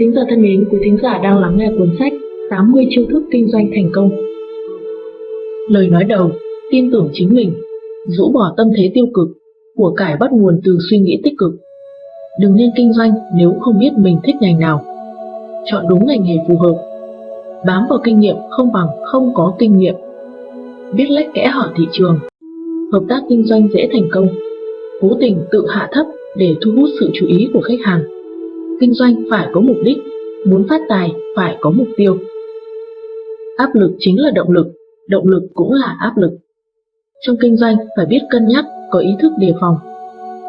thính giả thân mến, quý thính giả đang lắng nghe cuốn sách 80 chiêu thức kinh doanh thành công. Lời nói đầu, tin tưởng chính mình, rũ bỏ tâm thế tiêu cực, của cải bắt nguồn từ suy nghĩ tích cực. Đừng nên kinh doanh nếu không biết mình thích ngành nào. Chọn đúng ngành nghề phù hợp. Bám vào kinh nghiệm không bằng không có kinh nghiệm. Biết lách kẽ hở thị trường. Hợp tác kinh doanh dễ thành công. Cố tình tự hạ thấp để thu hút sự chú ý của khách hàng. Kinh doanh phải có mục đích, muốn phát tài phải có mục tiêu. Áp lực chính là động lực, động lực cũng là áp lực. Trong kinh doanh phải biết cân nhắc, có ý thức đề phòng.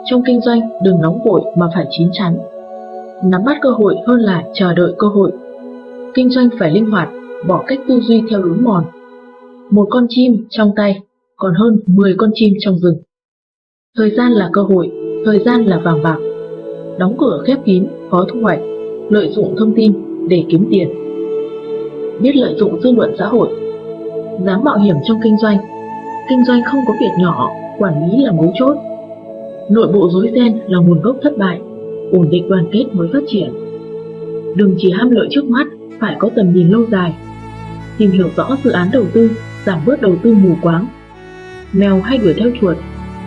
Trong kinh doanh đừng nóng vội mà phải chín chắn. Nắm bắt cơ hội hơn là chờ đợi cơ hội. Kinh doanh phải linh hoạt, bỏ cách tư duy theo lối mòn. Một con chim trong tay còn hơn 10 con chim trong rừng. Thời gian là cơ hội, thời gian là vàng bạc. Đóng cửa khép kín, khó thu hoạch, lợi dụng thông tin để kiếm tiền. Biết lợi dụng dư luận xã hội, dám mạo hiểm trong kinh doanh. Kinh doanh không có việc nhỏ, quản lý là mấu chốt. Nội bộ rối ren là nguồn gốc thất bại, ổn định đoàn kết mới phát triển. Đừng chỉ ham lợi trước mắt, phải có tầm nhìn lâu dài. Tìm hiểu rõ dự án đầu tư, giảm bớt đầu tư mù quáng. Mèo hay đuổi theo chuột,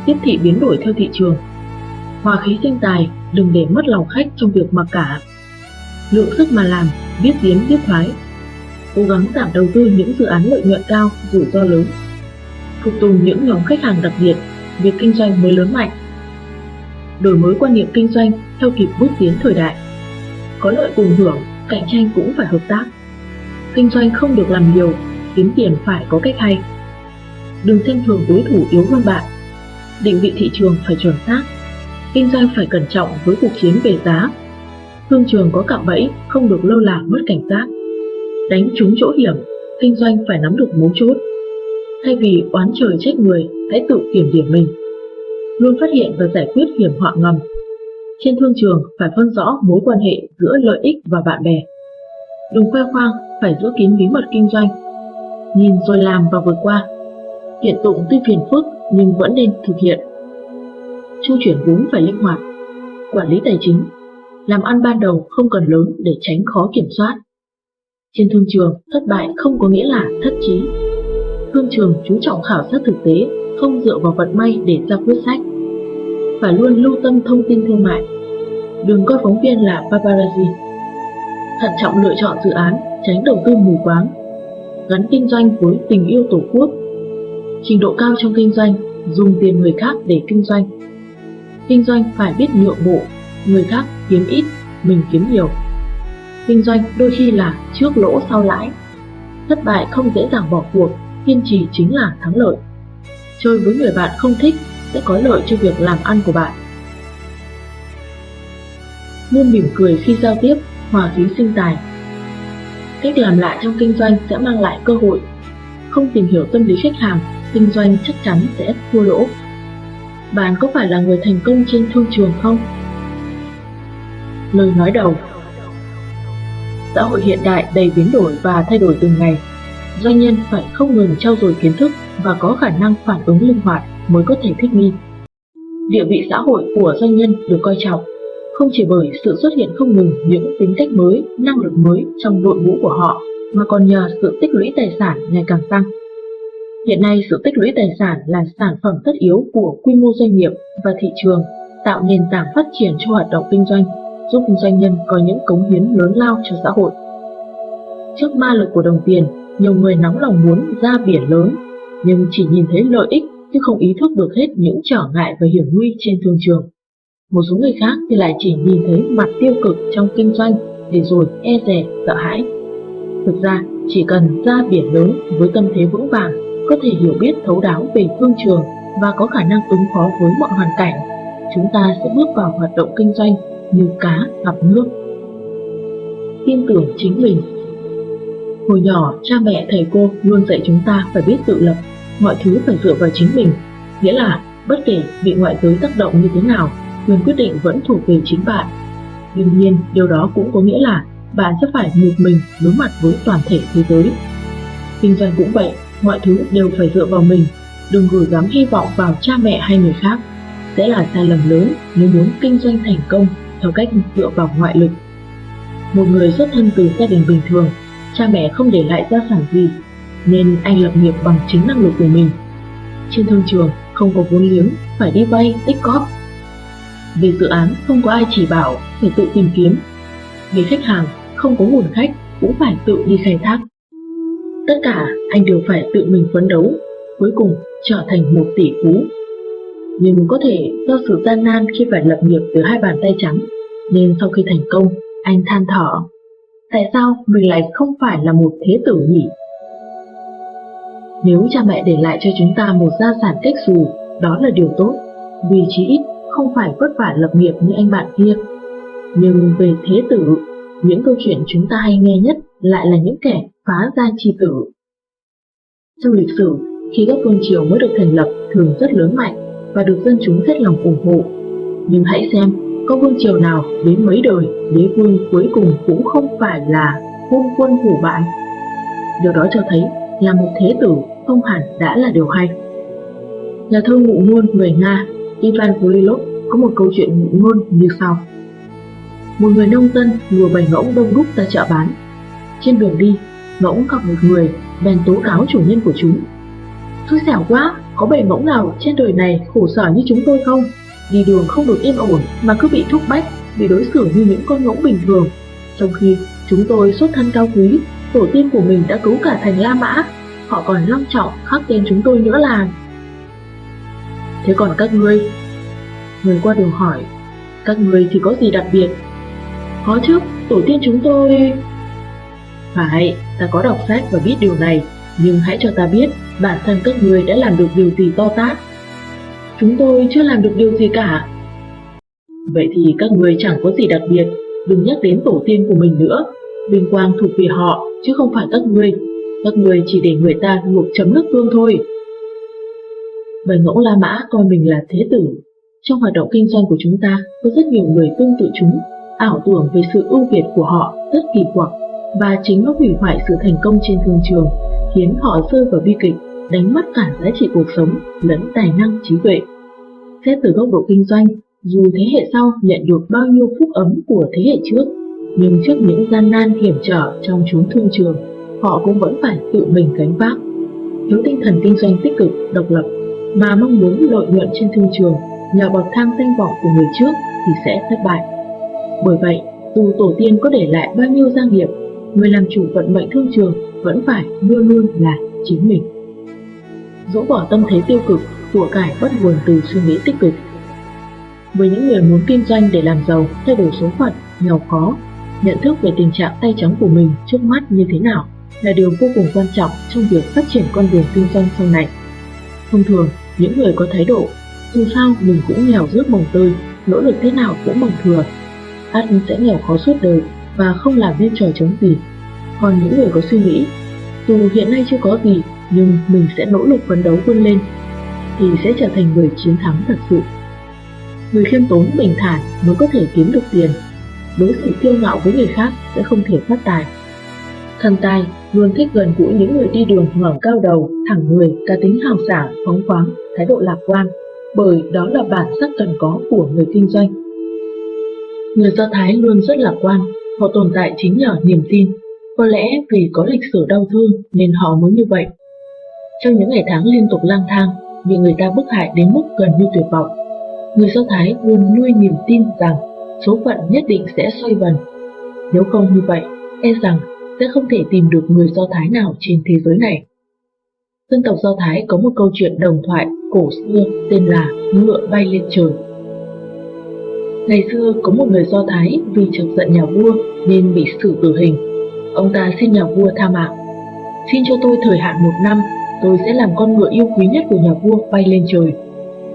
tiếp thị biến đổi theo thị trường. Hòa khí sinh tài, đừng để mất lòng khách trong việc mặc cả. Lượng sức mà làm, biết tiến biết thoái. Cố gắng giảm đầu tư những dự án lợi nhuận cao, rủi ro lớn. Phục tùng những nhóm khách hàng đặc biệt, việc kinh doanh mới lớn mạnh. Đổi mới quan niệm kinh doanh theo kịp bước tiến thời đại. Có lợi cùng hưởng, cạnh tranh cũng phải hợp tác. Kinh doanh không được làm nhiều, kiếm tiền phải có cách hay. Đừng xem thường đối thủ yếu hơn bạn. Định vị thị trường phải chuẩn xác, Kinh doanh phải cẩn trọng với cuộc chiến về giá. Thương trường có cạm bẫy, không được lơ là mất cảnh giác. Đánh trúng chỗ hiểm, kinh doanh phải nắm được mấu chốt. Thay vì oán trời trách người, hãy tự kiểm điểm mình. Luôn phát hiện và giải quyết hiểm họa ngầm. Trên thương trường phải phân rõ mối quan hệ giữa lợi ích và bạn bè. Đừng khoe khoang, phải giữ kín bí mật kinh doanh. Nhìn rồi làm và vượt qua. Hiện tụng tuy phiền phức nhưng vẫn nên thực hiện chu chuyển vốn phải linh hoạt, quản lý tài chính, làm ăn ban đầu không cần lớn để tránh khó kiểm soát. Trên thương trường, thất bại không có nghĩa là thất trí. Thương trường chú trọng khảo sát thực tế, không dựa vào vận may để ra quyết sách. Phải luôn lưu tâm thông tin thương mại. Đừng coi phóng viên là paparazzi. Thận trọng lựa chọn dự án, tránh đầu tư mù quáng. Gắn kinh doanh với tình yêu tổ quốc. Trình độ cao trong kinh doanh, dùng tiền người khác để kinh doanh Kinh doanh phải biết nhượng bộ, người khác kiếm ít, mình kiếm nhiều. Kinh doanh đôi khi là trước lỗ sau lãi. Thất bại không dễ dàng bỏ cuộc, kiên trì chính là thắng lợi. Chơi với người bạn không thích sẽ có lợi cho việc làm ăn của bạn. Luôn mỉm cười khi giao tiếp, hòa khí sinh tài. Cách làm lại trong kinh doanh sẽ mang lại cơ hội. Không tìm hiểu tâm lý khách hàng, kinh doanh chắc chắn sẽ thua lỗ bạn có phải là người thành công trên thương trường không? Lời nói đầu Xã hội hiện đại đầy biến đổi và thay đổi từng ngày. Doanh nhân phải không ngừng trau dồi kiến thức và có khả năng phản ứng linh hoạt mới có thể thích nghi. Địa vị xã hội của doanh nhân được coi trọng, không chỉ bởi sự xuất hiện không ngừng những tính cách mới, năng lực mới trong đội ngũ của họ, mà còn nhờ sự tích lũy tài sản ngày càng tăng. Hiện nay, sự tích lũy tài sản là sản phẩm tất yếu của quy mô doanh nghiệp và thị trường, tạo nền tảng phát triển cho hoạt động kinh doanh, giúp doanh nhân có những cống hiến lớn lao cho xã hội. Trước ma lực của đồng tiền, nhiều người nóng lòng muốn ra biển lớn, nhưng chỉ nhìn thấy lợi ích chứ không ý thức được hết những trở ngại và hiểm nguy trên thương trường. Một số người khác thì lại chỉ nhìn thấy mặt tiêu cực trong kinh doanh để rồi e dè, sợ hãi. Thực ra, chỉ cần ra biển lớn với tâm thế vững vàng có thể hiểu biết thấu đáo về thương trường và có khả năng ứng phó với mọi hoàn cảnh, chúng ta sẽ bước vào hoạt động kinh doanh như cá gặp nước. Tin tưởng chính mình Hồi nhỏ, cha mẹ thầy cô luôn dạy chúng ta phải biết tự lập, mọi thứ phải dựa vào chính mình, nghĩa là bất kể bị ngoại giới tác động như thế nào, quyền quyết định vẫn thuộc về chính bạn. Đương nhiên, điều đó cũng có nghĩa là bạn sẽ phải một mình đối mặt với toàn thể thế giới. Kinh doanh cũng vậy, mọi thứ đều phải dựa vào mình, đừng gửi gắm hy vọng vào cha mẹ hay người khác. Sẽ là sai lầm lớn nếu muốn kinh doanh thành công theo cách dựa vào ngoại lực. Một người xuất thân từ gia đình bình thường, cha mẹ không để lại gia sản gì, nên anh lập nghiệp bằng chính năng lực của mình. Trên thương trường không có vốn liếng, phải đi vay, tích cóp. Vì dự án không có ai chỉ bảo, phải tự tìm kiếm. Về khách hàng không có nguồn khách, cũng phải tự đi khai thác. Tất cả anh đều phải tự mình phấn đấu, cuối cùng trở thành một tỷ phú. Nhưng có thể do sự gian nan khi phải lập nghiệp từ hai bàn tay trắng, nên sau khi thành công, anh than thở. Tại sao mình lại không phải là một thế tử nhỉ? Nếu cha mẹ để lại cho chúng ta một gia sản cách xù, đó là điều tốt, vì chí ít không phải vất vả lập nghiệp như anh bạn kia. Nhưng về thế tử, những câu chuyện chúng ta hay nghe nhất lại là những kẻ phá gia chi tử. Trong lịch sử, khi các vương triều mới được thành lập thường rất lớn mạnh và được dân chúng hết lòng ủng hộ. Nhưng hãy xem, có vương triều nào đến mấy đời, đế vương cuối cùng cũng không phải là hôn quân hủ bại. Điều đó cho thấy là một thế tử không hẳn đã là điều hay. Nhà thơ ngụ ngôn người Nga Ivan Polilov có một câu chuyện ngụ ngôn như sau. Một người nông dân lùa bầy ngỗng đông đúc ra chợ bán. Trên đường đi, ngỗng gặp một người bèn tố cáo chủ nhân của chúng. Xui xẻo quá, có bầy ngỗng nào trên đời này khổ sở như chúng tôi không? Đi đường không được yên ổn mà cứ bị thúc bách, bị đối xử như những con ngỗng bình thường. Trong khi chúng tôi xuất thân cao quý, tổ tiên của mình đã cứu cả thành La Mã, họ còn long trọng khắc tên chúng tôi nữa là Thế còn các ngươi? Người qua đường hỏi, các ngươi thì có gì đặc biệt? Có chứ, tổ tiên chúng tôi... Phải, ta có đọc sách và biết điều này, nhưng hãy cho ta biết bản thân các người đã làm được điều gì to tát. Chúng tôi chưa làm được điều gì cả. Vậy thì các người chẳng có gì đặc biệt, đừng nhắc đến tổ tiên của mình nữa. Vinh quang thuộc về họ, chứ không phải các người Các người chỉ để người ta luộc chấm nước tương thôi. Bầy ngỗng La Mã coi mình là thế tử. Trong hoạt động kinh doanh của chúng ta, có rất nhiều người tương tự chúng, ảo tưởng về sự ưu việt của họ rất kỳ quặc, và chính nó hủy hoại sự thành công trên thương trường, khiến họ rơi vào bi kịch, đánh mất cả giá trị cuộc sống lẫn tài năng trí tuệ. Xét từ góc độ kinh doanh, dù thế hệ sau nhận được bao nhiêu phúc ấm của thế hệ trước, nhưng trước những gian nan hiểm trở trong chốn thương trường, họ cũng vẫn phải tự mình gánh vác. Thiếu tinh thần kinh doanh tích cực, độc lập mà mong muốn lợi nhuận trên thương trường nhờ bậc thang danh vọng của người trước thì sẽ thất bại. Bởi vậy, dù tổ tiên có để lại bao nhiêu gia nghiệp, người làm chủ vận mệnh thương trường vẫn phải luôn luôn là chính mình. Dỗ bỏ tâm thế tiêu cực, của cải bắt nguồn từ suy nghĩ tích cực. Với những người muốn kinh doanh để làm giàu, thay đổi số phận, nghèo khó, nhận thức về tình trạng tay trắng của mình trước mắt như thế nào là điều vô cùng quan trọng trong việc phát triển con đường kinh doanh sau này. Thông thường, những người có thái độ, dù sao mình cũng nghèo rớt mồng tơi, nỗ lực thế nào cũng bằng thừa. ắt sẽ nghèo khó suốt đời và không làm nên trò chống gì. Còn những người có suy nghĩ, dù hiện nay chưa có gì, nhưng mình sẽ nỗ lực phấn đấu vươn lên, thì sẽ trở thành người chiến thắng thật sự. Người khiêm tốn bình thản mới có thể kiếm được tiền. Đối xử kiêu ngạo với người khác sẽ không thể phát tài. Thần tài luôn thích gần gũi những người đi đường ngẩng cao đầu, thẳng người, cá tính hào sảng, phóng khoáng, thái độ lạc quan, bởi đó là bản sắc cần có của người kinh doanh. Người Do Thái luôn rất lạc quan, họ tồn tại chính nhờ niềm tin. Có lẽ vì có lịch sử đau thương nên họ mới như vậy. Trong những ngày tháng liên tục lang thang, bị người ta bức hại đến mức gần như tuyệt vọng, người Do Thái luôn nuôi niềm tin rằng số phận nhất định sẽ xoay vần. Nếu không như vậy, e rằng sẽ không thể tìm được người Do Thái nào trên thế giới này. Dân tộc Do Thái có một câu chuyện đồng thoại cổ xưa tên là Ngựa bay lên trời. Ngày xưa có một người Do Thái vì chọc giận nhà vua nên bị xử tử hình. Ông ta xin nhà vua tha mạng. Xin cho tôi thời hạn một năm, tôi sẽ làm con ngựa yêu quý nhất của nhà vua bay lên trời.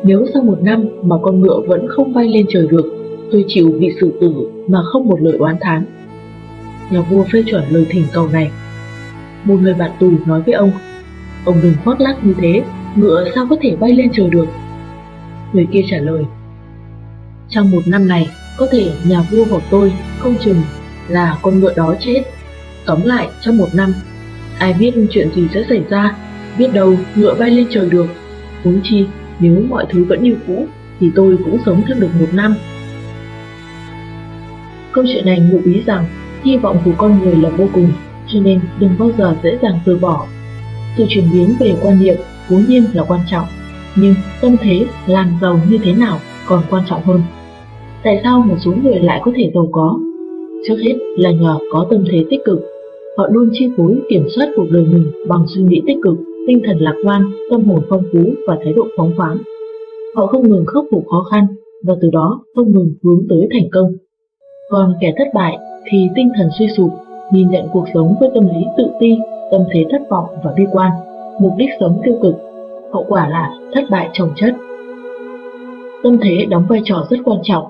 Nếu sau một năm mà con ngựa vẫn không bay lên trời được, tôi chịu bị xử tử mà không một lời oán thán nhà vua phê chuẩn lời thỉnh cầu này. Một người bạn tù nói với ông, ông đừng khoác lác như thế, ngựa sao có thể bay lên trời được. Người kia trả lời, trong một năm này, có thể nhà vua của tôi không chừng là con ngựa đó chết. Tóm lại, trong một năm, ai biết chuyện gì sẽ xảy ra, biết đâu ngựa bay lên trời được. Huống chi, nếu mọi thứ vẫn như cũ, thì tôi cũng sống thêm được một năm. Câu chuyện này ngụ ý rằng hy vọng của con người là vô cùng, cho nên đừng bao giờ dễ dàng từ bỏ. Sự chuyển biến về quan niệm vốn nhiên là quan trọng, nhưng tâm thế làm giàu như thế nào còn quan trọng hơn. Tại sao một số người lại có thể giàu có? Trước hết là nhờ có tâm thế tích cực. Họ luôn chi phối kiểm soát cuộc đời mình bằng suy nghĩ tích cực, tinh thần lạc quan, tâm hồn phong phú và thái độ phóng khoáng. Họ không ngừng khắc phục khó khăn và từ đó không ngừng hướng tới thành công. Còn kẻ thất bại thì tinh thần suy sụp, nhìn nhận cuộc sống với tâm lý tự ti, tâm thế thất vọng và bi quan, mục đích sống tiêu cực, hậu quả là thất bại trồng chất. Tâm thế đóng vai trò rất quan trọng,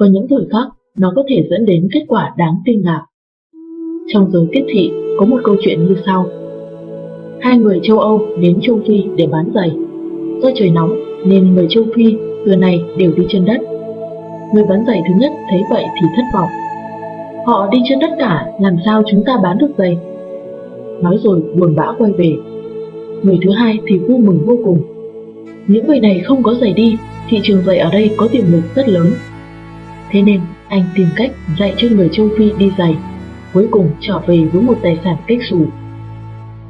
và những thời khắc nó có thể dẫn đến kết quả đáng kinh ngạc. Trong giới tiếp thị có một câu chuyện như sau. Hai người châu Âu đến châu Phi để bán giày. Do trời nóng nên người châu Phi giờ này đều đi chân đất. Người bán giày thứ nhất thấy vậy thì thất vọng. Họ đi chân đất cả, làm sao chúng ta bán được giày? Nói rồi buồn bã quay về. Người thứ hai thì vui mừng vô cùng. Những người này không có giày đi, thị trường giày ở đây có tiềm lực rất lớn. Thế nên anh tìm cách dạy cho người châu Phi đi giày, cuối cùng trở về với một tài sản cách xù.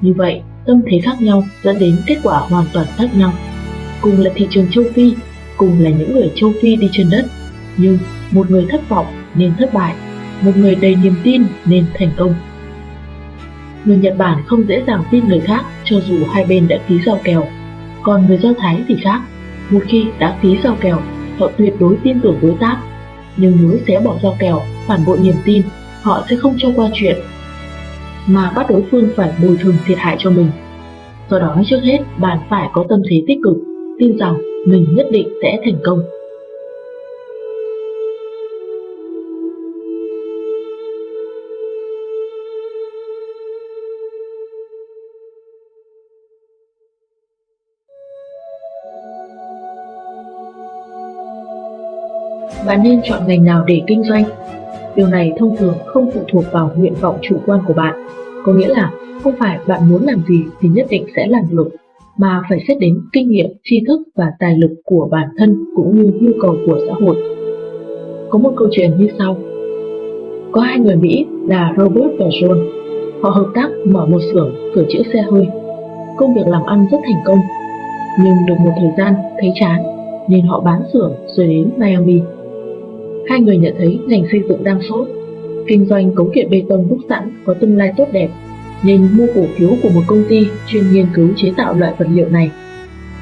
Như vậy, tâm thế khác nhau dẫn đến kết quả hoàn toàn khác nhau. Cùng là thị trường châu Phi, cùng là những người châu Phi đi trên đất, nhưng một người thất vọng nên thất bại, một người đầy niềm tin nên thành công. Người Nhật Bản không dễ dàng tin người khác cho dù hai bên đã ký giao kèo, còn người Do Thái thì khác. Một khi đã ký giao kèo, họ tuyệt đối tin tưởng đối tác nhưng nếu xé bỏ giao kèo, phản bội niềm tin, họ sẽ không cho qua chuyện, mà bắt đối phương phải bồi thường thiệt hại cho mình. Do đó trước hết bạn phải có tâm thế tích cực, tin rằng mình nhất định sẽ thành công. Bạn nên chọn ngành nào để kinh doanh. Điều này thông thường không phụ thuộc vào nguyện vọng chủ quan của bạn, có nghĩa là không phải bạn muốn làm gì thì nhất định sẽ làm được, mà phải xét đến kinh nghiệm, tri thức và tài lực của bản thân cũng như nhu cầu của xã hội. Có một câu chuyện như sau. Có hai người Mỹ là Robert và John. Họ hợp tác mở một xưởng sửa chữa xe hơi. Công việc làm ăn rất thành công, nhưng được một thời gian thấy chán nên họ bán xưởng rồi đến Miami hai người nhận thấy ngành xây dựng đang sốt. Kinh doanh cấu kiện bê tông đúc sẵn có tương lai tốt đẹp, nên mua cổ phiếu của một công ty chuyên nghiên cứu chế tạo loại vật liệu này.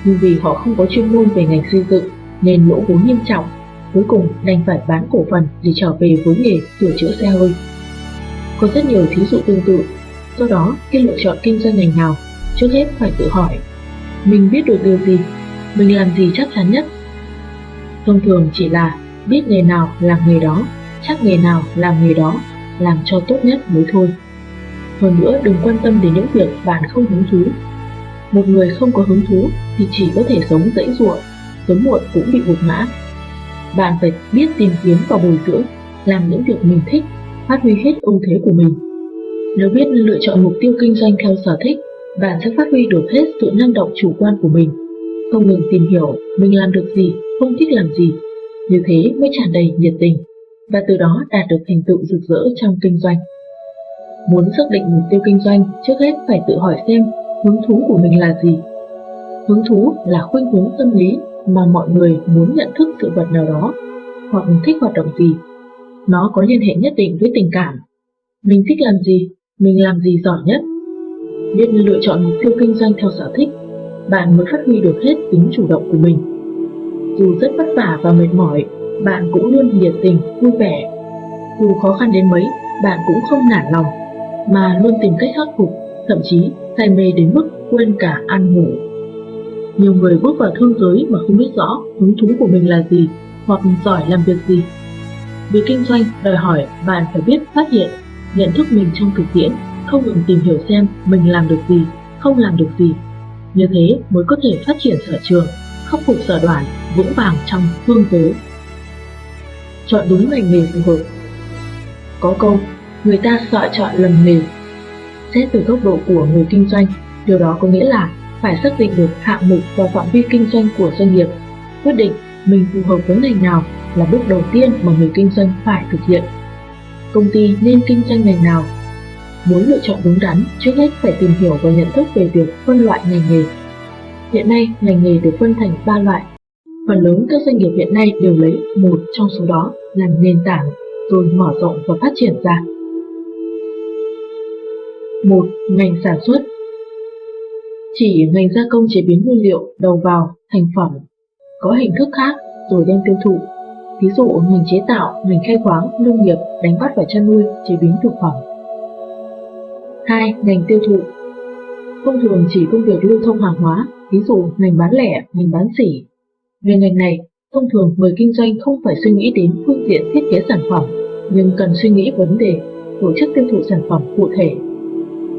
Nhưng vì họ không có chuyên môn về ngành xây dựng nên lỗ vốn nghiêm trọng, cuối cùng đành phải bán cổ phần để trở về với nghề sửa chữa xe hơi. Có rất nhiều thí dụ tương tự, do đó khi lựa chọn kinh doanh ngành nào, trước hết phải tự hỏi, mình biết được điều gì, mình làm gì chắc chắn nhất. Thông thường chỉ là biết nghề nào làm nghề đó, chắc nghề nào làm nghề đó, làm cho tốt nhất mới thôi. Hơn nữa đừng quan tâm đến những việc bạn không hứng thú. Một người không có hứng thú thì chỉ có thể sống dãy ruộng, sớm muộn cũng bị gục ngã. Bạn phải biết tìm kiếm và bồi dưỡng, làm những việc mình thích, phát huy hết ưu thế của mình. Nếu biết lựa chọn mục tiêu kinh doanh theo sở thích, bạn sẽ phát huy được hết sự năng động chủ quan của mình. Không ngừng tìm hiểu mình làm được gì, không thích làm gì như thế mới tràn đầy nhiệt tình và từ đó đạt được thành tựu rực rỡ trong kinh doanh. Muốn xác định mục tiêu kinh doanh, trước hết phải tự hỏi xem hứng thú của mình là gì. Hứng thú là khuynh hướng tâm lý mà mọi người muốn nhận thức sự vật nào đó hoặc thích hoạt động gì. Nó có liên hệ nhất định với tình cảm. Mình thích làm gì, mình làm gì giỏi nhất. Biết lựa chọn mục tiêu kinh doanh theo sở thích, bạn mới phát huy được hết tính chủ động của mình dù rất vất vả và mệt mỏi, bạn cũng luôn nhiệt tình, vui vẻ. Dù khó khăn đến mấy, bạn cũng không nản lòng, mà luôn tìm cách khắc phục, thậm chí say mê đến mức quên cả ăn ngủ. Nhiều người bước vào thương giới mà không biết rõ hứng thú của mình là gì hoặc giỏi làm việc gì. Việc kinh doanh đòi hỏi bạn phải biết phát hiện, nhận thức mình trong thực tiễn, không ngừng tìm hiểu xem mình làm được gì, không làm được gì. Như thế mới có thể phát triển sở trường, khắc phục sở đoản vững vàng trong phương tứ. Chọn đúng ngành nghề phù hợp Có câu, người ta sợ chọn lầm nghề. Xét từ góc độ của người kinh doanh, điều đó có nghĩa là phải xác định được hạng mục và phạm vi kinh doanh của doanh nghiệp, quyết định mình phù hợp với ngành nào là bước đầu tiên mà người kinh doanh phải thực hiện. công ty nên kinh doanh ngành nào. Muốn lựa chọn đúng đắn, trước hết phải tìm hiểu và nhận thức về việc phân loại ngành nghề. Hiện nay, ngành nghề được phân thành 3 loại. Phần lớn các doanh nghiệp hiện nay đều lấy một trong số đó làm nền tảng, rồi mở rộng và phát triển ra. Một ngành sản xuất chỉ ngành gia công chế biến nguyên liệu đầu vào thành phẩm có hình thức khác rồi đem tiêu thụ ví dụ ngành chế tạo, ngành khai khoáng, nông nghiệp, đánh bắt và chăn nuôi, chế biến thực phẩm. 2. Ngành tiêu thụ Thông thường chỉ công việc lưu thông hàng hóa, ví dụ ngành bán lẻ, ngành bán sỉ. Về ngành này, thông thường người kinh doanh không phải suy nghĩ đến phương diện thiết kế sản phẩm, nhưng cần suy nghĩ vấn đề tổ chức tiêu thụ sản phẩm cụ thể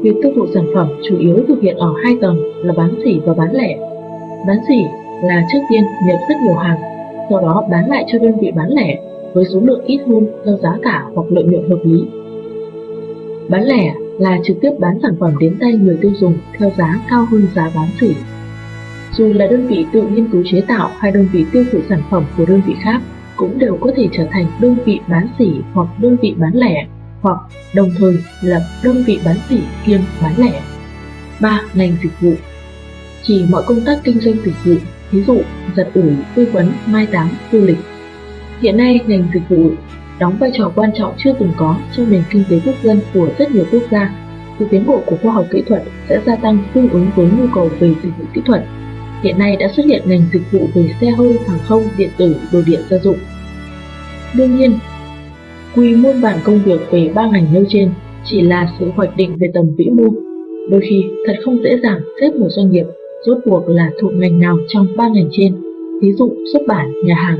Việc tiêu thụ sản phẩm chủ yếu thực hiện ở hai tầng là bán sỉ và bán lẻ. Bán sỉ là trước tiên nhập rất nhiều hàng, sau đó bán lại cho đơn vị bán lẻ với số lượng ít hơn theo giá cả hoặc lợi nhuận hợp lý. Bán lẻ là trực tiếp bán sản phẩm đến tay người tiêu dùng theo giá cao hơn giá bán sỉ. Dù là đơn vị tự nghiên cứu chế tạo hay đơn vị tiêu thụ sản phẩm của đơn vị khác cũng đều có thể trở thành đơn vị bán sỉ hoặc đơn vị bán lẻ hoặc đồng thời là đơn vị bán sỉ kiêm bán lẻ. 3. Ngành dịch vụ Chỉ mọi công tác kinh doanh dịch vụ, ví dụ giật ủi, tư vấn, mai táng, du lịch. Hiện nay, ngành dịch vụ đóng vai trò quan trọng chưa từng có trong nền kinh tế quốc dân của rất nhiều quốc gia. Sự tiến bộ của khoa học kỹ thuật sẽ gia tăng tương ứng với nhu cầu về dịch vụ kỹ thuật. Hiện nay đã xuất hiện ngành dịch vụ về xe hơi, hàng không, điện tử, đồ điện gia dụng. Đương nhiên, Quy muôn bản công việc về ba ngành nêu trên chỉ là sự hoạch định về tầm vĩ mô. Đôi khi thật không dễ dàng xếp một doanh nghiệp rốt cuộc là thuộc ngành nào trong ba ngành trên, ví dụ xuất bản, nhà hàng.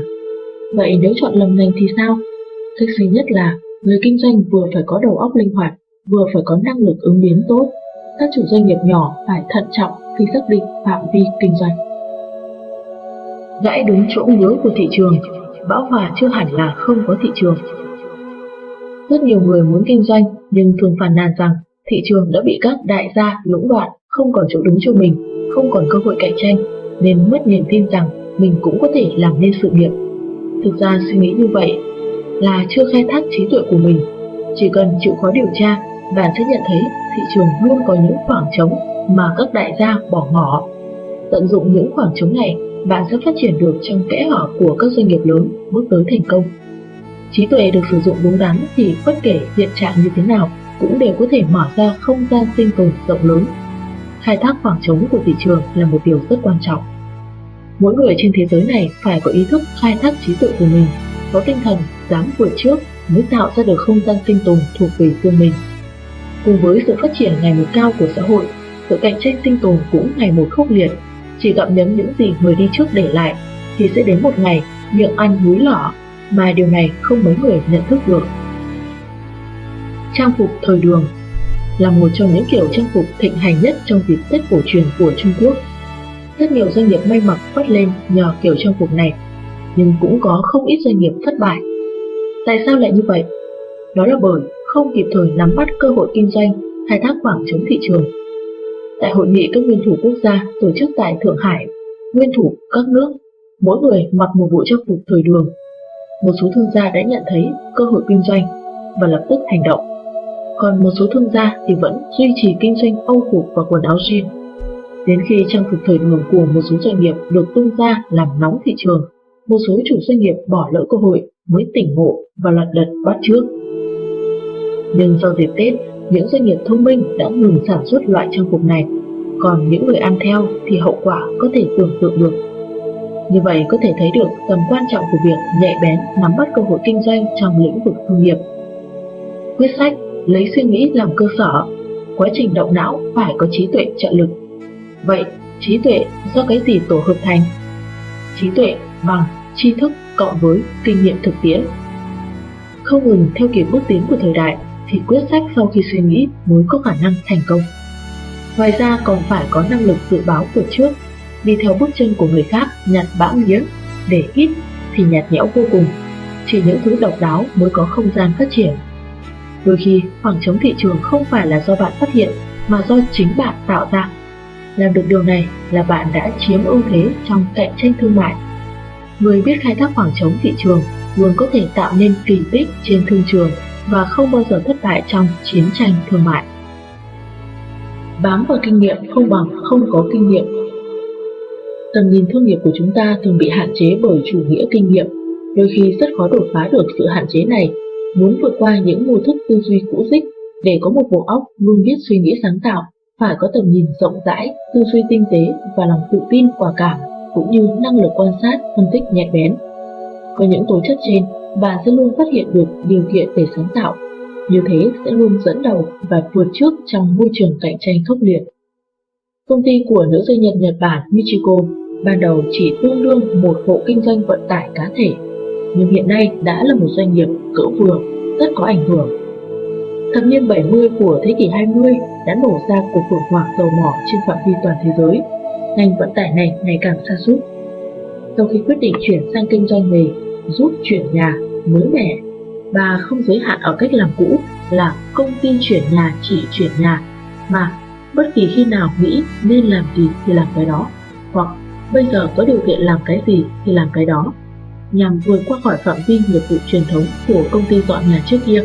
Vậy nếu chọn lầm ngành thì sao? Cách duy nhất là người kinh doanh vừa phải có đầu óc linh hoạt, vừa phải có năng lực ứng biến tốt. Các chủ doanh nghiệp nhỏ phải thận trọng khi xác định phạm vi kinh doanh. Gãy đúng chỗ ngứa của thị trường, bão hòa chưa hẳn là không có thị trường. Rất nhiều người muốn kinh doanh nhưng thường phàn nàn rằng thị trường đã bị các đại gia lũng đoạn, không còn chỗ đứng cho mình, không còn cơ hội cạnh tranh, nên mất niềm tin rằng mình cũng có thể làm nên sự nghiệp. Thực ra suy nghĩ như vậy là chưa khai thác trí tuệ của mình. Chỉ cần chịu khó điều tra, bạn sẽ nhận thấy thị trường luôn có những khoảng trống mà các đại gia bỏ ngỏ. Tận dụng những khoảng trống này, bạn sẽ phát triển được trong kẽ hở của các doanh nghiệp lớn bước tới thành công trí tuệ được sử dụng đúng đắn thì bất kể hiện trạng như thế nào cũng đều có thể mở ra không gian sinh tồn rộng lớn. Khai thác khoảng trống của thị trường là một điều rất quan trọng. Mỗi người trên thế giới này phải có ý thức khai thác trí tuệ của mình, có tinh thần dám vượt trước mới tạo ra được không gian sinh tồn thuộc về riêng mình. Cùng với sự phát triển ngày một cao của xã hội, sự cạnh tranh sinh tồn cũng ngày một khốc liệt. Chỉ gặm nhấm những gì người đi trước để lại, thì sẽ đến một ngày miệng ăn núi lỏ, mà điều này không mấy người nhận thức được. Trang phục thời đường là một trong những kiểu trang phục thịnh hành nhất trong dịp Tết cổ truyền của Trung Quốc. Rất nhiều doanh nghiệp may mặc phát lên nhờ kiểu trang phục này, nhưng cũng có không ít doanh nghiệp thất bại. Tại sao lại như vậy? Đó là bởi không kịp thời nắm bắt cơ hội kinh doanh, khai thác khoảng trống thị trường. Tại hội nghị các nguyên thủ quốc gia tổ chức tại Thượng Hải, nguyên thủ các nước, mỗi người mặc một bộ trang phục thời đường một số thương gia đã nhận thấy cơ hội kinh doanh và lập tức hành động. Còn một số thương gia thì vẫn duy trì kinh doanh âu phục và quần áo jean. Đến khi trang phục thời đường của một số doanh nghiệp được tung ra làm nóng thị trường, một số chủ doanh nghiệp bỏ lỡ cơ hội mới tỉnh ngộ và lật đật bắt trước. Nhưng sau dịp Tết, những doanh nghiệp thông minh đã ngừng sản xuất loại trang phục này, còn những người ăn theo thì hậu quả có thể tưởng tượng được. Như vậy có thể thấy được tầm quan trọng của việc nhạy bén nắm bắt cơ hội kinh doanh trong lĩnh vực thương nghiệp. Quyết sách lấy suy nghĩ làm cơ sở, quá trình động não phải có trí tuệ trợ lực. Vậy, trí tuệ do cái gì tổ hợp thành? Trí tuệ bằng tri thức cộng với kinh nghiệm thực tiễn. Không ngừng theo kịp bước tiến của thời đại thì quyết sách sau khi suy nghĩ mới có khả năng thành công. Ngoài ra còn phải có năng lực dự báo của trước đi theo bước chân của người khác nhặt bã miếng, để ít thì nhạt nhẽo vô cùng. Chỉ những thứ độc đáo mới có không gian phát triển. Đôi khi, khoảng trống thị trường không phải là do bạn phát hiện, mà do chính bạn tạo ra. Làm được điều này là bạn đã chiếm ưu thế trong cạnh tranh thương mại. Người biết khai thác khoảng trống thị trường luôn có thể tạo nên kỳ tích trên thương trường và không bao giờ thất bại trong chiến tranh thương mại. Bám vào kinh nghiệm không bằng không có kinh nghiệm. Tầm nhìn thương nghiệp của chúng ta thường bị hạn chế bởi chủ nghĩa kinh nghiệm, đôi khi rất khó đột phá được sự hạn chế này. Muốn vượt qua những mô thức tư duy cũ dích để có một bộ óc luôn biết suy nghĩ sáng tạo, phải có tầm nhìn rộng rãi, tư duy tinh tế và lòng tự tin quả cảm, cũng như năng lực quan sát, phân tích nhạy bén. Có những tố chất trên, bạn sẽ luôn phát hiện được điều kiện để sáng tạo. Như thế sẽ luôn dẫn đầu và vượt trước trong môi trường cạnh tranh khốc liệt. Công ty của nữ doanh nhân Nhật Bản Michiko ban đầu chỉ tương đương một hộ kinh doanh vận tải cá thể, nhưng hiện nay đã là một doanh nghiệp cỡ vừa, rất có ảnh hưởng. Thập niên 70 của thế kỷ 20 đã nổ ra cuộc khủng hoảng dầu mỏ trên phạm vi toàn thế giới. Ngành vận tải này ngày càng xa sút sau khi quyết định chuyển sang kinh doanh nghề, giúp chuyển nhà, mới mẻ và không giới hạn ở cách làm cũ là công ty chuyển nhà chỉ chuyển nhà, mà bất kỳ khi nào nghĩ nên làm gì thì làm cái đó, hoặc bây giờ có điều kiện làm cái gì thì làm cái đó, nhằm vượt qua khỏi phạm vi nghiệp vụ truyền thống của công ty dọn nhà trước kia.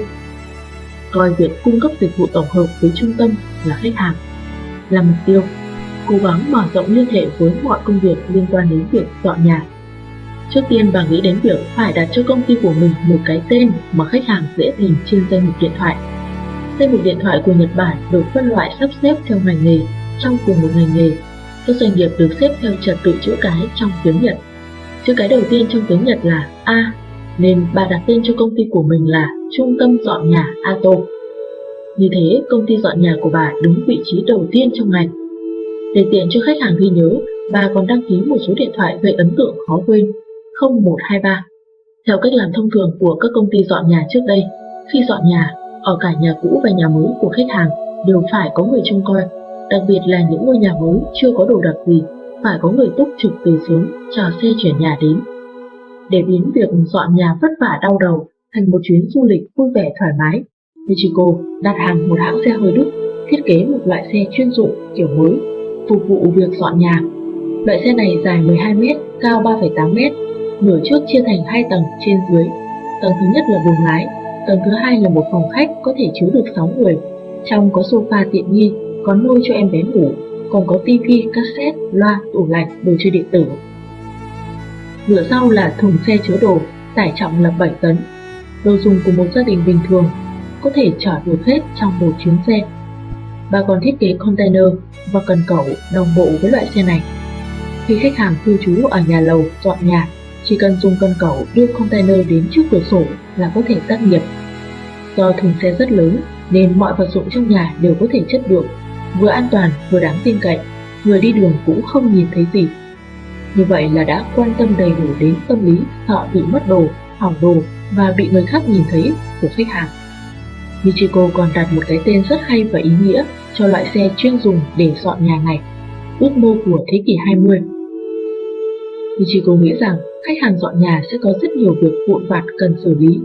Coi việc cung cấp dịch vụ tổng hợp với trung tâm là khách hàng, là mục tiêu cố gắng mở rộng liên hệ với mọi công việc liên quan đến việc dọn nhà. Trước tiên bà nghĩ đến việc phải đặt cho công ty của mình một cái tên mà khách hàng dễ tìm trên danh mục điện thoại. Danh mục điện thoại của Nhật Bản được phân loại sắp xếp theo ngành nghề trong cùng một ngành nghề. Các doanh nghiệp được xếp theo trật tự chữ cái trong tiếng Nhật. Chữ cái đầu tiên trong tiếng Nhật là A, nên bà đặt tên cho công ty của mình là Trung tâm dọn nhà Ato. Như thế, công ty dọn nhà của bà đứng vị trí đầu tiên trong ngành để tiện cho khách hàng ghi nhớ, bà còn đăng ký một số điện thoại gây ấn tượng khó quên 0123. Theo cách làm thông thường của các công ty dọn nhà trước đây, khi dọn nhà, ở cả nhà cũ và nhà mới của khách hàng đều phải có người trông coi, đặc biệt là những ngôi nhà mới chưa có đồ đạc gì, phải có người túc trực từ sớm chờ xe chuyển nhà đến. Để biến việc dọn nhà vất vả đau đầu thành một chuyến du lịch vui vẻ thoải mái, Michiko đặt hàng một hãng xe hơi Đức thiết kế một loại xe chuyên dụng kiểu mới phục vụ việc dọn nhà. Loại xe này dài 12m, cao 3,8m, nửa trước chia thành hai tầng trên dưới. Tầng thứ nhất là buồng lái, tầng thứ hai là một phòng khách có thể chứa được 6 người. Trong có sofa tiện nghi, có nôi cho em bé ngủ, còn có tivi, cassette, loa, tủ lạnh, đồ chơi điện tử. Nửa sau là thùng xe chứa đồ, tải trọng là 7 tấn. Đồ dùng của một gia đình bình thường có thể chở được hết trong một chuyến xe. Bà còn thiết kế container và cần cẩu đồng bộ với loại xe này. Khi khách hàng cư trú ở nhà lầu dọn nhà, chỉ cần dùng cần cẩu đưa container đến trước cửa sổ là có thể tắt nghiệp. Do thùng xe rất lớn nên mọi vật dụng trong nhà đều có thể chất được, vừa an toàn vừa đáng tin cậy, người đi đường cũng không nhìn thấy gì. Như vậy là đã quan tâm đầy đủ đến tâm lý họ bị mất đồ, hỏng đồ và bị người khác nhìn thấy của khách hàng. Michiko còn đặt một cái tên rất hay và ý nghĩa cho loại xe chuyên dùng để dọn nhà này, ước mơ của thế kỷ 20. Michiko nghĩ rằng khách hàng dọn nhà sẽ có rất nhiều việc vụn vặt cần xử lý,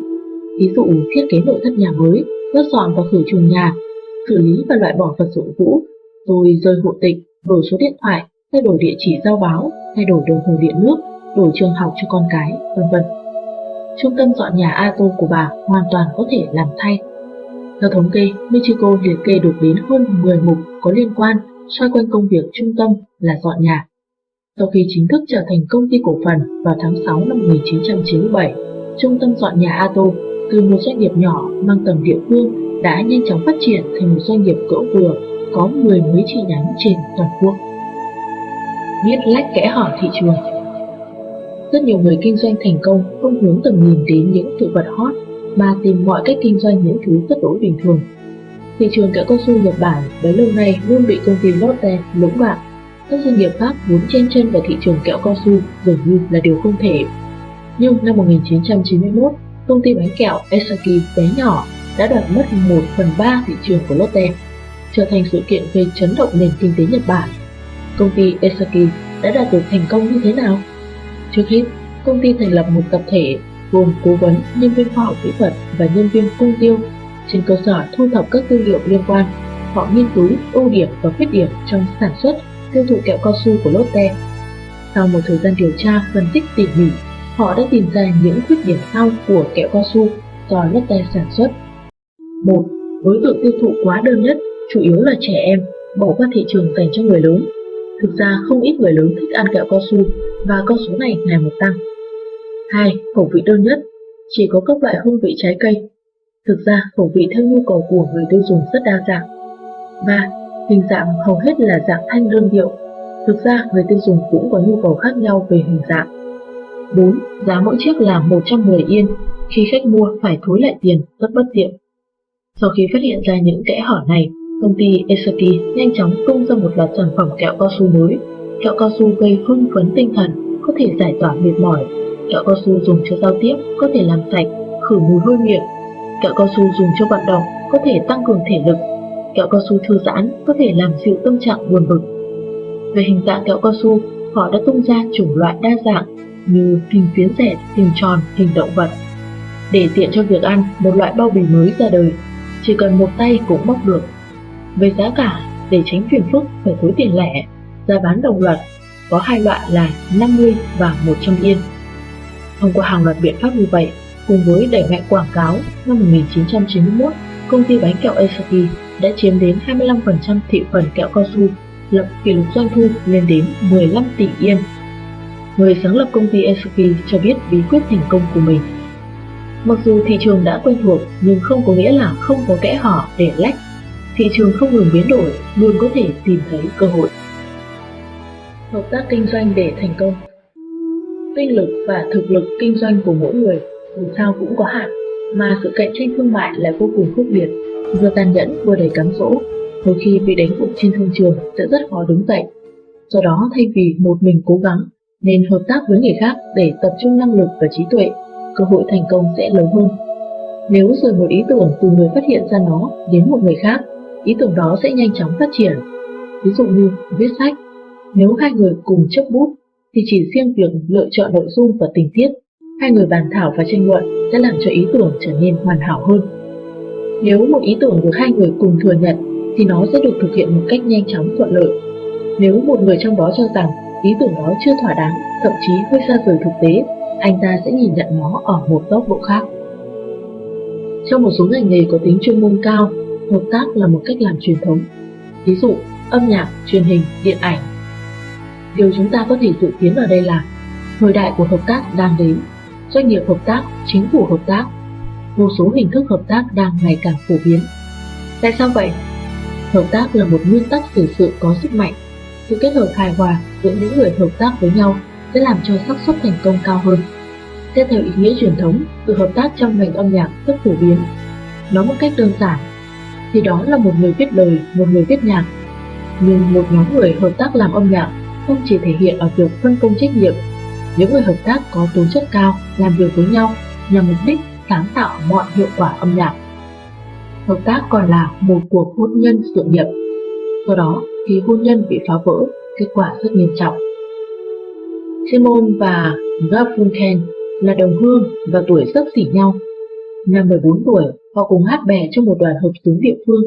ví dụ thiết kế nội thất nhà mới, quét dọn và khử trùng nhà, xử lý và loại bỏ vật dụng cũ, rồi rơi hộ tịch, đổi số điện thoại, thay đổi địa chỉ giao báo, thay đổi đồng hồ điện nước, đổi trường học cho con cái, vân vân. Trung tâm dọn nhà Ato của bà hoàn toàn có thể làm thay theo thống kê, Michiko liệt kê được đến hơn 10 mục có liên quan xoay quanh công việc trung tâm là dọn nhà. Sau khi chính thức trở thành công ty cổ phần vào tháng 6 năm 1997, trung tâm dọn nhà Ato từ một doanh nghiệp nhỏ mang tầm địa phương đã nhanh chóng phát triển thành một doanh nghiệp cỡ vừa có 10 mấy chi nhánh trên toàn quốc. Biết lách kẽ hở thị trường Rất nhiều người kinh doanh thành công không hướng tầm nhìn đến những sự vật hot mà tìm mọi cách kinh doanh những thứ rất đối bình thường. Thị trường kẹo cao su Nhật Bản bấy lâu nay luôn bị công ty Lotte lũng đoạn. Các doanh nghiệp khác muốn chen chân vào thị trường kẹo cao su dường như là điều không thể. Nhưng năm 1991, công ty bánh kẹo Esaki bé nhỏ đã đoạt mất 1 phần 3 thị trường của Lotte, trở thành sự kiện gây chấn động nền kinh tế Nhật Bản. Công ty Esaki đã đạt được thành công như thế nào? Trước hết, công ty thành lập một tập thể gồm cố vấn, nhân viên khoa học kỹ thuật và nhân viên cung tiêu. Trên cơ sở thu thập các tư liệu liên quan, họ nghiên cứu ưu điểm và khuyết điểm trong sản xuất, tiêu thụ kẹo cao su của Lotte. Sau một thời gian điều tra, phân tích tỉ mỉ, họ đã tìm ra những khuyết điểm sau của kẹo cao su do Lotte sản xuất Một, đối tượng tiêu thụ quá đơn nhất, chủ yếu là trẻ em, bỏ qua thị trường dành cho người lớn. Thực ra không ít người lớn thích ăn kẹo cao su và con số này ngày một tăng. 2. Khẩu vị đơn nhất, chỉ có các loại hương vị trái cây. Thực ra khẩu vị theo nhu cầu của người tiêu dùng rất đa dạng. 3. Hình dạng hầu hết là dạng thanh đơn điệu. Thực ra người tiêu dùng cũng có nhu cầu khác nhau về hình dạng. 4. Giá mỗi chiếc là 110 yên, khi khách mua phải thối lại tiền rất bất tiện. Sau khi phát hiện ra những kẽ hở này, công ty Esaki nhanh chóng tung ra một loạt sản phẩm kẹo cao su mới. Kẹo cao su gây hưng phấn tinh thần, có thể giải tỏa mệt mỏi. Kẹo cao su dùng cho giao tiếp, có thể làm sạch, khử mùi hôi miệng. Kẹo cao su dùng cho vận động, có thể tăng cường thể lực. Kẹo cao su thư giãn, có thể làm dịu tâm trạng buồn bực. Về hình dạng kẹo cao su, họ đã tung ra chủng loại đa dạng như hình phiến dẹt, hình tròn, hình động vật. Để tiện cho việc ăn, một loại bao bì mới ra đời, chỉ cần một tay cũng bóc được. Về giá cả, để tránh phiền phức phải thối tiền lẻ, giá bán đồng loạt có hai loại là 50 và 100 yên. Thông qua hàng loạt biện pháp như vậy, cùng với đẩy mạnh quảng cáo, năm 1991, công ty bánh kẹo Asahi đã chiếm đến 25% thị phần kẹo cao su, lập kỷ lục doanh thu lên đến 15 tỷ yên. Người sáng lập công ty Esaki cho biết bí quyết thành công của mình. Mặc dù thị trường đã quen thuộc nhưng không có nghĩa là không có kẽ hở để lách. Thị trường không ngừng biến đổi, luôn có thể tìm thấy cơ hội. Hợp tác kinh doanh để thành công Tinh lực và thực lực kinh doanh của mỗi người dù sao cũng có hạn, mà sự cạnh tranh thương mại lại vô cùng khốc liệt, vừa tàn nhẫn vừa đầy cám dỗ. Đôi khi bị đánh gục trên thương trường sẽ rất khó đứng dậy. Do đó thay vì một mình cố gắng, nên hợp tác với người khác để tập trung năng lực và trí tuệ, cơ hội thành công sẽ lớn hơn. Nếu rời một ý tưởng từ người phát hiện ra nó đến một người khác, ý tưởng đó sẽ nhanh chóng phát triển. Ví dụ như viết sách, nếu hai người cùng chấp bút thì chỉ riêng việc lựa chọn nội dung và tình tiết, hai người bàn thảo và tranh luận sẽ làm cho ý tưởng trở nên hoàn hảo hơn. Nếu một ý tưởng được hai người cùng thừa nhận thì nó sẽ được thực hiện một cách nhanh chóng thuận lợi. Nếu một người trong đó cho rằng ý tưởng đó chưa thỏa đáng, thậm chí hơi xa rời thực tế, anh ta sẽ nhìn nhận nó ở một góc độ khác. Trong một số ngành nghề có tính chuyên môn cao, hợp tác là một cách làm truyền thống. Ví dụ, âm nhạc, truyền hình, điện ảnh. Điều chúng ta có thể dự kiến ở đây là thời đại của hợp tác đang đến, doanh nghiệp hợp tác, chính phủ hợp tác, vô số hình thức hợp tác đang ngày càng phổ biến. Tại sao vậy? Hợp tác là một nguyên tắc xử sự có sức mạnh. Sự kết hợp hài hòa giữa những người hợp tác với nhau sẽ làm cho xác suất thành công cao hơn. Xét theo ý nghĩa truyền thống, sự hợp tác trong ngành âm nhạc rất phổ biến. Nói một cách đơn giản, thì đó là một người viết lời, một người viết nhạc. Nhưng một nhóm người hợp tác làm âm nhạc không chỉ thể hiện ở việc phân công trách nhiệm. Những người hợp tác có tố chất cao làm việc với nhau nhằm mục đích sáng tạo mọi hiệu quả âm nhạc. Hợp tác còn là một cuộc hôn nhân sự nghiệp. Do đó, khi hôn nhân bị phá vỡ, kết quả rất nghiêm trọng. Simon và Garfunkel là đồng hương và tuổi sấp xỉ nhau. Năm 14 tuổi, họ cùng hát bè trong một đoàn hợp xướng địa phương.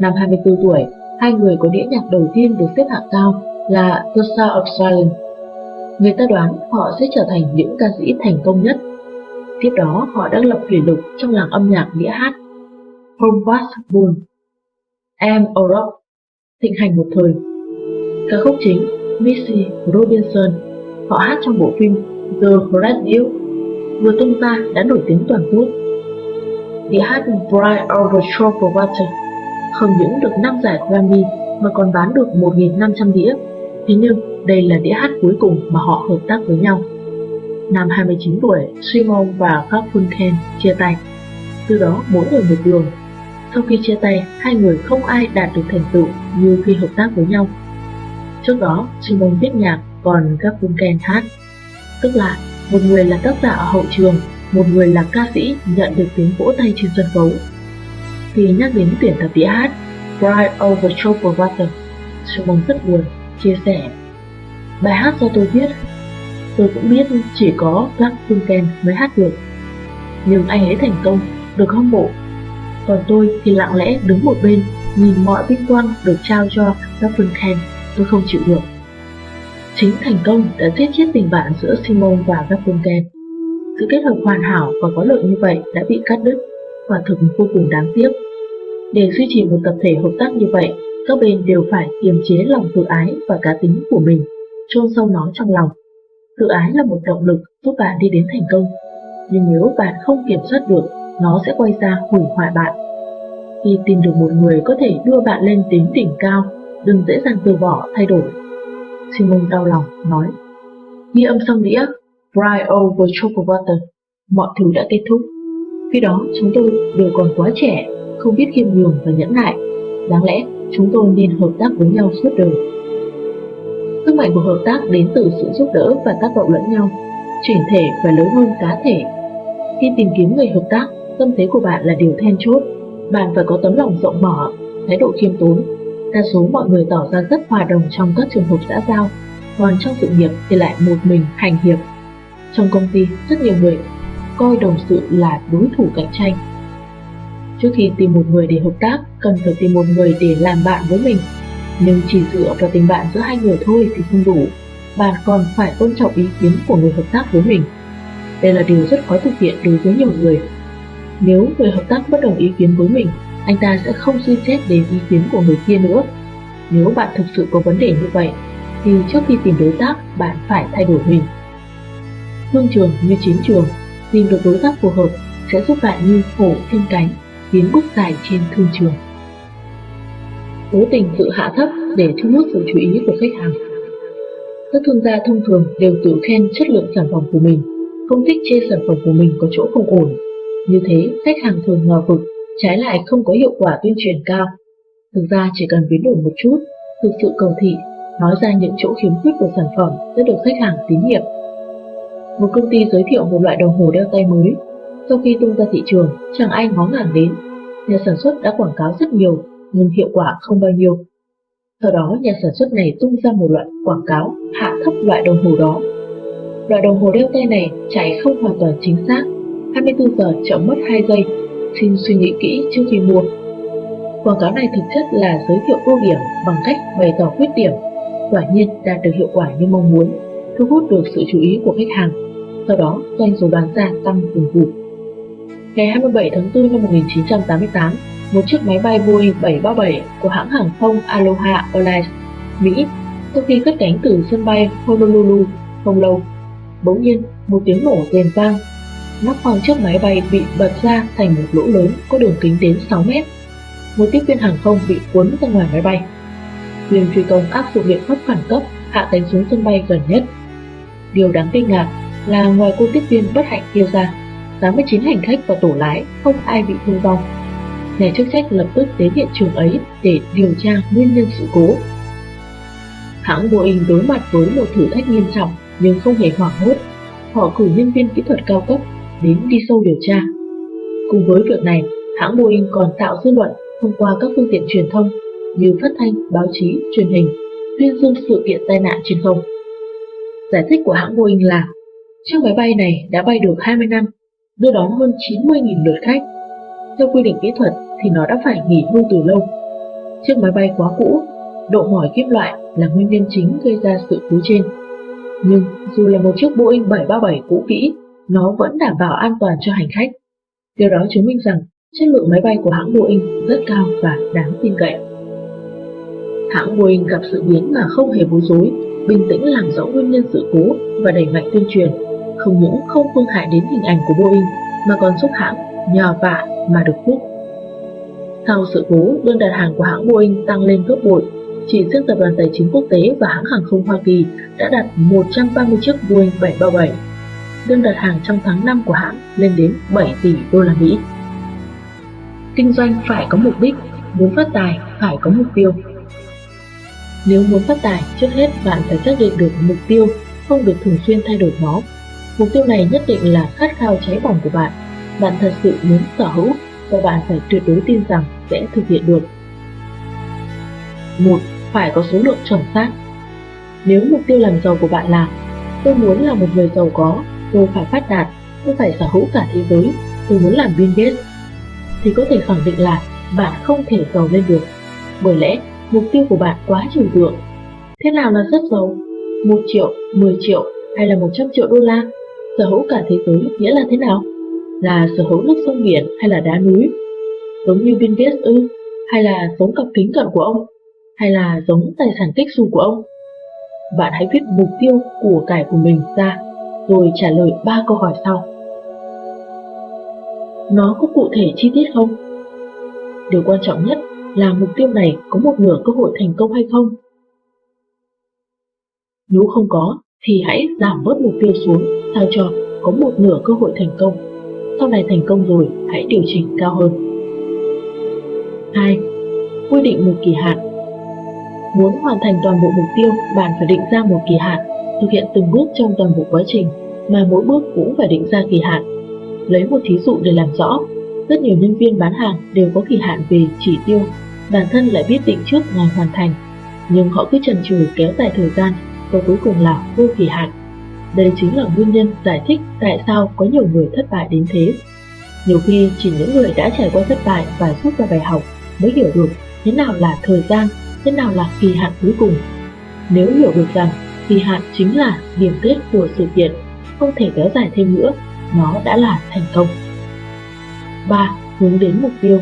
Năm 24 tuổi, hai người có đĩa nhạc đầu tiên được xếp hạng cao là The Sound of Silence. Người ta đoán họ sẽ trở thành những ca sĩ thành công nhất. Tiếp đó, họ đã lập kỷ lục trong làng âm nhạc đĩa hát. From Bull, Am Europe, thịnh hành một thời. Ca khúc chính Missy Robinson, họ hát trong bộ phim The Radio, vừa tung ra đã nổi tiếng toàn quốc. Đĩa hát Bright Over Troubled Water không những được 5 giải Grammy mà còn bán được 1.500 đĩa Thế nhưng đây là đĩa hát cuối cùng mà họ hợp tác với nhau. Năm 29 tuổi, Simon và Garfunkel chia tay. Từ đó mỗi người một đường. Sau khi chia tay, hai người không ai đạt được thành tựu như khi hợp tác với nhau. Trước đó, Simon viết nhạc, còn Garfunkel hát. Tức là một người là tác giả ở hậu trường, một người là ca sĩ nhận được tiếng vỗ tay trên sân khấu. Khi nhắc đến tuyển tập đĩa hát Cry Over Troubled Water, Simon rất buồn chia sẻ Bài hát do tôi viết Tôi cũng biết chỉ có Clark Duncan mới hát được Nhưng anh ấy thành công, được hâm mộ Còn tôi thì lặng lẽ đứng một bên Nhìn mọi vinh quang được trao cho Clark Duncan Tôi không chịu được Chính thành công đã giết chết tình bạn giữa Simon và Garfunkel. Sự kết hợp hoàn hảo và có lợi như vậy đã bị cắt đứt. quả thực vô cùng đáng tiếc. Để duy trì một tập thể hợp tác như vậy, các bên đều phải kiềm chế lòng tự ái và cá tính của mình, chôn sâu nó trong lòng. Tự ái là một động lực giúp bạn đi đến thành công, nhưng nếu bạn không kiểm soát được, nó sẽ quay ra hủy hoại bạn. Khi tìm được một người có thể đưa bạn lên đến đỉnh cao, đừng dễ dàng từ bỏ thay đổi. Simon đau lòng nói, ghi âm xong đĩa, Fry over chocolate water, mọi thứ đã kết thúc. Khi đó chúng tôi đều còn quá trẻ, không biết khiêm nhường và nhẫn nại. Đáng lẽ chúng tôi nên hợp tác với nhau suốt đời. Sức mạnh của hợp tác đến từ sự giúp đỡ và tác động lẫn nhau. Chuyển thể và lớn hơn cá thể. Khi tìm kiếm người hợp tác, tâm thế của bạn là điều then chốt. Bạn phải có tấm lòng rộng mở, thái độ khiêm tốn. Đa số mọi người tỏ ra rất hòa đồng trong các trường hợp xã giao, còn trong sự nghiệp thì lại một mình hành hiệp. Trong công ty, rất nhiều người coi đồng sự là đối thủ cạnh tranh Trước khi tìm một người để hợp tác, cần phải tìm một người để làm bạn với mình. Nhưng chỉ dựa vào tình bạn giữa hai người thôi thì không đủ. Bạn còn phải tôn trọng ý kiến của người hợp tác với mình. Đây là điều rất khó thực hiện đối với nhiều người. Nếu người hợp tác bất đồng ý kiến với mình, anh ta sẽ không suy xét đến ý kiến của người kia nữa. Nếu bạn thực sự có vấn đề như vậy, thì trước khi tìm đối tác, bạn phải thay đổi mình. Thương trường như chiến trường, tìm được đối tác phù hợp sẽ giúp bạn như hổ thêm cánh tiến bước dài trên thương trường. Cố tình tự hạ thấp để thu hút sự chú ý của khách hàng. Các thương gia thông thường đều tự khen chất lượng sản phẩm của mình, không thích chê sản phẩm của mình có chỗ không ổn. Như thế, khách hàng thường ngờ vực, trái lại không có hiệu quả tuyên truyền cao. Thực ra chỉ cần biến đổi một chút, thực sự cầu thị, nói ra những chỗ khiếm khuyết của sản phẩm sẽ được khách hàng tín nhiệm. Một công ty giới thiệu một loại đồng hồ đeo tay mới sau khi tung ra thị trường, chẳng ai ngó ngàng đến. Nhà sản xuất đã quảng cáo rất nhiều, nhưng hiệu quả không bao nhiêu. Sau đó, nhà sản xuất này tung ra một loại quảng cáo hạ thấp loại đồng hồ đó. Loại đồng hồ đeo tay này chạy không hoàn toàn chính xác, 24 giờ chậm mất 2 giây, xin suy nghĩ kỹ trước khi mua. Quảng cáo này thực chất là giới thiệu ưu điểm bằng cách bày tỏ khuyết điểm, quả nhiên đạt được hiệu quả như mong muốn, thu hút được sự chú ý của khách hàng. Sau đó, doanh số bán ra tăng từng vụt. Ngày 27 tháng 4 năm 1988, một chiếc máy bay Boeing 737 của hãng hàng không Aloha Airlines, Mỹ, sau khi cất cánh từ sân bay Honolulu không lâu, bỗng nhiên một tiếng nổ rền vang. Nắp khoang chiếc máy bay bị bật ra thành một lỗ lớn có đường kính đến 6 mét. Một tiếp viên hàng không bị cuốn ra ngoài máy bay. Viên phi công áp dụng biện pháp khẩn cấp hạ cánh xuống sân bay gần nhất. Điều đáng kinh ngạc là ngoài cô tiếp viên bất hạnh kia ra 89 hành khách và tổ lái không ai bị thương vong. Nhà chức trách lập tức đến hiện trường ấy để điều tra nguyên nhân sự cố. Hãng Boeing đối mặt với một thử thách nghiêm trọng nhưng không hề hoảng hốt. Họ cử nhân viên kỹ thuật cao cấp đến đi sâu điều tra. Cùng với việc này, hãng Boeing còn tạo dư luận thông qua các phương tiện truyền thông như phát thanh, báo chí, truyền hình, tuyên dương sự kiện tai nạn trên không. Giải thích của hãng Boeing là chiếc máy bay này đã bay được 20 năm đưa đón hơn 90.000 lượt khách. Theo quy định kỹ thuật thì nó đã phải nghỉ hưu từ lâu. Chiếc máy bay quá cũ, độ mỏi kim loại là nguyên nhân chính gây ra sự cố trên. Nhưng dù là một chiếc Boeing 737 cũ kỹ, nó vẫn đảm bảo an toàn cho hành khách. Điều đó chứng minh rằng chất lượng máy bay của hãng Boeing rất cao và đáng tin cậy. Hãng Boeing gặp sự biến mà không hề bối rối, bình tĩnh làm rõ nguyên nhân sự cố và đẩy mạnh tuyên truyền không những không phương hại đến hình ảnh của Boeing mà còn giúp hãng nhờ vả mà được phúc. Sau sự cố, đơn đặt hàng của hãng Boeing tăng lên gấp bội. Chỉ riêng tập đoàn tài chính quốc tế và hãng hàng không Hoa Kỳ đã đặt 130 chiếc Boeing 737. Đơn đặt hàng trong tháng 5 của hãng lên đến 7 tỷ đô la Mỹ. Kinh doanh phải có mục đích, muốn phát tài phải có mục tiêu. Nếu muốn phát tài, trước hết bạn phải xác định được mục tiêu, không được thường xuyên thay đổi nó Mục tiêu này nhất định là khát khao cháy bỏng của bạn. Bạn thật sự muốn sở hữu và bạn phải tuyệt đối tin rằng sẽ thực hiện được. Một, Phải có số lượng chuẩn xác. Nếu mục tiêu làm giàu của bạn là tôi muốn là một người giàu có, tôi phải phát đạt, tôi phải sở hữu cả thế giới, tôi muốn làm Bill Gates, thì có thể khẳng định là bạn không thể giàu lên được. Bởi lẽ mục tiêu của bạn quá trừu tượng. Thế nào là rất giàu? 1 triệu, 10 triệu hay là 100 triệu đô la? Sở hữu cả thế giới nghĩa là thế nào? là sở hữu nước sông biển hay là đá núi? Giống như Bill Gates ư? Hay là giống cặp kính cận của ông? Hay là giống tài sản kích xù của ông? Bạn hãy viết mục tiêu của cải của mình ra, rồi trả lời ba câu hỏi sau. Nó có cụ thể chi tiết không? Điều quan trọng nhất là mục tiêu này có một nửa cơ hội thành công hay không? Nếu không có, thì hãy giảm bớt mục tiêu xuống sao cho có một nửa cơ hội thành công. Sau này thành công rồi, hãy điều chỉnh cao hơn. 2. Quy định một kỳ hạn Muốn hoàn thành toàn bộ mục tiêu, bạn phải định ra một kỳ hạn, thực hiện từng bước trong toàn bộ quá trình, mà mỗi bước cũng phải định ra kỳ hạn. Lấy một thí dụ để làm rõ, rất nhiều nhân viên bán hàng đều có kỳ hạn về chỉ tiêu, bản thân lại biết định trước ngày hoàn thành, nhưng họ cứ chần chừ kéo dài thời gian và cuối cùng là vô kỳ hạn. Đây chính là nguyên nhân giải thích tại sao có nhiều người thất bại đến thế. Nhiều khi chỉ những người đã trải qua thất bại và rút ra bài học mới hiểu được thế nào là thời gian, thế nào là kỳ hạn cuối cùng. Nếu hiểu được rằng kỳ hạn chính là điểm kết của sự kiện, không thể kéo dài thêm nữa, nó đã là thành công. 3. Hướng đến mục tiêu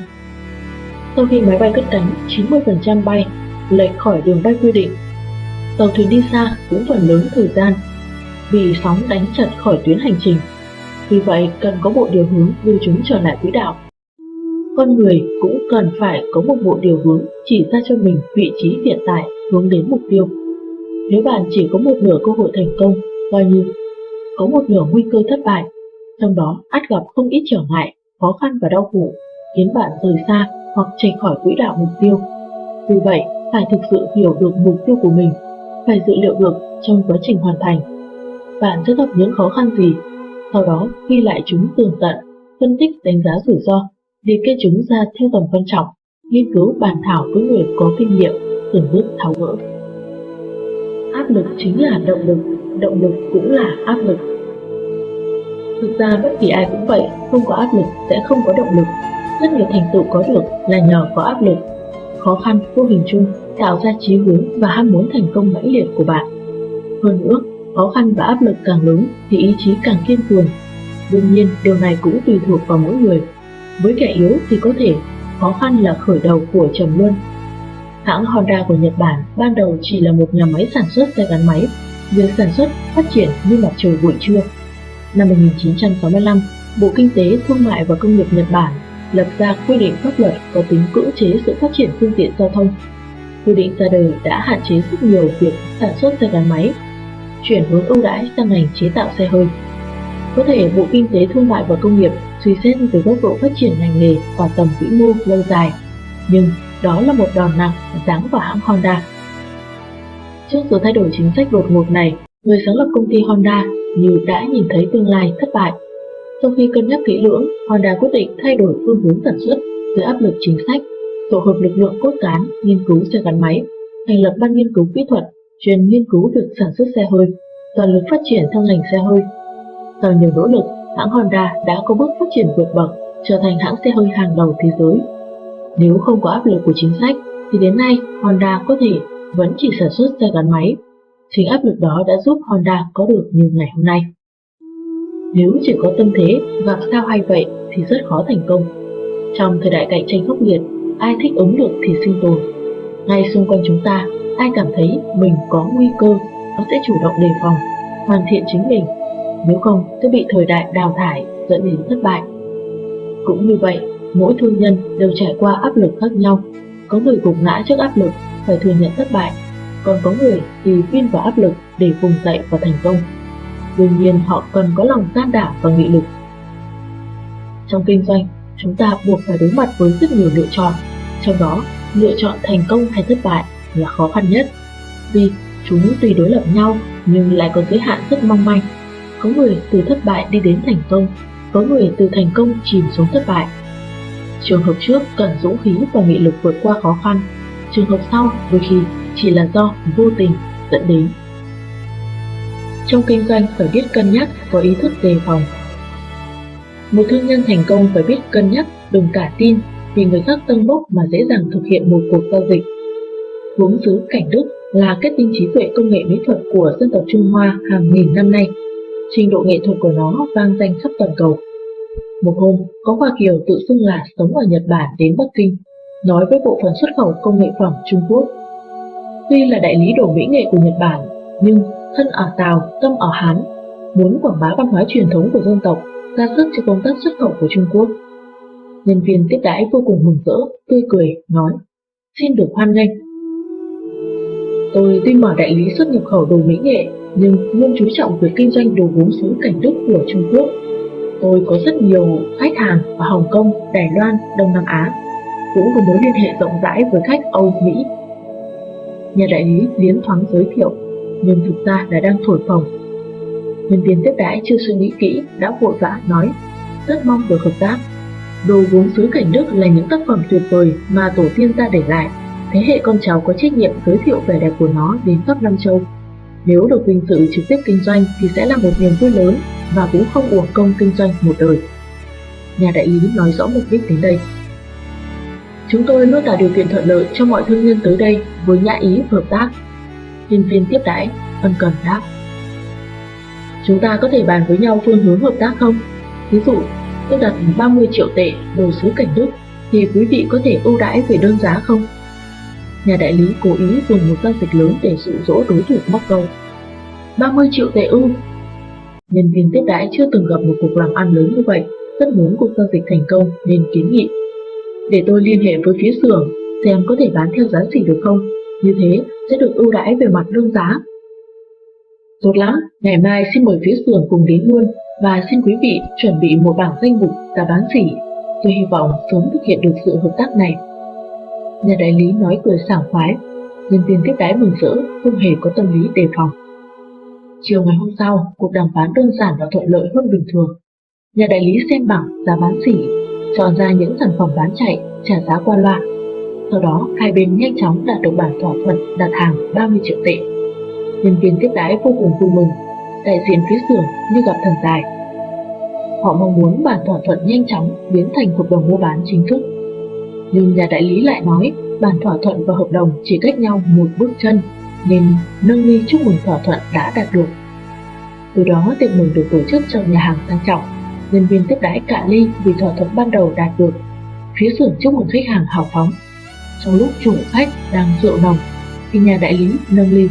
Sau khi máy bay cất cánh, 90% bay lệch khỏi đường bay quy định. Tàu thuyền đi xa cũng phần lớn thời gian vì sóng đánh chật khỏi tuyến hành trình. Vì vậy, cần có bộ điều hướng đưa chúng trở lại quỹ đạo. Con người cũng cần phải có một bộ điều hướng chỉ ra cho mình vị trí hiện tại hướng đến mục tiêu. Nếu bạn chỉ có một nửa cơ hội thành công, coi như có một nửa nguy cơ thất bại, trong đó át gặp không ít trở ngại, khó khăn và đau khổ, khiến bạn rời xa hoặc chạy khỏi quỹ đạo mục tiêu. Vì vậy, phải thực sự hiểu được mục tiêu của mình, phải dự liệu được trong quá trình hoàn thành. Bạn sẽ gặp những khó khăn gì, sau đó ghi lại chúng tường tận, phân tích đánh giá rủi ro, liệt kê chúng ra theo tầm quan trọng, nghiên cứu bàn thảo với người có kinh nghiệm, từng bước tháo gỡ. Áp lực chính là động lực, động lực cũng là áp lực. Thực ra bất kỳ ai cũng vậy, không có áp lực sẽ không có động lực. Rất nhiều thành tựu có được là nhờ có áp lực. Khó khăn vô hình chung tạo ra chí hướng và ham muốn thành công mãnh liệt của bạn. Hơn nữa, khó khăn và áp lực càng lớn thì ý chí càng kiên cường. Đương nhiên, điều này cũng tùy thuộc vào mỗi người. Với kẻ yếu thì có thể khó khăn là khởi đầu của trầm luân. Hãng Honda của Nhật Bản ban đầu chỉ là một nhà máy sản xuất xe gắn máy, việc sản xuất phát triển như mặt trời buổi trưa. Năm 1965, Bộ Kinh tế, Thương mại và Công nghiệp Nhật Bản lập ra quy định pháp luật có tính cưỡng chế sự phát triển phương tiện giao thông. Quy định ra đời đã hạn chế rất nhiều việc sản xuất xe gắn máy, chuyển hướng ưu đãi sang ngành chế tạo xe hơi. Có thể Bộ Kinh tế Thương mại và Công nghiệp suy xét từ góc độ phát triển ngành nghề và tầm vĩ mô lâu dài, nhưng đó là một đòn nặng giáng vào hãng Honda. Trước sự thay đổi chính sách đột ngột này, người sáng lập công ty Honda như đã nhìn thấy tương lai thất bại. Sau khi cân nhắc kỹ lưỡng, Honda quyết định thay đổi phương hướng sản xuất dưới áp lực chính sách, tổ hợp lực lượng cốt cán nghiên cứu xe gắn máy, thành lập ban nghiên cứu kỹ thuật chuyên nghiên cứu việc sản xuất xe hơi, toàn lực phát triển theo ngành xe hơi. Sau nhiều nỗ lực, hãng Honda đã có bước phát triển vượt bậc, trở thành hãng xe hơi hàng đầu thế giới. Nếu không có áp lực của chính sách, thì đến nay Honda có thể vẫn chỉ sản xuất xe gắn máy. Chính áp lực đó đã giúp Honda có được như ngày hôm nay. Nếu chỉ có tâm thế và sao hay vậy thì rất khó thành công. Trong thời đại cạnh tranh khốc liệt, ai thích ứng được thì sinh tồn. Ngay xung quanh chúng ta, ai cảm thấy mình có nguy cơ, nó sẽ chủ động đề phòng, hoàn thiện chính mình nếu không sẽ bị thời đại đào thải dẫn đến thất bại. Cũng như vậy, mỗi thương nhân đều trải qua áp lực khác nhau. Có người gục ngã trước áp lực phải thừa nhận thất bại, còn có người thì viên vào áp lực để vùng dậy và thành công. Đương nhiên họ cần có lòng can đảm và nghị lực. Trong kinh doanh, chúng ta buộc phải đối mặt với rất nhiều lựa chọn, trong đó lựa chọn thành công hay thất bại là khó khăn nhất. Vì chúng tùy đối lập nhau nhưng lại có giới hạn rất mong manh có người từ thất bại đi đến thành công, có người từ thành công chìm xuống thất bại. Trường hợp trước cần dũng khí và nghị lực vượt qua khó khăn, trường hợp sau đôi khi chỉ là do vô tình dẫn đến. Trong kinh doanh phải biết cân nhắc, có ý thức đề phòng. Một thương nhân thành công phải biết cân nhắc, đừng cả tin vì người khác tân bốc mà dễ dàng thực hiện một cuộc giao dịch. Gốm xứ Cảnh Đức là kết tinh trí tuệ công nghệ mỹ thuật của dân tộc Trung Hoa hàng nghìn năm nay trình độ nghệ thuật của nó vang danh khắp toàn cầu. Một hôm, có Hoa Kiều tự xưng là sống ở Nhật Bản đến Bắc Kinh, nói với bộ phận xuất khẩu công nghệ phẩm Trung Quốc. Tuy là đại lý đồ mỹ nghệ của Nhật Bản, nhưng thân ở Tàu, tâm ở Hán, muốn quảng bá văn hóa truyền thống của dân tộc, ra sức cho công tác xuất khẩu của Trung Quốc. Nhân viên tiếp đãi vô cùng mừng rỡ, tươi cười, nói, xin được hoan nghênh. Tôi tuy mở đại lý xuất nhập khẩu đồ mỹ nghệ, nhưng luôn chú trọng việc kinh doanh đồ gốm xứ cảnh Đức của Trung Quốc. Tôi có rất nhiều khách hàng ở Hồng Kông, Đài Loan, Đông Nam Á, cũng có mối liên hệ rộng rãi với khách Âu, Mỹ. Nhà đại lý liến thoáng giới thiệu, nhưng thực ra là đang thổi phồng. Nhân viên tiếp đãi chưa suy nghĩ kỹ đã vội vã nói, rất mong được hợp tác. Đồ gốm xứ cảnh Đức là những tác phẩm tuyệt vời mà tổ tiên ta để lại. Thế hệ con cháu có trách nhiệm giới thiệu vẻ đẹp của nó đến khắp Nam Châu. Nếu được vinh dự trực tiếp kinh doanh thì sẽ là một niềm vui lớn và cũng không uổng công kinh doanh một đời. Nhà đại lý nói rõ mục đích đến đây. Chúng tôi luôn tạo điều kiện thuận lợi cho mọi thương nhân tới đây với nhã ý hợp tác. Nhân viên tiếp đãi ân cần đáp. Chúng ta có thể bàn với nhau phương hướng hợp tác không? Ví dụ, tôi đặt 30 triệu tệ đồ sứ cảnh Đức thì quý vị có thể ưu đãi về đơn giá không? Nhà đại lý cố ý dùng một giao dịch lớn để dụ dỗ đối thủ móc câu. 30 triệu tệ ưu. Nhân viên tiếp đãi chưa từng gặp một cuộc làm ăn lớn như vậy, rất muốn cuộc giao dịch thành công nên kiến nghị. Để tôi liên hệ với phía xưởng xem có thể bán theo giá gì được không, như thế sẽ được ưu đãi về mặt lương giá. Tốt lắm, ngày mai xin mời phía xưởng cùng đến luôn và xin quý vị chuẩn bị một bảng danh mục giá bán sỉ. Tôi hy vọng sớm thực hiện được sự hợp tác này. Nhà đại lý nói cười sảng khoái, nhân viên tiếp đái mừng rỡ, không hề có tâm lý đề phòng. Chiều ngày hôm sau, cuộc đàm phán đơn giản và thuận lợi hơn bình thường. Nhà đại lý xem bảng giá bán sỉ, chọn ra những sản phẩm bán chạy, trả giá qua loa. Sau đó, hai bên nhanh chóng đạt được bản thỏa thuận đặt hàng 30 triệu tệ. Nhân viên tiếp đái vô cùng vui mừng, đại diện phía xưởng như gặp thần tài. Họ mong muốn bản thỏa thuận nhanh chóng biến thành hợp đồng mua bán chính thức. Nhưng nhà đại lý lại nói bản thỏa thuận và hợp đồng chỉ cách nhau một bước chân, nên nâng ly chúc mừng thỏa thuận đã đạt được. Từ đó tiệc mừng được tổ chức trong nhà hàng sang trọng, nhân viên tiếp đãi cả ly vì thỏa thuận ban đầu đạt được. Phía xưởng chúc mừng khách hàng hào phóng. Trong lúc chủ khách đang rượu nồng, thì nhà đại lý nâng ly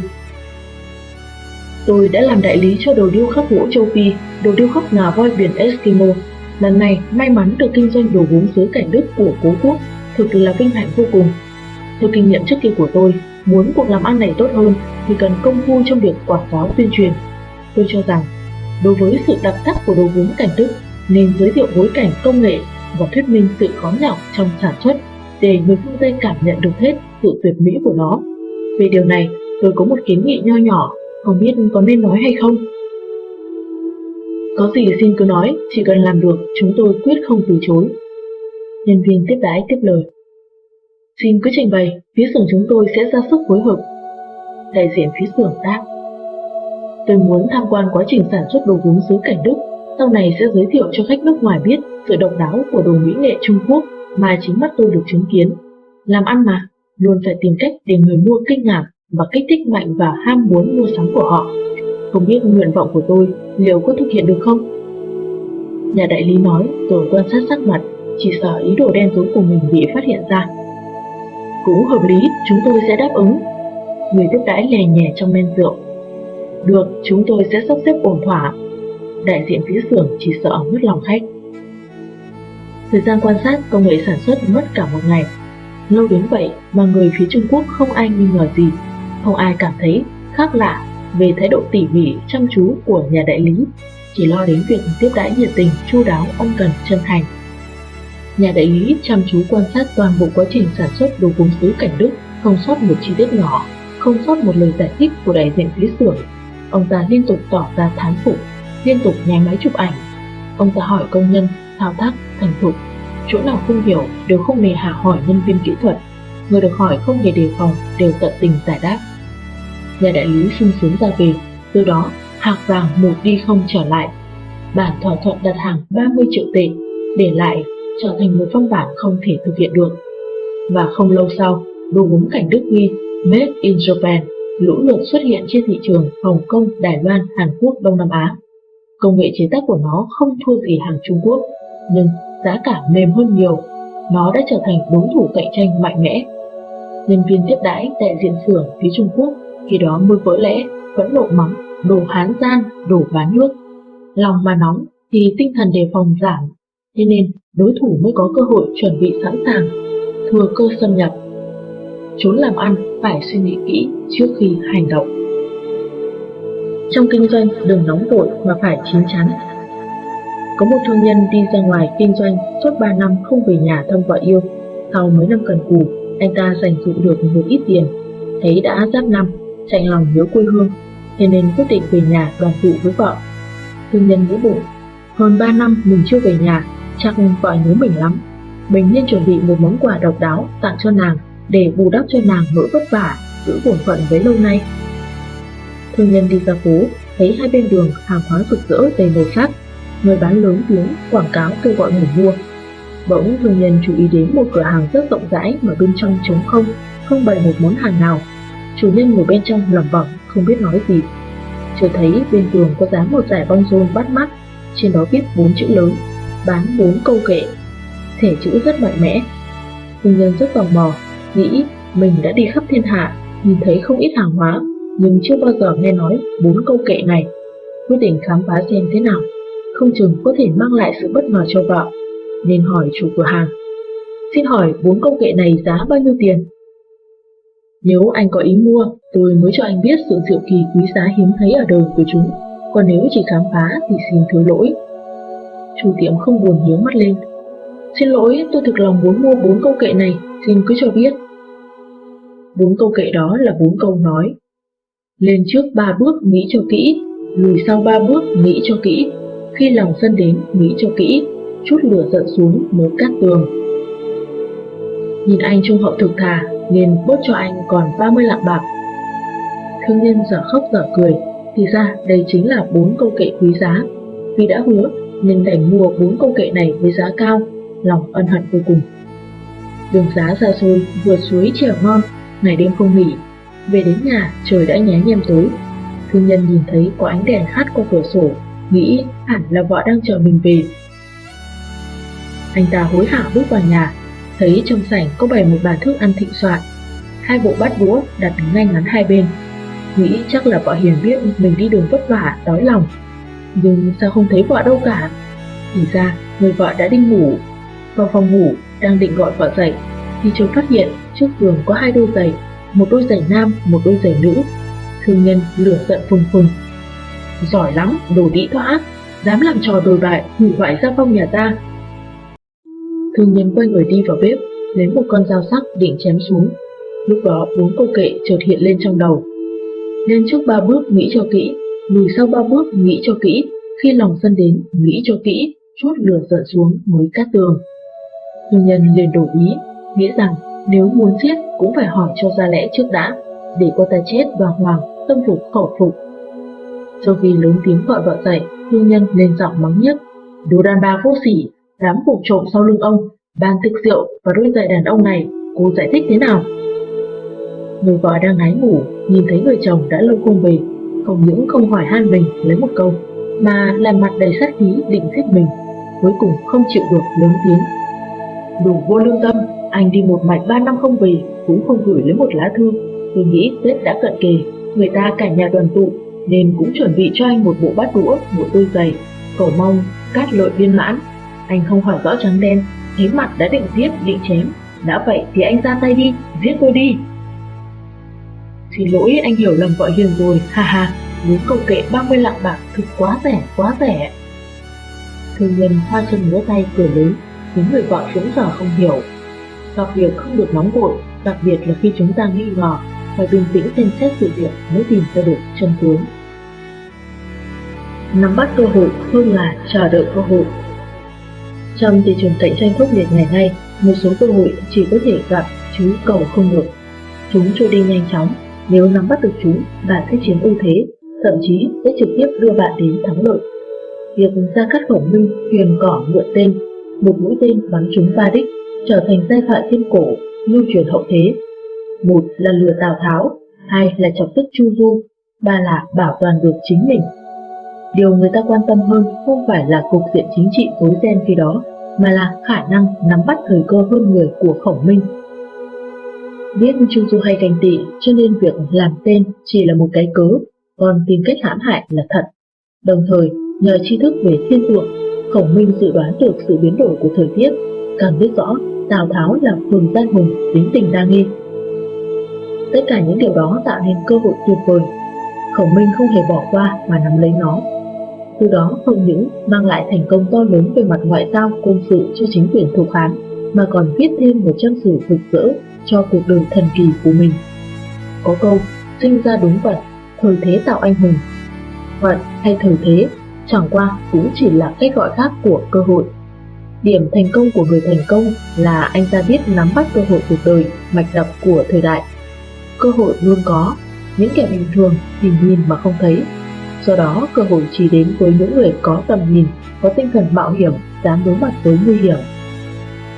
Tôi đã làm đại lý cho đồ điêu khắc gỗ châu Phi, đồ điêu khắc ngà voi biển Eskimo. Lần này may mắn được kinh doanh đồ gốm xứ cảnh Đức của cố quốc, thực là vinh hạnh vô cùng. Theo kinh nghiệm trước kia của tôi, muốn cuộc làm ăn này tốt hơn thì cần công phu trong việc quảng cáo tuyên truyền. Tôi cho rằng, đối với sự đặc sắc của đồ gốm cảnh Đức, nên giới thiệu bối cảnh công nghệ và thuyết minh sự khó nhọc trong sản xuất để người phương Tây cảm nhận được hết sự tuyệt mỹ của nó. Về điều này, tôi có một kiến nghị nho nhỏ không biết có nên nói hay không? Có gì xin cứ nói, chỉ cần làm được, chúng tôi quyết không từ chối. Nhân viên tiếp đái tiếp lời. Xin cứ trình bày, phía xưởng chúng tôi sẽ ra sức phối hợp. Đại diện phía xưởng đáp. Tôi muốn tham quan quá trình sản xuất đồ gốm xứ cảnh Đức, sau này sẽ giới thiệu cho khách nước ngoài biết sự độc đáo của đồ mỹ nghệ Trung Quốc mà chính mắt tôi được chứng kiến. Làm ăn mà, luôn phải tìm cách để người mua kinh ngạc và kích thích mạnh vào ham muốn mua sắm của họ. Không biết nguyện vọng của tôi liệu có thực hiện được không? Nhà đại lý nói rồi quan sát sắc mặt, chỉ sợ ý đồ đen tối của mình bị phát hiện ra. Cũng hợp lý, chúng tôi sẽ đáp ứng. Người tiếp đãi lè nhẹ trong men rượu. Được, chúng tôi sẽ sắp xếp ổn thỏa. Đại diện phía xưởng chỉ sợ mất lòng khách. Thời gian quan sát công nghệ sản xuất mất cả một ngày. Lâu đến vậy mà người phía Trung Quốc không ai nghi ngờ gì không ai cảm thấy khác lạ về thái độ tỉ mỉ chăm chú của nhà đại lý, chỉ lo đến việc tiếp đãi nhiệt tình, chu đáo, ân cần, chân thành. Nhà đại lý chăm chú quan sát toàn bộ quá trình sản xuất đồ gốm sứ cảnh Đức, không sót một chi tiết nhỏ, không sót một lời giải thích của đại diện phía xưởng. Ông ta liên tục tỏ ra thán phục, liên tục nháy máy chụp ảnh. Ông ta hỏi công nhân, thao tác, thành thục. Chỗ nào không hiểu đều không nề hà hỏi nhân viên kỹ thuật. Người được hỏi không hề đề phòng đều tận tình giải đáp nhà đại lý sung sướng ra về, từ đó hạc vàng một đi không trở lại. Bản thỏa thuận đặt hàng 30 triệu tệ, để lại trở thành một văn bản không thể thực hiện được. Và không lâu sau, đồ gốm cảnh Đức ghi Made in Japan lũ lượt xuất hiện trên thị trường Hồng Kông, Đài Loan, Hàn Quốc, Đông Nam Á. Công nghệ chế tác của nó không thua gì hàng Trung Quốc. nhưng giá cả mềm hơn nhiều, nó đã trở thành đối thủ cạnh tranh mạnh mẽ. Nhân viên tiếp đãi đại diện xưởng phía Trung Quốc khi đó mới vỡ lẽ, vẫn nộ mắng, đồ hán gian, đồ bán nước. Lòng mà nóng thì tinh thần đề phòng giảm, thế nên đối thủ mới có cơ hội chuẩn bị sẵn sàng, thừa cơ xâm nhập. Trốn làm ăn phải suy nghĩ kỹ trước khi hành động. Trong kinh doanh đừng nóng vội mà phải chín chắn. Có một thương nhân đi ra ngoài kinh doanh suốt 3 năm không về nhà thăm vợ yêu. Sau mấy năm cần cù, anh ta dành dụ được một ít tiền, thấy đã giáp năm, chạy lòng nhớ quê hương, thế nên quyết định về nhà đoàn tụ với vợ. Thương nhân nghĩ bụng, hơn 3 năm mình chưa về nhà, chắc vợ nhớ mình lắm. Mình nên chuẩn bị một món quà độc đáo tặng cho nàng để bù đắp cho nàng nỗi vất vả, giữ bổn phận với lâu nay. Thương nhân đi ra phố, thấy hai bên đường hàng hóa rực rỡ đầy màu sắc, người bán lớn tiếng quảng cáo kêu gọi người mua. Bỗng thương nhân chú ý đến một cửa hàng rất rộng rãi mà bên trong trống không, không bày một món hàng nào. Chủ nhân ngồi bên trong lẩm bẩm không biết nói gì. Chưa thấy bên tường có dán một giải băng rôn bắt mắt, trên đó viết bốn chữ lớn, bán bốn câu kệ. Thể chữ rất mạnh mẽ. Thương nhân rất tò mò, nghĩ mình đã đi khắp thiên hạ, nhìn thấy không ít hàng hóa, nhưng chưa bao giờ nghe nói bốn câu kệ này. Quyết định khám phá xem thế nào, không chừng có thể mang lại sự bất ngờ cho vợ, nên hỏi chủ cửa hàng. Xin hỏi bốn câu kệ này giá bao nhiêu tiền? Nếu anh có ý mua, tôi mới cho anh biết sự diệu kỳ quý giá hiếm thấy ở đời của chúng, còn nếu chỉ khám phá thì xin thứ lỗi. Chủ tiệm không buồn hiếu mắt lên. Xin lỗi, tôi thực lòng muốn mua bốn câu kệ này, xin cứ cho biết. Bốn câu kệ đó là bốn câu nói. Lên trước ba bước nghĩ cho kỹ, lùi sau ba bước nghĩ cho kỹ, khi lòng sân đến nghĩ cho kỹ, chút lửa giận xuống mới cắt tường. Nhìn anh trông hậu thực thà, nên bớt cho anh còn 30 lạng bạc. Thương nhân dở khóc dở cười, thì ra đây chính là bốn câu kệ quý giá. Vì đã hứa nên đành mua bốn câu kệ này với giá cao, lòng ân hận vô cùng. Đường giá xa xôi, vượt suối trèo ngon, ngày đêm không nghỉ. Về đến nhà, trời đã nhé nhem tối. Thương nhân nhìn thấy có ánh đèn hắt qua cửa sổ, nghĩ hẳn là vợ đang chờ mình về. Anh ta hối hả bước vào nhà, thấy trong sảnh có bày một bàn thức ăn thịnh soạn, hai bộ bát đũa đặt ngay ngắn hai bên. Nghĩ chắc là vợ Hiền biết mình đi đường vất vả, đói lòng. Nhưng sao không thấy vợ đâu cả? Thì ra, người vợ đã đi ngủ. Vào phòng ngủ, đang định gọi vợ dậy, thì chợt phát hiện trước giường có hai đôi giày, một đôi giày nam, một đôi giày nữ. Thương nhân lửa giận phùng phùng. Giỏi lắm, đồ đĩ thoát, dám làm trò đồi bại, hủy hoại gia phong nhà ta, Thương nhân quay người đi vào bếp, lấy một con dao sắc định chém xuống. Lúc đó bốn câu kệ chợt hiện lên trong đầu. Lên trước ba bước nghĩ cho kỹ, lùi sau ba bước nghĩ cho kỹ, khi lòng sân đến nghĩ cho kỹ, chút lửa giận xuống mới cắt tường. Thương nhân liền đổi ý, nghĩ rằng nếu muốn giết cũng phải hỏi cho ra lẽ trước đã, để cô ta chết và hoàng tâm phục khẩu phục. Sau khi lớn tiếng gọi vợ dậy, thương nhân lên giọng mắng nhất, đồ đàn bà vô sỉ, dám phục trộm sau lưng ông, bàn thực rượu và đôi giày đàn ông này, cô giải thích thế nào? Người vợ đang ngái ngủ, nhìn thấy người chồng đã lâu không về, không những không hỏi han mình lấy một câu, mà làm mặt đầy sát khí định giết mình, cuối cùng không chịu được lớn tiếng. Đủ vô lương tâm, anh đi một mạch ba năm không về, cũng không gửi lấy một lá thư. Tôi nghĩ Tết đã cận kề, người ta cả nhà đoàn tụ, nên cũng chuẩn bị cho anh một bộ bát đũa, một đôi giày, cầu mong cát lợi viên mãn anh không hỏi rõ trắng đen, thấy mặt đã định giết, định chém. Đã vậy thì anh ra tay đi, giết tôi đi. Xin lỗi anh hiểu lầm vợ Hiền rồi, ha ha, muốn cầu kệ 30 lạng bạc thực quá rẻ, quá rẻ. Thương nhân hoa chân múa tay cười lớn, khiến người vợ chúng giờ không hiểu. Gặp việc không được nóng vội, đặc biệt là khi chúng ta nghi ngờ, phải bình tĩnh xem xét sự việc mới tìm ra được chân tướng. Nắm bắt cơ hội hơn là chờ đợi cơ hội. Trong thị trường cạnh tranh khốc liệt ngày nay, một số cơ hội chỉ có thể gặp chứ cầu không được. Chúng trôi đi nhanh chóng, nếu nắm bắt được chúng, bạn sẽ chiếm ưu thế, thậm chí sẽ trực tiếp đưa bạn đến thắng lợi. Việc ra cắt khổng minh, huyền cỏ mượn tên, một mũi tên bắn trúng ba đích, trở thành giai thoại thiên cổ, lưu truyền hậu thế. Một là lừa Tào Tháo, hai là chọc tức Chu Du, ba là bảo toàn được chính mình Điều người ta quan tâm hơn không phải là cục diện chính trị tối đen khi đó, mà là khả năng nắm bắt thời cơ hơn người của khổng minh. Biết Chu Du hay canh tị cho nên việc làm tên chỉ là một cái cớ, còn tìm cách hãm hại là thật. Đồng thời, nhờ tri thức về thiên tượng, khổng minh dự đoán được sự biến đổi của thời tiết, càng biết rõ Tào Tháo là phường gian hùng tính tình đa nghi. Tất cả những điều đó tạo nên cơ hội tuyệt vời. Khổng Minh không hề bỏ qua mà nắm lấy nó. Từ đó không những mang lại thành công to lớn về mặt ngoại giao quân sự cho chính quyền thuộc Hán, mà còn viết thêm một trang sử rực rỡ cho cuộc đời thần kỳ của mình. Có câu, sinh ra đúng vận, thời thế tạo anh hùng. Vận hay thời thế chẳng qua cũng chỉ là cách gọi khác của cơ hội. Điểm thành công của người thành công là anh ta biết nắm bắt cơ hội cuộc đời, mạch đập của thời đại. Cơ hội luôn có, những kẻ bình thường thì nhìn mà không thấy. Do đó, cơ hội chỉ đến với những người có tầm nhìn, có tinh thần mạo hiểm, dám đối mặt với nguy hiểm.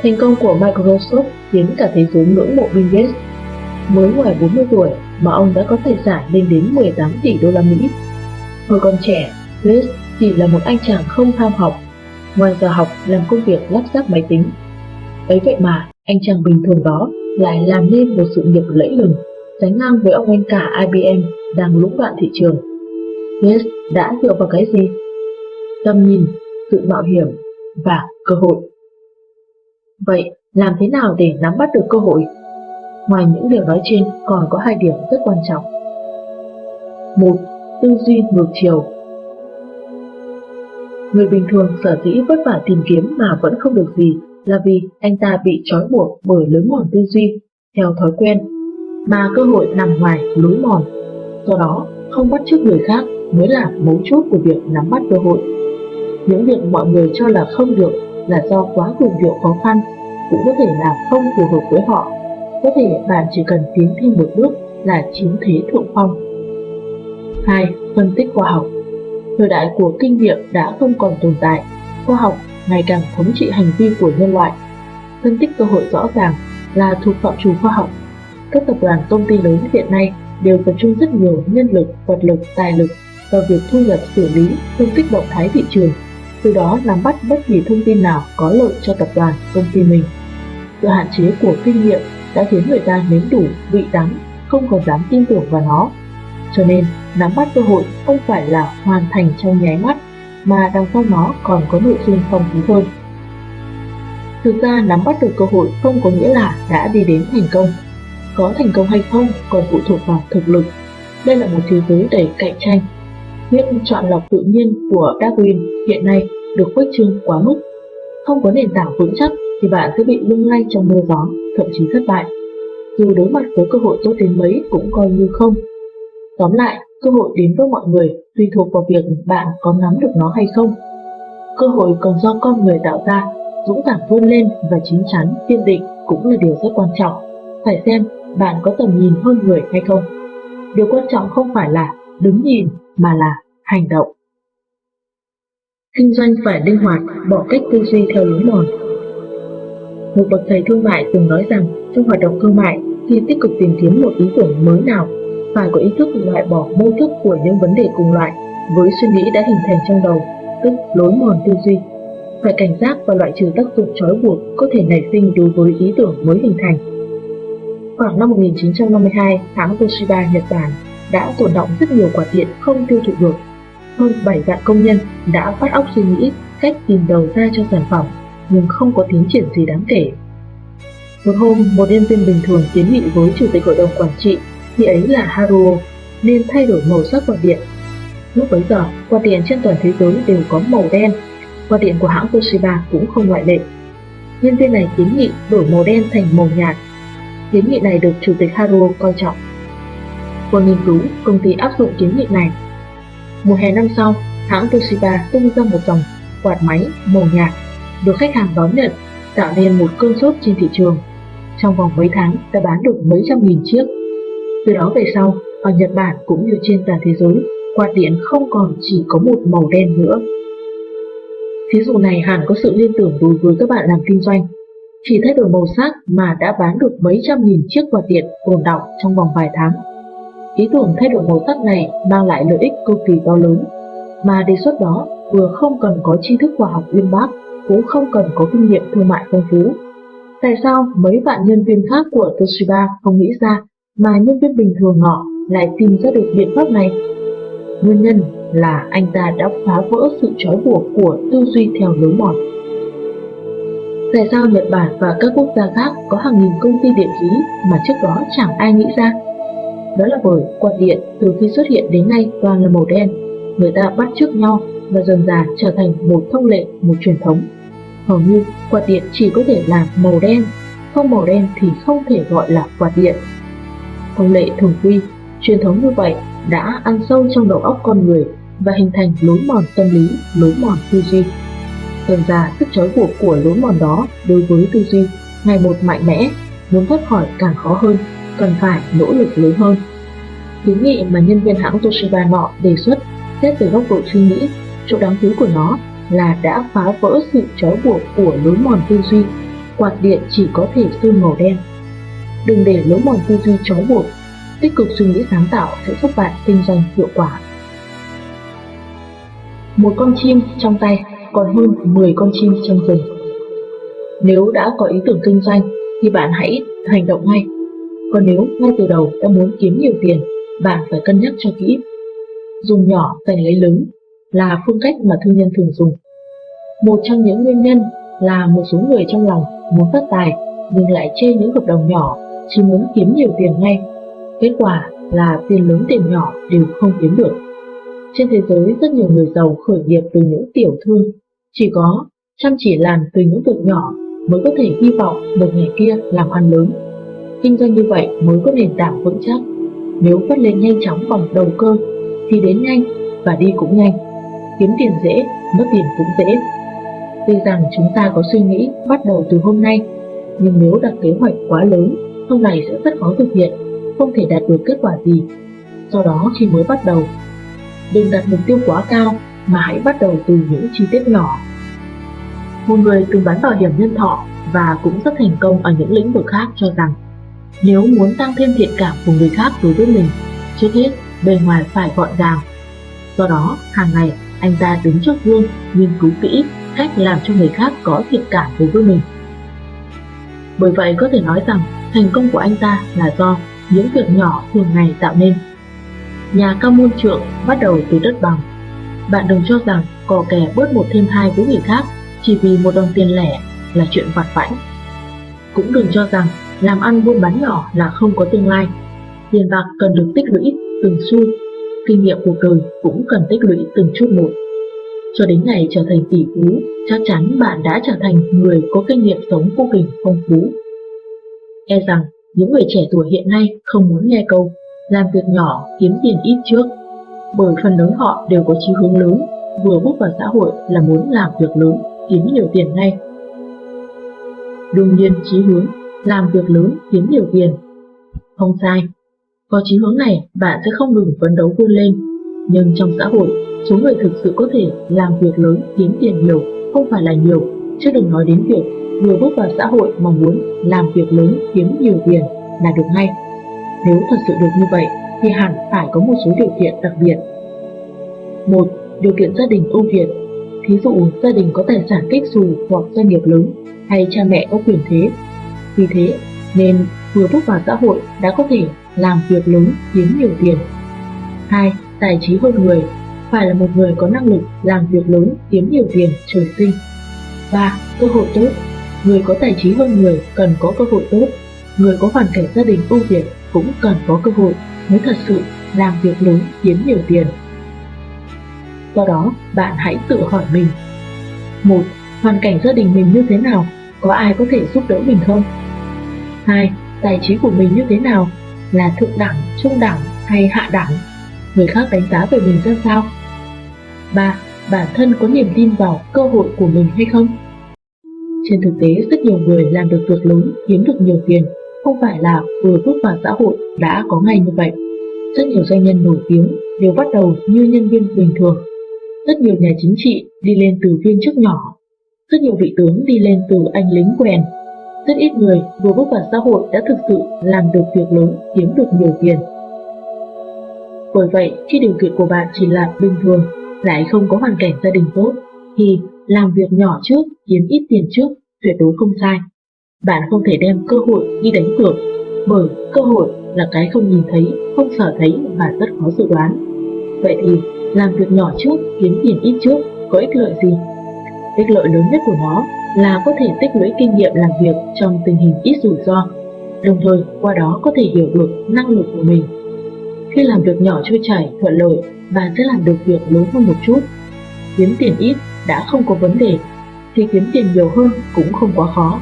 Thành công của Microsoft khiến cả thế giới ngưỡng mộ Bill Gates. Mới ngoài 40 tuổi mà ông đã có tài sản lên đến 18 tỷ đô la Mỹ. Hồi còn trẻ, Gates chỉ là một anh chàng không tham học ngoài giờ học làm công việc lắp ráp máy tính. Ấy vậy mà, anh chàng bình thường đó lại làm nên một sự nghiệp lẫy lừng, sánh ngang với ông anh cả IBM đang lũng đoạn thị trường. Gates đã dựa vào cái gì? Tâm nhìn, sự mạo hiểm và cơ hội. Vậy, làm thế nào để nắm bắt được cơ hội? Ngoài những điều nói trên còn có hai điểm rất quan trọng. Một, tư duy ngược chiều Người bình thường sở dĩ vất vả tìm kiếm mà vẫn không được gì là vì anh ta bị trói buộc bởi lối mòn tư duy, theo thói quen, mà cơ hội nằm ngoài lối mòn. Do đó, không bắt chước người khác mới là mấu chốt của việc nắm bắt cơ hội. Những việc mọi người cho là không được là do quá cường điệu khó khăn, cũng có thể là không phù hợp với họ. Có thể bạn chỉ cần tiến thêm một bước là chiếm thế thượng phong. 2. Phân tích khoa học thời đại của kinh nghiệm đã không còn tồn tại, khoa học ngày càng thống trị hành vi của nhân loại. Phân tích cơ hội rõ ràng là thuộc phạm trù khoa học. Các tập đoàn công ty lớn hiện nay đều tập trung rất nhiều nhân lực, vật lực, tài lực vào việc thu nhập xử lý, phân tích động thái thị trường, từ đó nắm bắt bất kỳ thông tin nào có lợi cho tập đoàn, công ty mình. Sự hạn chế của kinh nghiệm đã khiến người ta nếm đủ vị đắng, không còn dám tin tưởng vào nó cho nên, nắm bắt cơ hội không phải là hoàn thành trong nháy mắt, mà đằng sau nó còn có nội dung phong phú hơn. Thực ra nắm bắt được cơ hội không có nghĩa là đã đi đến thành công. Có thành công hay không còn phụ thuộc vào thực lực. Đây là một thế giới đầy cạnh tranh. Thuyết chọn lọc tự nhiên của Darwin hiện nay được khuếch trương quá mức. Không có nền tảng vững chắc thì bạn sẽ bị lung lay trong mưa gió, thậm chí thất bại. Dù đối mặt với cơ hội tốt đến mấy cũng coi như không Tóm lại, cơ hội đến với mọi người tùy thuộc vào việc bạn có nắm được nó hay không. Cơ hội còn do con người tạo ra, dũng cảm vươn lên và chín chắn, kiên định cũng là điều rất quan trọng. Phải xem bạn có tầm nhìn hơn người hay không. Điều quan trọng không phải là đứng nhìn mà là hành động. Kinh doanh phải linh hoạt, bỏ cách tư duy theo lối mòn. Một bậc thầy thương mại từng nói rằng trong hoạt động thương mại, khi tích cực tìm kiếm một ý tưởng mới nào phải có ý thức loại bỏ mô thức của những vấn đề cùng loại với suy nghĩ đã hình thành trong đầu, tức lối mòn tư duy. Phải cảnh giác và loại trừ tác dụng trói buộc có thể nảy sinh đối với ý tưởng mới hình thành. Khoảng năm 1952, hãng Toshiba Nhật Bản đã tồn động rất nhiều quả điện không tiêu thụ được. Hơn 7 vạn công nhân đã phát óc suy nghĩ cách tìm đầu ra cho sản phẩm, nhưng không có tiến triển gì đáng kể. Một hôm, một nhân viên bình thường kiến nghị với chủ tịch hội đồng quản trị khi ấy là Haruo, nên thay đổi màu sắc quạt điện. Lúc bấy giờ, quạt điện trên toàn thế giới đều có màu đen, quạt điện của hãng Toshiba cũng không ngoại lệ. Nhân viên này kiến nghị đổi màu đen thành màu nhạt. Kiến nghị này được Chủ tịch Haruo coi trọng. Qua nghiên cứu, công ty áp dụng kiến nghị này. Mùa hè năm sau, hãng Toshiba tung ra một dòng quạt máy màu nhạt được khách hàng đón nhận, tạo nên một cơn sốt trên thị trường. Trong vòng mấy tháng đã bán được mấy trăm nghìn chiếc từ đó về sau, ở Nhật Bản cũng như trên toàn thế giới, quạt điện không còn chỉ có một màu đen nữa. Thí dụ này hẳn có sự liên tưởng đối với các bạn làm kinh doanh. Chỉ thay đổi màu sắc mà đã bán được mấy trăm nghìn chiếc quạt điện tồn động trong vòng vài tháng. Ý tưởng thay đổi màu sắc này mang lại lợi ích cực kỳ to lớn, mà đề xuất đó vừa không cần có tri thức khoa học uyên bác, cũng không cần có kinh nghiệm thương mại phong phú. Tại sao mấy bạn nhân viên khác của Toshiba không nghĩ ra mà nhân viên bình thường họ lại tìm ra được biện pháp này? Nguyên nhân là anh ta đã phá vỡ sự trói buộc của tư duy theo lối mòn. Tại sao Nhật Bản và các quốc gia khác có hàng nghìn công ty điện khí mà trước đó chẳng ai nghĩ ra? Đó là bởi quạt điện từ khi xuất hiện đến nay toàn là màu đen. Người ta bắt chước nhau và dần dà trở thành một thông lệ, một truyền thống. Hầu như quạt điện chỉ có thể là màu đen, không màu đen thì không thể gọi là quạt điện. Thông lệ thường quy, truyền thống như vậy đã ăn sâu trong đầu óc con người và hình thành lối mòn tâm lý, lối mòn tư duy. Dần ra sức trói buộc của lối mòn đó đối với tư duy ngày một mạnh mẽ, muốn thoát khỏi càng khó hơn, cần phải nỗ lực lớn hơn. Kiến nghị mà nhân viên hãng Toshiba nọ đề xuất xét từ góc độ suy nghĩ, chỗ đáng quý của nó là đã phá vỡ sự trói buộc của lối mòn tư duy, quạt điện chỉ có thể sơn màu đen. Đừng để lối mòn tư duy trói buộc, tích cực suy nghĩ sáng tạo sẽ giúp bạn kinh doanh hiệu quả. Một con chim trong tay còn hơn 10 con chim trong rừng. Nếu đã có ý tưởng kinh doanh thì bạn hãy hành động ngay. Còn nếu ngay từ đầu đã muốn kiếm nhiều tiền, bạn phải cân nhắc cho kỹ. Dùng nhỏ giành lấy lớn là phương cách mà thương nhân thường dùng. Một trong những nguyên nhân là một số người trong lòng muốn phát tài nhưng lại chê những hợp đồng nhỏ, chỉ muốn kiếm nhiều tiền ngay. Kết quả là tiền lớn tiền nhỏ đều không kiếm được. Trên thế giới rất nhiều người giàu khởi nghiệp từ những tiểu thương, chỉ có chăm chỉ làm từ những việc nhỏ mới có thể hy vọng một ngày kia làm ăn lớn. Kinh doanh như vậy mới có nền tảng vững chắc. Nếu phát lên nhanh chóng bằng đầu cơ thì đến nhanh và đi cũng nhanh. Kiếm tiền dễ, mất tiền cũng dễ. Tuy rằng chúng ta có suy nghĩ bắt đầu từ hôm nay, nhưng nếu đặt kế hoạch quá lớn, sau này sẽ rất khó thực hiện, không thể đạt được kết quả gì. Do đó khi mới bắt đầu, đừng đặt mục tiêu quá cao mà hãy bắt đầu từ những chi tiết nhỏ. Một người từng bán bảo hiểm nhân thọ và cũng rất thành công ở những lĩnh vực khác cho rằng nếu muốn tăng thêm thiện cảm của người khác đối với mình, trước hết bề ngoài phải gọn gàng. Do đó, hàng ngày anh ta đứng trước gương nghiên cứu kỹ cách làm cho người khác có thiện cảm đối với mình. Bởi vậy có thể nói rằng thành công của anh ta là do những việc nhỏ thường ngày tạo nên. Nhà cao môn trượng bắt đầu từ đất bằng. Bạn đừng cho rằng cò kè bớt một thêm hai với người khác chỉ vì một đồng tiền lẻ là chuyện vặt vãnh. Cũng đừng cho rằng làm ăn buôn bán nhỏ là không có tương lai. Tiền bạc cần được tích lũy từng xu, kinh nghiệm cuộc đời cũng cần tích lũy từng chút một. Cho đến ngày trở thành tỷ phú, chắc chắn bạn đã trở thành người có kinh nghiệm sống vô cùng phong phú. E rằng những người trẻ tuổi hiện nay không muốn nghe câu làm việc nhỏ kiếm tiền ít trước, bởi phần lớn họ đều có chí hướng lớn, vừa bước vào xã hội là muốn làm việc lớn, kiếm nhiều tiền ngay. Đương nhiên chí hướng làm việc lớn kiếm nhiều tiền. Không sai, có chí hướng này bạn sẽ không ngừng phấn đấu vươn lên, nhưng trong xã hội, số người thực sự có thể làm việc lớn kiếm tiền nhiều không phải là nhiều, chứ đừng nói đến việc vừa bước vào xã hội mong muốn làm việc lớn kiếm nhiều tiền là được ngay. Nếu thật sự được như vậy thì hẳn phải có một số điều kiện đặc biệt. Một, điều kiện gia đình ưu việt. Thí dụ gia đình có tài sản kích xù hoặc doanh nghiệp lớn hay cha mẹ có quyền thế. Vì thế nên vừa bước vào xã hội đã có thể làm việc lớn kiếm nhiều tiền. 2. Tài trí hơn người phải là một người có năng lực làm việc lớn kiếm nhiều tiền trời sinh. 3. Cơ hội tốt Người có tài trí hơn người cần có cơ hội tốt. Người có hoàn cảnh gia đình ưu việt cũng cần có cơ hội mới thật sự làm việc lớn kiếm nhiều tiền. Do đó, bạn hãy tự hỏi mình. một Hoàn cảnh gia đình mình như thế nào? Có ai có thể giúp đỡ mình không? 2. Tài trí của mình như thế nào? Là thượng đẳng, trung đẳng hay hạ đẳng? Người khác đánh giá về mình ra sao? 3. Bản thân có niềm tin vào cơ hội của mình hay không? Trên thực tế, rất nhiều người làm được việc lớn, kiếm được nhiều tiền, không phải là vừa bước vào xã hội đã có ngay như vậy. Rất nhiều doanh nhân nổi tiếng đều bắt đầu như nhân viên bình thường. Rất nhiều nhà chính trị đi lên từ viên chức nhỏ. Rất nhiều vị tướng đi lên từ anh lính quèn. Rất ít người vừa bước vào xã hội đã thực sự làm được việc lớn, kiếm được nhiều tiền. Bởi vậy, khi điều kiện của bạn chỉ là bình thường, lại không có hoàn cảnh gia đình tốt, thì làm việc nhỏ trước, kiếm ít tiền trước, tuyệt đối không sai. Bạn không thể đem cơ hội đi đánh cược, bởi cơ hội là cái không nhìn thấy, không sở thấy và rất khó dự đoán. Vậy thì, làm việc nhỏ trước, kiếm tiền ít trước, có ích lợi gì? Ích lợi lớn nhất của nó là có thể tích lũy kinh nghiệm làm việc trong tình hình ít rủi ro, đồng thời qua đó có thể hiểu được năng lực của mình. Khi làm việc nhỏ trôi chảy, thuận lợi, bạn sẽ làm được việc lớn hơn một chút. Kiếm tiền ít đã không có vấn đề, thì kiếm tiền nhiều hơn cũng không quá khó.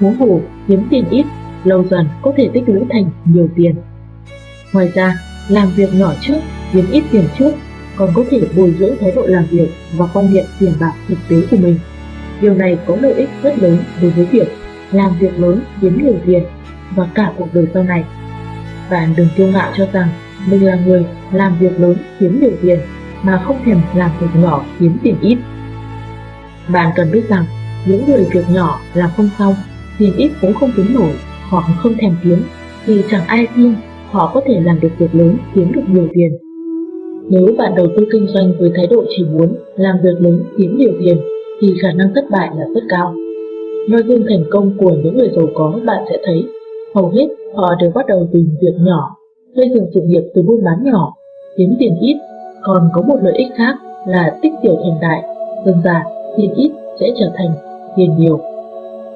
Huống hồ, kiếm tiền ít, lâu dần có thể tích lũy thành nhiều tiền. Ngoài ra, làm việc nhỏ trước, kiếm ít tiền trước còn có thể bồi dưỡng thái độ làm việc và quan niệm tiền bạc thực tế của mình. Điều này có lợi ích rất lớn đối với việc làm việc lớn kiếm nhiều tiền và cả cuộc đời sau này. Bạn đừng kiêu ngạo cho rằng mình là người làm việc lớn kiếm nhiều tiền mà không thèm làm việc nhỏ kiếm tiền ít. Bạn cần biết rằng những người việc nhỏ làm không xong, tiền ít cũng không kiếm nổi hoặc không thèm kiếm thì chẳng ai tin họ có thể làm được việc lớn kiếm được nhiều tiền. Nếu bạn đầu tư kinh doanh với thái độ chỉ muốn làm việc lớn kiếm nhiều tiền thì khả năng thất bại là rất cao. Noi gương thành công của những người giàu có bạn sẽ thấy hầu hết họ đều bắt đầu từ việc nhỏ, xây dựng sự nghiệp từ buôn bán nhỏ, kiếm tiền ít, còn có một lợi ích khác là tích tiểu thành đại, dần dà tiền ít sẽ trở thành tiền nhiều.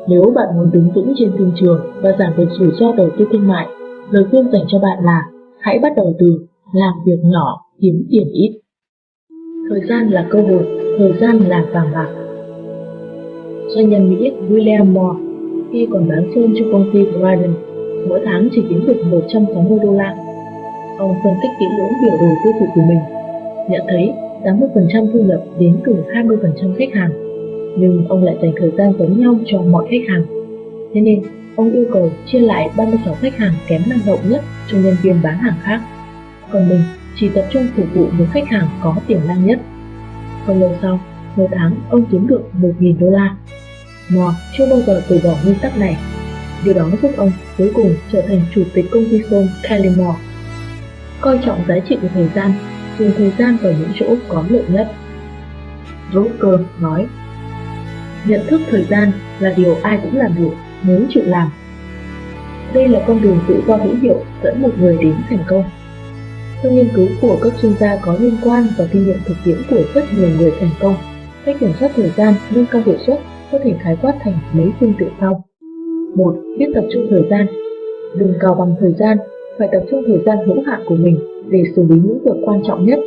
Nếu bạn muốn đứng vững trên thương trường và giảm được rủi ro đầu tư thương mại, lời khuyên dành cho bạn là hãy bắt đầu từ làm việc nhỏ, kiếm tiền ít. Thời gian là cơ hội, thời gian là vàng bạc. Doanh nhân Mỹ William Moore khi còn bán sơn cho công ty Bryden, mỗi tháng chỉ kiếm được 160 đô la. Ông phân tích kỹ lưỡng biểu đồ tiêu thụ của mình, nhận thấy 80% thu nhập đến từ 20% khách hàng, nhưng ông lại dành thời gian giống nhau cho mọi khách hàng. Thế nên, ông yêu cầu chia lại 36 khách hàng kém năng động nhất cho nhân viên bán hàng khác. Còn mình chỉ tập trung phục vụ những khách hàng có tiềm năng nhất. Không lâu sau, mỗi tháng ông kiếm được 1.000 đô la. Moore chưa bao giờ từ bỏ nguyên tắc này. Điều đó giúp ông cuối cùng trở thành chủ tịch công ty sơn Kelly Moore. Coi trọng giá trị của thời gian, dùng thời gian vào những chỗ có lợi nhất. Drucker nói, Nhận thức thời gian là điều ai cũng làm được nếu chịu làm. Đây là con đường tự do hữu hiệu dẫn một người đến thành công. Theo nghiên cứu của các chuyên gia có liên quan và kinh nghiệm thực tiễn của rất nhiều người thành công, cách kiểm soát thời gian nâng cao hiệu suất có thể khái quát thành mấy phương tiện sau. một Biết tập trung thời gian Đừng cao bằng thời gian, phải tập trung thời gian hữu hạn của mình để xử lý những việc quan trọng nhất,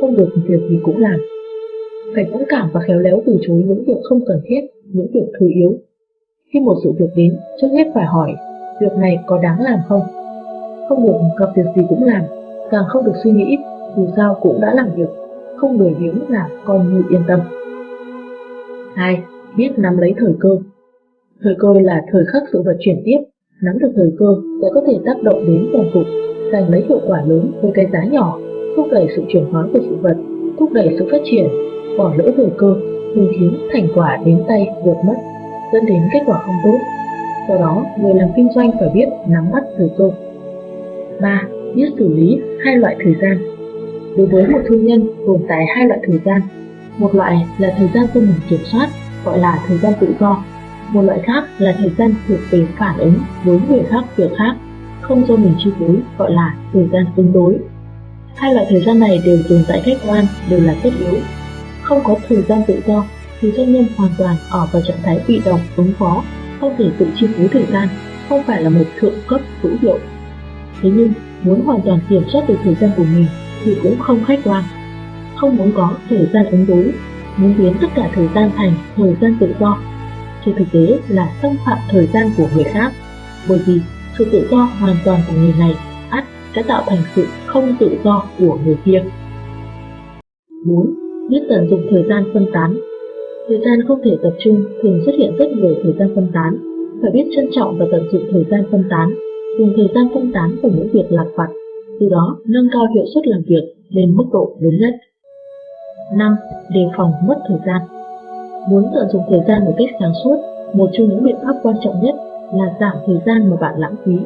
không được việc gì cũng làm. Phải dũng cảm và khéo léo từ chối những việc không cần thiết, những việc thứ yếu. Khi một sự việc đến, trước hết phải hỏi, việc này có đáng làm không? Không được gặp việc gì cũng làm, càng không được suy nghĩ, dù sao cũng đã làm việc, không lười biếng là coi như yên tâm. 2. Biết nắm lấy thời cơ Thời cơ là thời khắc sự vật chuyển tiếp, nắm được thời cơ sẽ có thể tác động đến toàn cục, giành lấy hiệu quả lớn với cái giá nhỏ, thúc đẩy sự chuyển hóa của sự vật, thúc đẩy sự phát triển, bỏ lỡ thời cơ thường khiến thành quả đến tay vượt mất, dẫn đến kết quả không tốt. Do đó, người làm kinh doanh phải biết nắm bắt thời cơ. 3. Biết xử lý hai loại thời gian Đối với một thương nhân tồn tại hai loại thời gian. Một loại là thời gian do mình kiểm soát, gọi là thời gian tự do. Một loại khác là thời gian thuộc về phản ứng với người khác việc khác, không do mình chi phối, gọi là thời gian tương đối. Hai loại thời gian này đều tồn tại khách quan, đều là tất yếu. Không có thời gian tự do thì doanh nhân hoàn toàn ở vào trạng thái bị động, ứng phó, không thể tự chi phối thời gian, không phải là một thượng cấp hữu hiệu. Thế nhưng, muốn hoàn toàn kiểm soát được thời gian của mình thì cũng không khách quan. Không muốn có thời gian ứng đối, muốn biến tất cả thời gian thành thời gian tự do. Trên thực tế là xâm phạm thời gian của người khác, bởi vì sự tự do hoàn toàn của người này ắt sẽ tạo thành sự không tự do của người kia. 4. Biết tận dụng thời gian phân tán Thời gian không thể tập trung thường xuất hiện rất nhiều thời gian phân tán. Phải biết trân trọng và tận dụng thời gian phân tán, dùng thời gian phân tán vào những việc lặt vặt, từ đó nâng cao hiệu suất làm việc lên mức độ lớn nhất. 5. Đề phòng mất thời gian Muốn tận dụng thời gian một cách sáng suốt, một trong những biện pháp quan trọng nhất là giảm thời gian mà bạn lãng phí.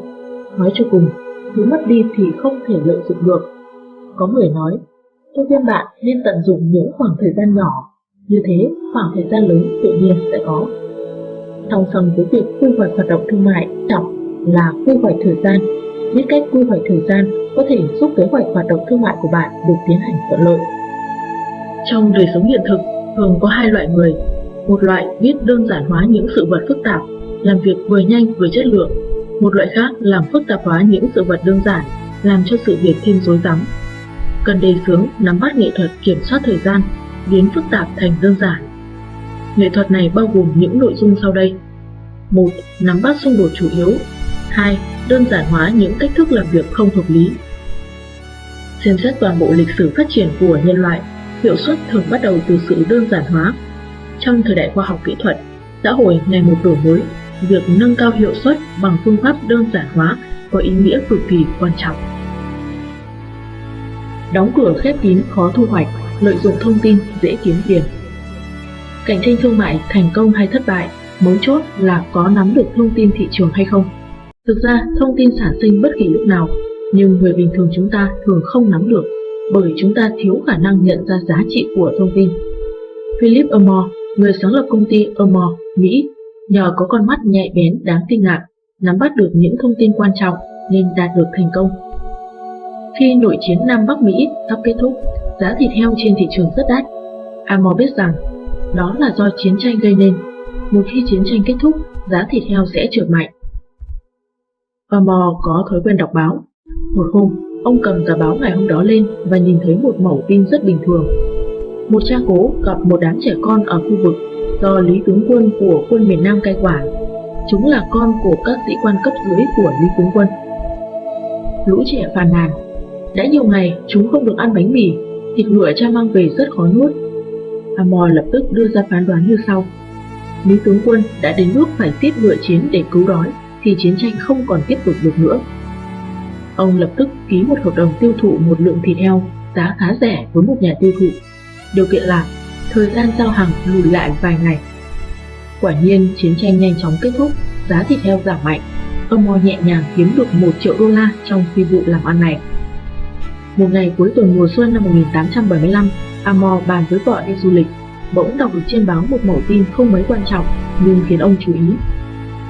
Nói cho cùng, thứ mất đi thì không thể lợi dụng được. Có người nói, tôi khuyên bạn nên tận dụng những khoảng thời gian nhỏ như thế khoảng thời gian lớn tự nhiên sẽ có. Song song với việc quy hoạch hoạt động thương mại trọng là quy hoạch thời gian. Biết cách quy hoạch thời gian có thể giúp kế hoạch hoạt động thương mại của bạn được tiến hành thuận lợi. Trong đời sống hiện thực, thường có hai loại người. Một loại biết đơn giản hóa những sự vật phức tạp, làm việc vừa nhanh vừa chất lượng. Một loại khác làm phức tạp hóa những sự vật đơn giản, làm cho sự việc thêm rối rắm. Cần đề xướng nắm bắt nghệ thuật kiểm soát thời gian, biến phức tạp thành đơn giản. Nghệ thuật này bao gồm những nội dung sau đây. 1. Nắm bắt xung đột chủ yếu 2. Đơn giản hóa những cách thức làm việc không hợp lý Xem xét toàn bộ lịch sử phát triển của nhân loại, hiệu suất thường bắt đầu từ sự đơn giản hóa. Trong thời đại khoa học kỹ thuật, xã hội ngày một đổi mới, việc nâng cao hiệu suất bằng phương pháp đơn giản hóa có ý nghĩa cực kỳ quan trọng. Đóng cửa khép kín khó thu hoạch, lợi dụng thông tin dễ kiếm tiền. Cạnh tranh thương mại thành công hay thất bại, mấu chốt là có nắm được thông tin thị trường hay không. Thực ra, thông tin sản sinh bất kỳ lúc nào, nhưng người bình thường chúng ta thường không nắm được bởi chúng ta thiếu khả năng nhận ra giá trị của thông tin. Philip Amor, người sáng lập công ty Amor, Mỹ, nhờ có con mắt nhạy bén đáng kinh ngạc, nắm bắt được những thông tin quan trọng nên đạt được thành công. Khi nội chiến Nam Bắc Mỹ sắp kết thúc, giá thịt heo trên thị trường rất đắt. Amor biết rằng đó là do chiến tranh gây nên. Một khi chiến tranh kết thúc, giá thịt heo sẽ trượt mạnh. Amor có thói quen đọc báo. Một hôm, ông cầm tờ báo ngày hôm đó lên và nhìn thấy một mẩu tin rất bình thường. Một cha cố gặp một đám trẻ con ở khu vực do Lý tướng quân của quân miền Nam cai quản. Chúng là con của các sĩ quan cấp dưới của Lý tướng quân. Lũ trẻ phàn nàn. Đã nhiều ngày chúng không được ăn bánh mì, thịt ngựa cha mang về rất khó nuốt. Amor lập tức đưa ra phán đoán như sau. Lý tướng quân đã đến lúc phải tiếp ngựa chiến để cứu đói thì chiến tranh không còn tiếp tục được nữa. Ông lập tức ký một hợp đồng tiêu thụ một lượng thịt heo giá khá rẻ với một nhà tiêu thụ. Điều kiện là thời gian giao hàng lùi lại vài ngày. Quả nhiên chiến tranh nhanh chóng kết thúc, giá thịt heo giảm mạnh. Ông Mo nhẹ nhàng kiếm được 1 triệu đô la trong phi vụ làm ăn này. Một ngày cuối tuần mùa xuân năm 1875, Amor bàn với vợ đi du lịch, bỗng đọc được trên báo một mẫu tin không mấy quan trọng nhưng khiến ông chú ý.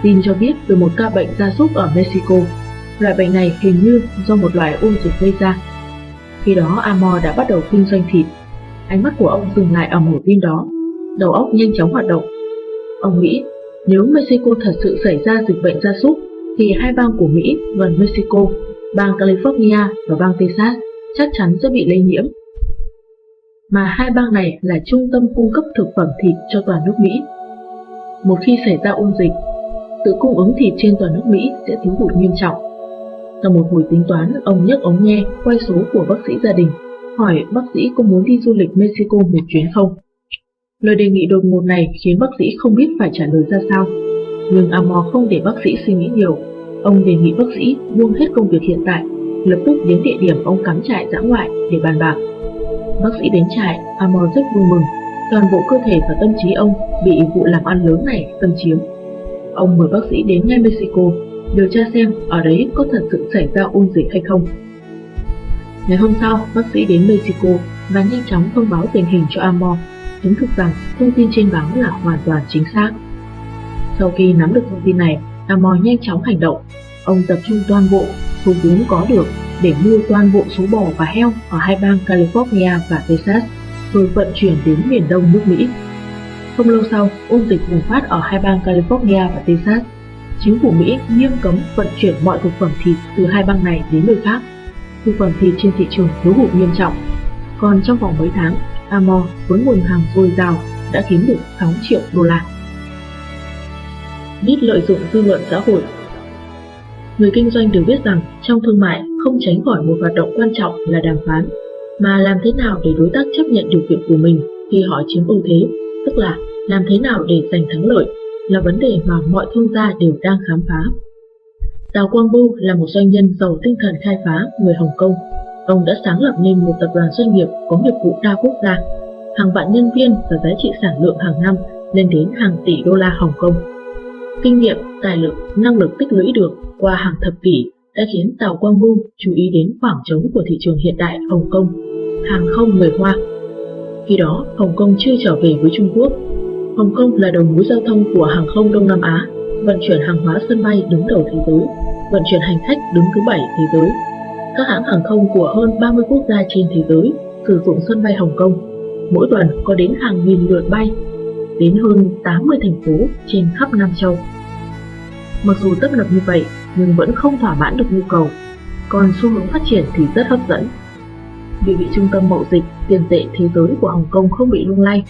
Tin cho biết về một ca bệnh gia súc ở Mexico Loại bệnh này hình như do một loại ôn dịch gây ra. Khi đó Amor đã bắt đầu kinh doanh thịt. Ánh mắt của ông dừng lại ở một tin đó. Đầu óc nhanh chóng hoạt động. Ông nghĩ nếu Mexico thật sự xảy ra dịch bệnh gia súc thì hai bang của Mỹ gần Mexico, bang California và bang Texas chắc chắn sẽ bị lây nhiễm. Mà hai bang này là trung tâm cung cấp thực phẩm thịt cho toàn nước Mỹ. Một khi xảy ra ôn dịch, tự cung ứng thịt trên toàn nước Mỹ sẽ thiếu hụt nghiêm trọng. Sau một hồi tính toán, ông nhấc ống nghe, quay số của bác sĩ gia đình, hỏi bác sĩ có muốn đi du lịch Mexico một chuyến không. Lời đề nghị đột ngột này khiến bác sĩ không biết phải trả lời ra sao. Nhưng Amor không để bác sĩ suy nghĩ nhiều. Ông đề nghị bác sĩ buông hết công việc hiện tại, lập tức đến địa điểm ông cắm trại dã ngoại để bàn bạc. Bác sĩ đến trại, Amor rất vui mừng. Toàn bộ cơ thể và tâm trí ông bị vụ làm ăn lớn này xâm chiếm. Ông mời bác sĩ đến ngay Mexico điều tra xem ở đấy có thật sự xảy ra ôn dịch hay không. Ngày hôm sau, bác sĩ đến Mexico và nhanh chóng thông báo tình hình cho Amor, chứng thực rằng thông tin trên báo là hoàn toàn chính xác. Sau khi nắm được thông tin này, Amor nhanh chóng hành động. Ông tập trung toàn bộ số vốn có được để mua toàn bộ số bò và heo ở hai bang California và Texas, rồi vận chuyển đến miền đông nước Mỹ. Không lâu sau, ôn dịch bùng phát ở hai bang California và Texas chính phủ Mỹ nghiêm cấm vận chuyển mọi thực phẩm thịt từ hai bang này đến nơi khác. Thực phẩm thịt trên thị trường thiếu hụt nghiêm trọng. Còn trong vòng mấy tháng, Amor với nguồn hàng dồi dào đã kiếm được 6 triệu đô la. Biết lợi dụng dư luận xã hội Người kinh doanh đều biết rằng trong thương mại không tránh khỏi một hoạt động quan trọng là đàm phán, mà làm thế nào để đối tác chấp nhận điều kiện của mình khi họ chiếm ưu thế, tức là làm thế nào để giành thắng lợi là vấn đề mà mọi thương gia đều đang khám phá. Tào Quang Bưu là một doanh nhân giàu tinh thần khai phá người Hồng Kông. Ông đã sáng lập nên một tập đoàn doanh nghiệp có nghiệp vụ đa quốc gia, hàng vạn nhân viên và giá trị sản lượng hàng năm lên đến hàng tỷ đô la Hồng Kông. Kinh nghiệm, tài lực, năng lực tích lũy được qua hàng thập kỷ đã khiến Tào Quang Bưu chú ý đến khoảng trống của thị trường hiện đại Hồng Kông, hàng không người Hoa. Khi đó, Hồng Kông chưa trở về với Trung Quốc. Hồng Kông là đầu mối giao thông của hàng không Đông Nam Á, vận chuyển hàng hóa sân bay đứng đầu thế giới, vận chuyển hành khách đứng thứ bảy thế giới. Các hãng hàng không của hơn 30 quốc gia trên thế giới sử dụng sân bay Hồng Kông. Mỗi tuần có đến hàng nghìn lượt bay, đến hơn 80 thành phố trên khắp Nam Châu. Mặc dù tấp nập như vậy, nhưng vẫn không thỏa mãn được nhu cầu, còn xu hướng phát triển thì rất hấp dẫn. Địa vị trung tâm mậu dịch, tiền tệ thế giới của Hồng Kông không bị lung lay.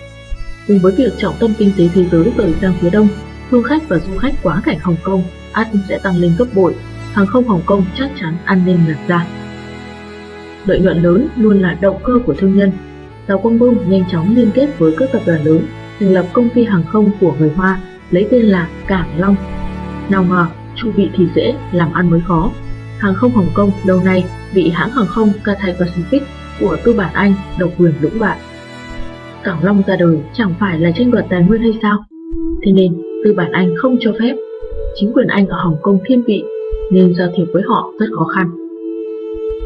Cùng với việc trọng tâm kinh tế thế giới rời sang phía đông, thương khách và du khách quá cảnh Hồng Kông ắt sẽ tăng lên gấp bội, hàng không Hồng Kông chắc chắn ăn nên ngặt ra. Lợi nhuận lớn luôn là động cơ của thương nhân. Tàu Quang Bung nhanh chóng liên kết với các tập đoàn lớn, thành lập công ty hàng không của người Hoa, lấy tên là Cảng Long. Nào ngờ, chu vị thì dễ, làm ăn mới khó. Hàng không Hồng Kông lâu nay bị hãng hàng không Cathay Pacific của tư bản Anh độc quyền lũng đoạn. Cảng Long ra đời chẳng phải là tranh đoạt tài nguyên hay sao? Thế nên tư bản Anh không cho phép. Chính quyền Anh ở Hồng Kông thiên vị nên giao thiệp với họ rất khó khăn.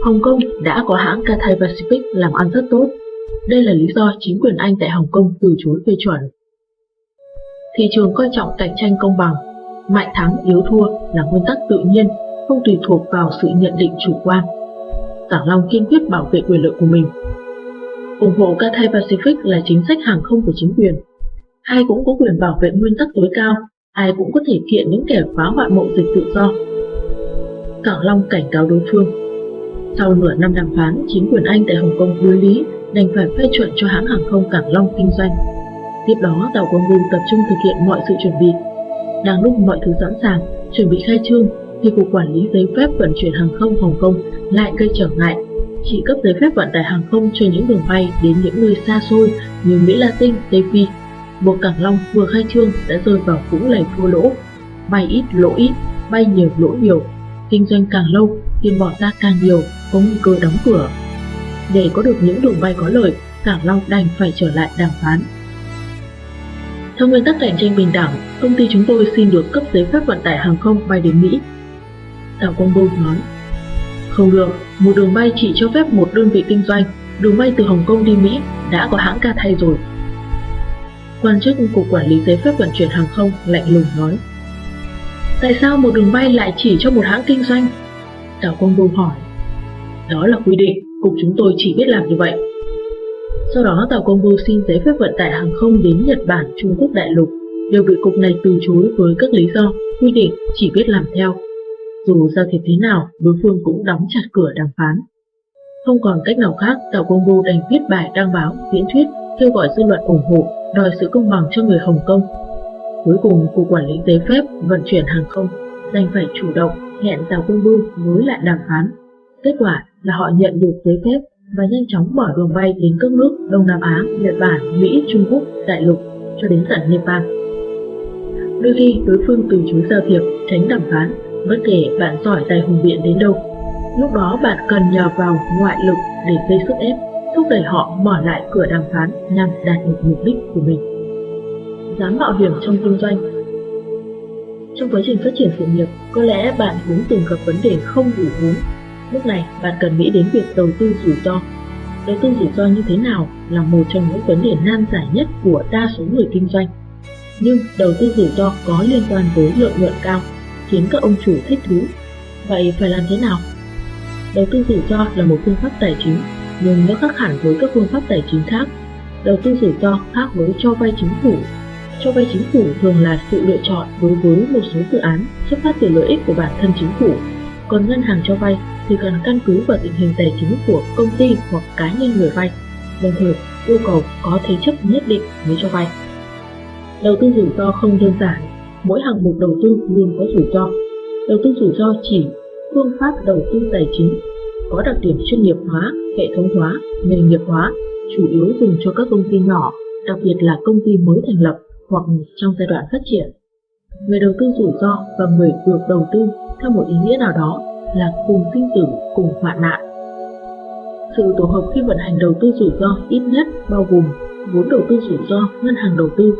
Hồng Kông đã có hãng Cathay Pacific làm ăn rất tốt. Đây là lý do chính quyền Anh tại Hồng Kông từ chối phê chuẩn. Thị trường coi trọng cạnh tranh công bằng, mạnh thắng yếu thua là nguyên tắc tự nhiên, không tùy thuộc vào sự nhận định chủ quan. Cảng Long kiên quyết bảo vệ quyền lợi của mình ủng hộ Cathay Pacific là chính sách hàng không của chính quyền. Ai cũng có quyền bảo vệ nguyên tắc tối cao, ai cũng có thể kiện những kẻ phá hoại mậu dịch tự do. Cảng Long cảnh cáo đối phương. Sau nửa năm đàm phán, chính quyền Anh tại Hồng Kông đối lý đành phải phê chuẩn cho hãng hàng không Cảng Long kinh doanh. Tiếp đó, tàu Quang Bưu tập trung thực hiện mọi sự chuẩn bị. Đang lúc mọi thứ sẵn sàng, chuẩn bị khai trương, thì Cục Quản lý Giấy phép vận chuyển hàng không Hồng Kông lại gây trở ngại. Chỉ cấp giấy phép vận tải hàng không cho những đường bay đến những nơi xa xôi như Mỹ Latin, Tây Phi. Buộc Cảng Long vừa khai trương đã rơi vào vũng lầy thua lỗ. Bay ít lỗ ít, bay nhiều lỗ nhiều. Kinh doanh càng lâu, tiền bỏ ra càng nhiều, có nguy cơ đóng cửa. Để có được những đường bay có lợi, Cảng Long đành phải trở lại đàm phán. Theo nguyên tắc cạnh tranh bình đẳng, công ty chúng tôi xin được cấp giấy phép vận tải hàng không bay đến Mỹ. Tào Quang Bưu nói, không được, một đường bay chỉ cho phép một đơn vị kinh doanh, đường bay từ Hồng Kông đi Mỹ đã có hãng ca thay rồi. Quan chức Cục Quản lý Giấy phép vận chuyển hàng không lạnh lùng nói, Tại sao một đường bay lại chỉ cho một hãng kinh doanh? Tào Công Bưu hỏi, Đó là quy định, cục chúng tôi chỉ biết làm như vậy. Sau đó tàu công bưu xin giấy phép vận tải hàng không đến Nhật Bản, Trung Quốc đại lục, đều bị cục này từ chối với các lý do, quy định chỉ biết làm theo. Dù giao thiệp thế nào, đối phương cũng đóng chặt cửa đàm phán. Không còn cách nào khác, tàu công bưu đành viết bài đăng báo, diễn thuyết, kêu gọi dư luận ủng hộ, đòi sự công bằng cho người Hồng Kông. Cuối cùng, Cục Quản lý Giấy phép vận chuyển hàng không đành phải chủ động hẹn tàu công bưu nối lại đàm phán. Kết quả là họ nhận được giấy phép và nhanh chóng bỏ đường bay đến các nước Đông Nam Á, Nhật Bản, Mỹ, Trung Quốc, Đại lục cho đến tận Nepal. Đôi khi đối phương từ chối giao thiệp, tránh đàm phán, bất kể bạn giỏi tài hùng biện đến đâu. Lúc đó bạn cần nhờ vào ngoại lực để gây sức ép, thúc đẩy họ mở lại cửa đàm phán nhằm đạt được mục đích của mình. Dám mạo hiểm trong kinh doanh Trong quá trình phát triển sự nghiệp, có lẽ bạn cũng từng gặp vấn đề không đủ vốn Lúc này, bạn cần nghĩ đến việc đầu tư rủi ro. Đầu tư rủi ro như thế nào là một trong những vấn đề nan giải nhất của đa số người kinh doanh. Nhưng đầu tư rủi ro có liên quan với lợi nhuận cao, khiến các ông chủ thích thú. Vậy phải làm thế nào? Đầu tư rủi ro là một phương pháp tài chính, nhưng nó khác hẳn với các phương pháp tài chính khác. Đầu tư rủi ro khác với cho vay chính phủ. Cho vay chính phủ thường là sự lựa chọn đối với một số dự án xuất phát từ lợi ích của bản thân chính phủ, còn ngân hàng cho vay thì cần căn cứ vào tình hình tài chính của công ty hoặc cá nhân người vay, đồng thời yêu cầu có thế chấp nhất định mới cho vay. Đầu tư rủi ro không đơn giản, mỗi hạng mục đầu tư luôn có rủi ro. Đầu tư rủi ro chỉ phương pháp đầu tư tài chính có đặc điểm chuyên nghiệp hóa, hệ thống hóa, nghề nghiệp hóa, chủ yếu dùng cho các công ty nhỏ, đặc biệt là công ty mới thành lập hoặc trong giai đoạn phát triển. Người đầu tư rủi ro và người được đầu tư theo một ý nghĩa nào đó là cùng sinh tử, cùng hoạn nạn. Sự tổ hợp khi vận hành đầu tư rủi ro ít nhất bao gồm vốn đầu tư rủi ro, ngân hàng đầu tư,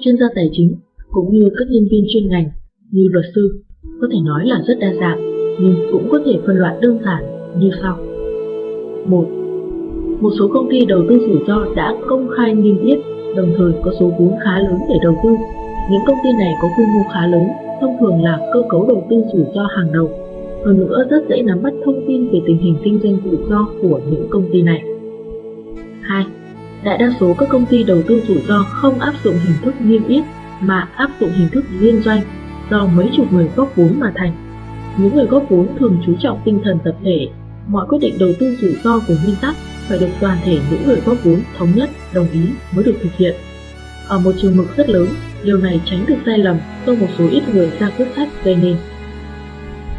chuyên gia tài chính cũng như các nhân viên chuyên ngành như luật sư có thể nói là rất đa dạng nhưng cũng có thể phân loại đơn giản như sau. 1. Một số công ty đầu tư rủi ro đã công khai niêm yết, đồng thời có số vốn khá lớn để đầu tư. Những công ty này có quy mô khá lớn, thông thường là cơ cấu đầu tư rủi ro hàng đầu. Hơn nữa rất dễ nắm bắt thông tin về tình hình kinh doanh rủi ro của những công ty này. 2. Đại đa số các công ty đầu tư rủi ro không áp dụng hình thức niêm yết mà áp dụng hình thức liên doanh do mấy chục người góp vốn mà thành. Những người góp vốn thường chú trọng tinh thần tập thể, mọi quyết định đầu tư rủi ro của nguyên tắc phải được toàn thể những người góp vốn thống nhất, đồng ý mới được thực hiện. Ở một trường mực rất lớn, điều này tránh được sai lầm do một số ít người ra quyết sách gây nên.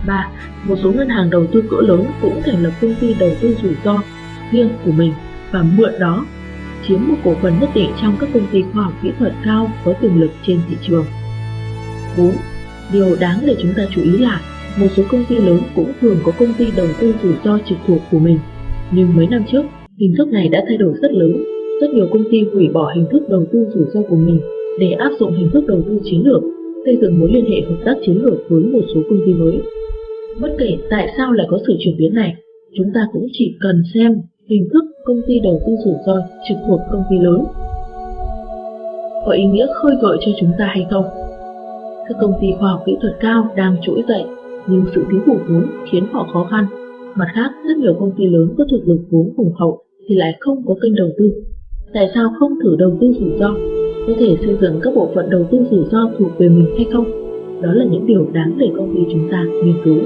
3. Một số ngân hàng đầu tư cỡ lớn cũng thành lập công ty đầu tư rủi ro riêng của mình và mượn đó chiếm một cổ phần nhất định trong các công ty khoa học kỹ thuật cao có tiềm lực trên thị trường. 4. Điều đáng để chúng ta chú ý là một số công ty lớn cũng thường có công ty đầu tư rủi ro trực thuộc của mình. Nhưng mấy năm trước, hình thức này đã thay đổi rất lớn. Rất nhiều công ty hủy bỏ hình thức đầu tư rủi ro của mình để áp dụng hình thức đầu tư chiến lược, xây dựng mối liên hệ hợp tác chiến lược với một số công ty mới. Bất kể tại sao lại có sự chuyển biến này, chúng ta cũng chỉ cần xem hình thức công ty đầu tư rủi ro trực thuộc công ty lớn có ý nghĩa khơi gợi cho chúng ta hay không? Các công ty khoa học kỹ thuật cao đang trỗi dậy, nhưng sự thiếu hụt vốn khiến họ khó khăn. Mặt khác, rất nhiều công ty lớn có thực lực vốn hùng hậu thì lại không có kênh đầu tư. Tại sao không thử đầu tư rủi ro? Có thể xây dựng các bộ phận đầu tư rủi ro thuộc về mình hay không? Đó là những điều đáng để công ty chúng ta nghiên cứu.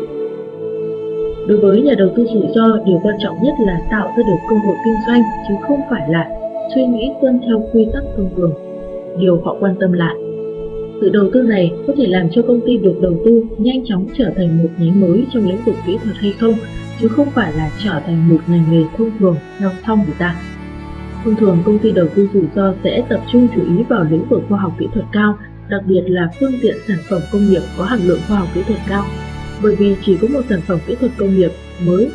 Đối với nhà đầu tư rủi ro, điều quan trọng nhất là tạo ra được cơ hội kinh doanh chứ không phải là suy nghĩ tuân theo quy tắc thông thường. Điều họ quan tâm là sự đầu tư này có thể làm cho công ty được đầu tư nhanh chóng trở thành một nhánh mới trong lĩnh vực kỹ thuật hay không, chứ không phải là trở thành một ngành nghề thông thường theo thông người ta. Thông thường công ty đầu tư rủi ro sẽ tập trung chú ý vào lĩnh vực khoa học kỹ thuật cao, đặc biệt là phương tiện sản phẩm công nghiệp có hàm lượng khoa học kỹ thuật cao bởi vì chỉ có một sản phẩm kỹ thuật công nghiệp mới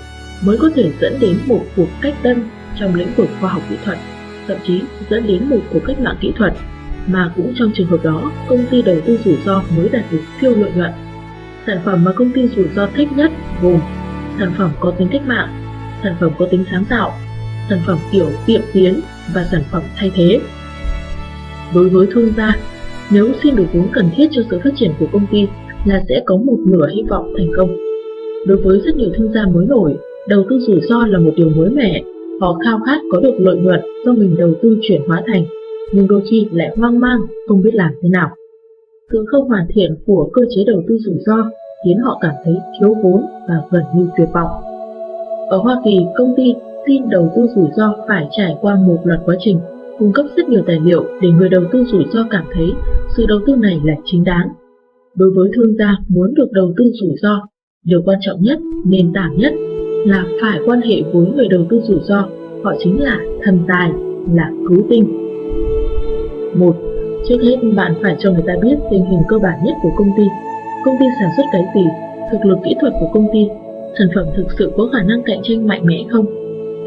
mới có thể dẫn đến một cuộc cách tân trong lĩnh vực khoa học kỹ thuật, thậm chí dẫn đến một cuộc cách mạng kỹ thuật, mà cũng trong trường hợp đó, công ty đầu tư rủi ro mới đạt được siêu lợi nhuận. Sản phẩm mà công ty rủi ro thích nhất gồm sản phẩm có tính cách mạng, sản phẩm có tính sáng tạo, sản phẩm kiểu tiệm tiến và sản phẩm thay thế. Đối với thương gia, nếu xin được vốn cần thiết cho sự phát triển của công ty là sẽ có một nửa hy vọng thành công. Đối với rất nhiều thương gia mới nổi, đầu tư rủi ro là một điều mới mẻ. Họ khao khát có được lợi nhuận do mình đầu tư chuyển hóa thành, nhưng đôi khi lại hoang mang, không biết làm thế nào. Sự không hoàn thiện của cơ chế đầu tư rủi ro khiến họ cảm thấy thiếu vốn và gần như tuyệt vọng. Ở Hoa Kỳ, công ty xin đầu tư rủi ro phải trải qua một loạt quá trình, cung cấp rất nhiều tài liệu để người đầu tư rủi ro cảm thấy sự đầu tư này là chính đáng Đối với thương gia muốn được đầu tư rủi ro, điều quan trọng nhất, nền tảng nhất là phải quan hệ với người đầu tư rủi ro, họ chính là thần tài, là cứu tinh. Một, Trước hết bạn phải cho người ta biết tình hình cơ bản nhất của công ty, công ty sản xuất cái gì, thực lực kỹ thuật của công ty, sản phẩm thực sự có khả năng cạnh tranh mạnh mẽ không,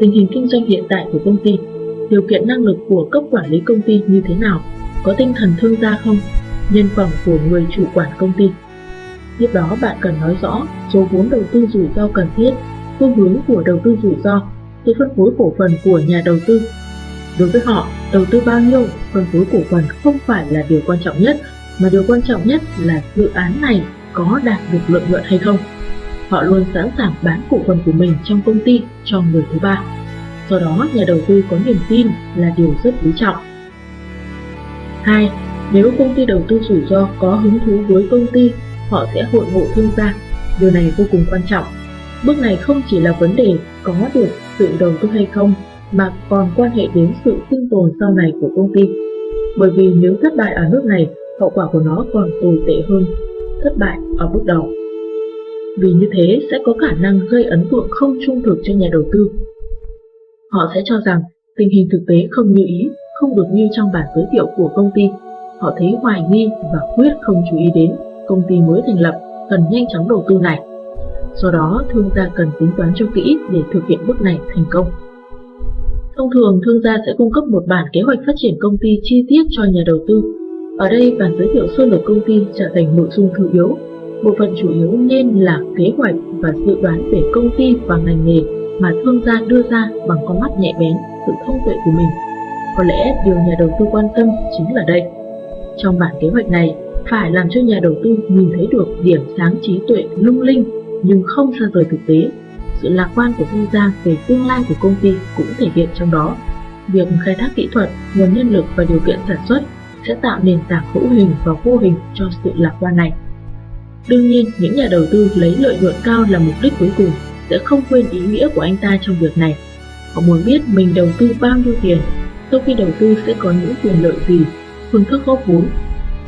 tình hình kinh doanh hiện tại của công ty, điều kiện năng lực của cấp quản lý công ty như thế nào, có tinh thần thương gia không, nhân phẩm của người chủ quản công ty. Tiếp đó bạn cần nói rõ số vốn đầu tư rủi ro cần thiết, phương hướng của đầu tư rủi ro, sự phân phối cổ phần của nhà đầu tư. Đối với họ, đầu tư bao nhiêu, phân phối cổ phần không phải là điều quan trọng nhất, mà điều quan trọng nhất là dự án này có đạt được lợi nhuận hay không. Họ luôn sẵn sàng bán cổ phần của mình trong công ty cho người thứ ba. Do đó, nhà đầu tư có niềm tin là điều rất quý trọng. 2. Nếu công ty đầu tư rủi ro có hứng thú với công ty, họ sẽ hội ngộ thương gia. Điều này vô cùng quan trọng. Bước này không chỉ là vấn đề có được sự đầu tư hay không, mà còn quan hệ đến sự sinh tồn sau này của công ty. Bởi vì nếu thất bại ở nước này, hậu quả của nó còn tồi tệ hơn thất bại ở bước đầu. Vì như thế sẽ có khả năng gây ấn tượng không trung thực cho nhà đầu tư. Họ sẽ cho rằng tình hình thực tế không như ý, không được như trong bản giới thiệu của công ty họ thấy hoài nghi và quyết không chú ý đến công ty mới thành lập cần nhanh chóng đầu tư này. Do đó, thương gia cần tính toán cho kỹ để thực hiện bước này thành công. Thông thường, thương gia sẽ cung cấp một bản kế hoạch phát triển công ty chi tiết cho nhà đầu tư. Ở đây, bản giới thiệu sơ lược công ty trở thành nội dung thứ yếu. Bộ phận chủ yếu nên là kế hoạch và dự đoán về công ty và ngành nghề mà thương gia đưa ra bằng con mắt nhẹ bén, sự thông tuệ của mình. Có lẽ điều nhà đầu tư quan tâm chính là đây. Trong bản kế hoạch này, phải làm cho nhà đầu tư nhìn thấy được điểm sáng trí tuệ lung linh nhưng không xa rời thực tế. Sự lạc quan của Vu gia về tương lai của công ty cũng thể hiện trong đó. Việc khai thác kỹ thuật, nguồn nhân lực và điều kiện sản xuất sẽ tạo nền tảng hữu hình và vô hình cho sự lạc quan này. Đương nhiên, những nhà đầu tư lấy lợi nhuận cao là mục đích cuối cùng sẽ không quên ý nghĩa của anh ta trong việc này. Họ muốn biết mình đầu tư bao nhiêu tiền, sau khi đầu tư sẽ có những quyền lợi gì, phương thức góp vốn.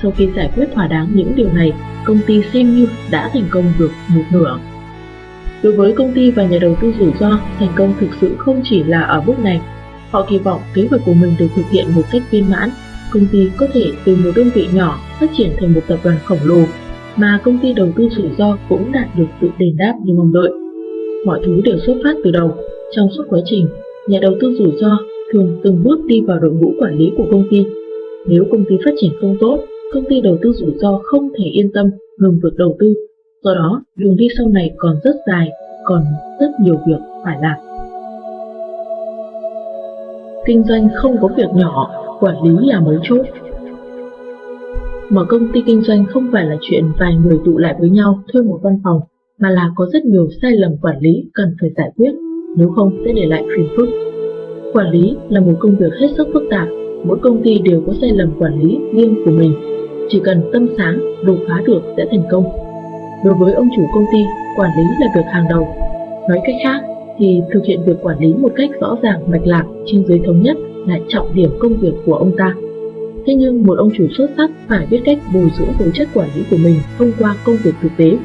Sau khi giải quyết thỏa đáng những điều này, công ty xem như đã thành công được một nửa. Đối với công ty và nhà đầu tư rủi ro, thành công thực sự không chỉ là ở bước này. Họ kỳ vọng kế hoạch của mình được thực hiện một cách viên mãn, công ty có thể từ một đơn vị nhỏ phát triển thành một tập đoàn khổng lồ, mà công ty đầu tư rủi ro cũng đạt được sự đền đáp như mong đợi. Mọi thứ đều xuất phát từ đầu. Trong suốt quá trình, nhà đầu tư rủi ro thường từng bước đi vào đội ngũ quản lý của công ty. Nếu công ty phát triển không tốt, công ty đầu tư rủi ro không thể yên tâm ngừng việc đầu tư. Do đó, đường đi sau này còn rất dài, còn rất nhiều việc phải làm. Kinh doanh không có việc nhỏ, quản lý là mấu chốt. Mở công ty kinh doanh không phải là chuyện vài người tụ lại với nhau thuê một văn phòng mà là có rất nhiều sai lầm quản lý cần phải giải quyết, nếu không sẽ để lại phiền phức. Quản lý là một công việc hết sức phức tạp, mỗi công ty đều có sai lầm quản lý riêng của mình. Chỉ cần tâm sáng, đột phá được sẽ thành công. Đối với ông chủ công ty, quản lý là việc hàng đầu. Nói cách khác, thì thực hiện việc quản lý một cách rõ ràng mạch lạc trên dưới thống nhất là trọng điểm công việc của ông ta. Thế nhưng một ông chủ xuất sắc phải biết cách bồi dưỡng tố chất quản lý của mình thông qua công việc thực tế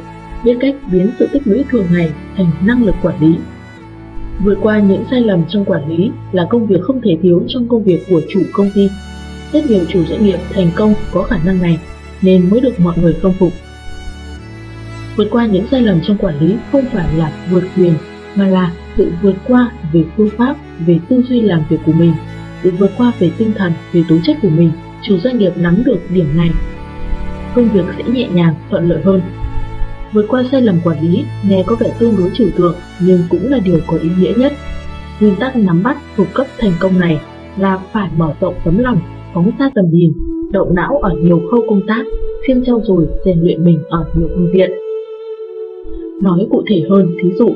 biết cách biến sự tích lũy thường ngày thành năng lực quản lý. Vượt qua những sai lầm trong quản lý là công việc không thể thiếu trong công việc của chủ công ty. Rất nhiều chủ doanh nghiệp thành công có khả năng này nên mới được mọi người khâm phục. Vượt qua những sai lầm trong quản lý không phải là vượt quyền mà là sự vượt qua về phương pháp, về tư duy làm việc của mình, sự vượt qua về tinh thần, về tố chất của mình. Chủ doanh nghiệp nắm được điểm này, công việc sẽ nhẹ nhàng, thuận lợi hơn Vượt qua sai lầm quản lý nghe có vẻ tương đối trừu tượng nhưng cũng là điều có ý nghĩa nhất. Nguyên tắc nắm bắt phục cấp thành công này là phải mở rộng tấm lòng, phóng xa tầm nhìn, động não ở nhiều khâu công tác, phiên trau dồi rèn luyện mình ở nhiều phương diện. Nói cụ thể hơn, thí dụ,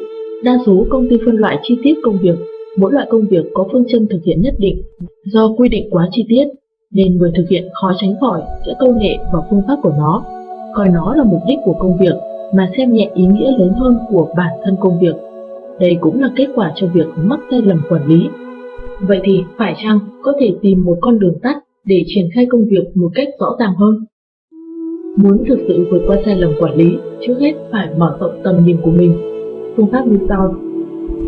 đa số công ty phân loại chi tiết công việc, mỗi loại công việc có phương châm thực hiện nhất định, do quy định quá chi tiết, nên người thực hiện khó tránh khỏi sẽ câu nghệ vào phương pháp của nó, coi nó là mục đích của công việc mà xem nhẹ ý nghĩa lớn hơn của bản thân công việc. Đây cũng là kết quả cho việc mắc sai lầm quản lý. Vậy thì phải chăng có thể tìm một con đường tắt để triển khai công việc một cách rõ ràng hơn? Muốn thực sự vượt qua sai lầm quản lý, trước hết phải mở rộng tầm nhìn của mình. Phương pháp như sau.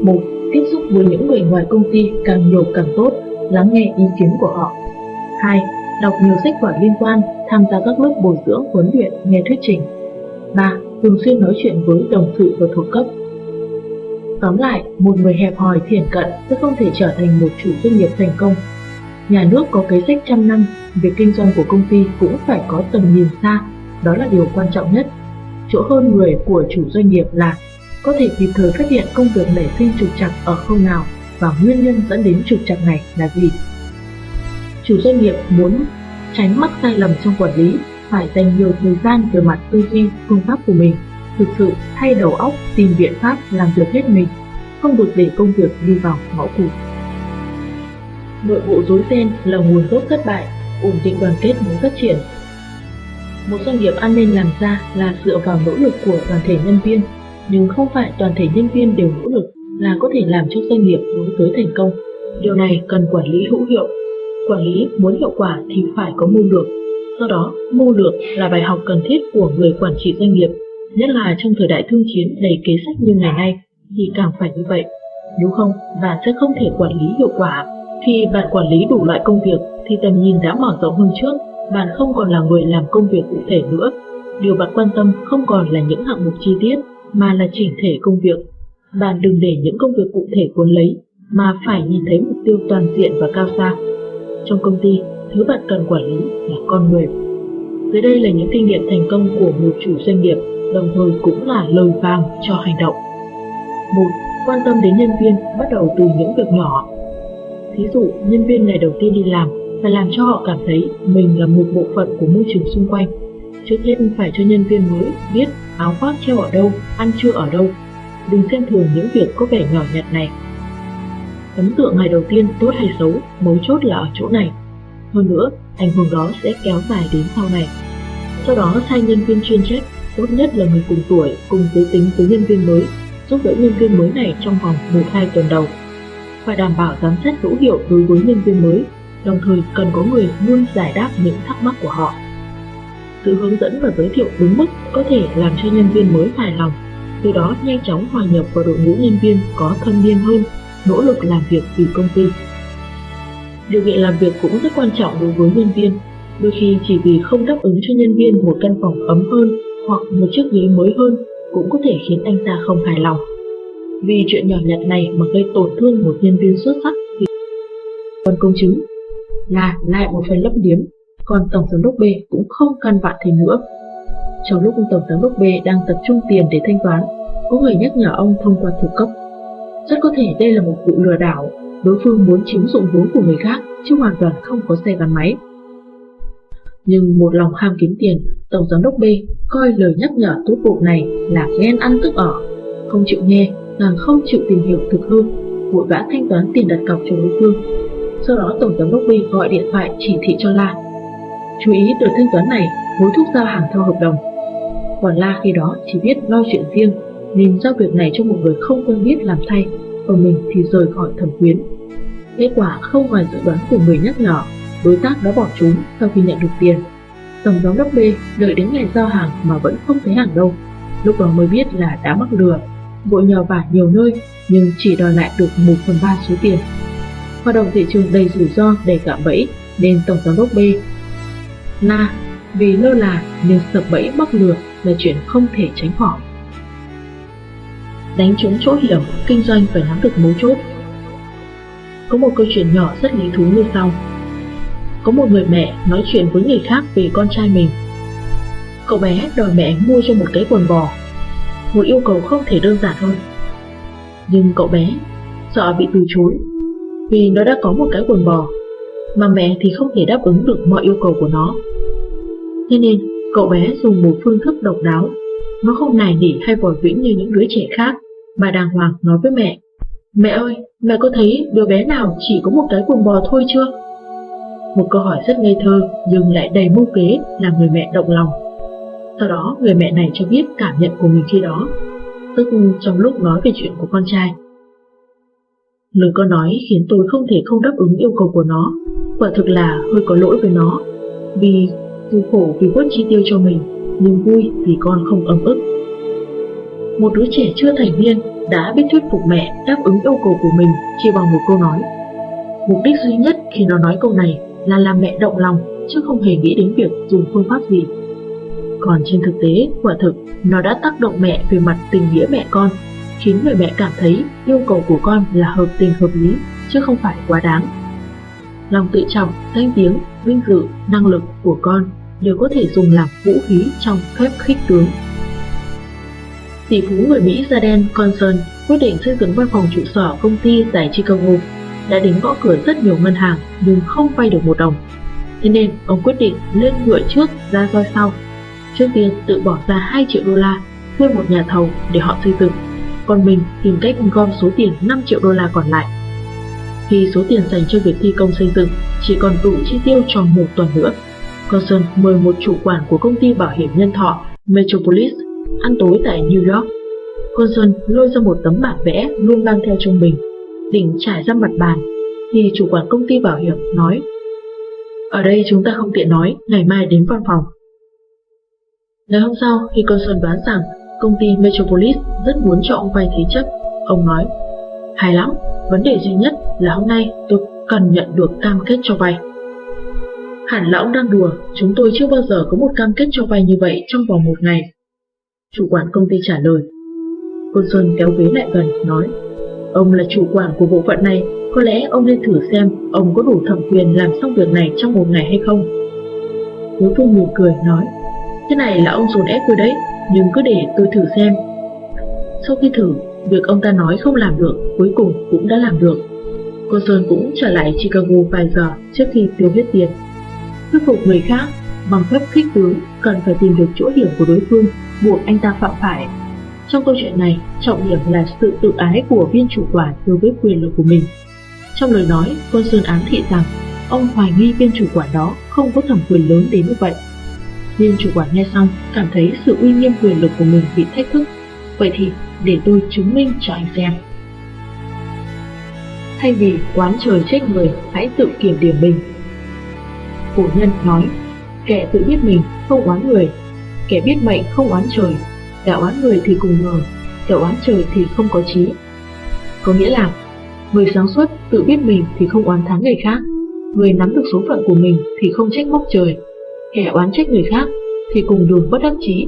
một Tiếp xúc với những người ngoài công ty càng nhiều càng tốt, lắng nghe ý kiến của họ. 2. Đọc nhiều sách vở liên quan, tham gia các lớp bồi dưỡng huấn luyện, nghe thuyết trình. 3 thường xuyên nói chuyện với đồng sự và thuộc cấp. Tóm lại, một người hẹp hòi thiển cận sẽ không thể trở thành một chủ doanh nghiệp thành công. Nhà nước có kế sách trăm năm, việc kinh doanh của công ty cũng phải có tầm nhìn xa, đó là điều quan trọng nhất. Chỗ hơn người của chủ doanh nghiệp là có thể kịp thời phát hiện công việc nảy sinh trục trặc ở khâu nào và nguyên nhân dẫn đến trục trặc này là gì. Chủ doanh nghiệp muốn tránh mắc sai lầm trong quản lý phải dành nhiều thời gian về mặt tư duy, phương pháp của mình, thực sự thay đầu óc tìm biện pháp làm việc hết mình, không được để công việc đi vào ngõ cụt. Nội bộ rối ren là nguồn gốc thất bại, ổn định đoàn kết mới phát triển. Một doanh nghiệp an nên làm ra là dựa vào nỗ lực của toàn thể nhân viên, nhưng không phải toàn thể nhân viên đều nỗ lực là có thể làm cho doanh nghiệp hướng tới thành công. Điều này cần quản lý hữu hiệu. Quản lý muốn hiệu quả thì phải có mưu lược, Do đó, mưu lược là bài học cần thiết của người quản trị doanh nghiệp, nhất là trong thời đại thương chiến đầy kế sách như ngày nay, thì càng phải như vậy. Nếu không, bạn sẽ không thể quản lý hiệu quả. Khi bạn quản lý đủ loại công việc thì tầm nhìn đã mở rộng hơn trước, bạn không còn là người làm công việc cụ thể nữa. Điều bạn quan tâm không còn là những hạng mục chi tiết, mà là chỉnh thể công việc. Bạn đừng để những công việc cụ thể cuốn lấy, mà phải nhìn thấy mục tiêu toàn diện và cao xa. Trong công ty, thứ bạn cần quản lý là con người. Dưới đây là những kinh nghiệm thành công của một chủ doanh nghiệp, đồng thời cũng là lời vàng cho hành động. 1. quan tâm đến nhân viên bắt đầu từ những việc nhỏ. Thí dụ, nhân viên ngày đầu tiên đi làm phải làm cho họ cảm thấy mình là một bộ phận của môi trường xung quanh. Trước hết phải cho nhân viên mới biết áo khoác treo ở đâu, ăn trưa ở đâu. Đừng xem thường những việc có vẻ nhỏ nhặt này. Ấn tượng ngày đầu tiên tốt hay xấu, mấu chốt là ở chỗ này. Hơn nữa, ảnh hưởng đó sẽ kéo dài đến sau này. Sau đó sai nhân viên chuyên trách, tốt nhất là người cùng tuổi, cùng giới tính với nhân viên mới, giúp đỡ nhân viên mới này trong vòng 1-2 tuần đầu. Phải đảm bảo giám sát hữu hiệu đối với nhân viên mới, đồng thời cần có người luôn giải đáp những thắc mắc của họ. Sự hướng dẫn và giới thiệu đúng mức có thể làm cho nhân viên mới hài lòng, từ đó nhanh chóng hòa nhập vào đội ngũ nhân viên có thâm niên hơn, nỗ lực làm việc vì công ty. Điều kiện làm việc cũng rất quan trọng đối với nhân viên, đôi khi chỉ vì không đáp ứng cho nhân viên một căn phòng ấm hơn hoặc một chiếc ghế mới hơn cũng có thể khiến anh ta không hài lòng. Vì chuyện nhỏ nhặt này mà gây tổn thương một nhân viên xuất sắc thì còn công chứng là lại một phần lấp liếm, còn Tổng Giám đốc B cũng không căn vặn thêm nữa. Trong lúc Tổng Giám đốc B đang tập trung tiền để thanh toán, có người nhắc nhở ông thông qua thủ cấp. Rất có thể đây là một vụ lừa đảo, đối phương muốn chiếm dụng vốn của người khác chứ hoàn toàn không có xe gắn máy. Nhưng một lòng ham kiếm tiền, Tổng Giám đốc B coi lời nhắc nhở tốt bụng này là ghen ăn tức ở, không chịu nghe, càng không chịu tìm hiểu thực hư, vội vã thanh toán tiền đặt cọc cho đối phương. Sau đó Tổng Giám đốc B gọi điện thoại chỉ thị cho La. Chú ý từ thanh toán này hối thúc giao hàng theo hợp đồng. Còn La khi đó chỉ biết lo chuyện riêng nên giao việc này cho một người không quen biết làm thay, ở mình thì rời khỏi thẩm quyến. Kết quả không ngoài dự đoán của người nhắc nhở đối tác đã bỏ trốn sau khi nhận được tiền. Tổng giám đốc B đợi đến ngày giao hàng mà vẫn không thấy hàng đâu. Lúc đó mới biết là đã mắc lừa, vội nhờ vả nhiều nơi nhưng chỉ đòi lại được 1 phần 3 số tiền. Hoạt động thị trường đầy rủi ro, đầy cạm bẫy nên Tổng giám đốc B na vì lơ là nên sập bẫy mắc lừa là chuyện không thể tránh khỏi. Đánh trúng chỗ hiểm, kinh doanh phải nắm được mấu chốt. Có một câu chuyện nhỏ rất lý thú như sau. Có một người mẹ nói chuyện với người khác về con trai mình. Cậu bé đòi mẹ mua cho một cái quần bò. Một yêu cầu không thể đơn giản hơn. Nhưng cậu bé sợ bị từ chối vì nó đã có một cái quần bò mà mẹ thì không thể đáp ứng được mọi yêu cầu của nó. Thế nên cậu bé dùng một phương thức độc đáo. Nó không nài nỉ hay vòi vĩnh như những đứa trẻ khác mà đàng hoàng nói với mẹ Mẹ ơi, mẹ có thấy đứa bé nào chỉ có một cái quần bò thôi chưa? Một câu hỏi rất ngây thơ nhưng lại đầy mưu kế làm người mẹ động lòng. Sau đó người mẹ này cho biết cảm nhận của mình khi đó, tức trong lúc nói về chuyện của con trai. Lời con nói khiến tôi không thể không đáp ứng yêu cầu của nó, quả thực là hơi có lỗi với nó, vì tôi khổ vì quất chi tiêu cho mình, nhưng vui vì con không ấm ức. Một đứa trẻ chưa thành niên đã biết thuyết phục mẹ đáp ứng yêu cầu của mình chỉ bằng một câu nói. Mục đích duy nhất khi nó nói câu này là làm mẹ động lòng chứ không hề nghĩ đến việc dùng phương pháp gì. Còn trên thực tế, quả thực, nó đã tác động mẹ về mặt tình nghĩa mẹ con, khiến người mẹ cảm thấy yêu cầu của con là hợp tình hợp lý, chứ không phải quá đáng. Lòng tự trọng, danh tiếng, vinh dự, năng lực của con đều có thể dùng làm vũ khí trong phép khích tướng. Tỷ phú người Mỹ Jaden Conson quyết định xây dựng văn phòng trụ sở công ty tại Chicago đã đến gõ cửa rất nhiều ngân hàng nhưng không vay được một đồng. Thế nên ông quyết định lên ngựa trước ra roi sau. Trước tiên tự bỏ ra 2 triệu đô la thuê một nhà thầu để họ xây dựng, còn mình tìm cách gom số tiền 5 triệu đô la còn lại. Khi số tiền dành cho việc thi công xây dựng chỉ còn đủ chi tiêu cho một tuần nữa, Carson mời một chủ quản của công ty bảo hiểm nhân thọ Metropolis ăn tối tại New York. Coulson lôi ra một tấm bản vẽ luôn mang theo trong mình đỉnh trải ra mặt bàn, thì chủ quản công ty bảo hiểm nói Ở đây chúng ta không tiện nói, ngày mai đến văn phòng. Ngày hôm sau, khi Coulson đoán rằng công ty Metropolis rất muốn cho ông vay thế chấp, ông nói Hay lắm, vấn đề duy nhất là hôm nay tôi cần nhận được cam kết cho vay. Hẳn là ông đang đùa, chúng tôi chưa bao giờ có một cam kết cho vay như vậy trong vòng một ngày. Chủ quản công ty trả lời. Cô Xuân kéo ghế lại gần, nói Ông là chủ quản của bộ phận này, có lẽ ông nên thử xem ông có đủ thẩm quyền làm xong việc này trong một ngày hay không. Đối phương mỉm cười nói, thế này là ông dồn ép tôi đấy, nhưng cứ để tôi thử xem. Sau khi thử, việc ông ta nói không làm được cuối cùng cũng đã làm được. Cô Sơn cũng trở lại Chicago vài giờ trước khi tiêu hết tiền. Thuyết phục người khác bằng phép khích tướng cần phải tìm được chỗ hiểm của đối phương buộc anh ta phạm phải. Trong câu chuyện này, trọng điểm là sự tự ái của viên chủ quản đối với quyền lực của mình. Trong lời nói, con Sơn ám thị rằng ông hoài nghi viên chủ quản đó không có thẩm quyền lớn đến như vậy. Viên chủ quản nghe xong cảm thấy sự uy nghiêm quyền lực của mình bị thách thức. Vậy thì để tôi chứng minh cho anh xem. Thay vì oán trời trách người, hãy tự kiểm điểm mình. Cổ nhân nói, kẻ tự biết mình không oán người, kẻ biết mệnh không oán trời, kẻ oán người thì cùng ngờ, kẻ oán trời thì không có trí. Có nghĩa là, người sáng suốt tự biết mình thì không oán thắng người khác, người nắm được số phận của mình thì không trách móc trời, kẻ oán trách người khác thì cùng đường bất đắc chí,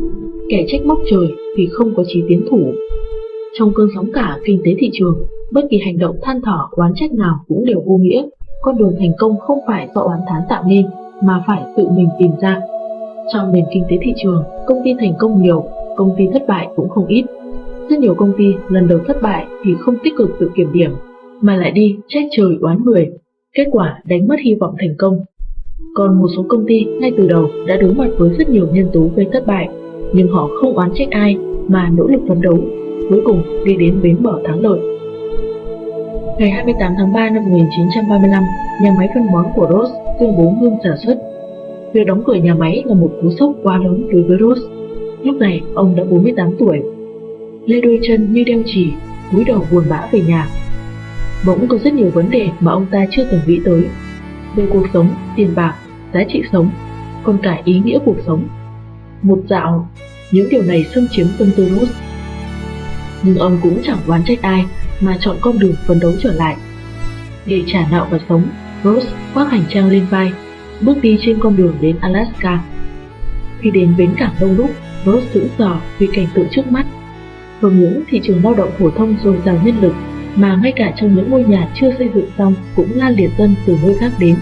kẻ trách móc trời thì không có trí tiến thủ. Trong cơn sóng cả kinh tế thị trường, bất kỳ hành động than thở oán trách nào cũng đều vô nghĩa. Con đường thành công không phải do oán thán tạo nên, mà phải tự mình tìm ra. Trong nền kinh tế thị trường, công ty thành công nhiều, công ty thất bại cũng không ít. Rất nhiều công ty lần đầu thất bại thì không tích cực tự kiểm điểm, mà lại đi trách trời oán người. Kết quả đánh mất hy vọng thành công. Còn một số công ty ngay từ đầu đã đối mặt với rất nhiều nhân tố gây thất bại, nhưng họ không oán trách ai mà nỗ lực phấn đấu, cuối cùng đi đến bến bờ thắng lợi. Ngày 28 tháng 3 năm 1935, nhà máy phân bón của Ross tuyên bố ngưng sản xuất. Việc đóng cửa nhà máy là một cú sốc quá lớn đối với Ross. Lúc này, ông đã 48 tuổi. Lê đôi chân như đeo chỉ, cúi đầu buồn bã về nhà. Bỗng có rất nhiều vấn đề mà ông ta chưa từng nghĩ tới. Về cuộc sống, tiền bạc, giá trị sống, còn cả ý nghĩa cuộc sống. Một dạo, những điều này xâm chiếm tâm tư Ross. Nhưng ông cũng chẳng oán trách ai mà chọn con đường phấn đấu trở lại. Để trả nợ và sống, Rose khoác hành trang lên vai, bước đi trên con đường đến Alaska. Khi đến bến cảng đông đúc, Rose sững sờ vì cảnh tượng trước mắt. Không những thị trường lao động phổ thông dồi dào nhân lực, mà ngay cả trong những ngôi nhà chưa xây dựng xong cũng lan liệt dân từ nơi khác đến,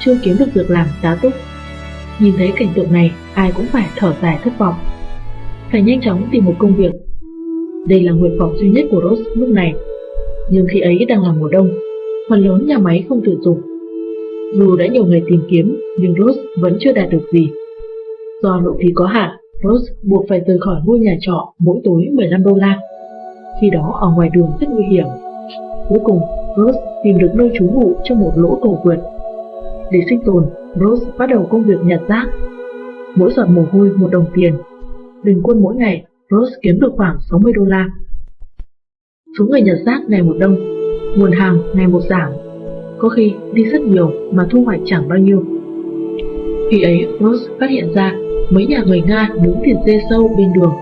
chưa kiếm được việc làm tá túc. Nhìn thấy cảnh tượng này, ai cũng phải thở dài thất vọng. Phải nhanh chóng tìm một công việc. Đây là nguyện vọng duy nhất của Rose lúc này. Nhưng khi ấy đang là mùa đông, phần lớn nhà máy không tuyển dụng dù đã nhiều người tìm kiếm, nhưng Rose vẫn chưa đạt được gì. Do lộ phí có hạn, Rose buộc phải rời khỏi ngôi nhà trọ mỗi tối 15 đô la. Khi đó ở ngoài đường rất nguy hiểm. Cuối cùng, Rose tìm được nơi trú ngụ trong một lỗ tổ vượt. Để sinh tồn, Rose bắt đầu công việc nhặt rác. Mỗi giọt mồ hôi một đồng tiền. Bình quân mỗi ngày, Rose kiếm được khoảng 60 đô la. Số người nhặt rác ngày một đông, nguồn hàng ngày một giảm có khi đi rất nhiều mà thu hoạch chẳng bao nhiêu. Khi ấy, Rose phát hiện ra mấy nhà người Nga nướng thịt dê sâu bên đường,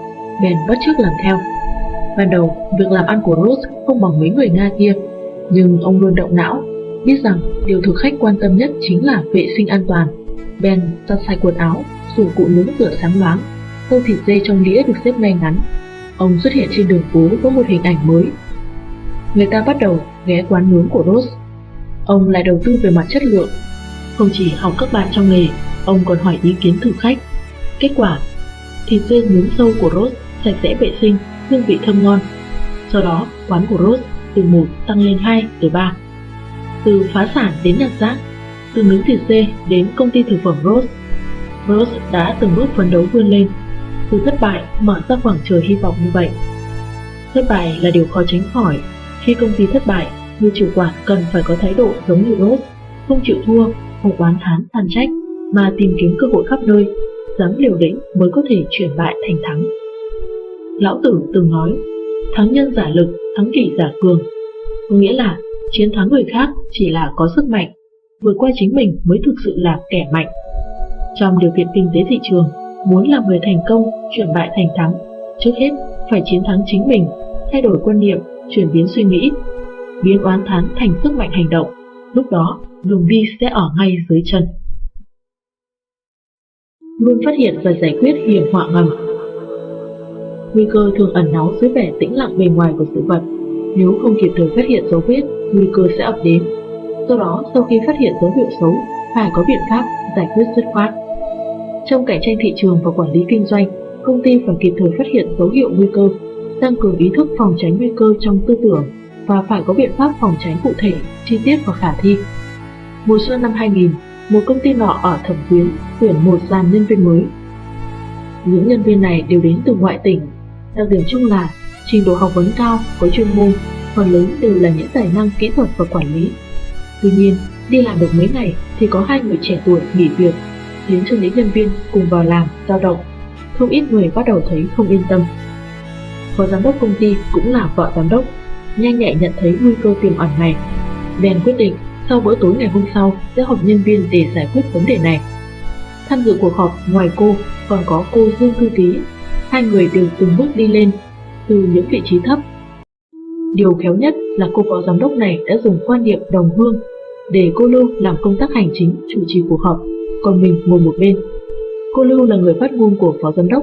bèn bắt chước làm theo. Ban đầu, việc làm ăn của Rose không bằng mấy người Nga kia, nhưng ông luôn động não, biết rằng điều thực khách quan tâm nhất chính là vệ sinh an toàn. Ben giặt sạch quần áo, dụng cụ nướng rửa sáng loáng, tô thịt dê trong đĩa được xếp ngay ngắn. Ông xuất hiện trên đường phố với một hình ảnh mới. Người ta bắt đầu ghé quán nướng của Rose ông lại đầu tư về mặt chất lượng. Không chỉ học các bạn trong nghề, ông còn hỏi ý kiến thử khách. Kết quả, thịt dê nướng sâu của Rose sạch sẽ vệ sinh, hương vị thơm ngon. Sau đó, quán của Rose từ 1 tăng lên 2 từ 3. Từ phá sản đến nhặt rác, từ nướng thịt dê đến công ty thực phẩm Rose. Rose đã từng bước phấn đấu vươn lên, từ thất bại mở ra khoảng trời hy vọng như vậy. Thất bại là điều khó tránh khỏi. Khi công ty thất bại, người chủ quản cần phải có thái độ giống như Rose, không chịu thua, không oán thán than trách, mà tìm kiếm cơ hội khắp nơi, dám liều lĩnh mới có thể chuyển bại thành thắng. Lão Tử từng nói, thắng nhân giả lực, thắng kỷ giả cường, có nghĩa là chiến thắng người khác chỉ là có sức mạnh, vượt qua chính mình mới thực sự là kẻ mạnh. Trong điều kiện kinh tế thị trường, muốn làm người thành công, chuyển bại thành thắng, trước hết phải chiến thắng chính mình, thay đổi quan niệm, chuyển biến suy nghĩ, biến oán thán thành sức mạnh hành động, lúc đó đường đi sẽ ở ngay dưới chân. Luôn phát hiện và giải quyết hiểm họa ngầm Nguy cơ thường ẩn náu dưới vẻ tĩnh lặng bề ngoài của sự vật. Nếu không kịp thời phát hiện dấu vết, nguy cơ sẽ ập đến. Do đó, sau khi phát hiện dấu hiệu xấu, phải có biện pháp giải quyết dứt khoát. Trong cạnh tranh thị trường và quản lý kinh doanh, công ty phải kịp thời phát hiện dấu hiệu nguy cơ. tăng cường ý thức phòng tránh nguy cơ trong tư tưởng và phải có biện pháp phòng tránh cụ thể, chi tiết và khả thi. Mùa xuân năm 2000, một công ty nọ ở Thẩm Quyến tuyển một dàn nhân viên mới. Những nhân viên này đều đến từ ngoại tỉnh, đặc điểm chung là trình độ học vấn cao, có chuyên môn, phần lớn đều là những tài năng kỹ thuật và quản lý. Tuy nhiên, đi làm được mấy ngày thì có hai người trẻ tuổi nghỉ việc, khiến cho những nhân viên cùng vào làm dao động. Không ít người bắt đầu thấy không yên tâm. Phó giám đốc công ty cũng là vợ giám đốc, nhanh nhẹ nhận thấy nguy cơ tiềm ẩn này. Bèn quyết định sau bữa tối ngày hôm sau sẽ họp nhân viên để giải quyết vấn đề này. Tham dự cuộc họp ngoài cô còn có cô Dương Thư Ký. Hai người đều từng bước đi lên từ những vị trí thấp. Điều khéo nhất là cô phó giám đốc này đã dùng quan niệm đồng hương để cô Lưu làm công tác hành chính chủ trì cuộc họp, còn mình ngồi một bên. Cô Lưu là người phát ngôn của phó giám đốc.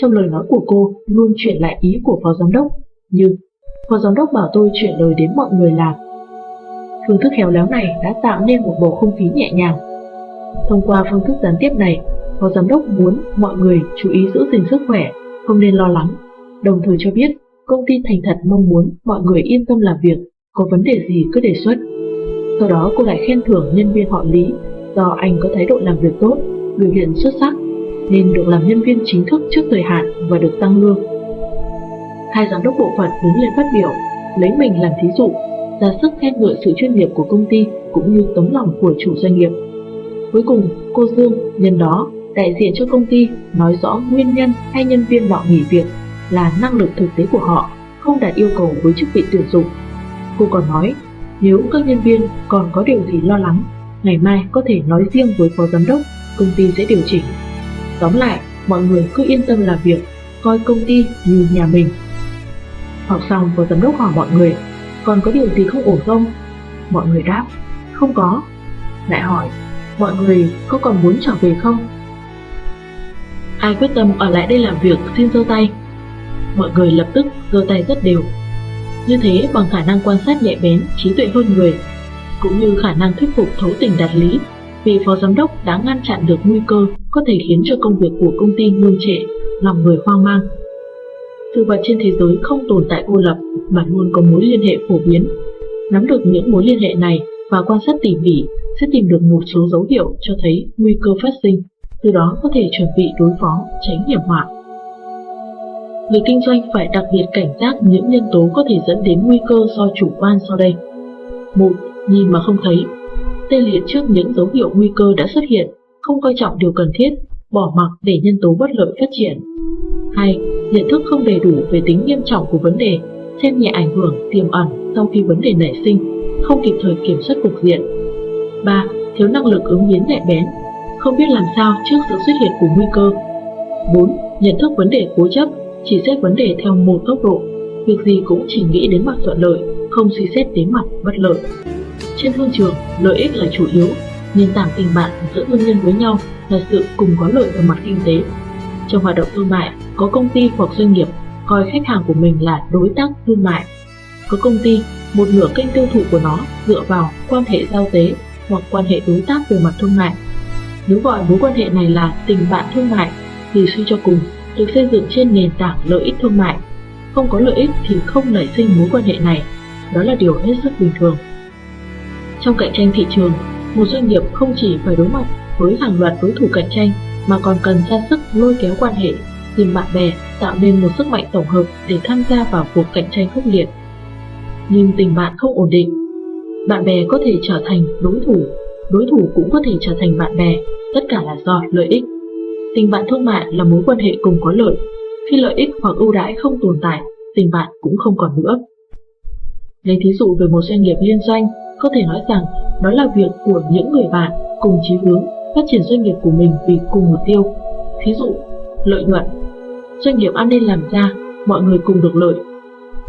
Trong lời nói của cô luôn chuyển lại ý của phó giám đốc, như phó giám đốc bảo tôi chuyển lời đến mọi người làm. Phương thức khéo léo này đã tạo nên một bầu không khí nhẹ nhàng. Thông qua phương thức gián tiếp này, phó giám đốc muốn mọi người chú ý giữ gìn sức khỏe, không nên lo lắng, đồng thời cho biết công ty thành thật mong muốn mọi người yên tâm làm việc, có vấn đề gì cứ đề xuất. Sau đó cô lại khen thưởng nhân viên họ Lý do anh có thái độ làm việc tốt, biểu hiện xuất sắc nên được làm nhân viên chính thức trước thời hạn và được tăng lương. Hai giám đốc bộ phận đứng lên phát biểu, lấy mình làm thí dụ, ra sức khen ngợi sự chuyên nghiệp của công ty cũng như tấm lòng của chủ doanh nghiệp. Cuối cùng, cô Dương nhân đó đại diện cho công ty nói rõ nguyên nhân hai nhân viên nọ nghỉ việc là năng lực thực tế của họ không đạt yêu cầu với chức vị tuyển dụng. Cô còn nói, nếu các nhân viên còn có điều gì lo lắng, ngày mai có thể nói riêng với phó giám đốc, công ty sẽ điều chỉnh. Tóm lại, mọi người cứ yên tâm làm việc, coi công ty như nhà mình. Học xong, phó giám đốc hỏi mọi người, còn có điều gì không ổn không? Mọi người đáp, không có. Lại hỏi, mọi người có còn muốn trở về không? Ai quyết tâm ở lại đây làm việc xin giơ tay mọi người lập tức giơ tay rất đều. Như thế bằng khả năng quan sát nhạy bén, trí tuệ hơn người, cũng như khả năng thuyết phục thấu tình đạt lý, vì phó giám đốc đã ngăn chặn được nguy cơ có thể khiến cho công việc của công ty ngưng trệ, lòng người hoang mang. Sự vật trên thế giới không tồn tại cô lập mà luôn có mối liên hệ phổ biến. Nắm được những mối liên hệ này và quan sát tỉ mỉ sẽ tìm được một số dấu hiệu cho thấy nguy cơ phát sinh, từ đó có thể chuẩn bị đối phó, tránh hiểm họa. Người kinh doanh phải đặc biệt cảnh giác những nhân tố có thể dẫn đến nguy cơ do chủ quan sau đây. 1. Nhìn mà không thấy. Tê liệt trước những dấu hiệu nguy cơ đã xuất hiện, không coi trọng điều cần thiết, bỏ mặc để nhân tố bất lợi phát triển. 2. Nhận thức không đầy đủ về tính nghiêm trọng của vấn đề, xem nhẹ ảnh hưởng tiềm ẩn sau khi vấn đề nảy sinh, không kịp thời kiểm soát cục diện. 3. Thiếu năng lực ứng biến nhạy bén, không biết làm sao trước sự xuất hiện của nguy cơ. 4. Nhận thức vấn đề cố chấp, chỉ xét vấn đề theo một tốc độ, việc gì cũng chỉ nghĩ đến mặt thuận lợi, không suy xét đến mặt bất lợi. Trên thương trường, lợi ích là chủ yếu, nền tảng tình bạn giữa thương nhân với nhau là sự cùng có lợi ở mặt kinh tế. Trong hoạt động thương mại, có công ty hoặc doanh nghiệp coi khách hàng của mình là đối tác thương mại. Có công ty, một nửa kênh tiêu thụ của nó dựa vào quan hệ giao tế hoặc quan hệ đối tác về mặt thương mại. Nếu gọi mối quan hệ này là tình bạn thương mại thì suy cho cùng được xây dựng trên nền tảng lợi ích thương mại. Không có lợi ích thì không nảy sinh mối quan hệ này, đó là điều hết sức bình thường. Trong cạnh tranh thị trường, một doanh nghiệp không chỉ phải đối mặt với hàng loạt đối thủ cạnh tranh mà còn cần ra sức lôi kéo quan hệ, tìm bạn bè, tạo nên một sức mạnh tổng hợp để tham gia vào cuộc cạnh tranh khốc liệt. Nhưng tình bạn không ổn định. Bạn bè có thể trở thành đối thủ, đối thủ cũng có thể trở thành bạn bè, tất cả là do lợi ích. Tình bạn thương mại là mối quan hệ cùng có lợi. Khi lợi ích hoặc ưu đãi không tồn tại, tình bạn cũng không còn nữa. Lấy thí dụ về một doanh nghiệp liên doanh, có thể nói rằng đó là việc của những người bạn cùng chí hướng phát triển doanh nghiệp của mình vì cùng mục tiêu. Thí dụ, lợi nhuận. Doanh nghiệp ăn nên làm ra, mọi người cùng được lợi.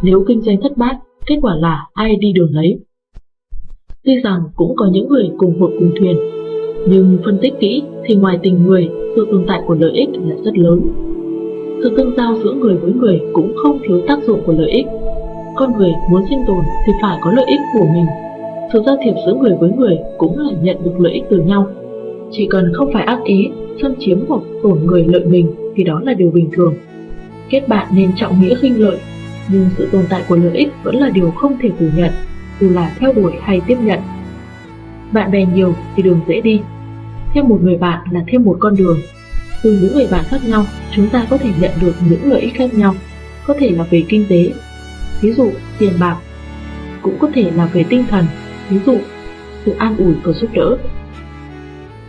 Nếu kinh doanh thất bát, kết quả là ai đi đường lấy. Tuy rằng cũng có những người cùng hội cùng thuyền, nhưng phân tích kỹ thì ngoài tình người sự tồn tại của lợi ích là rất lớn. Sự tương giao giữa người với người cũng không thiếu tác dụng của lợi ích. Con người muốn sinh tồn thì phải có lợi ích của mình. Sự giao thiệp giữa người với người cũng là nhận được lợi ích từ nhau. Chỉ cần không phải ác ý, xâm chiếm hoặc tổn người lợi mình thì đó là điều bình thường. Kết bạn nên trọng nghĩa khinh lợi, nhưng sự tồn tại của lợi ích vẫn là điều không thể phủ nhận, dù là theo đuổi hay tiếp nhận. Bạn bè nhiều thì đường dễ đi, thêm một người bạn là thêm một con đường. Từ những người bạn khác nhau, chúng ta có thể nhận được những lợi ích khác nhau, có thể là về kinh tế, ví dụ tiền bạc, cũng có thể là về tinh thần, ví dụ sự an ủi và giúp đỡ.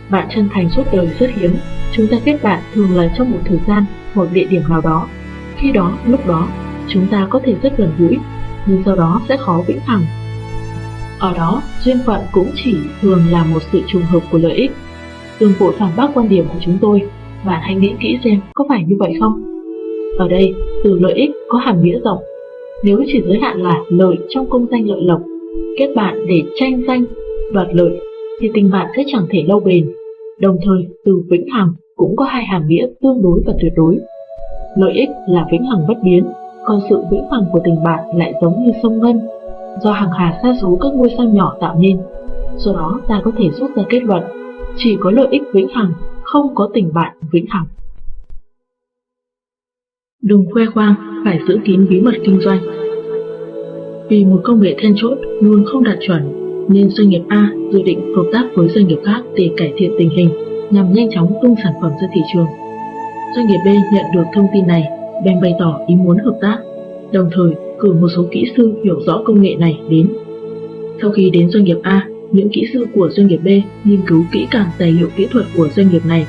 Bạn chân thành suốt đời rất hiếm, chúng ta kết bạn thường là trong một thời gian hoặc địa điểm nào đó. Khi đó, lúc đó, chúng ta có thể rất gần gũi, nhưng sau đó sẽ khó vĩnh hằng. Ở đó, duyên phận cũng chỉ thường là một sự trùng hợp của lợi ích. Đừng vội phản bác quan điểm của chúng tôi, bạn hãy nghĩ kỹ xem có phải như vậy không? Ở đây, từ lợi ích có hàm nghĩa rộng. Nếu chỉ giới hạn là lợi trong công danh lợi lộc, kết bạn để tranh danh, đoạt lợi, thì tình bạn sẽ chẳng thể lâu bền. Đồng thời, từ vĩnh hằng cũng có hai hàm nghĩa tương đối và tuyệt đối. Lợi ích là vĩnh hằng bất biến, còn sự vĩnh hằng của tình bạn lại giống như sông Ngân, do hàng hà sa số các ngôi sao nhỏ tạo nên. Do đó ta có thể rút ra kết luận, chỉ có lợi ích vĩnh hằng, không có tình bạn vĩnh hằng. Đừng khoe khoang, phải giữ kín bí mật kinh doanh. Vì một công nghệ then chốt luôn không đạt chuẩn, nên doanh nghiệp A dự định hợp tác với doanh nghiệp khác để cải thiện tình hình nhằm nhanh chóng tung sản phẩm ra thị trường. Doanh nghiệp B nhận được thông tin này, bèn bày tỏ ý muốn hợp tác, đồng thời cử một số kỹ sư hiểu rõ công nghệ này đến. Sau khi đến doanh nghiệp A, những kỹ sư của doanh nghiệp B nghiên cứu kỹ càng tài liệu kỹ thuật của doanh nghiệp này.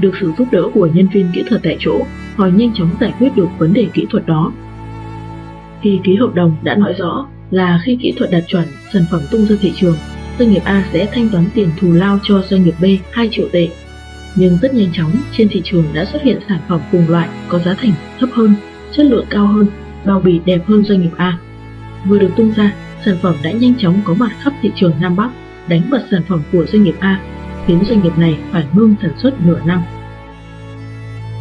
Được sự giúp đỡ của nhân viên kỹ thuật tại chỗ, họ nhanh chóng giải quyết được vấn đề kỹ thuật đó. Khi ký hợp đồng đã nói rõ là khi kỹ thuật đạt chuẩn, sản phẩm tung ra thị trường, doanh nghiệp A sẽ thanh toán tiền thù lao cho doanh nghiệp B 2 triệu tệ. Nhưng rất nhanh chóng, trên thị trường đã xuất hiện sản phẩm cùng loại có giá thành thấp hơn, chất lượng cao hơn, bao bì đẹp hơn doanh nghiệp A. Vừa được tung ra, sản phẩm đã nhanh chóng có mặt khắp thị trường Nam Bắc, đánh bật sản phẩm của doanh nghiệp A, khiến doanh nghiệp này phải ngưng sản xuất nửa năm.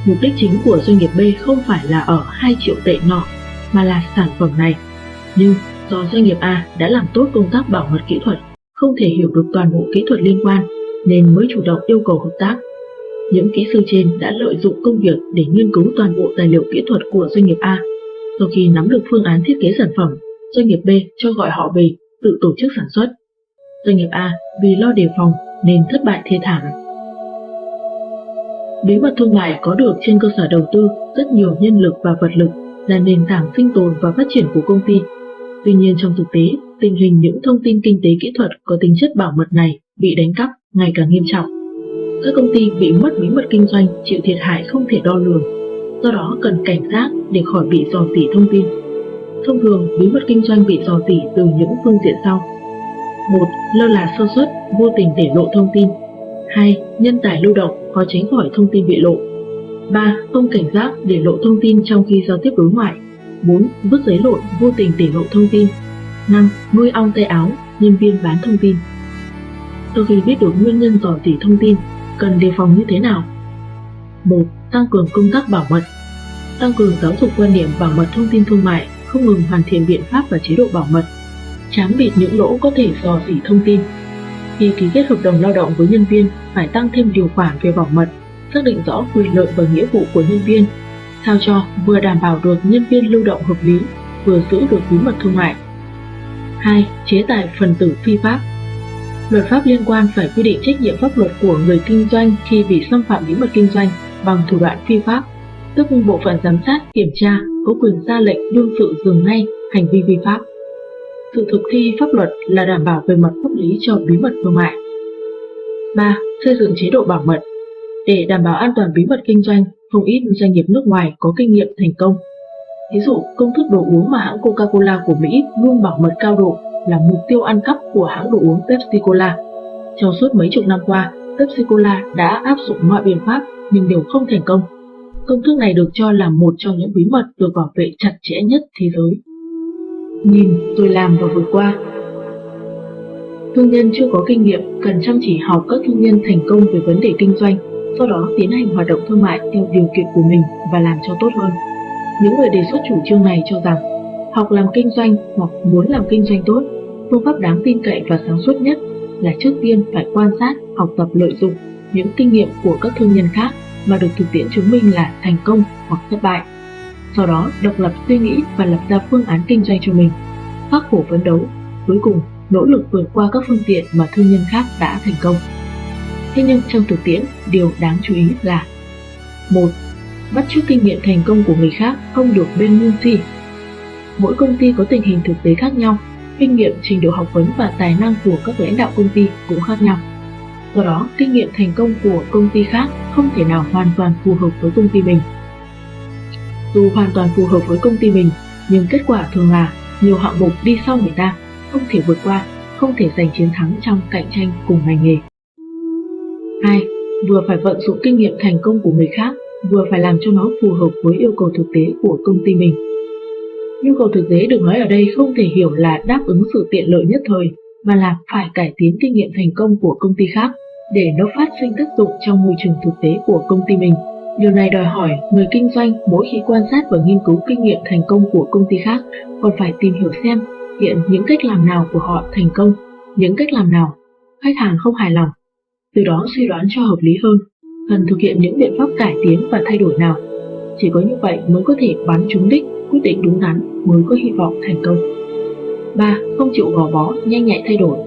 Mục đích chính của doanh nghiệp B không phải là ở 2 triệu tệ nọ, mà là sản phẩm này. Nhưng do doanh nghiệp A đã làm tốt công tác bảo mật kỹ thuật, không thể hiểu được toàn bộ kỹ thuật liên quan, nên mới chủ động yêu cầu hợp tác. Những kỹ sư trên đã lợi dụng công việc để nghiên cứu toàn bộ tài liệu kỹ thuật của doanh nghiệp A. Sau khi nắm được phương án thiết kế sản phẩm, doanh nghiệp B cho gọi họ về tự tổ chức sản xuất. Doanh nghiệp A vì lo đề phòng nên thất bại thê thảm. Bí mật thương mại có được trên cơ sở đầu tư rất nhiều nhân lực và vật lực là nền tảng sinh tồn và phát triển của công ty. Tuy nhiên trong thực tế, tình hình những thông tin kinh tế kỹ thuật có tính chất bảo mật này bị đánh cắp ngày càng nghiêm trọng. Các công ty bị mất bí mật kinh doanh chịu thiệt hại không thể đo lường, do đó cần cảnh giác để khỏi bị dò dỉ thông tin. Thông thường, bí mật kinh doanh bị dò dỉ từ những phương diện sau. 1. Lơ là sơ suất, vô tình để lộ thông tin. 2. Nhân tải lưu động khó tránh khỏi thông tin bị lộ. 3. Không cảnh giác để lộ thông tin trong khi giao tiếp đối ngoại. 4. Vứt giấy lộn vô tình để lộ thông tin. 5. Nuôi ong tay áo, nhân viên bán thông tin. Sau khi biết được nguyên nhân dò dỉ thông tin, cần đề phòng như thế nào? 1. Tăng cường công tác bảo mật Tăng cường giáo dục quan điểm bảo mật thông tin thương mại, không ngừng hoàn thiện biện pháp và chế độ bảo mật, trám bịt những lỗ có thể dò dỉ thông tin. Khi ký kết hợp đồng lao động với nhân viên, phải tăng thêm điều khoản về bảo mật, xác định rõ quyền lợi và nghĩa vụ của nhân viên, sao cho vừa đảm bảo được nhân viên lưu động hợp lý, vừa giữ được bí mật thương mại. 2. Chế tài phần tử phi pháp Luật pháp liên quan phải quy định trách nhiệm pháp luật của người kinh doanh khi bị xâm phạm bí mật kinh doanh bằng thủ đoạn phi pháp, tức bộ phận giám sát, kiểm tra có quyền ra lệnh đương sự dừng ngay hành vi vi pháp. Sự thực thi pháp luật là đảm bảo về mặt pháp lý cho bí mật thương mại. 3. Xây dựng chế độ bảo mật Để đảm bảo an toàn bí mật kinh doanh, không ít doanh nghiệp nước ngoài có kinh nghiệm thành công. Ví dụ, công thức đồ uống mà hãng Coca-Cola của Mỹ luôn bảo mật cao độ là mục tiêu ăn cắp của hãng đồ uống Pepsi Cola. Trong suốt mấy chục năm qua, Pepsi Cola đã áp dụng mọi biện pháp nhưng đều không thành công. Công thức này được cho là một trong những bí mật được bảo vệ chặt chẽ nhất thế giới. Nhìn tôi làm và vượt qua Thương nhân chưa có kinh nghiệm cần chăm chỉ học các thương nhân thành công về vấn đề kinh doanh, sau đó tiến hành hoạt động thương mại theo điều kiện của mình và làm cho tốt hơn. Những người đề xuất chủ trương này cho rằng học làm kinh doanh hoặc muốn làm kinh doanh tốt, phương pháp đáng tin cậy và sáng suốt nhất là trước tiên phải quan sát, học tập lợi dụng những kinh nghiệm của các thương nhân khác mà được thực tiễn chứng minh là thành công hoặc thất bại. sau đó độc lập suy nghĩ và lập ra phương án kinh doanh cho mình, khắc khổ phấn đấu, cuối cùng nỗ lực vượt qua các phương tiện mà thương nhân khác đã thành công. Thế nhưng trong thực tiễn, điều đáng chú ý là một Bắt chước kinh nghiệm thành công của người khác không được bên nguyên gì. Mỗi công ty có tình hình thực tế khác nhau, kinh nghiệm, trình độ học vấn và tài năng của các lãnh đạo công ty cũng khác nhau. Do đó, kinh nghiệm thành công của công ty khác không thể nào hoàn toàn phù hợp với công ty mình. Dù hoàn toàn phù hợp với công ty mình, nhưng kết quả thường là nhiều hạng mục đi sau người ta, không thể vượt qua, không thể giành chiến thắng trong cạnh tranh cùng ngành nghề. 2. Vừa phải vận dụng kinh nghiệm thành công của người khác, vừa phải làm cho nó phù hợp với yêu cầu thực tế của công ty mình. Nhu cầu thực tế được nói ở đây không thể hiểu là đáp ứng sự tiện lợi nhất thời, mà là phải cải tiến kinh nghiệm thành công của công ty khác để nó phát sinh tác dụng trong môi trường thực tế của công ty mình. Điều này đòi hỏi người kinh doanh mỗi khi quan sát và nghiên cứu kinh nghiệm thành công của công ty khác còn phải tìm hiểu xem hiện những cách làm nào của họ thành công, những cách làm nào khách hàng không hài lòng. Từ đó suy đoán cho hợp lý hơn, cần thực hiện những biện pháp cải tiến và thay đổi nào. Chỉ có như vậy mới có thể bắn trúng đích, quyết định đúng đắn mới có hy vọng thành công. 3. Không chịu gò bó, nhanh nhạy thay đổi.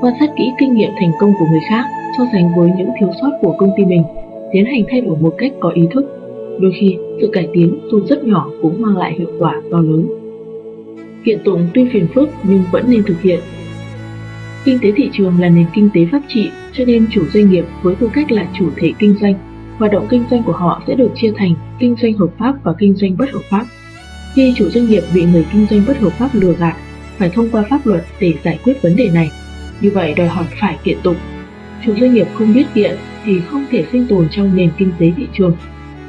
Quan sát kỹ kinh nghiệm thành công của người khác, so sánh với những thiếu sót của công ty mình, tiến hành thay đổi một cách có ý thức. Đôi khi, sự cải tiến dù rất nhỏ cũng mang lại hiệu quả to lớn. Kiện tụng tuy phiền phức nhưng vẫn nên thực hiện. Kinh tế thị trường là nền kinh tế pháp trị, cho nên chủ doanh nghiệp với tư cách là chủ thể kinh doanh, hoạt động kinh doanh của họ sẽ được chia thành kinh doanh hợp pháp và kinh doanh bất hợp pháp. Khi chủ doanh nghiệp bị người kinh doanh bất hợp pháp lừa gạt, phải thông qua pháp luật để giải quyết vấn đề này. Như vậy đòi hỏi phải kiện tụng. Chủ doanh nghiệp không biết kiện thì không thể sinh tồn trong nền kinh tế thị trường.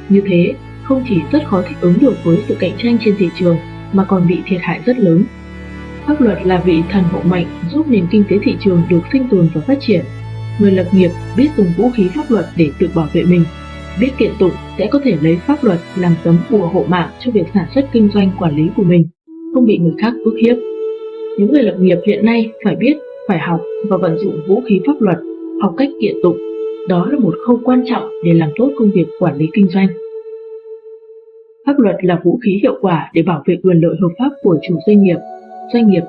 Như thế, không chỉ rất khó thích ứng được với sự cạnh tranh trên thị trường mà còn bị thiệt hại rất lớn. Pháp luật là vị thần hộ mệnh giúp nền kinh tế thị trường được sinh tồn và phát triển. Người lập nghiệp biết dùng vũ khí pháp luật để tự bảo vệ mình, biết kiện tụng sẽ có thể lấy pháp luật làm tấm bùa hộ mạng cho việc sản xuất kinh doanh quản lý của mình, không bị người khác ức hiếp. Những người lập nghiệp hiện nay phải biết, phải học và vận dụng vũ khí pháp luật, học cách kiện tụng. Đó là một khâu quan trọng để làm tốt công việc quản lý kinh doanh. Pháp luật là vũ khí hiệu quả để bảo vệ quyền lợi hợp pháp của chủ doanh nghiệp, doanh nghiệp.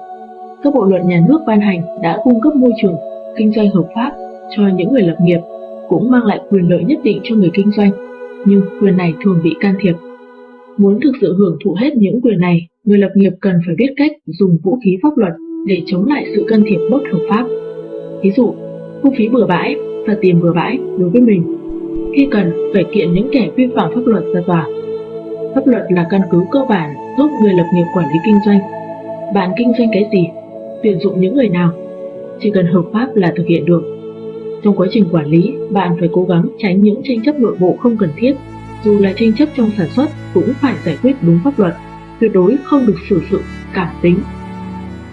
Các bộ luật nhà nước ban hành đã cung cấp môi trường kinh doanh hợp pháp cho những người lập nghiệp, cũng mang lại quyền lợi nhất định cho người kinh doanh, nhưng quyền này thường bị can thiệp. Muốn thực sự hưởng thụ hết những quyền này, người lập nghiệp cần phải biết cách dùng vũ khí pháp luật để chống lại sự can thiệp bất hợp pháp. Ví dụ, thu phí bừa bãi và tiền bừa bãi đối với mình. Khi cần, phải kiện những kẻ vi phạm pháp luật ra tòa Pháp luật là căn cứ cơ bản giúp người lập nghiệp quản lý kinh doanh. Bạn kinh doanh cái gì? Tuyển dụng những người nào? Chỉ cần hợp pháp là thực hiện được. Trong quá trình quản lý, bạn phải cố gắng tránh những tranh chấp nội bộ không cần thiết. Dù là tranh chấp trong sản xuất cũng phải giải quyết đúng pháp luật, tuyệt đối không được sử dụng cảm tính.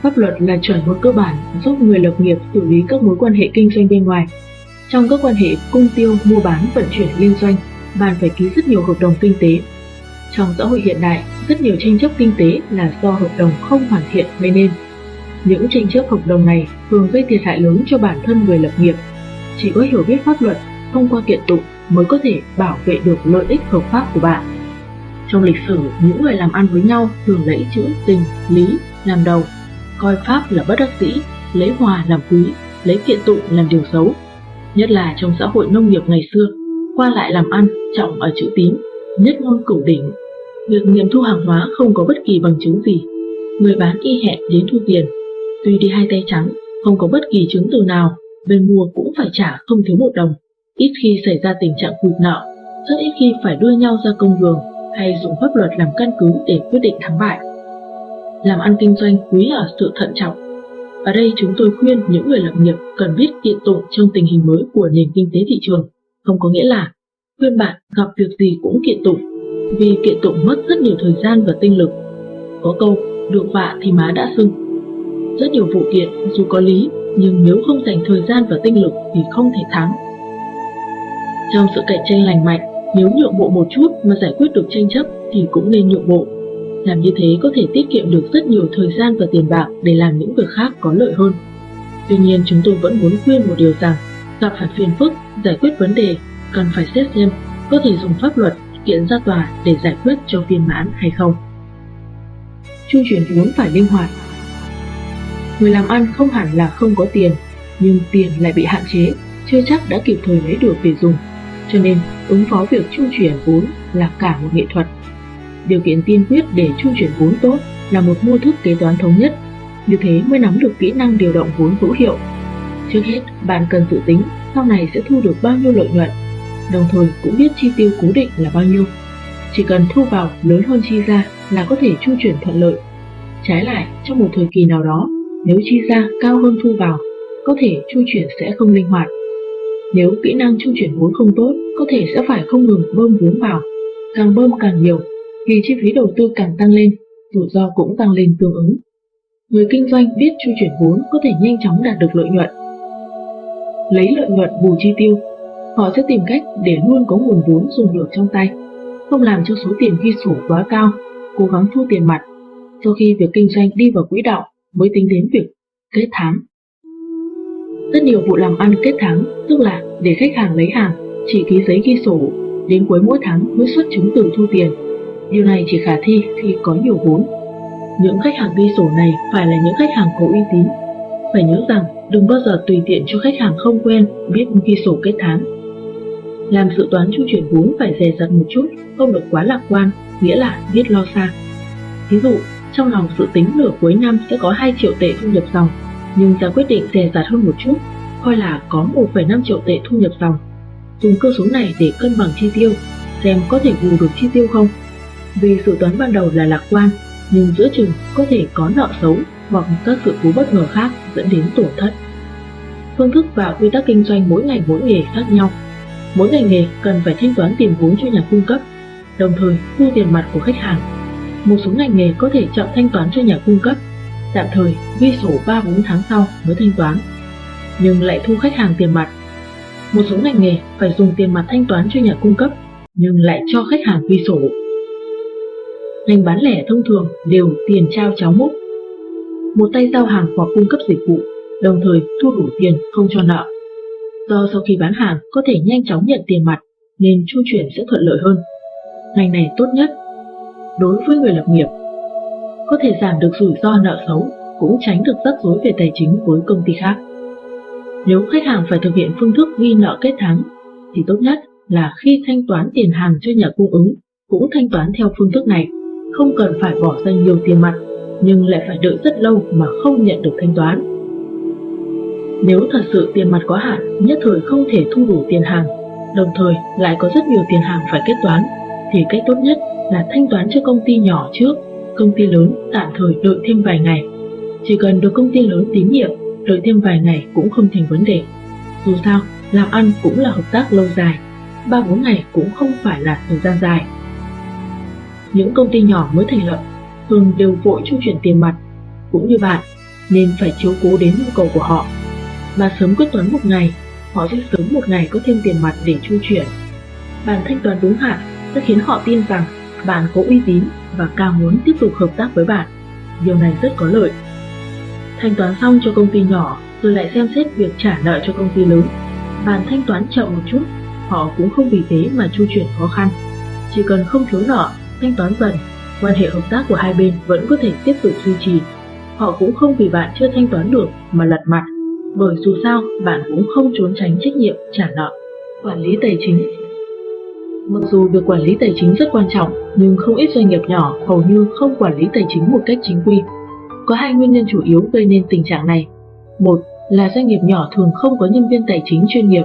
Pháp luật là chuẩn mực cơ bản giúp người lập nghiệp xử lý các mối quan hệ kinh doanh bên ngoài. Trong các quan hệ cung tiêu, mua bán, vận chuyển liên doanh, bạn phải ký rất nhiều hợp đồng kinh tế trong xã hội hiện đại, rất nhiều tranh chấp kinh tế là do hợp đồng không hoàn thiện gây nên. Những tranh chấp hợp đồng này thường gây thiệt hại lớn cho bản thân người lập nghiệp. Chỉ có hiểu biết pháp luật thông qua kiện tụng mới có thể bảo vệ được lợi ích hợp pháp của bạn. Trong lịch sử, những người làm ăn với nhau thường lấy chữ tình, lý làm đầu, coi pháp là bất đắc dĩ, lấy hòa làm quý, lấy kiện tụng làm điều xấu. Nhất là trong xã hội nông nghiệp ngày xưa, qua lại làm ăn trọng ở chữ tín, nhất ngôn cửu đỉnh Việc nghiệm thu hàng hóa không có bất kỳ bằng chứng gì. Người bán y hẹn đến thu tiền. Tuy đi hai tay trắng, không có bất kỳ chứng từ nào, bên mua cũng phải trả không thiếu một đồng. Ít khi xảy ra tình trạng quỵt nợ, rất ít khi phải đưa nhau ra công đường hay dùng pháp luật làm căn cứ để quyết định thắng bại. Làm ăn kinh doanh quý ở sự thận trọng. Ở đây chúng tôi khuyên những người lập nghiệp cần biết kiện tụng trong tình hình mới của nền kinh tế thị trường, không có nghĩa là khuyên bạn gặp việc gì cũng kiện tụng vì kiện tụng mất rất nhiều thời gian và tinh lực. Có câu, được vạ thì má đã sưng. Rất nhiều vụ kiện dù có lý, nhưng nếu không dành thời gian và tinh lực thì không thể thắng. Trong sự cạnh tranh lành mạnh, nếu nhượng bộ một chút mà giải quyết được tranh chấp thì cũng nên nhượng bộ. Làm như thế có thể tiết kiệm được rất nhiều thời gian và tiền bạc để làm những việc khác có lợi hơn. Tuy nhiên chúng tôi vẫn muốn khuyên một điều rằng, gặp phải phiền phức, giải quyết vấn đề, cần phải xét xem có thể dùng pháp luật kiện ra tòa để giải quyết cho viên mãn hay không. Chu chuyển vốn phải linh hoạt. Người làm ăn không hẳn là không có tiền, nhưng tiền lại bị hạn chế, chưa chắc đã kịp thời lấy được để dùng. Cho nên, ứng phó việc chu chuyển vốn là cả một nghệ thuật. Điều kiện tiên quyết để chu chuyển vốn tốt là một mô thức kế toán thống nhất, như thế mới nắm được kỹ năng điều động vốn hữu hiệu. Trước hết, bạn cần dự tính sau này sẽ thu được bao nhiêu lợi nhuận, đồng thời cũng biết chi tiêu cố định là bao nhiêu. Chỉ cần thu vào lớn hơn chi ra là có thể chu chuyển thuận lợi. Trái lại, trong một thời kỳ nào đó, nếu chi ra cao hơn thu vào, có thể chu chuyển sẽ không linh hoạt. Nếu kỹ năng chu chuyển vốn không tốt, có thể sẽ phải không ngừng bơm vốn vào, càng bơm càng nhiều, thì chi phí đầu tư càng tăng lên, rủi ro cũng tăng lên tương ứng. Người kinh doanh biết chu chuyển vốn có thể nhanh chóng đạt được lợi nhuận. Lấy lợi nhuận bù chi tiêu, họ sẽ tìm cách để luôn có nguồn vốn dùng được trong tay, không làm cho số tiền ghi sổ quá cao, cố gắng thu tiền mặt. Sau khi việc kinh doanh đi vào quỹ đạo mới tính đến việc kết tháng. Rất nhiều vụ làm ăn kết tháng, tức là để khách hàng lấy hàng, chỉ ký giấy ghi sổ, đến cuối mỗi tháng mới xuất chứng từ thu tiền. Điều này chỉ khả thi khi có nhiều vốn những khách hàng ghi sổ này phải là những khách hàng có uy tín. Phải nhớ rằng đừng bao giờ tùy tiện cho khách hàng không quen biết ghi sổ kết tháng. Làm dự toán chu chuyển vốn phải dè dặt một chút, không được quá lạc quan, nghĩa là biết lo xa. Ví dụ, trong lòng dự tính nửa cuối năm sẽ có 2 triệu tệ thu nhập dòng, nhưng ra quyết định dè dặt hơn một chút, coi là có 1,5 triệu tệ thu nhập dòng. Dùng cơ số này để cân bằng chi tiêu, xem có thể bù được chi tiêu không. Vì dự toán ban đầu là lạc quan, nhưng giữa chừng có thể có nợ xấu hoặc các sự cố bất ngờ khác dẫn đến tổn thất. Phương thức và quy tắc kinh doanh mỗi ngành mỗi nghề khác nhau. Mỗi ngành nghề cần phải thanh toán tiền vốn cho nhà cung cấp, đồng thời thu tiền mặt của khách hàng. Một số ngành nghề có thể chậm thanh toán cho nhà cung cấp, tạm thời ghi sổ 3-4 tháng sau mới thanh toán, nhưng lại thu khách hàng tiền mặt. Một số ngành nghề phải dùng tiền mặt thanh toán cho nhà cung cấp, nhưng lại cho khách hàng ghi sổ ngành bán lẻ thông thường đều tiền trao cháo múc. Một tay giao hàng hoặc cung cấp dịch vụ, đồng thời thu đủ tiền không cho nợ. Do sau khi bán hàng có thể nhanh chóng nhận tiền mặt nên chu chuyển sẽ thuận lợi hơn. Ngành này tốt nhất. Đối với người lập nghiệp, có thể giảm được rủi ro nợ xấu, cũng tránh được rắc rối về tài chính với công ty khác. Nếu khách hàng phải thực hiện phương thức ghi nợ kết tháng, thì tốt nhất là khi thanh toán tiền hàng cho nhà cung ứng cũng thanh toán theo phương thức này không cần phải bỏ ra nhiều tiền mặt, nhưng lại phải đợi rất lâu mà không nhận được thanh toán. Nếu thật sự tiền mặt có hạn, nhất thời không thể thu đủ tiền hàng, đồng thời lại có rất nhiều tiền hàng phải kết toán, thì cách tốt nhất là thanh toán cho công ty nhỏ trước, công ty lớn tạm thời đợi thêm vài ngày. Chỉ cần được công ty lớn tín nhiệm, đợi thêm vài ngày cũng không thành vấn đề. Dù sao, làm ăn cũng là hợp tác lâu dài, ba bốn ngày cũng không phải là thời gian dài những công ty nhỏ mới thành lập thường đều vội chu chuyển tiền mặt, cũng như bạn, nên phải chiếu cố đến nhu cầu của họ. Mà sớm quyết toán một ngày, họ sẽ sớm một ngày có thêm tiền mặt để chu chuyển. Bạn thanh toán đúng hạn sẽ khiến họ tin rằng bạn có uy tín và càng muốn tiếp tục hợp tác với bạn. Điều này rất có lợi. Thanh toán xong cho công ty nhỏ rồi lại xem xét việc trả nợ cho công ty lớn. Bạn thanh toán chậm một chút, họ cũng không vì thế mà chu chuyển khó khăn. Chỉ cần không thiếu nợ thanh toán dần, quan hệ hợp tác của hai bên vẫn có thể tiếp tục duy trì. Họ cũng không vì bạn chưa thanh toán được mà lật mặt, bởi dù sao bạn cũng không trốn tránh trách nhiệm trả nợ. Quản lý tài chính Mặc dù việc quản lý tài chính rất quan trọng, nhưng không ít doanh nghiệp nhỏ hầu như không quản lý tài chính một cách chính quy. Có hai nguyên nhân chủ yếu gây nên tình trạng này. Một là doanh nghiệp nhỏ thường không có nhân viên tài chính chuyên nghiệp.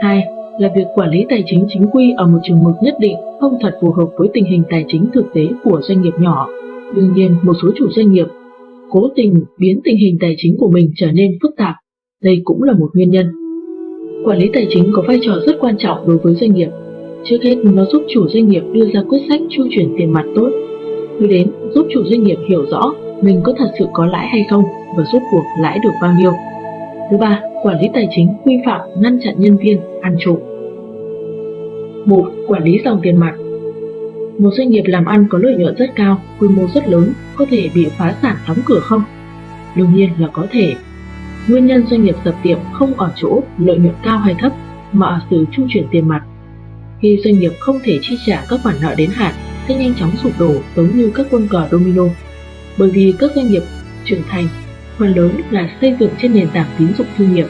Hai là việc quản lý tài chính chính quy ở một trường mực nhất định không thật phù hợp với tình hình tài chính thực tế của doanh nghiệp nhỏ. Đương nhiên, một số chủ doanh nghiệp cố tình biến tình hình tài chính của mình trở nên phức tạp. Đây cũng là một nguyên nhân. Quản lý tài chính có vai trò rất quan trọng đối với doanh nghiệp. Trước hết, nó giúp chủ doanh nghiệp đưa ra quyết sách chu chuyển tiền mặt tốt. Thứ đến, giúp chủ doanh nghiệp hiểu rõ mình có thật sự có lãi hay không và rốt cuộc lãi được bao nhiêu. Thứ ba, quản lý tài chính quy phạm ngăn chặn nhân viên ăn trộm. một Quản lý dòng tiền mặt Một doanh nghiệp làm ăn có lợi nhuận rất cao, quy mô rất lớn, có thể bị phá sản đóng cửa không? Đương nhiên là có thể. Nguyên nhân doanh nghiệp dập tiệm không ở chỗ lợi nhuận cao hay thấp, mà ở sự trung chuyển tiền mặt. khi doanh nghiệp không thể chi trả các khoản nợ đến hạn sẽ nhanh chóng sụp đổ giống như các quân cờ domino. Bởi vì các doanh nghiệp trưởng thành phần lớn là xây dựng trên nền tảng tín dụng thương nghiệp.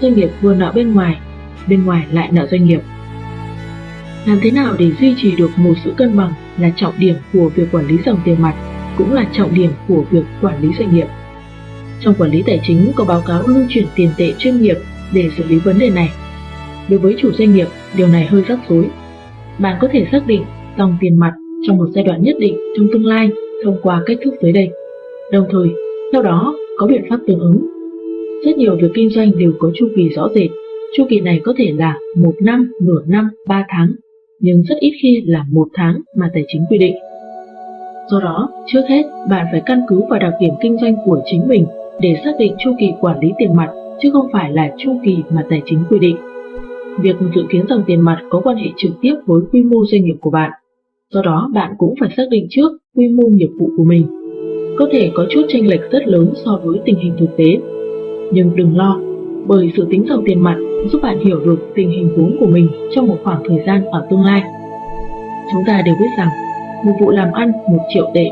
Doanh nghiệp vừa nợ bên ngoài, bên ngoài lại nợ doanh nghiệp. Làm thế nào để duy trì được một sự cân bằng là trọng điểm của việc quản lý dòng tiền mặt, cũng là trọng điểm của việc quản lý doanh nghiệp. Trong quản lý tài chính có báo cáo lưu chuyển tiền tệ chuyên nghiệp để xử lý vấn đề này. Đối với chủ doanh nghiệp, điều này hơi rắc rối. Bạn có thể xác định dòng tiền mặt trong một giai đoạn nhất định trong tương lai thông qua cách thức dưới đây. Đồng thời, theo đó có biện pháp tương ứng. Rất nhiều việc kinh doanh đều có chu kỳ rõ rệt. Chu kỳ này có thể là một năm, nửa năm, ba tháng, nhưng rất ít khi là một tháng mà tài chính quy định. Do đó, trước hết, bạn phải căn cứ vào đặc điểm kinh doanh của chính mình để xác định chu kỳ quản lý tiền mặt, chứ không phải là chu kỳ mà tài chính quy định. Việc dự kiến dòng tiền mặt có quan hệ trực tiếp với quy mô doanh nghiệp của bạn. Do đó, bạn cũng phải xác định trước quy mô nghiệp vụ của mình có thể có chút chênh lệch rất lớn so với tình hình thực tế. Nhưng đừng lo, bởi sự tính dòng tiền mặt giúp bạn hiểu được tình hình vốn của mình trong một khoảng thời gian ở tương lai. Chúng ta đều biết rằng, một vụ làm ăn một triệu tệ,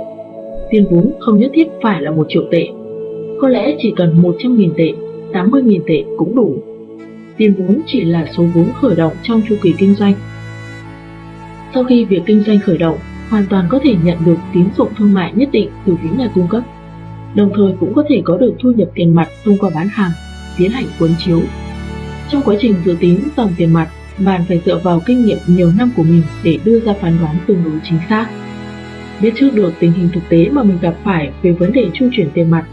tiền vốn không nhất thiết phải là một triệu tệ. Có lẽ chỉ cần 100.000 tệ, 80.000 tệ cũng đủ. Tiền vốn chỉ là số vốn khởi động trong chu kỳ kinh doanh. Sau khi việc kinh doanh khởi động, hoàn toàn có thể nhận được tín dụng thương mại nhất định từ phía nhà cung cấp, đồng thời cũng có thể có được thu nhập tiền mặt thông qua bán hàng, tiến hành cuốn chiếu. Trong quá trình dự tính dòng tiền mặt, bạn phải dựa vào kinh nghiệm nhiều năm của mình để đưa ra phán đoán tương đối chính xác. Biết trước được tình hình thực tế mà mình gặp phải về vấn đề chu chuyển tiền mặt,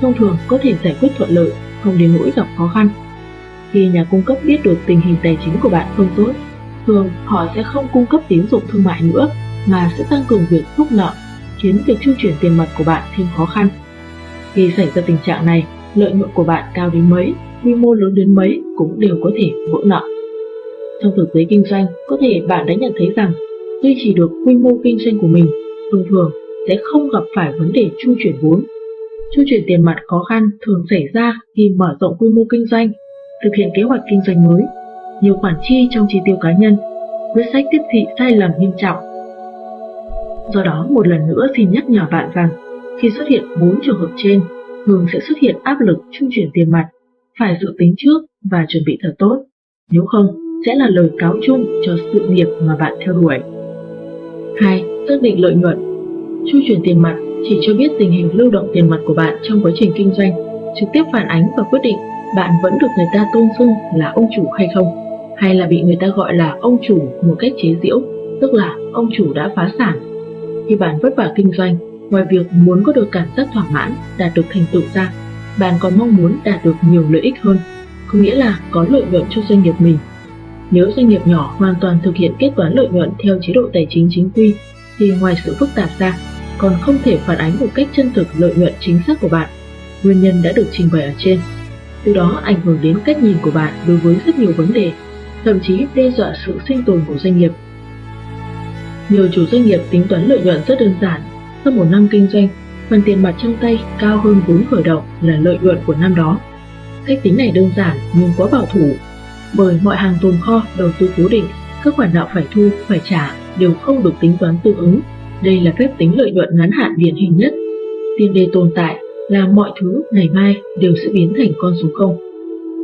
thông thường có thể giải quyết thuận lợi, không đến nỗi gặp khó khăn. Khi nhà cung cấp biết được tình hình tài chính của bạn không tốt, thường họ sẽ không cung cấp tín dụng thương mại nữa mà sẽ tăng cường việc thúc nợ, khiến việc chu chuyển tiền mặt của bạn thêm khó khăn. Khi xảy ra tình trạng này, lợi nhuận của bạn cao đến mấy, quy mô lớn đến mấy cũng đều có thể vỡ nợ. Trong thực tế kinh doanh, có thể bạn đã nhận thấy rằng duy trì được quy mô kinh doanh của mình thông thường sẽ không gặp phải vấn đề chu chuyển vốn. Chu chuyển tiền mặt khó khăn thường xảy ra khi mở rộng quy mô kinh doanh, thực hiện kế hoạch kinh doanh mới, nhiều khoản chi trong chi tiêu cá nhân, quyết sách tiếp thị sai lầm nghiêm trọng Do đó một lần nữa xin nhắc nhở bạn rằng khi xuất hiện bốn trường hợp trên, thường sẽ xuất hiện áp lực trung chuyển tiền mặt, phải dự tính trước và chuẩn bị thật tốt. Nếu không, sẽ là lời cáo chung cho sự nghiệp mà bạn theo đuổi. 2. Xác định lợi nhuận Chu chuyển tiền mặt chỉ cho biết tình hình lưu động tiền mặt của bạn trong quá trình kinh doanh, trực tiếp phản ánh và quyết định bạn vẫn được người ta tôn xưng là ông chủ hay không, hay là bị người ta gọi là ông chủ một cách chế giễu, tức là ông chủ đã phá sản khi bạn vất vả kinh doanh, ngoài việc muốn có được cảm giác thỏa mãn, đạt được thành tựu ra, bạn còn mong muốn đạt được nhiều lợi ích hơn, có nghĩa là có lợi nhuận cho doanh nghiệp mình. Nếu doanh nghiệp nhỏ hoàn toàn thực hiện kết toán lợi nhuận theo chế độ tài chính chính quy, thì ngoài sự phức tạp ra, còn không thể phản ánh một cách chân thực lợi nhuận chính xác của bạn. Nguyên nhân đã được trình bày ở trên. Từ đó ảnh hưởng đến cách nhìn của bạn đối với rất nhiều vấn đề, thậm chí đe dọa sự sinh tồn của doanh nghiệp nhiều chủ doanh nghiệp tính toán lợi nhuận rất đơn giản. Sau một năm kinh doanh, phần tiền mặt trong tay cao hơn vốn khởi động là lợi nhuận của năm đó. Cách tính này đơn giản nhưng quá bảo thủ, bởi mọi hàng tồn kho, đầu tư cố định, các khoản nợ phải thu, phải trả đều không được tính toán tương ứng. Đây là phép tính lợi nhuận ngắn hạn điển hình nhất. Tiền đề tồn tại là mọi thứ ngày mai đều sẽ biến thành con số không.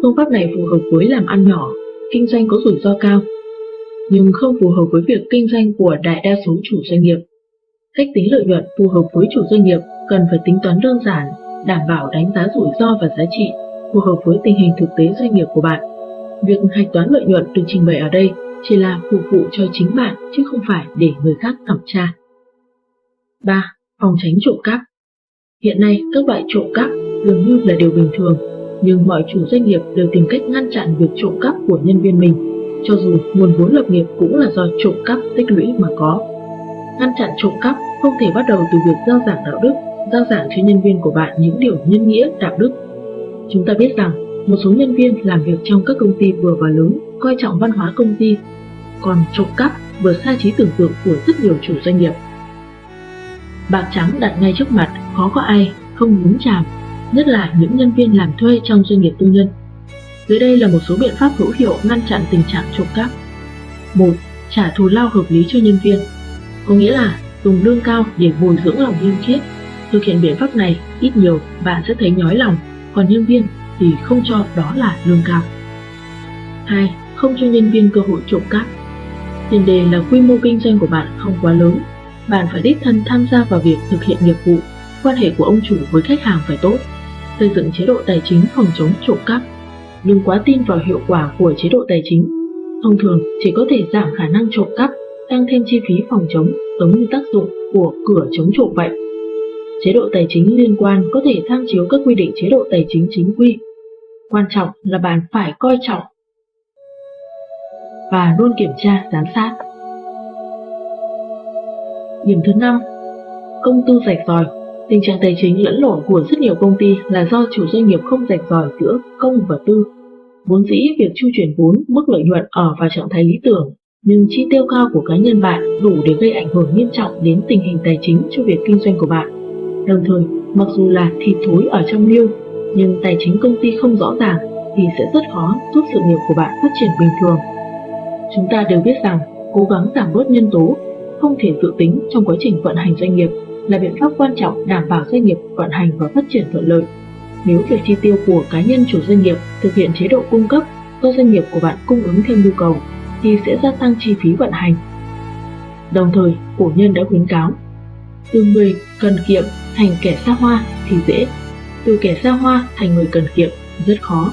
Phương pháp này phù hợp với làm ăn nhỏ, kinh doanh có rủi ro cao nhưng không phù hợp với việc kinh doanh của đại đa số chủ doanh nghiệp. Cách tính lợi nhuận phù hợp với chủ doanh nghiệp cần phải tính toán đơn giản, đảm bảo đánh giá rủi ro và giá trị, phù hợp với tình hình thực tế doanh nghiệp của bạn. Việc hạch toán lợi nhuận được trình bày ở đây chỉ là phục vụ cho chính bạn chứ không phải để người khác thẩm tra. 3. Phòng tránh trộm cắp Hiện nay, các loại trộm cắp dường như là điều bình thường, nhưng mọi chủ doanh nghiệp đều tìm cách ngăn chặn việc trộm cắp của nhân viên mình cho dù nguồn vốn lập nghiệp cũng là do trộm cắp tích lũy mà có. Ngăn chặn trộm cắp không thể bắt đầu từ việc giao giảng đạo đức, giao giảng cho nhân viên của bạn những điều nhân nghĩa, đạo đức. Chúng ta biết rằng một số nhân viên làm việc trong các công ty vừa và lớn coi trọng văn hóa công ty, còn trộm cắp vừa xa trí tưởng tượng của rất nhiều chủ doanh nghiệp. Bạc trắng đặt ngay trước mặt, khó có ai không nhúng chàm, nhất là những nhân viên làm thuê trong doanh nghiệp tư nhân. Dưới đây là một số biện pháp hữu hiệu ngăn chặn tình trạng trộm cắp. 1. trả thù lao hợp lý cho nhân viên. Có nghĩa là dùng lương cao để bồi dưỡng lòng liêm khiết. Thực hiện biện pháp này, ít nhiều bạn sẽ thấy nhói lòng, còn nhân viên thì không cho đó là lương cao. 2. Không cho nhân viên cơ hội trộm cắp. Tiền đề là quy mô kinh doanh của bạn không quá lớn. Bạn phải đích thân tham gia vào việc thực hiện nghiệp vụ. Quan hệ của ông chủ với khách hàng phải tốt. Xây dựng chế độ tài chính phòng chống trộm cắp. Đừng quá tin vào hiệu quả của chế độ tài chính. Thông thường chỉ có thể giảm khả năng trộm cắp, tăng thêm chi phí phòng chống giống như tác dụng của cửa chống trộm vậy. Chế độ tài chính liên quan có thể tham chiếu các quy định chế độ tài chính chính quy. Quan trọng là bạn phải coi trọng và luôn kiểm tra, giám sát. Điểm thứ năm, Công tư rạch ròi Tình trạng tài chính lẫn lộn của rất nhiều công ty là do chủ doanh nghiệp không rạch ròi giữa công và tư. Vốn dĩ việc chu chuyển vốn, mức lợi nhuận ở vào trạng thái lý tưởng, nhưng chi tiêu cao của cá nhân bạn đủ để gây ảnh hưởng nghiêm trọng đến tình hình tài chính cho việc kinh doanh của bạn. Đồng thời, mặc dù là thịt thối ở trong niêu, nhưng tài chính công ty không rõ ràng thì sẽ rất khó giúp sự nghiệp của bạn phát triển bình thường. Chúng ta đều biết rằng cố gắng giảm bớt nhân tố không thể dự tính trong quá trình vận hành doanh nghiệp là biện pháp quan trọng đảm bảo doanh nghiệp vận hành và phát triển thuận lợi. Nếu việc chi tiêu của cá nhân chủ doanh nghiệp thực hiện chế độ cung cấp do doanh nghiệp của bạn cung ứng theo nhu cầu thì sẽ gia tăng chi phí vận hành. Đồng thời, cổ nhân đã khuyến cáo từ người cần kiệm thành kẻ xa hoa thì dễ, từ kẻ xa hoa thành người cần kiệm rất khó.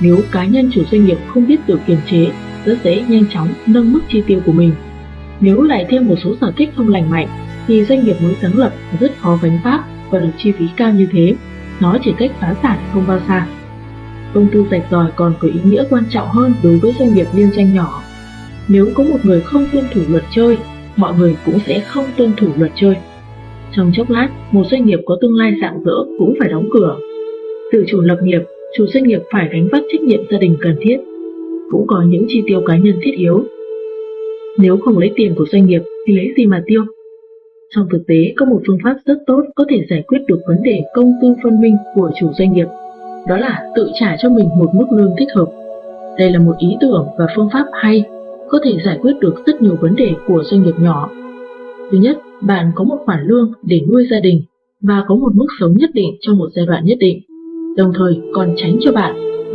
Nếu cá nhân chủ doanh nghiệp không biết tự kiềm chế rất dễ nhanh chóng nâng mức chi tiêu của mình. Nếu lại thêm một số sở thích không lành mạnh, thì doanh nghiệp mới sáng lập rất khó gánh vác và được chi phí cao như thế. Nó chỉ cách phá sản không bao xa. Công tư rạch ròi còn có ý nghĩa quan trọng hơn đối với doanh nghiệp liên doanh nhỏ. Nếu có một người không tuân thủ luật chơi, mọi người cũng sẽ không tuân thủ luật chơi. Trong chốc lát, một doanh nghiệp có tương lai rạng rỡ cũng phải đóng cửa. từ chủ lập nghiệp, chủ doanh nghiệp phải gánh vác trách nhiệm gia đình cần thiết cũng có những chi tiêu cá nhân thiết yếu. Nếu không lấy tiền của doanh nghiệp thì lấy gì mà tiêu? Trong thực tế, có một phương pháp rất tốt có thể giải quyết được vấn đề công tư phân minh của chủ doanh nghiệp. Đó là tự trả cho mình một mức lương thích hợp. Đây là một ý tưởng và phương pháp hay, có thể giải quyết được rất nhiều vấn đề của doanh nghiệp nhỏ. Thứ nhất, bạn có một khoản lương để nuôi gia đình và có một mức sống nhất định trong một giai đoạn nhất định, đồng thời còn tránh cho bạn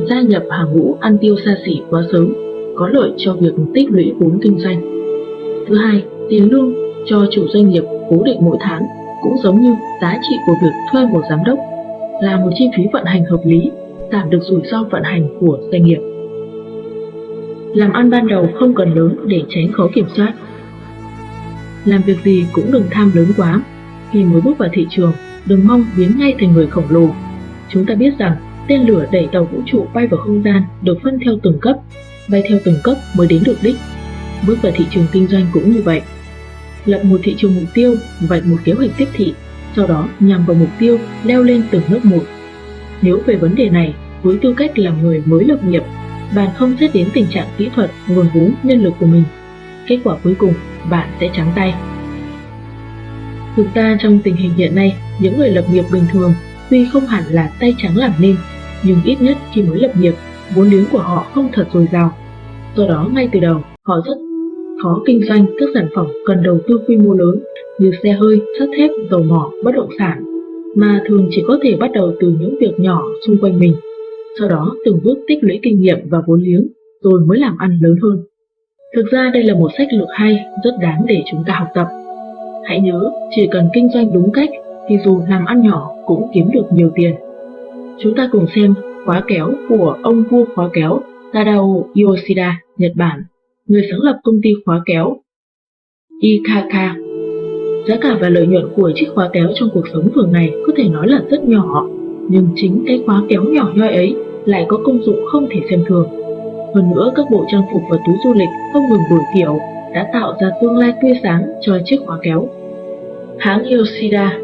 gia nhập hàng ngũ ăn tiêu xa xỉ quá sớm, có lợi cho việc tích lũy vốn kinh doanh. Thứ hai, tiền lương cho chủ doanh nghiệp cố định mỗi tháng cũng giống như giá trị của việc thuê một giám đốc, là một chi phí vận hành hợp lý, giảm được rủi ro vận hành của doanh nghiệp. Làm ăn ban đầu không cần lớn để tránh khó kiểm soát. Làm việc gì cũng đừng tham lớn quá, khi mới bước vào thị trường, đừng mong biến ngay thành người khổng lồ. Chúng ta biết rằng Tên lửa đẩy tàu vũ trụ bay vào không gian được phân theo từng cấp, bay theo từng cấp mới đến được đích. Bước vào thị trường kinh doanh cũng như vậy. Lập một thị trường mục tiêu, vạch một kế hoạch tiếp thị, sau đó nhằm vào mục tiêu leo lên từng nước một. Nếu về vấn đề này, với tư cách là người mới lập nghiệp, bạn không xét đến tình trạng kỹ thuật, nguồn vốn, nhân lực của mình. Kết quả cuối cùng, bạn sẽ trắng tay. Thực ra trong tình hình hiện nay, những người lập nghiệp bình thường tuy không hẳn là tay trắng làm nên, nhưng ít nhất khi mới lập nghiệp, vốn liếng của họ không thật dồi dào. Do đó ngay từ đầu, họ rất khó kinh doanh các sản phẩm cần đầu tư quy mô lớn như xe hơi, sắt thép, dầu mỏ, bất động sản, mà thường chỉ có thể bắt đầu từ những việc nhỏ xung quanh mình. Sau đó từng bước tích lũy kinh nghiệm và vốn liếng, rồi mới làm ăn lớn hơn. Thực ra đây là một sách lược hay, rất đáng để chúng ta học tập. Hãy nhớ, chỉ cần kinh doanh đúng cách thì dù làm ăn nhỏ cũng kiếm được nhiều tiền. Chúng ta cùng xem khóa kéo của ông vua khóa kéo Tadao Yoshida, Nhật Bản, người sáng lập công ty khóa kéo IKK. Giá cả và lợi nhuận của chiếc khóa kéo trong cuộc sống thường ngày có thể nói là rất nhỏ, nhưng chính cái khóa kéo nhỏ nhoi ấy lại có công dụng không thể xem thường. Hơn nữa, các bộ trang phục và túi du lịch không ngừng đổi kiểu đã tạo ra tương lai tươi sáng cho chiếc khóa kéo. Hãng Yoshida,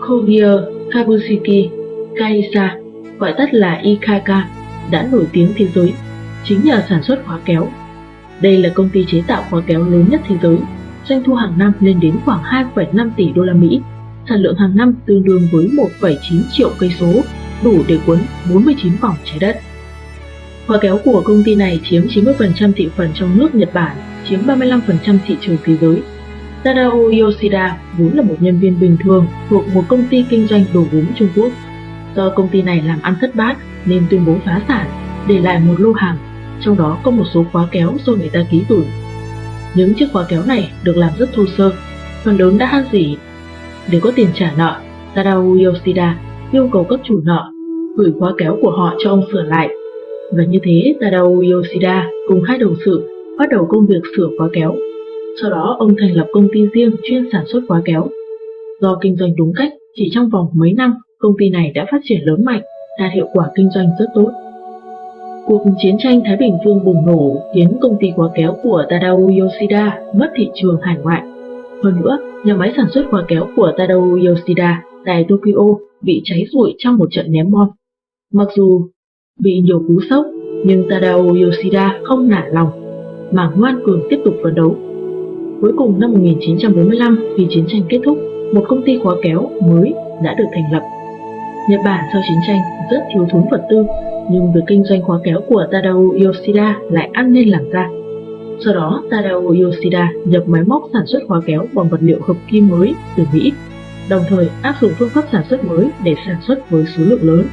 Kogia Kabushiki Kaisa gọi tắt là Ikaka, đã nổi tiếng thế giới, chính nhờ sản xuất khóa kéo. Đây là công ty chế tạo khóa kéo lớn nhất thế giới, doanh thu hàng năm lên đến khoảng 2,5 tỷ đô la Mỹ, sản lượng hàng năm tương đương với 1,9 triệu cây số, đủ để cuốn 49 vòng trái đất. Khóa kéo của công ty này chiếm 90% thị phần trong nước Nhật Bản, chiếm 35% thị trường thế giới. Tadao Yoshida vốn là một nhân viên bình thường thuộc một công ty kinh doanh đồ gốm Trung Quốc. Do công ty này làm ăn thất bát nên tuyên bố phá sản, để lại một lô hàng, trong đó có một số khóa kéo do người ta ký gửi. Những chiếc khóa kéo này được làm rất thô sơ, phần lớn đã han rỉ. Để có tiền trả nợ, Tadao Yoshida yêu cầu các chủ nợ gửi khóa kéo của họ cho ông sửa lại. Và như thế Tadao Yoshida cùng hai đồng sự bắt đầu công việc sửa khóa kéo. Sau đó ông thành lập công ty riêng chuyên sản xuất khóa kéo. Do kinh doanh đúng cách, chỉ trong vòng mấy năm, công ty này đã phát triển lớn mạnh, đạt hiệu quả kinh doanh rất tốt. Cuộc chiến tranh Thái Bình Dương bùng nổ khiến công ty khóa kéo của Tadao Yoshida mất thị trường hải ngoại. Hơn nữa, nhà máy sản xuất khóa kéo của Tadao Yoshida tại Tokyo bị cháy rụi trong một trận ném bom. Mặc dù bị nhiều cú sốc, nhưng Tadao Yoshida không nản lòng, mà ngoan cường tiếp tục phấn đấu. Cuối cùng năm 1945, khi chiến tranh kết thúc, một công ty khóa kéo mới đã được thành lập. Nhật Bản sau chiến tranh rất thiếu thốn vật tư, nhưng việc kinh doanh khóa kéo của Tadao Yoshida lại ăn nên làm ra. Sau đó, Tadao Yoshida nhập máy móc sản xuất khóa kéo bằng vật liệu hợp kim mới từ Mỹ, đồng thời áp dụng phương pháp sản xuất mới để sản xuất với số lượng lớn.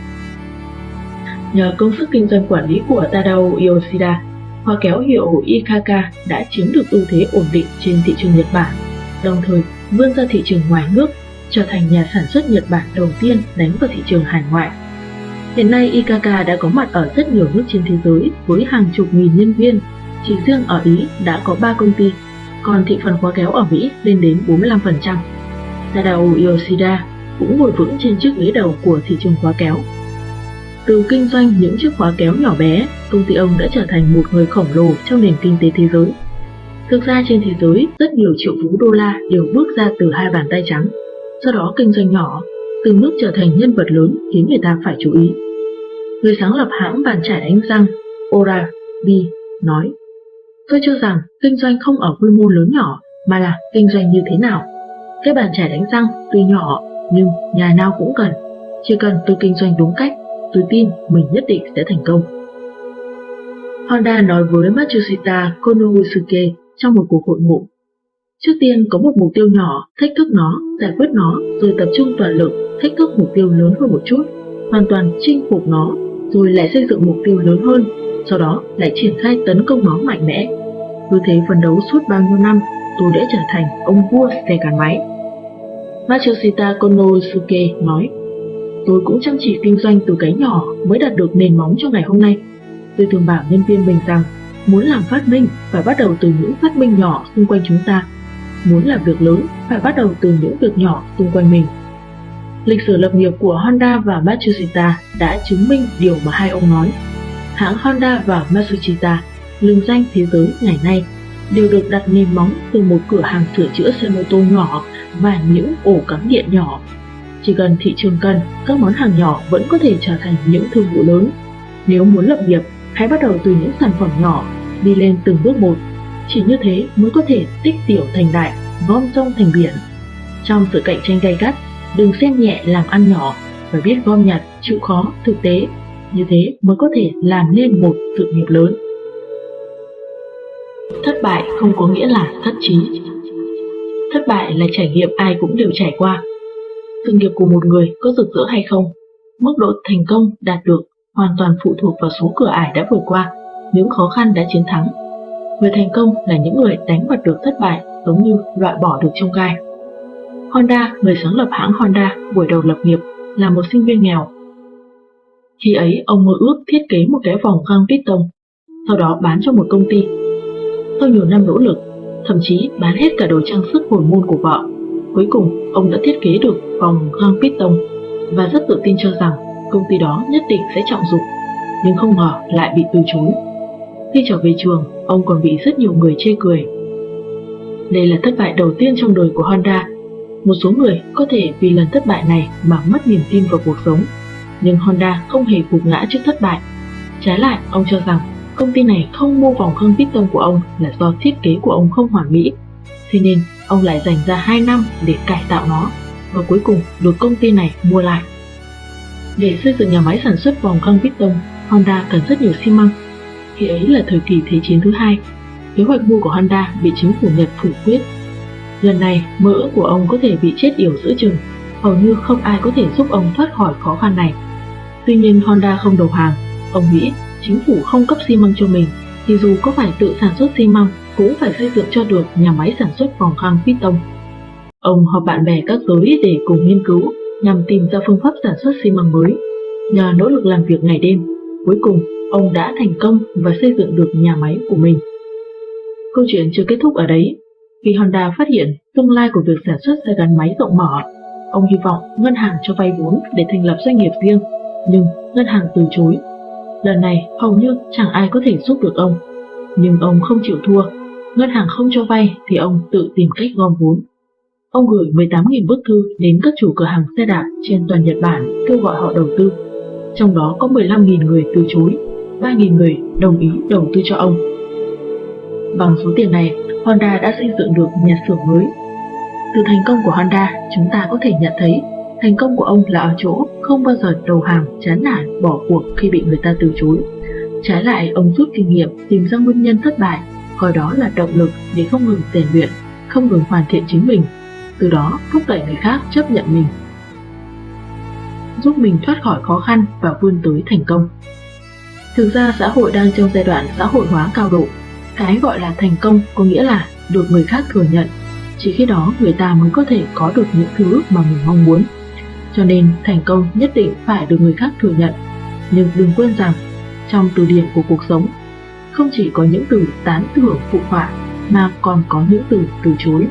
Nhờ công sức kinh doanh quản lý của Tadao Yoshida, hoa kéo hiệu Ikaka đã chiếm được ưu thế ổn định trên thị trường Nhật Bản, đồng thời vươn ra thị trường ngoài nước, trở thành nhà sản xuất Nhật Bản đầu tiên đánh vào thị trường hải ngoại. Hiện nay Ikaka đã có mặt ở rất nhiều nước trên thế giới với hàng chục nghìn nhân viên, chỉ riêng ở Ý đã có 3 công ty, còn thị phần khóa kéo ở Mỹ lên đến 45%. Tadao Yoshida cũng ngồi vững trên chiếc ghế đầu của thị trường khóa kéo. Từ kinh doanh những chiếc khóa kéo nhỏ bé, công ty ông đã trở thành một người khổng lồ trong nền kinh tế thế giới. Thực ra trên thế giới, rất nhiều triệu phú đô la đều bước ra từ hai bàn tay trắng. Sau đó kinh doanh nhỏ, từng bước trở thành nhân vật lớn khiến người ta phải chú ý. Người sáng lập hãng bàn chải đánh răng Oral-B nói Tôi cho rằng kinh doanh không ở quy mô lớn nhỏ mà là kinh doanh như thế nào. Cái bàn chải đánh răng tuy nhỏ nhưng nhà nào cũng cần. Chỉ cần tôi kinh doanh đúng cách, tôi tin mình nhất định sẽ thành công. Honda nói với Matsushita Konosuke trong một cuộc hội ngộ. Trước tiên có một mục tiêu nhỏ, thách thức nó, giải quyết nó, rồi tập trung toàn lực, thách thức mục tiêu lớn hơn một chút, hoàn toàn chinh phục nó, rồi lại xây dựng mục tiêu lớn hơn, sau đó lại triển khai tấn công nó mạnh mẽ. Cứ thế phấn đấu suốt bao nhiêu năm, tôi đã trở thành ông vua xe gắn máy. Matsushita Konosuke nói, tôi cũng chăm chỉ kinh doanh từ cái nhỏ mới đạt được nền móng cho ngày hôm nay. Tôi thường bảo nhân viên mình rằng, muốn làm phát minh phải bắt đầu từ những phát minh nhỏ xung quanh chúng ta. Muốn làm việc lớn phải bắt đầu từ những việc nhỏ xung quanh mình. Lịch sử lập nghiệp của Honda và Matsushita đã chứng minh điều mà hai ông nói. Hãng Honda và Matsushita, lừng danh thế giới ngày nay, đều được đặt nền móng từ một cửa hàng sửa chữa xe mô tô nhỏ và những ổ cắm điện nhỏ. Chỉ cần thị trường cần, các món hàng nhỏ vẫn có thể trở thành những thương vụ lớn. Nếu muốn lập nghiệp, hãy bắt đầu từ những sản phẩm nhỏ, đi lên từng bước một. Chỉ như thế mới có thể tích tiểu thành đại, gom sông thành biển. Trong sự cạnh tranh gay gắt, đừng xem nhẹ làm ăn nhỏ, phải biết gom nhặt, chịu khó, thực tế. Như thế mới có thể làm nên một sự nghiệp lớn. Thất bại không có nghĩa là thất trí. Thất bại là trải nghiệm ai cũng đều trải qua. Sự nghiệp của một người có rực rỡ hay không, mức độ thành công đạt được hoàn toàn phụ thuộc vào số cửa ải đã vượt qua, những khó khăn đã chiến thắng. Người thành công là những người đánh bật được thất bại giống như loại bỏ được trong gai. Honda, người sáng lập hãng Honda, buổi đầu lập nghiệp, là một sinh viên nghèo. Khi ấy, ông mơ ước thiết kế một cái vòng găng piston, sau đó bán cho một công ty. Sau nhiều năm nỗ lực, thậm chí bán hết cả đồ trang sức hồi môn của vợ, cuối cùng ông đã thiết kế được vòng hang piston và rất tự tin cho rằng công ty đó nhất định sẽ trọng dụng, nhưng không ngờ lại bị từ chối. Khi trở về trường, ông còn bị rất nhiều người chê cười. Đây là thất bại đầu tiên trong đời của Honda một số người có thể vì lần thất bại này mà mất niềm tin vào cuộc sống, nhưng Honda không hề gục ngã trước thất bại. Trái lại, ông cho rằng công ty này không mua vòng khung piston của ông là do thiết kế của ông không hoàn mỹ. Thế nên, ông lại dành ra 2 năm để cải tạo nó và cuối cùng được công ty này mua lại. Để xây dựng nhà máy sản xuất vòng khung piston, Honda cần rất nhiều xi măng. Khi ấy là thời kỳ Thế chiến thứ hai. kế hoạch mua của Honda bị chính phủ Nhật phủ quyết. Lần này, mơ ước của ông có thể bị chết yểu giữa chừng, hầu như không ai có thể giúp ông thoát khỏi khó khăn này. Tuy nhiên Honda không đầu hàng, ông nghĩ chính phủ không cấp xi măng cho mình thì dù có phải tự sản xuất xi măng cũng phải xây dựng cho được nhà máy sản xuất vòng khang tông. Ông họp bạn bè các giới để cùng nghiên cứu nhằm tìm ra phương pháp sản xuất xi măng mới. Nhờ nỗ lực làm việc ngày đêm, cuối cùng ông đã thành công và xây dựng được nhà máy của mình. Câu chuyện chưa kết thúc ở đấy. Khi Honda phát hiện tương lai của việc sản xuất xe gắn máy rộng mở, ông hy vọng ngân hàng cho vay vốn để thành lập doanh nghiệp riêng, nhưng ngân hàng từ chối. Lần này hầu như chẳng ai có thể giúp được ông. Nhưng ông không chịu thua, ngân hàng không cho vay thì ông tự tìm cách gom vốn. Ông gửi 18.000 bức thư đến các chủ cửa hàng xe đạp trên toàn Nhật Bản kêu gọi họ đầu tư. Trong đó có 15.000 người từ chối, 3.000 người đồng ý đầu tư cho ông. Bằng số tiền này, Honda đã xây dựng được nhà xưởng mới. Từ thành công của Honda, chúng ta có thể nhận thấy thành công của ông là ở chỗ không bao giờ đầu hàng, chán nản, bỏ cuộc khi bị người ta từ chối. Trái lại, ông rút kinh nghiệm, tìm ra nguyên nhân thất bại, coi đó là động lực để không ngừng rèn luyện, không ngừng hoàn thiện chính mình từ đó thúc đẩy người khác chấp nhận mình, giúp mình thoát khỏi khó khăn và vươn tới thành công. Thực ra xã hội đang trong giai đoạn xã hội hóa cao độ. Cái gọi là thành công có nghĩa là được người khác thừa nhận. Chỉ khi đó người ta mới có thể có được những thứ mà mình mong muốn. Cho nên thành công nhất định phải được người khác thừa nhận. Nhưng đừng quên rằng trong từ điển của cuộc sống không chỉ có những từ tán thưởng phụ họa mà còn có những từ từ chối.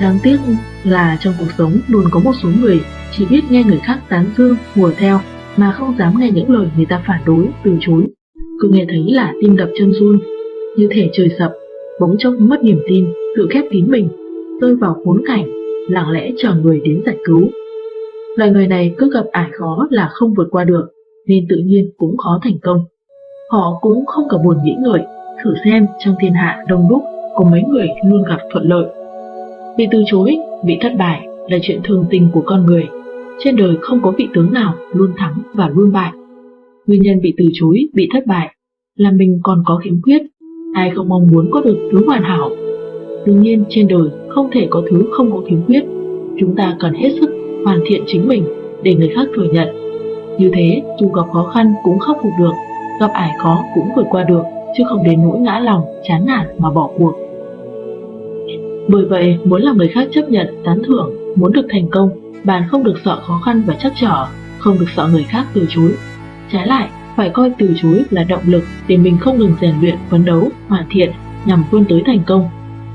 Đáng tiếc là trong cuộc sống luôn có một số người chỉ biết nghe người khác tán dương, hùa theo mà không dám nghe những lời người ta phản đối, từ chối. Cứ nghe thấy là tim đập chân run, như thể trời sập, bỗng chốc mất niềm tin, tự khép kín mình, rơi vào khốn cảnh, lặng lẽ chờ người đến giải cứu. Loài người này cứ gặp ải khó là không vượt qua được, nên tự nhiên cũng khó thành công. Họ cũng không cả buồn nghĩ ngợi, thử xem trong thiên hạ đông đúc có mấy người luôn gặp thuận lợi Bị từ chối, bị thất bại là chuyện thường tình của con người. Trên đời không có vị tướng nào luôn thắng và luôn bại. Nguyên nhân bị từ chối, bị thất bại là mình còn có khiếm khuyết. Ai không mong muốn có được thứ hoàn hảo. Đương nhiên trên đời không thể có thứ không có khiếm khuyết. Chúng ta cần hết sức hoàn thiện chính mình để người khác thừa nhận. Như thế, dù gặp khó khăn cũng khắc phục được, gặp ải khó cũng vượt qua được, chứ không đến nỗi ngã lòng, chán nản mà bỏ cuộc. Bởi vậy, muốn làm người khác chấp nhận, tán thưởng, muốn được thành công, bạn không được sợ khó khăn và chắc trở, không được sợ người khác từ chối. Trái lại, phải coi từ chối là động lực để mình không ngừng rèn luyện, phấn đấu, hoàn thiện nhằm vươn tới thành công.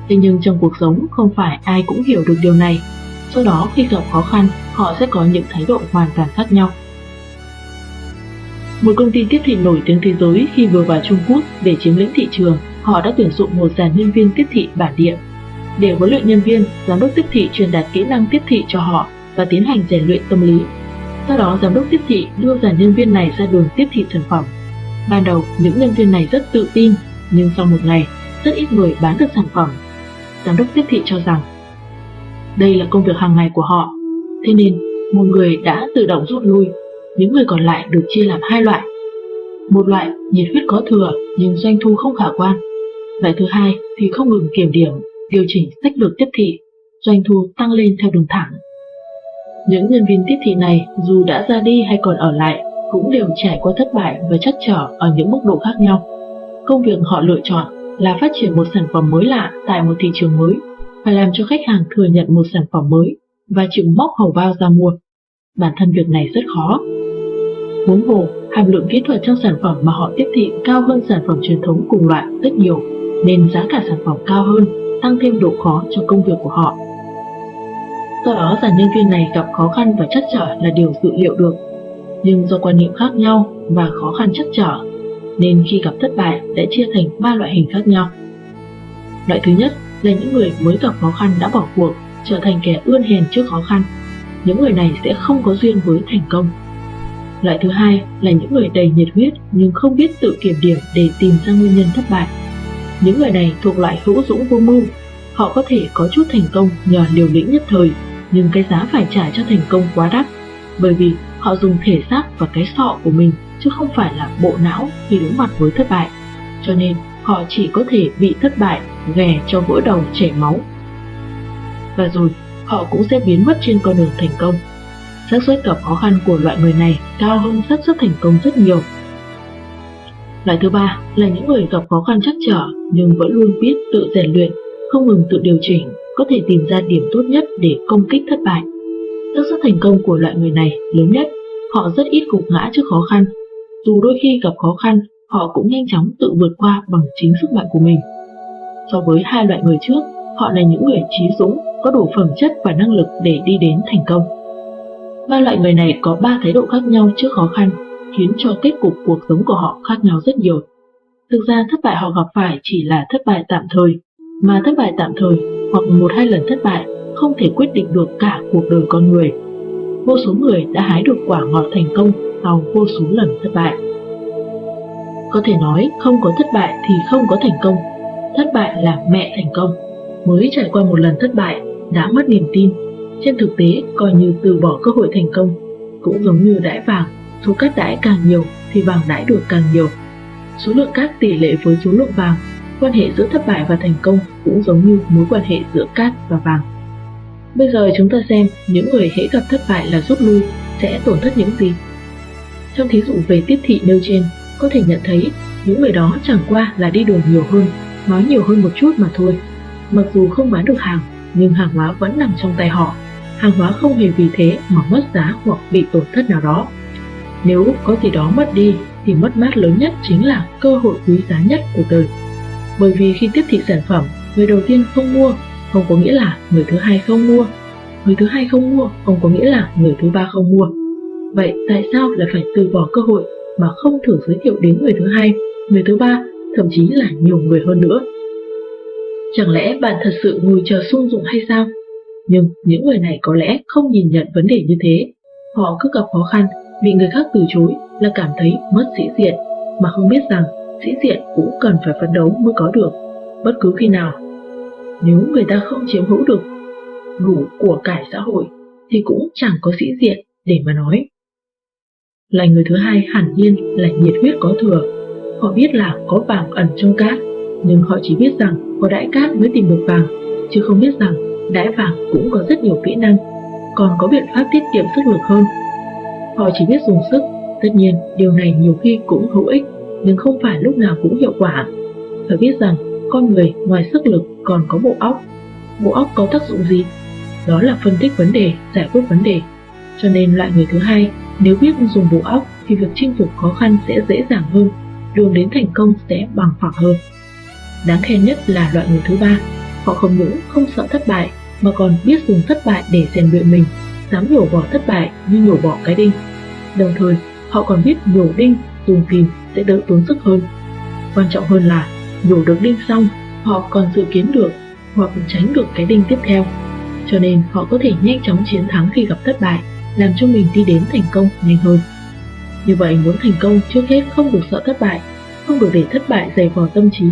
Thế nhưng trong cuộc sống không phải ai cũng hiểu được điều này. Sau đó khi gặp khó khăn, họ sẽ có những thái độ hoàn toàn khác nhau. Một công ty tiếp thị nổi tiếng thế giới khi vừa vào Trung Quốc để chiếm lĩnh thị trường, họ đã tuyển dụng một dàn nhân viên tiếp thị bản địa để huấn luyện nhân viên, giám đốc tiếp thị truyền đạt kỹ năng tiếp thị cho họ và tiến hành rèn luyện tâm lý. Sau đó giám đốc tiếp thị đưa dàn nhân viên này ra đường tiếp thị sản phẩm. Ban đầu, những nhân viên này rất tự tin, nhưng sau một ngày, rất ít người bán được sản phẩm. Giám đốc tiếp thị cho rằng đây là công việc hàng ngày của họ, thế nên một người đã tự động rút lui, những người còn lại được chia làm hai loại. Một loại nhiệt huyết có thừa nhưng doanh thu không khả quan. Loại thứ hai thì không ngừng kiểm điểm điều chỉnh sách lược tiếp thị, doanh thu tăng lên theo đường thẳng. Những nhân viên tiếp thị này dù đã ra đi hay còn ở lại cũng đều trải qua thất bại và chắc trở ở những mức độ khác nhau. Công việc họ lựa chọn là phát triển một sản phẩm mới lạ tại một thị trường mới, phải làm cho khách hàng thừa nhận một sản phẩm mới và chịu móc hầu bao ra mua. Bản thân việc này rất khó. Huống hồ, hàm lượng kỹ thuật trong sản phẩm mà họ tiếp thị cao hơn sản phẩm truyền thống cùng loại rất nhiều, nên giá cả sản phẩm cao hơn tăng thêm độ khó cho công việc của họ. Do đó dàn nhân viên này gặp khó khăn và chắc trở là điều dự liệu được. Nhưng do quan niệm khác nhau và khó khăn chắc trở, nên khi gặp thất bại sẽ chia thành ba loại hình khác nhau. Loại thứ nhất là những người mới gặp khó khăn đã bỏ cuộc, trở thành kẻ ươn hèn trước khó khăn. Những người này sẽ không có duyên với thành công. Loại thứ hai là những người đầy nhiệt huyết nhưng không biết tự kiểm điểm để tìm ra nguyên nhân thất bại. Những người này thuộc loại hữu dũng vô mưu. Họ có thể có chút thành công nhờ liều lĩnh nhất thời, nhưng cái giá phải trả cho thành công quá đắt, bởi vì họ dùng thể xác và cái sọ của mình chứ không phải là bộ não khi đối mặt với thất bại. Cho nên, họ chỉ có thể bị thất bại, ghè cho vỡ đầu chảy máu. Và rồi, họ cũng sẽ biến mất trên con đường thành công xác suất gặp khó khăn của loại người này cao hơn xác suất thành công rất nhiều. Loại thứ ba là những người gặp khó khăn chắc trở nhưng vẫn luôn biết tự rèn luyện, không ngừng tự điều chỉnh, có thể tìm ra điểm tốt nhất để công kích thất bại. xác suất thành công của loại người này lớn nhất, họ rất ít gục ngã trước khó khăn. Dù đôi khi gặp khó khăn, họ cũng nhanh chóng tự vượt qua bằng chính sức mạnh của mình. So với hai loại người trước, họ là những người trí dũng, có đủ phẩm chất và năng lực để đi đến thành công. Ba loại người này có ba thái độ khác nhau trước khó khăn, khiến cho kết cục cuộc sống của họ khác nhau rất nhiều. Thực ra thất bại họ gặp phải chỉ là thất bại tạm thời, mà thất bại tạm thời hoặc một hai lần thất bại không thể quyết định được cả cuộc đời con người. Vô số người đã hái được quả ngọt thành công sau vô số lần thất bại. Có thể nói không có thất bại thì không có thành công. Thất bại là mẹ thành công. Mới trải qua một lần thất bại đã mất niềm tin. Trên thực tế coi như từ bỏ cơ hội thành công. Cũng giống như đãi vàng, số cát đãi càng nhiều thì vàng đãi được càng nhiều. Số lượng cát tỷ lệ với số lượng vàng, quan hệ giữa thất bại và thành công cũng giống như mối quan hệ giữa cát và vàng. Bây giờ chúng ta xem những người hễ gặp thất bại là rút lui sẽ tổn thất những gì. Trong thí dụ về tiếp thị nêu trên, có thể nhận thấy những người đó chẳng qua là đi đường nhiều hơn, nói nhiều hơn một chút mà thôi. Mặc dù không bán được hàng, nhưng hàng hóa vẫn nằm trong tay họ. Hàng hóa không hề vì thế mà mất giá hoặc bị tổn thất nào đó. Nếu có gì đó mất đi thì mất mát lớn nhất chính là cơ hội quý giá nhất của đời. Bởi vì khi tiếp thị sản phẩm, người đầu tiên không mua không có nghĩa là người thứ hai không mua. Người thứ hai không mua không có nghĩa là người thứ ba không mua. Vậy tại sao lại phải từ bỏ cơ hội mà không thử giới thiệu đến người thứ hai, người thứ ba, thậm chí là nhiều người hơn nữa. Chẳng lẽ bạn thật sự ngồi chờ sung dụng hay sao? Nhưng những người này có lẽ không nhìn nhận vấn đề như thế. Họ cứ gặp khó khăn, bị người khác từ chối là cảm thấy mất sĩ diện, mà không biết rằng sĩ diện cũng cần phải phấn đấu mới có được, bất cứ khi nào. Nếu người ta không chiếm hữu được đủ của cải xã hội thì cũng chẳng có sĩ diện để mà nói. Là người thứ hai hẳn nhiên là nhiệt huyết có thừa. Họ biết là có vàng ẩn trong cát, nhưng họ chỉ biết rằng có đại cát mới tìm được vàng, chứ không biết rằng đãi vàng cũng có rất nhiều kỹ năng, còn có biện pháp tiết kiệm sức lực hơn. Họ chỉ biết dùng sức, tất nhiên điều này nhiều khi cũng hữu ích, nhưng không phải lúc nào cũng hiệu quả. Phải biết rằng con người ngoài sức lực còn có bộ óc. Bộ óc có tác dụng gì? Đó là phân tích vấn đề, giải quyết vấn đề. Cho nên loại người thứ hai nếu biết dùng bộ óc thì việc chinh phục khó khăn sẽ dễ dàng hơn, đường đến thành công sẽ bằng phẳng hơn. Đáng khen nhất là loại người thứ ba, họ không những không sợ thất bại mà còn biết dùng thất bại để rèn luyện mình, dám nhổ bỏ thất bại như nhổ bỏ cái đinh. Đồng thời, họ còn biết nhổ đinh dùng kìm sẽ đỡ tốn sức hơn. Quan trọng hơn là nhổ được đinh xong, họ còn dự kiến được hoặc tránh được cái đinh tiếp theo. Cho nên họ có thể nhanh chóng chiến thắng khi gặp thất bại làm cho mình đi đến thành công nhanh hơn. Như vậy muốn thành công trước hết không được sợ thất bại, không được để thất bại dày vò tâm trí.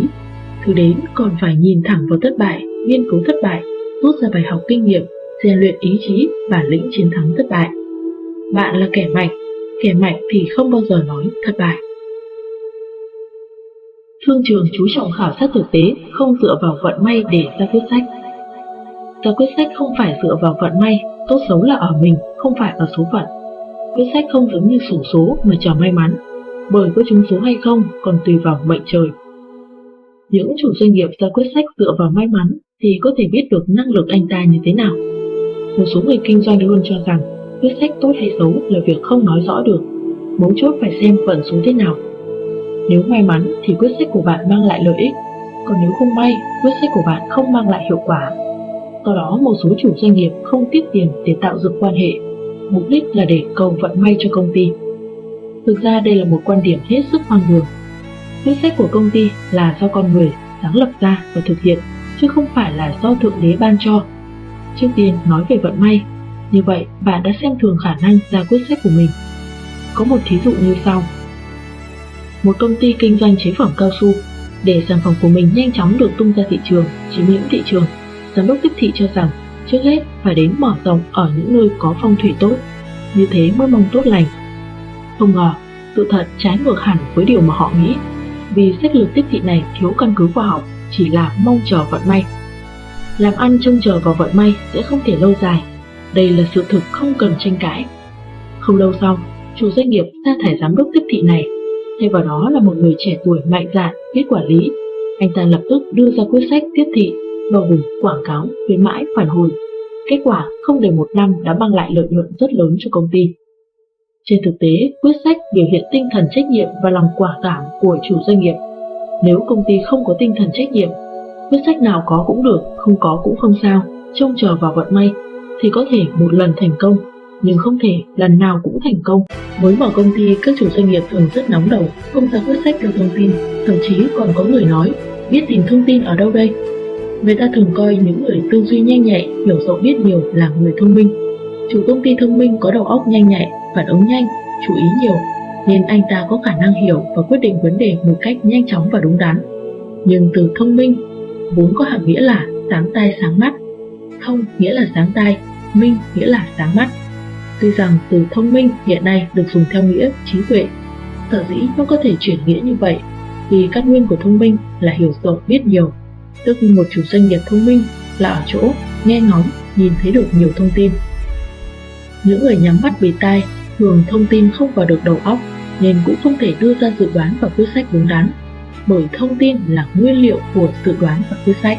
Thứ đến còn phải nhìn thẳng vào thất bại, nghiên cứu thất bại, rút ra bài học kinh nghiệm, rèn luyện ý chí và lĩnh chiến thắng thất bại. Bạn là kẻ mạnh, kẻ mạnh thì không bao giờ nói thất bại. Thương trường chú trọng khảo sát thực tế, không dựa vào vận may để ra quyết sách. Ra quyết sách không phải dựa vào vận may Tốt xấu là ở mình, không phải ở số phận. Quyết sách không giống như sổ số mà chờ may mắn, bởi có trúng số hay không còn tùy vào mệnh trời. Những chủ doanh nghiệp ra quyết sách dựa vào may mắn thì có thể biết được năng lực anh ta như thế nào. Một số người kinh doanh luôn cho rằng quyết sách tốt hay xấu là việc không nói rõ được, mấu chốt phải xem vận số thế nào. Nếu may mắn thì quyết sách của bạn mang lại lợi ích, còn nếu không may, quyết sách của bạn không mang lại hiệu quả Do đó một số chủ doanh nghiệp không tiết tiền để tạo dựng quan hệ, mục đích là để cầu vận may cho công ty. Thực ra đây là một quan điểm hết sức hoang đường. Quyết sách của công ty là do con người sáng lập ra và thực hiện, chứ không phải là do Thượng Đế ban cho. Trước tiên nói về vận may, như vậy bạn đã xem thường khả năng ra quyết sách của mình. Có một thí dụ như sau. Một công ty kinh doanh chế phẩm cao su để sản phẩm của mình nhanh chóng được tung ra thị trường, chiếm lĩnh thị trường giám đốc tiếp thị cho rằng trước hết phải đến mở rộng ở những nơi có phong thủy tốt, như thế mới mong tốt lành. Không ngờ, sự thật trái ngược hẳn với điều mà họ nghĩ. vì sách lược tiếp thị này thiếu căn cứ khoa học, chỉ là mong chờ vận may. Làm ăn trông chờ vào vận may sẽ không thể lâu dài, đây là sự thực không cần tranh cãi. Không lâu sau, chủ doanh nghiệp sa thải giám đốc tiếp thị này, thay vào đó là một người trẻ tuổi mạnh dạn, biết quản lý. Anh ta lập tức đưa ra quyết sách tiếp thị, bao gồm quảng cáo, khuyến mãi, phản hồi. Kết quả không đầy một năm đã mang lại lợi nhuận rất lớn cho công ty. Trên thực tế, quyết sách biểu hiện tinh thần trách nhiệm và lòng quả cảm của chủ doanh nghiệp. Nếu công ty không có tinh thần trách nhiệm, quyết sách nào có cũng được, không có cũng không sao, trông chờ vào vận may, thì có thể một lần thành công, nhưng không thể lần nào cũng thành công. Mới mở công ty, các chủ doanh nghiệp thường rất nóng đầu, không ra quyết sách đưa thông tin, thậm chí còn có người nói, biết tìm thông tin ở đâu đây? Người ta thường coi những người tư duy nhanh nhạy, hiểu rộng biết nhiều là người thông minh. Chủ công ty thông minh có đầu óc nhanh nhạy, phản ứng nhanh, chú ý nhiều, nên anh ta có khả năng hiểu và quyết định vấn đề một cách nhanh chóng và đúng đắn. Nhưng từ thông minh vốn có hàm nghĩa là sáng tai sáng mắt, thông nghĩa là sáng tai, minh nghĩa là sáng mắt. Tuy rằng từ thông minh hiện nay được dùng theo nghĩa trí tuệ, sở dĩ nó có thể chuyển nghĩa như vậy vì căn nguyên của thông minh là hiểu rộng biết nhiều, tức một chủ doanh nghiệp thông minh là ở chỗ nghe ngóng, nhìn thấy được nhiều thông tin. Những người nhắm mắt bị tai thường thông tin không vào được đầu óc nên cũng không thể đưa ra dự đoán và quyết sách đúng đắn, bởi thông tin là nguyên liệu của dự đoán và quyết sách.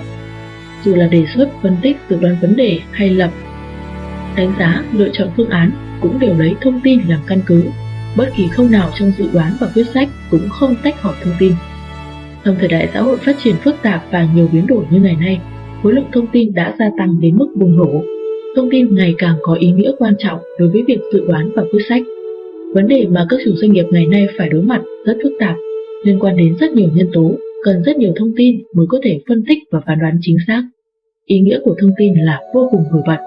Dù là đề xuất, phân tích, dự đoán vấn đề hay lập đánh giá, lựa chọn phương án cũng đều lấy thông tin làm căn cứ. Bất kỳ không nào trong dự đoán và quyết sách cũng không tách khỏi thông tin. Trong thời đại xã hội phát triển phức tạp và nhiều biến đổi như ngày nay, khối lượng thông tin đã gia tăng đến mức bùng nổ. Thông tin ngày càng có ý nghĩa quan trọng đối với việc dự đoán và quyết sách. Vấn đề mà các chủ doanh nghiệp ngày nay phải đối mặt rất phức tạp, liên quan đến rất nhiều nhân tố, cần rất nhiều thông tin mới có thể phân tích và phán đoán chính xác. Ý nghĩa của thông tin là vô cùng nổi bật.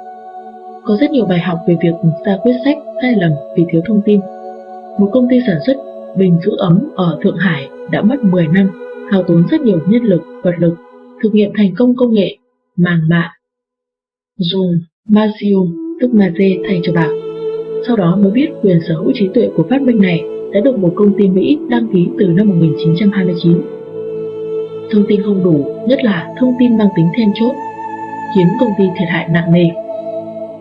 Có rất nhiều bài học về việc ra quyết sách sai lầm vì thiếu thông tin. Một công ty sản xuất bình giữ ấm ở Thượng Hải đã mất 10 năm, hao tốn rất nhiều nhân lực, vật lực, thực nghiệm thành công công nghệ, màng mạ, dùng Mazium tức magie thay cho bạc. Sau đó mới biết quyền sở hữu trí tuệ của phát minh này đã được một công ty Mỹ đăng ký từ năm 1929. Thông tin không đủ, nhất là thông tin mang tính then chốt, khiến công ty thiệt hại nặng nề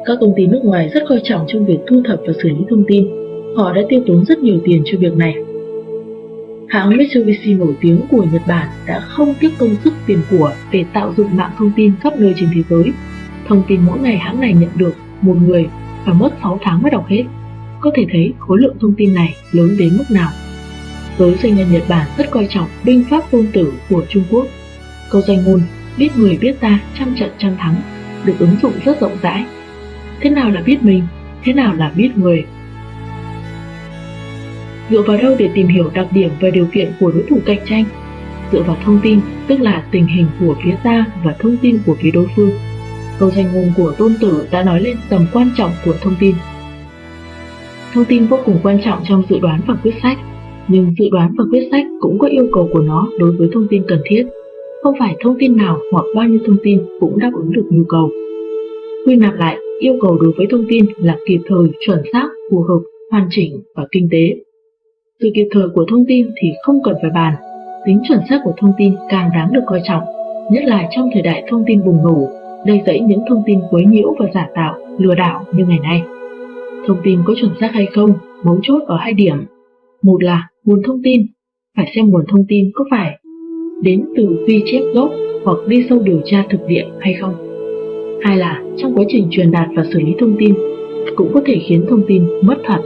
các công ty nước ngoài rất coi trọng trong việc thu thập và xử lý thông tin. Họ đã tiêu tốn rất nhiều tiền cho việc này. Hãng Mitsubishi nổi tiếng của Nhật Bản đã không tiếc công sức tiền của để tạo dựng mạng thông tin khắp nơi trên thế giới. Thông tin mỗi ngày hãng này nhận được một người phải mất 6 tháng mới đọc hết. Có thể thấy khối lượng thông tin này lớn đến mức nào. Giới doanh nhân Nhật Bản rất coi trọng binh pháp tôn tử của Trung Quốc. Câu danh ngôn biết người biết ta trăm trận trăm thắng được ứng dụng rất rộng rãi thế nào là biết mình, thế nào là biết người. Dựa vào đâu để tìm hiểu đặc điểm và điều kiện của đối thủ cạnh tranh? Dựa vào thông tin, tức là tình hình của phía ta và thông tin của phía đối phương. Câu danh ngôn của tôn tử đã nói lên tầm quan trọng của thông tin. Thông tin vô cùng quan trọng trong dự đoán và quyết sách, nhưng dự đoán và quyết sách cũng có yêu cầu của nó đối với thông tin cần thiết. Không phải thông tin nào hoặc bao nhiêu thông tin cũng đáp ứng được nhu cầu. Quy nạp lại, yêu cầu đối với thông tin là kịp thời, chuẩn xác, phù hợp, hoàn chỉnh và kinh tế. Sự kịp thời của thông tin thì không cần phải bàn, tính chuẩn xác của thông tin càng đáng được coi trọng, nhất là trong thời đại thông tin bùng nổ, đầy dẫy những thông tin quấy nhiễu và giả tạo, lừa đảo như ngày nay. Thông tin có chuẩn xác hay không, mấu chốt ở hai điểm. Một là nguồn thông tin, phải xem nguồn thông tin có phải đến từ ghi chép gốc hoặc đi sâu điều tra thực địa hay không hai là trong quá trình truyền đạt và xử lý thông tin cũng có thể khiến thông tin mất thật.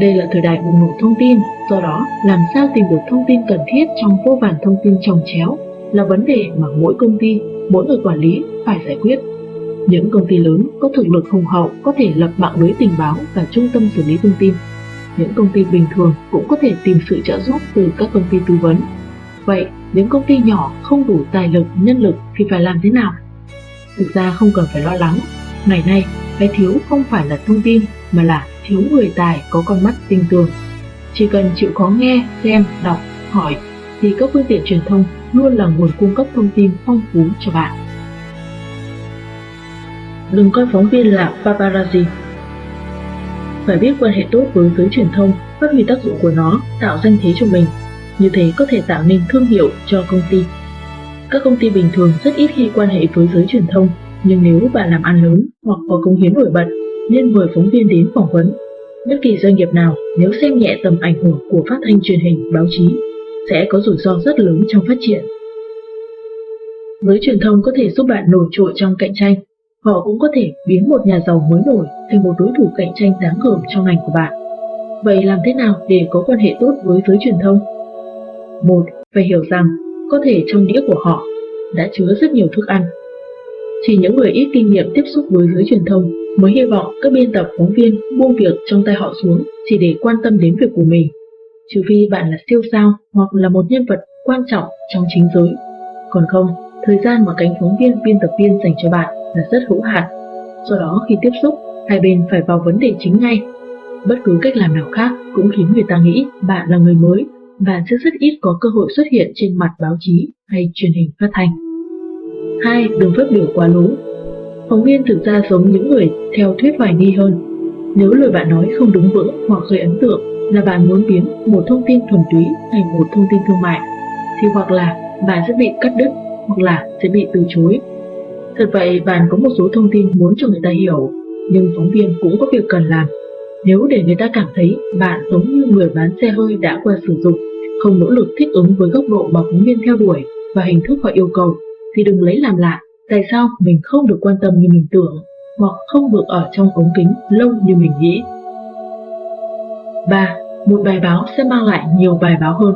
Đây là thời đại bùng nổ thông tin, do đó làm sao tìm được thông tin cần thiết trong vô vàn thông tin trồng chéo là vấn đề mà mỗi công ty, mỗi người quản lý phải giải quyết. Những công ty lớn có thực lực hùng hậu có thể lập mạng lưới tình báo và trung tâm xử lý thông tin. Những công ty bình thường cũng có thể tìm sự trợ giúp từ các công ty tư vấn. Vậy, những công ty nhỏ không đủ tài lực, nhân lực thì phải làm thế nào? Thực ra không cần phải lo lắng, ngày nay cái thiếu không phải là thông tin mà là thiếu người tài có con mắt tinh tường. Chỉ cần chịu khó nghe, xem, đọc, hỏi thì các phương tiện truyền thông luôn là nguồn cung cấp thông tin phong phú cho bạn. Đừng coi phóng viên là paparazzi. Phải biết quan hệ tốt với giới truyền thông, phát huy tác dụng của nó, tạo danh thế cho mình. như thế có thể tạo nên thương hiệu cho công ty. Các công ty bình thường rất ít khi quan hệ với giới truyền thông, nhưng nếu bạn làm ăn lớn hoặc có công hiến nổi bật, nên mời phóng viên đến phỏng vấn. Bất kỳ doanh nghiệp nào nếu xem nhẹ tầm ảnh hưởng của phát thanh truyền hình, báo chí sẽ có rủi ro rất lớn trong phát triển. Giới truyền thông có thể giúp bạn nổi trội trong cạnh tranh, họ cũng có thể biến một nhà giàu mới nổi thành một đối thủ cạnh tranh đáng gờm trong ngành của bạn. Vậy làm thế nào để có quan hệ tốt với giới truyền thông? Một, phải hiểu rằng có thể trong đĩa của họ đã chứa rất nhiều thức ăn. Chỉ những người ít kinh nghiệm tiếp xúc với giới truyền thông mới hy vọng các biên tập phóng viên buông việc trong tay họ xuống chỉ để quan tâm đến việc của mình. Trừ phi bạn là siêu sao hoặc là một nhân vật quan trọng trong chính giới. Còn không, thời gian mà cánh phóng viên biên tập viên dành cho bạn là rất hữu hạn. Do đó khi tiếp xúc, hai bên phải vào vấn đề chính ngay. Bất cứ cách làm nào khác cũng khiến người ta nghĩ bạn là người mới và sẽ rất ít có cơ hội xuất hiện trên mặt báo chí hay truyền hình phát thanh. 2. Đừng phát biểu quá lố. Phóng viên thực ra giống những người theo thuyết hoài nghi hơn. Nếu lời bạn nói không đúng vững hoặc gây ấn tượng là bạn muốn biến một thông tin thuần túy thành một thông tin thương mại, thì hoặc là bạn sẽ bị cắt đứt hoặc là sẽ bị từ chối. Thật vậy, bạn có một số thông tin muốn cho người ta hiểu, nhưng phóng viên cũng có việc cần làm. Nếu để người ta cảm thấy bạn giống như người bán xe hơi đã qua sử dụng, không nỗ lực thích ứng với góc độ mà phóng viên theo đuổi và hình thức họ yêu cầu, thì đừng lấy làm lạ tại sao mình không được quan tâm như mình tưởng hoặc không được ở trong ống kính lâu như mình nghĩ. 3. Một bài báo sẽ mang lại nhiều bài báo hơn.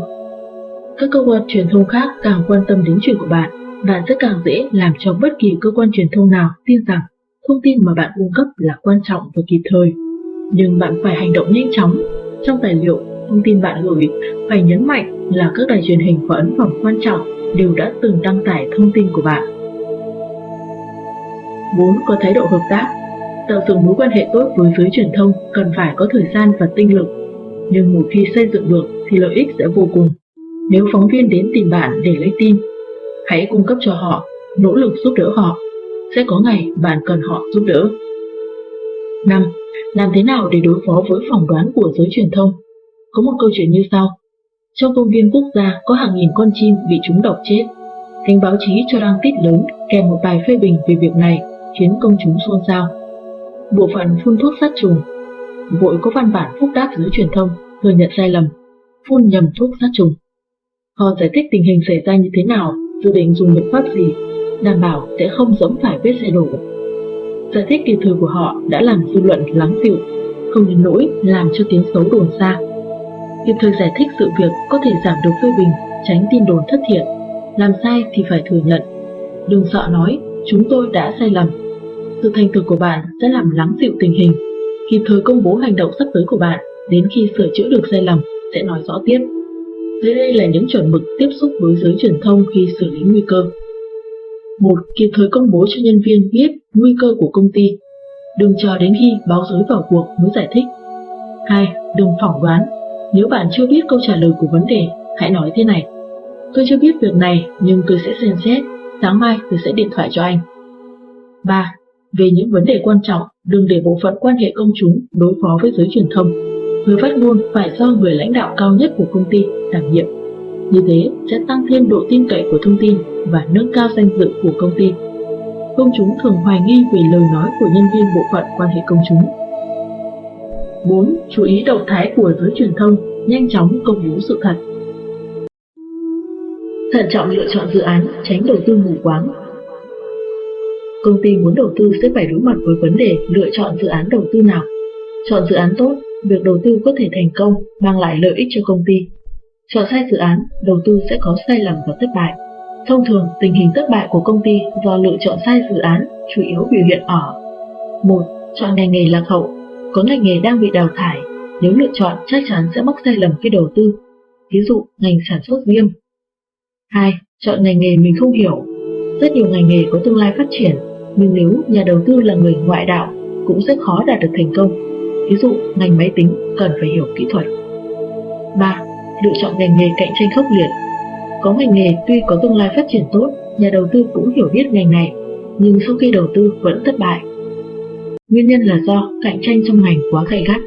Các cơ quan truyền thông khác càng quan tâm đến chuyện của bạn, bạn sẽ càng dễ làm cho bất kỳ cơ quan truyền thông nào tin rằng thông tin mà bạn cung cấp là quan trọng và kịp thời. Nhưng bạn phải hành động nhanh chóng. Trong tài liệu, thông tin bạn gửi phải nhấn mạnh là các đài truyền hình và ấn phẩm quan trọng đều đã từng đăng tải thông tin của bạn. 4. Có thái độ hợp tác Tạo dựng mối quan hệ tốt với giới truyền thông cần phải có thời gian và tinh lực, nhưng một khi xây dựng được thì lợi ích sẽ vô cùng. Nếu phóng viên đến tìm bạn để lấy tin, hãy cung cấp cho họ, nỗ lực giúp đỡ họ. Sẽ có ngày bạn cần họ giúp đỡ. 5. Làm thế nào để đối phó với phỏng đoán của giới truyền thông? Có một câu chuyện như sau. Trong công viên quốc gia có hàng nghìn con chim bị trúng độc chết. Cánh báo chí cho đăng tít lớn kèm một bài phê bình về việc này khiến công chúng xôn xao. Bộ phận phun thuốc sát trùng vội có văn bản phúc đáp dưới truyền thông thừa nhận sai lầm, phun nhầm thuốc sát trùng. Họ giải thích tình hình xảy ra như thế nào, dự định dùng biện pháp gì, đảm bảo sẽ không giống phải vết xe đổ. Giải thích kịp thời của họ đã làm dư luận lắng dịu, không đến nỗi làm cho tiếng xấu đồn xa. Kịp thời giải thích sự việc có thể giảm được phê bình, tránh tin đồn thất thiệt. Làm sai thì phải thừa nhận. Đừng sợ nói, chúng tôi đã sai lầm. Sự thành thực của bạn sẽ làm lắng dịu tình hình. Kịp thời công bố hành động sắp tới của bạn, đến khi sửa chữa được sai lầm, sẽ nói rõ tiếp. Dưới đây là những chuẩn mực tiếp xúc với giới truyền thông khi xử lý nguy cơ. một Kịp thời công bố cho nhân viên biết nguy cơ của công ty. Đừng chờ đến khi báo giới vào cuộc mới giải thích. 2. Đừng phỏng đoán. Nếu bạn chưa biết câu trả lời của vấn đề, hãy nói thế này. Tôi chưa biết việc này, nhưng tôi sẽ xem xét. Sáng mai tôi sẽ điện thoại cho anh. 3. Về những vấn đề quan trọng, đừng để bộ phận quan hệ công chúng đối phó với giới truyền thông. Người phát ngôn phải do người lãnh đạo cao nhất của công ty đảm nhiệm. Như thế sẽ tăng thêm độ tin cậy của thông tin và nâng cao danh dự của công ty. Công chúng thường hoài nghi về lời nói của nhân viên bộ phận quan hệ công chúng. 4. Chú ý động thái của giới truyền thông, nhanh chóng công bố sự thật. Thận trọng lựa chọn dự án, tránh đầu tư mù quáng. Công ty muốn đầu tư sẽ phải đối mặt với vấn đề lựa chọn dự án đầu tư nào. Chọn dự án tốt, việc đầu tư có thể thành công, mang lại lợi ích cho công ty. Chọn sai dự án, đầu tư sẽ có sai lầm và thất bại. Thông thường, tình hình thất bại của công ty do lựa chọn sai dự án chủ yếu biểu hiện ở một Chọn ngành nghề lạc hậu, có ngành nghề đang bị đào thải, nếu lựa chọn chắc chắn sẽ mắc sai lầm khi đầu tư. Ví dụ, ngành sản xuất diêm 2. Chọn ngành nghề mình không hiểu. Rất nhiều ngành nghề có tương lai phát triển, nhưng nếu nhà đầu tư là người ngoại đạo, cũng rất khó đạt được thành công. Ví dụ, ngành máy tính cần phải hiểu kỹ thuật. 3. Lựa chọn ngành nghề cạnh tranh khốc liệt. Có ngành nghề tuy có tương lai phát triển tốt, nhà đầu tư cũng hiểu biết ngành này, nhưng sau khi đầu tư vẫn thất bại. Nguyên nhân là do cạnh tranh trong ngành quá gay gắt.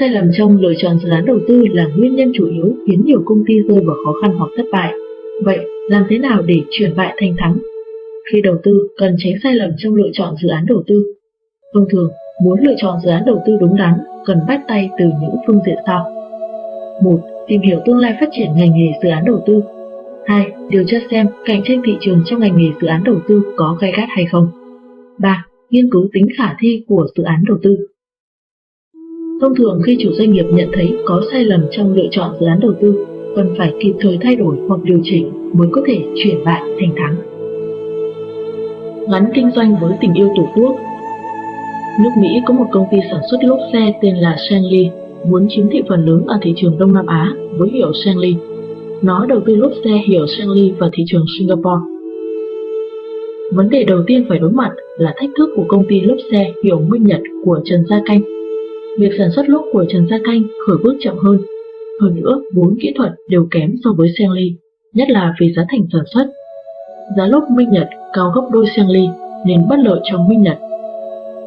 Sai lầm trong lựa chọn dự án đầu tư là nguyên nhân chủ yếu khiến nhiều công ty rơi vào khó khăn hoặc thất bại. Vậy, làm thế nào để chuyển bại thành thắng? Khi đầu tư, cần tránh sai lầm trong lựa chọn dự án đầu tư. Thông thường, muốn lựa chọn dự án đầu tư đúng đắn, cần bắt tay từ những phương diện sau. 1. Tìm hiểu tương lai phát triển ngành nghề dự án đầu tư. 2. Điều tra xem cạnh tranh thị trường trong ngành nghề dự án đầu tư có gay gắt hay không. 3. Nghiên cứu tính khả thi của dự án đầu tư. Thông thường khi chủ doanh nghiệp nhận thấy có sai lầm trong lựa chọn dự án đầu tư, cần phải kịp thời thay đổi hoặc điều chỉnh mới có thể chuyển bại thành thắng. Gắn kinh doanh với tình yêu tổ quốc Nước Mỹ có một công ty sản xuất lốp xe tên là Shanley, muốn chiếm thị phần lớn ở thị trường Đông Nam Á với hiệu Shanley. Nó đầu tư lốp xe hiệu Shanley vào thị trường Singapore. Vấn đề đầu tiên phải đối mặt là thách thức của công ty lốp xe hiệu Minh Nhật của Trần Gia Canh Việc sản xuất lốp của Trần Gia Canh khởi bước chậm hơn. Hơn nữa, vốn kỹ thuật đều kém so với Stanley, nhất là vì giá thành sản xuất. Giá lốp Minh Nhật cao gấp đôi Stanley nên bất lợi cho Minh Nhật.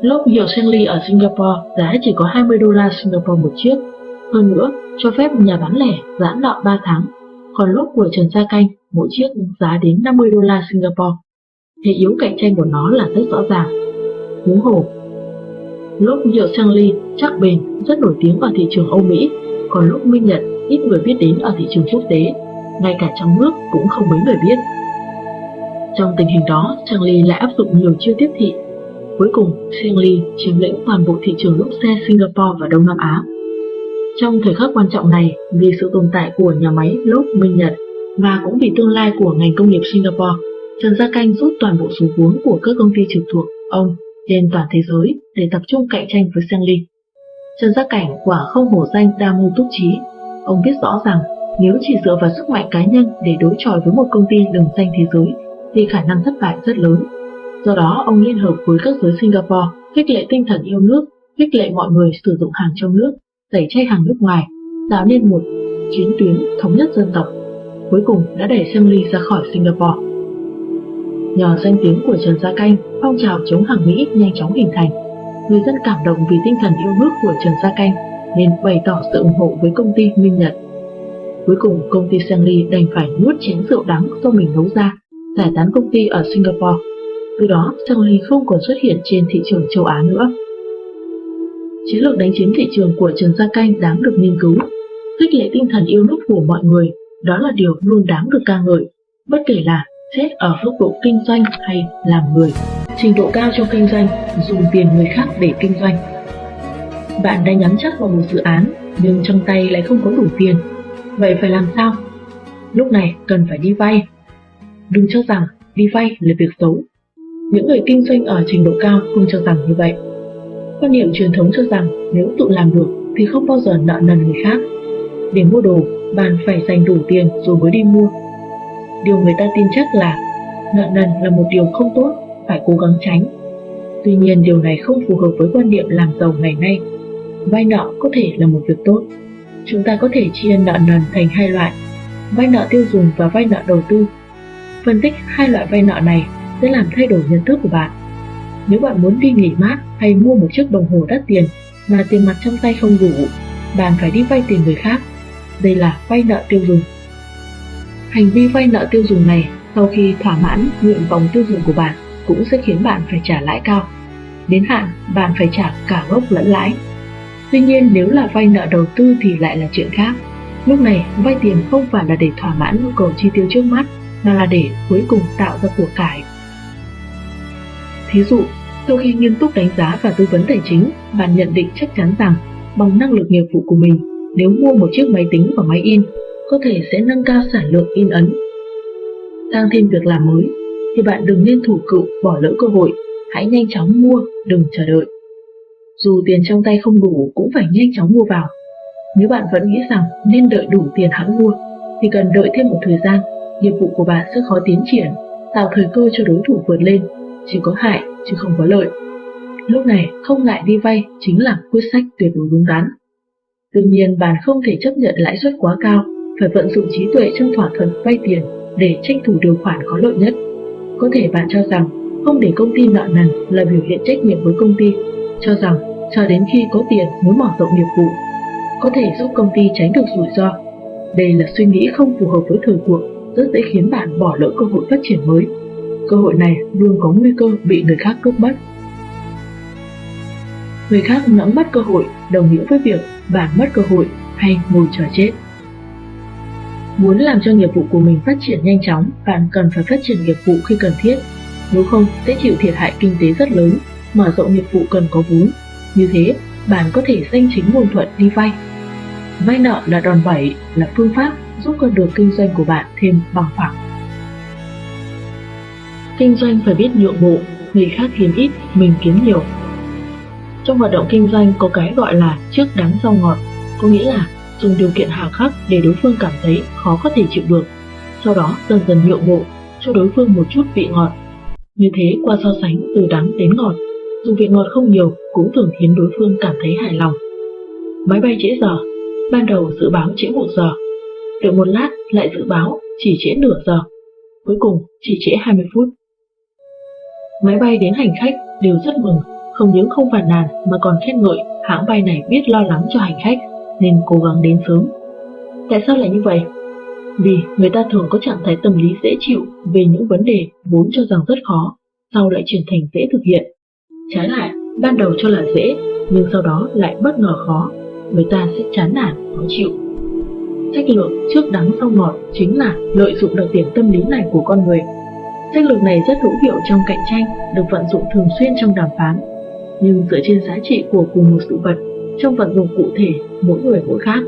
Lốp hiệu ly ở Singapore giá chỉ có 20 đô la Singapore một chiếc. Hơn nữa, cho phép nhà bán lẻ giãn nợ 3 tháng, còn lốp của Trần Gia Canh mỗi chiếc giá đến 50 đô la Singapore. Hệ yếu cạnh tranh của nó là rất rõ ràng. Huống hồ, Lốp nhựa Ly chắc bền, rất nổi tiếng ở thị trường Âu Mỹ, còn lốp Minh Nhật ít người biết đến ở thị trường quốc tế, ngay cả trong nước cũng không mấy người biết. Trong tình hình đó, Stanley lại áp dụng nhiều chiêu tiếp thị. Cuối cùng, Stanley chiếm lĩnh toàn bộ thị trường lốp xe Singapore và Đông Nam Á. Trong thời khắc quan trọng này, vì sự tồn tại của nhà máy lốp Minh Nhật và cũng vì tương lai của ngành công nghiệp Singapore, Trần Gia Canh rút toàn bộ số vốn của các công ty trực thuộc ông trên toàn thế giới để tập trung cạnh tranh với Stanley. Trần Gia Cảnh quả không hổ danh đa mưu túc trí. Ông biết rõ rằng nếu chỉ dựa vào sức mạnh cá nhân để đối chọi với một công ty lừng danh thế giới thì khả năng thất bại rất lớn. Do đó, ông liên hợp với các giới Singapore khích lệ tinh thần yêu nước, khích lệ mọi người sử dụng hàng trong nước, tẩy chay hàng nước ngoài, tạo nên một chiến tuyến thống nhất dân tộc. Cuối cùng đã đẩy Stanley ra khỏi Singapore. Nhờ danh tiếng của Trần Gia Canh, phong trào chống hàng Mỹ nhanh chóng hình thành. Người dân cảm động vì tinh thần yêu nước của Trần Gia Canh nên bày tỏ sự ủng hộ với công ty Minh Nhật. Cuối cùng, công ty Stanley đành phải nuốt chén rượu đắng do mình nấu ra, giải tán công ty ở Singapore. Từ đó, Stanley không còn xuất hiện trên thị trường châu Á nữa. Chiến lược đánh chiếm thị trường của Trần Gia Canh đáng được nghiên cứu. Khích lệ tinh thần yêu nước của mọi người, đó là điều luôn đáng được ca ngợi, bất kể là xét ở góc độ kinh doanh hay làm người. Trình độ cao trong kinh doanh, dùng tiền người khác để kinh doanh. Bạn đã nhắm chắc vào một dự án, nhưng trong tay lại không có đủ tiền. Vậy phải làm sao? Lúc này cần phải đi vay. Đừng cho rằng đi vay là việc xấu. Những người kinh doanh ở trình độ cao không cho rằng như vậy. Quan niệm truyền thống cho rằng nếu tự làm được thì không bao giờ nợ nần người khác. Để mua đồ, bạn phải dành đủ tiền rồi mới đi mua điều người ta tin chắc là nợ nần là một điều không tốt, phải cố gắng tránh. Tuy nhiên điều này không phù hợp với quan niệm làm giàu ngày nay. Vay nợ có thể là một việc tốt. Chúng ta có thể chia nợ nần thành hai loại, vay nợ tiêu dùng và vay nợ đầu tư. Phân tích hai loại vay nợ này sẽ làm thay đổi nhận thức của bạn. Nếu bạn muốn đi nghỉ mát hay mua một chiếc đồng hồ đắt tiền mà tiền mặt trong tay không đủ, bạn phải đi vay tiền người khác. Đây là vay nợ tiêu dùng. Hành vi vay nợ tiêu dùng này sau khi thỏa mãn nguyện vọng tiêu dùng của bạn cũng sẽ khiến bạn phải trả lãi cao. Đến hạn, bạn phải trả cả gốc lẫn lãi. Tuy nhiên nếu là vay nợ đầu tư thì lại là chuyện khác. Lúc này, vay tiền không phải là để thỏa mãn nhu cầu chi tiêu trước mắt, mà là để cuối cùng tạo ra của cải. Thí dụ, sau khi nghiêm túc đánh giá và tư vấn tài chính, bạn nhận định chắc chắn rằng bằng năng lực nghiệp vụ của mình, nếu mua một chiếc máy tính và máy in có thể sẽ nâng cao sản lượng in ấn. Tăng thêm việc làm mới, thì bạn đừng nên thủ cựu bỏ lỡ cơ hội, hãy nhanh chóng mua, đừng chờ đợi. Dù tiền trong tay không đủ cũng phải nhanh chóng mua vào. Nếu bạn vẫn nghĩ rằng nên đợi đủ tiền hãng mua, thì cần đợi thêm một thời gian, nghiệp vụ của bạn sẽ khó tiến triển, tạo thời cơ cho đối thủ vượt lên, chỉ có hại chứ không có lợi. Lúc này không ngại đi vay chính là quyết sách tuyệt đối đúng đắn. Tuy nhiên bạn không thể chấp nhận lãi suất quá cao phải vận dụng trí tuệ trong thỏa thuận vay tiền để tranh thủ điều khoản có lợi nhất. Có thể bạn cho rằng không để công ty nợ nần là biểu hiện trách nhiệm với công ty, cho rằng chờ đến khi có tiền mới mở rộng nghiệp vụ có thể giúp công ty tránh được rủi ro. Đây là suy nghĩ không phù hợp với thời cuộc, rất dễ khiến bạn bỏ lỡ cơ hội phát triển mới. Cơ hội này luôn có nguy cơ bị người khác cướp mất. Người khác nắm mất cơ hội đồng nghĩa với việc bạn mất cơ hội hay ngồi chờ chết. Muốn làm cho nghiệp vụ của mình phát triển nhanh chóng, bạn cần phải phát triển nghiệp vụ khi cần thiết. Nếu không, sẽ chịu thiệt hại kinh tế rất lớn, mở rộng nghiệp vụ cần có vốn. Như thế, bạn có thể danh chính ngôn thuận đi vay. Vay nợ là đòn bẩy, là phương pháp giúp con đường kinh doanh của bạn thêm bằng phẳng. Kinh doanh phải biết nhượng bộ, người khác kiếm ít, mình kiếm nhiều. Trong hoạt động kinh doanh có cái gọi là trước đắng sau ngọt, có nghĩa là dùng điều kiện hà khắc để đối phương cảm thấy khó có thể chịu được, sau đó dần dần nhượng bộ, cho đối phương một chút vị ngọt. Như thế qua so sánh từ đắng đến ngọt, dù vị ngọt không nhiều cũng thường khiến đối phương cảm thấy hài lòng. Máy bay trễ giờ, ban đầu dự báo trễ một giờ, đợi một lát lại dự báo chỉ trễ nửa giờ, cuối cùng chỉ trễ 20 phút. Máy bay đến hành khách đều rất mừng, không những không phản nàn mà còn khen ngợi hãng bay này biết lo lắng cho hành khách nên cố gắng đến sớm. Tại sao lại như vậy? Vì người ta thường có trạng thái tâm lý dễ chịu về những vấn đề vốn cho rằng rất khó, sau lại chuyển thành dễ thực hiện. Trái lại, ban đầu cho là dễ, nhưng sau đó lại bất ngờ khó, người ta sẽ chán nản, khó chịu. Sách lược trước đắng sau ngọt chính là lợi dụng đặc điểm tâm lý này của con người. Sách lược này rất hữu hiệu trong cạnh tranh, được vận dụng thường xuyên trong đàm phán, nhưng dựa trên giá trị của cùng một sự vật trong vận dụng cụ thể mỗi người mỗi khác.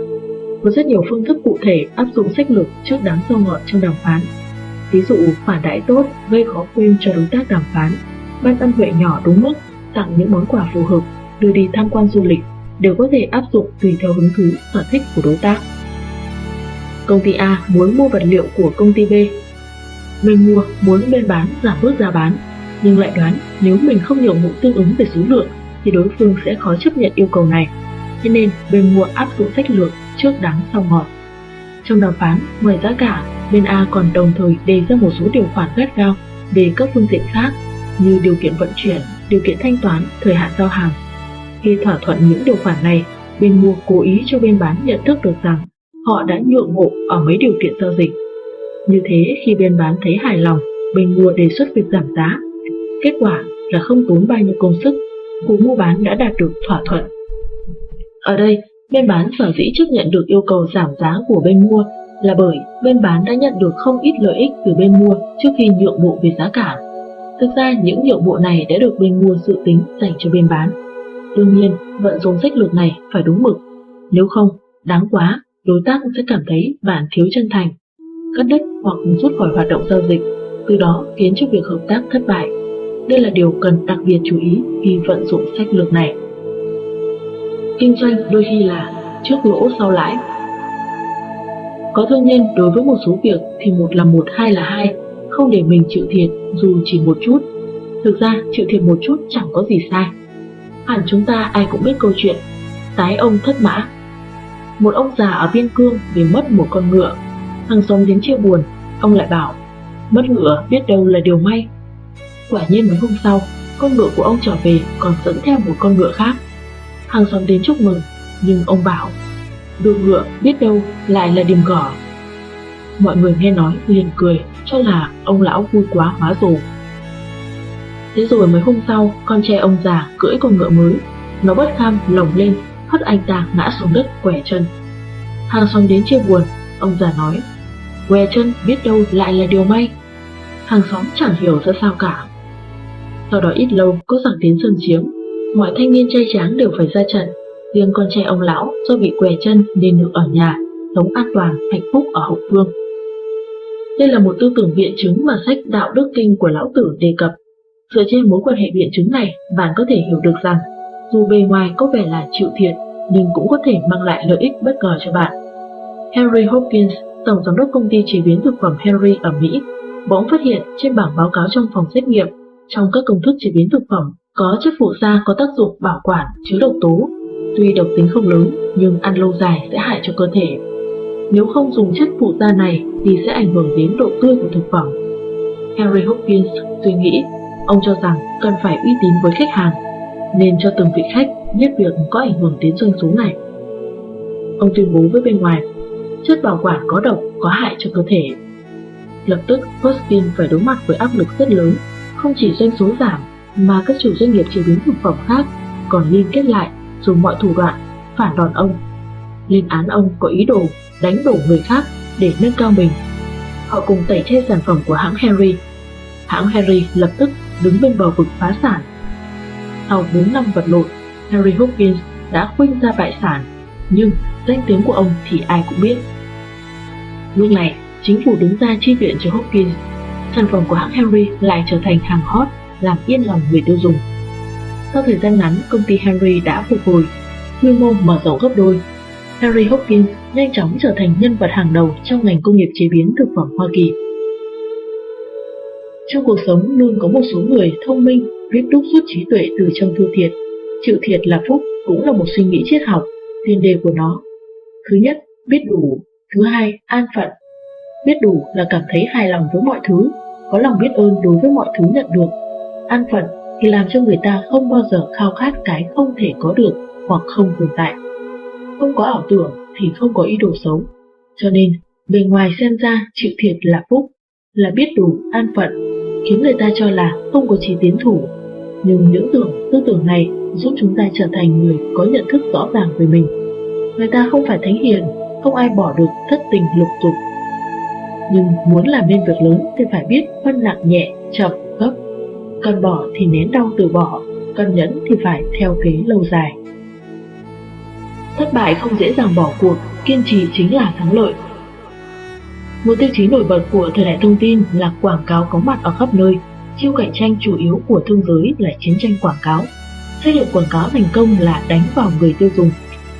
Có rất nhiều phương thức cụ thể áp dụng sách lược trước đáng sau ngọt trong đàm phán. Ví dụ phản đãi tốt gây khó quên cho đối tác đàm phán, ban ân huệ nhỏ đúng mức, tặng những món quà phù hợp, đưa đi tham quan du lịch đều có thể áp dụng tùy theo hứng thú, sở thích của đối tác. Công ty A muốn mua vật liệu của công ty B. Bên mua muốn bên bán giảm bớt giá bán, nhưng lại đoán nếu mình không nhượng bộ tương ứng về số lượng thì đối phương sẽ khó chấp nhận yêu cầu này. Thế nên bên mua áp dụng sách lược trước đắng sau ngọt. Trong đàm phán, ngoài giá cả, bên A còn đồng thời đề ra một số điều khoản gắt gao về các phương diện khác như điều kiện vận chuyển, điều kiện thanh toán, thời hạn giao hàng. Khi thỏa thuận những điều khoản này, bên mua cố ý cho bên bán nhận thức được rằng họ đã nhượng bộ ở mấy điều kiện giao dịch. Như thế khi bên bán thấy hài lòng, bên mua đề xuất việc giảm giá. Kết quả là không tốn bao nhiêu công sức cú mua bán đã đạt được thỏa thuận. Ở đây, bên bán sở dĩ chấp nhận được yêu cầu giảm giá của bên mua là bởi bên bán đã nhận được không ít lợi ích từ bên mua trước khi nhượng bộ về giá cả. Thực ra những nhượng bộ này đã được bên mua dự tính dành cho bên bán. Đương nhiên, vận dụng sách lược này phải đúng mực. Nếu không, đáng quá, đối tác sẽ cảm thấy bạn thiếu chân thành, cắt đứt hoặc rút khỏi hoạt động giao dịch, từ đó khiến cho việc hợp tác thất bại. Đây là điều cần đặc biệt chú ý khi vận dụng sách lược này. Kinh doanh đôi khi là trước lỗ sau lãi. Có thương nhân đối với một số việc thì một là một, hai là hai, không để mình chịu thiệt dù chỉ một chút. Thực ra chịu thiệt một chút chẳng có gì sai. Hẳn chúng ta ai cũng biết câu chuyện Tái ông thất mã một ông già ở biên cương vì mất một con ngựa Hàng xóm đến chia buồn Ông lại bảo Mất ngựa biết đâu là điều may Quả nhiên mấy hôm sau, con ngựa của ông trở về còn dẫn theo một con ngựa khác. Hàng xóm đến chúc mừng, nhưng ông bảo, đuôi ngựa biết đâu lại là điểm gỏ. Mọi người nghe nói liền cười, cho là ông lão vui quá hóa rồ. Thế rồi mấy hôm sau, con trai ông già cưỡi con ngựa mới, nó bất kham lồng lên, hất anh ta ngã xuống đất quẻ chân. Hàng xóm đến chia buồn, ông già nói, què chân biết đâu lại là điều may. Hàng xóm chẳng hiểu ra sao cả, sau đó ít lâu có giặc tiến sơn chiếm. Mọi thanh niên trai tráng đều phải ra trận. Riêng con trai ông lão do bị què chân nên được ở nhà Sống an toàn, hạnh phúc ở hậu phương. Đây là một tư tưởng biện chứng mà sách Đạo Đức Kinh của Lão Tử đề cập. Dựa trên mối quan hệ biện chứng này, bạn có thể hiểu được rằng dù bề ngoài có vẻ là chịu thiệt, nhưng cũng có thể mang lại lợi ích bất ngờ cho bạn. Henry Hopkins, tổng giám đốc công ty chế biến thực phẩm Henry ở Mỹ, bỗng phát hiện trên bảng báo cáo trong phòng xét nghiệm trong các công thức chế biến thực phẩm có chất phụ gia có tác dụng bảo quản chứa độc tố. Tuy độc tính không lớn nhưng ăn lâu dài sẽ hại cho cơ thể. Nếu không dùng chất phụ gia này thì sẽ ảnh hưởng đến độ tươi của thực phẩm. Henry Hopkins suy nghĩ, ông cho rằng cần phải uy tín với khách hàng, nên cho từng vị khách biết việc có ảnh hưởng đến doanh số này. ông tuyên bố với bên ngoài, chất bảo quản có độc, có hại cho cơ thể. Lập tức, Hoskin phải đối mặt với áp lực rất lớn, không chỉ doanh số giảm mà các chủ doanh nghiệp chế biến thực phẩm khác còn liên kết lại dùng mọi thủ đoạn phản đòn ông. Lên án ông có ý đồ đánh đổ người khác để nâng cao mình. Họ cùng tẩy chay sản phẩm của hãng Henry. Hãng Henry lập tức đứng bên bờ vực phá sản. Sau 4 năm vật lộn, Harry Hopkins đã khuynh ra bại sản, nhưng danh tiếng của ông thì ai cũng biết. Lúc này, chính phủ đứng ra chi viện cho Hopkins. Sản phẩm của hãng Henry lại trở thành hàng hot, làm yên lòng người tiêu dùng. Sau thời gian ngắn, công ty Henry đã phục hồi, quy mô mở rộng gấp đôi. Henry Hopkins nhanh chóng trở thành nhân vật hàng đầu trong ngành công nghiệp chế biến thực phẩm Hoa Kỳ. Trong cuộc sống luôn có một số người thông minh biết đúc rút trí tuệ từ trong thua thiệt. Chịu thiệt là phúc cũng là một suy nghĩ triết học, tiền đề của nó. Thứ nhất, biết đủ. Thứ hai, an phận. Biết đủ là cảm thấy hài lòng với mọi thứ, có lòng biết ơn đối với mọi thứ nhận được. An phận thì làm cho người ta không bao giờ khao khát cái không thể có được hoặc không tồn tại. Không có ảo tưởng thì không có ý đồ xấu. Cho nên, bề ngoài xem ra chịu thiệt là phúc, là biết đủ, an phận, khiến người ta cho là không có trí tiến thủ. Nhưng những tưởng, tư tưởng này giúp chúng ta trở thành người có nhận thức rõ ràng về mình. Người ta không phải thánh hiền, không ai bỏ được thất tình lục dục. Nhưng muốn làm nên việc lớn thì phải biết phân nặng nhẹ, chậm, gấp. Cần bỏ thì nén đau từ bỏ, cần nhẫn thì phải theo kế lâu dài. Thất bại không dễ dàng bỏ cuộc, kiên trì chính là thắng lợi. Một tiêu chí nổi bật của thời đại thông tin là quảng cáo có mặt ở khắp nơi. Chiêu cạnh tranh chủ yếu của thương giới là chiến tranh quảng cáo. Xây dựng quảng cáo thành công là đánh vào người tiêu dùng,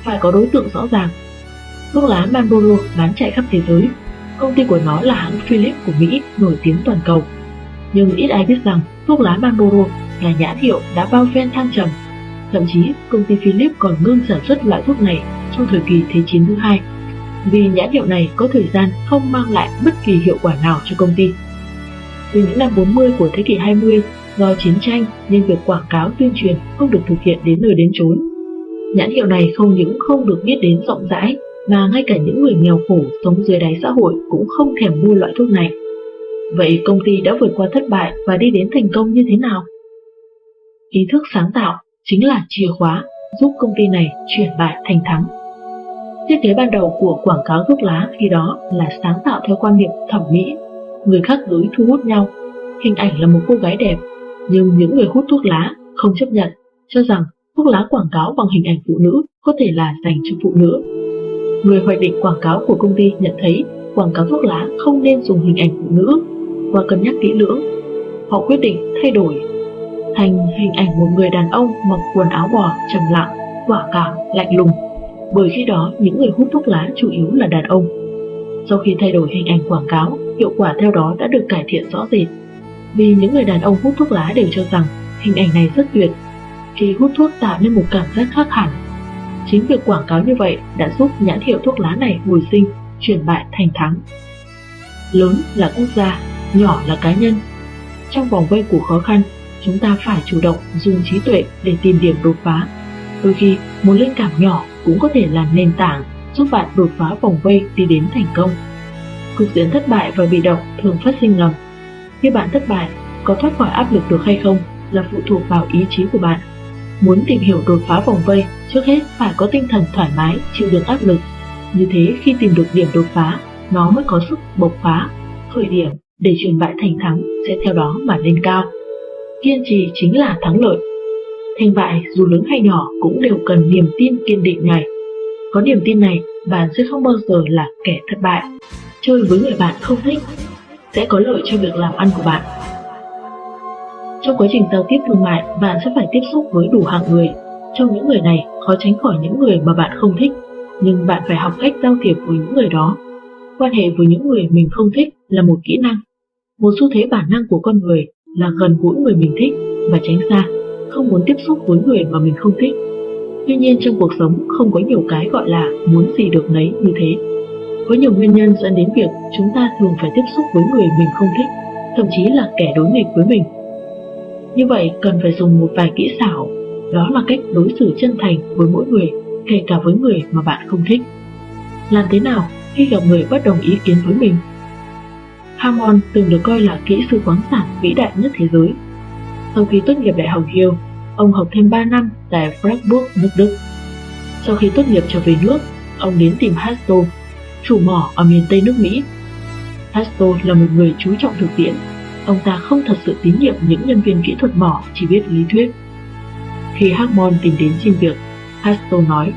phải có đối tượng rõ ràng. Thuốc lá Marlboro bán chạy khắp thế giới. Công ty của nó là hãng Philip của Mỹ nổi tiếng toàn cầu. Nhưng ít ai biết rằng thuốc lá Marlboro là nhãn hiệu đã bao phen thăng trầm Thậm chí, công ty Philip còn ngưng sản xuất loại thuốc này trong thời kỳ Thế chiến thứ hai, vì nhãn hiệu này có thời gian không mang lại bất kỳ hiệu quả nào cho công ty. Từ những năm 40 của thế kỷ 20, do chiến tranh nên việc quảng cáo tuyên truyền không được thực hiện đến nơi đến chốn. Nhãn hiệu này không những không được biết đến rộng rãi, mà ngay cả những người nghèo khổ sống dưới đáy xã hội cũng không thèm mua loại thuốc này. Vậy công ty đã vượt qua thất bại và đi đến thành công như thế nào? Ý thức sáng tạo chính là chìa khóa giúp công ty này chuyển bại thành thắng. Thiết kế ban đầu của quảng cáo thuốc lá khi đó là sáng tạo theo quan niệm thẩm mỹ, người khác giới thu hút nhau. Hình ảnh là một cô gái đẹp, nhưng những người hút thuốc lá không chấp nhận, cho rằng thuốc lá quảng cáo bằng hình ảnh phụ nữ có thể là dành cho phụ nữ. Người hoạch định quảng cáo của công ty nhận thấy quảng cáo thuốc lá không nên dùng hình ảnh phụ nữ và cân nhắc kỹ lưỡng. Họ quyết định thay đổi thành hình ảnh một người đàn ông mặc quần áo bò trầm lặng, quả cảm, lạnh lùng. Bởi khi đó những người hút thuốc lá chủ yếu là đàn ông. Sau khi thay đổi hình ảnh quảng cáo, hiệu quả theo đó đã được cải thiện rõ rệt. Vì những người đàn ông hút thuốc lá đều cho rằng hình ảnh này rất tuyệt. Khi hút thuốc tạo nên một cảm giác khác hẳn. Chính việc quảng cáo như vậy đã giúp nhãn hiệu thuốc lá này hồi sinh, chuyển bại thành thắng. Lớn là quốc gia, nhỏ là cá nhân. Trong vòng vây của khó khăn, chúng ta phải chủ động dùng trí tuệ để tìm điểm đột phá. Đôi khi, một linh cảm nhỏ cũng có thể là nền tảng giúp bạn đột phá vòng vây đi đến thành công. Cục diện thất bại và bị động thường phát sinh ngầm. Khi bạn thất bại, có thoát khỏi áp lực được hay không là phụ thuộc vào ý chí của bạn. Muốn tìm hiểu đột phá vòng vây, trước hết phải có tinh thần thoải mái, chịu đựng áp lực. Như thế khi tìm được điểm đột phá, nó mới có sức bộc phá, khởi điểm để chuyển bại thành thắng sẽ theo đó mà lên cao kiên trì chính là thắng lợi. Thành bại dù lớn hay nhỏ cũng đều cần niềm tin kiên định này. Có niềm tin này, bạn sẽ không bao giờ là kẻ thất bại. Chơi với người bạn không thích sẽ có lợi cho việc làm ăn của bạn. Trong quá trình giao tiếp thương mại, bạn sẽ phải tiếp xúc với đủ hạng người. Trong những người này, khó tránh khỏi những người mà bạn không thích, nhưng bạn phải học cách giao thiệp với những người đó. Quan hệ với những người mình không thích là một kỹ năng, một xu thế bản năng của con người là gần gũi người mình thích và tránh xa, không muốn tiếp xúc với người mà mình không thích. Tuy nhiên trong cuộc sống không có nhiều cái gọi là muốn gì được nấy như thế. Có nhiều nguyên nhân dẫn đến việc chúng ta thường phải tiếp xúc với người mình không thích, thậm chí là kẻ đối nghịch với mình. Như vậy cần phải dùng một vài kỹ xảo, đó là cách đối xử chân thành với mỗi người, kể cả với người mà bạn không thích. làm thế nào khi gặp người bất đồng ý kiến với mình. Hammond từng được coi là kỹ sư khoáng sản vĩ đại nhất thế giới. Sau khi tốt nghiệp đại học Yale, ông học thêm 3 năm tại Freiburg, nước Đức. Sau khi tốt nghiệp trở về nước, ông đến tìm Hasto, chủ mỏ ở miền Tây nước Mỹ. Hasto là một người chú trọng thực tiễn. Ông ta không thật sự tín nhiệm những nhân viên kỹ thuật mỏ chỉ biết lý thuyết. Khi Harmon tìm đến xin việc, Hasto nói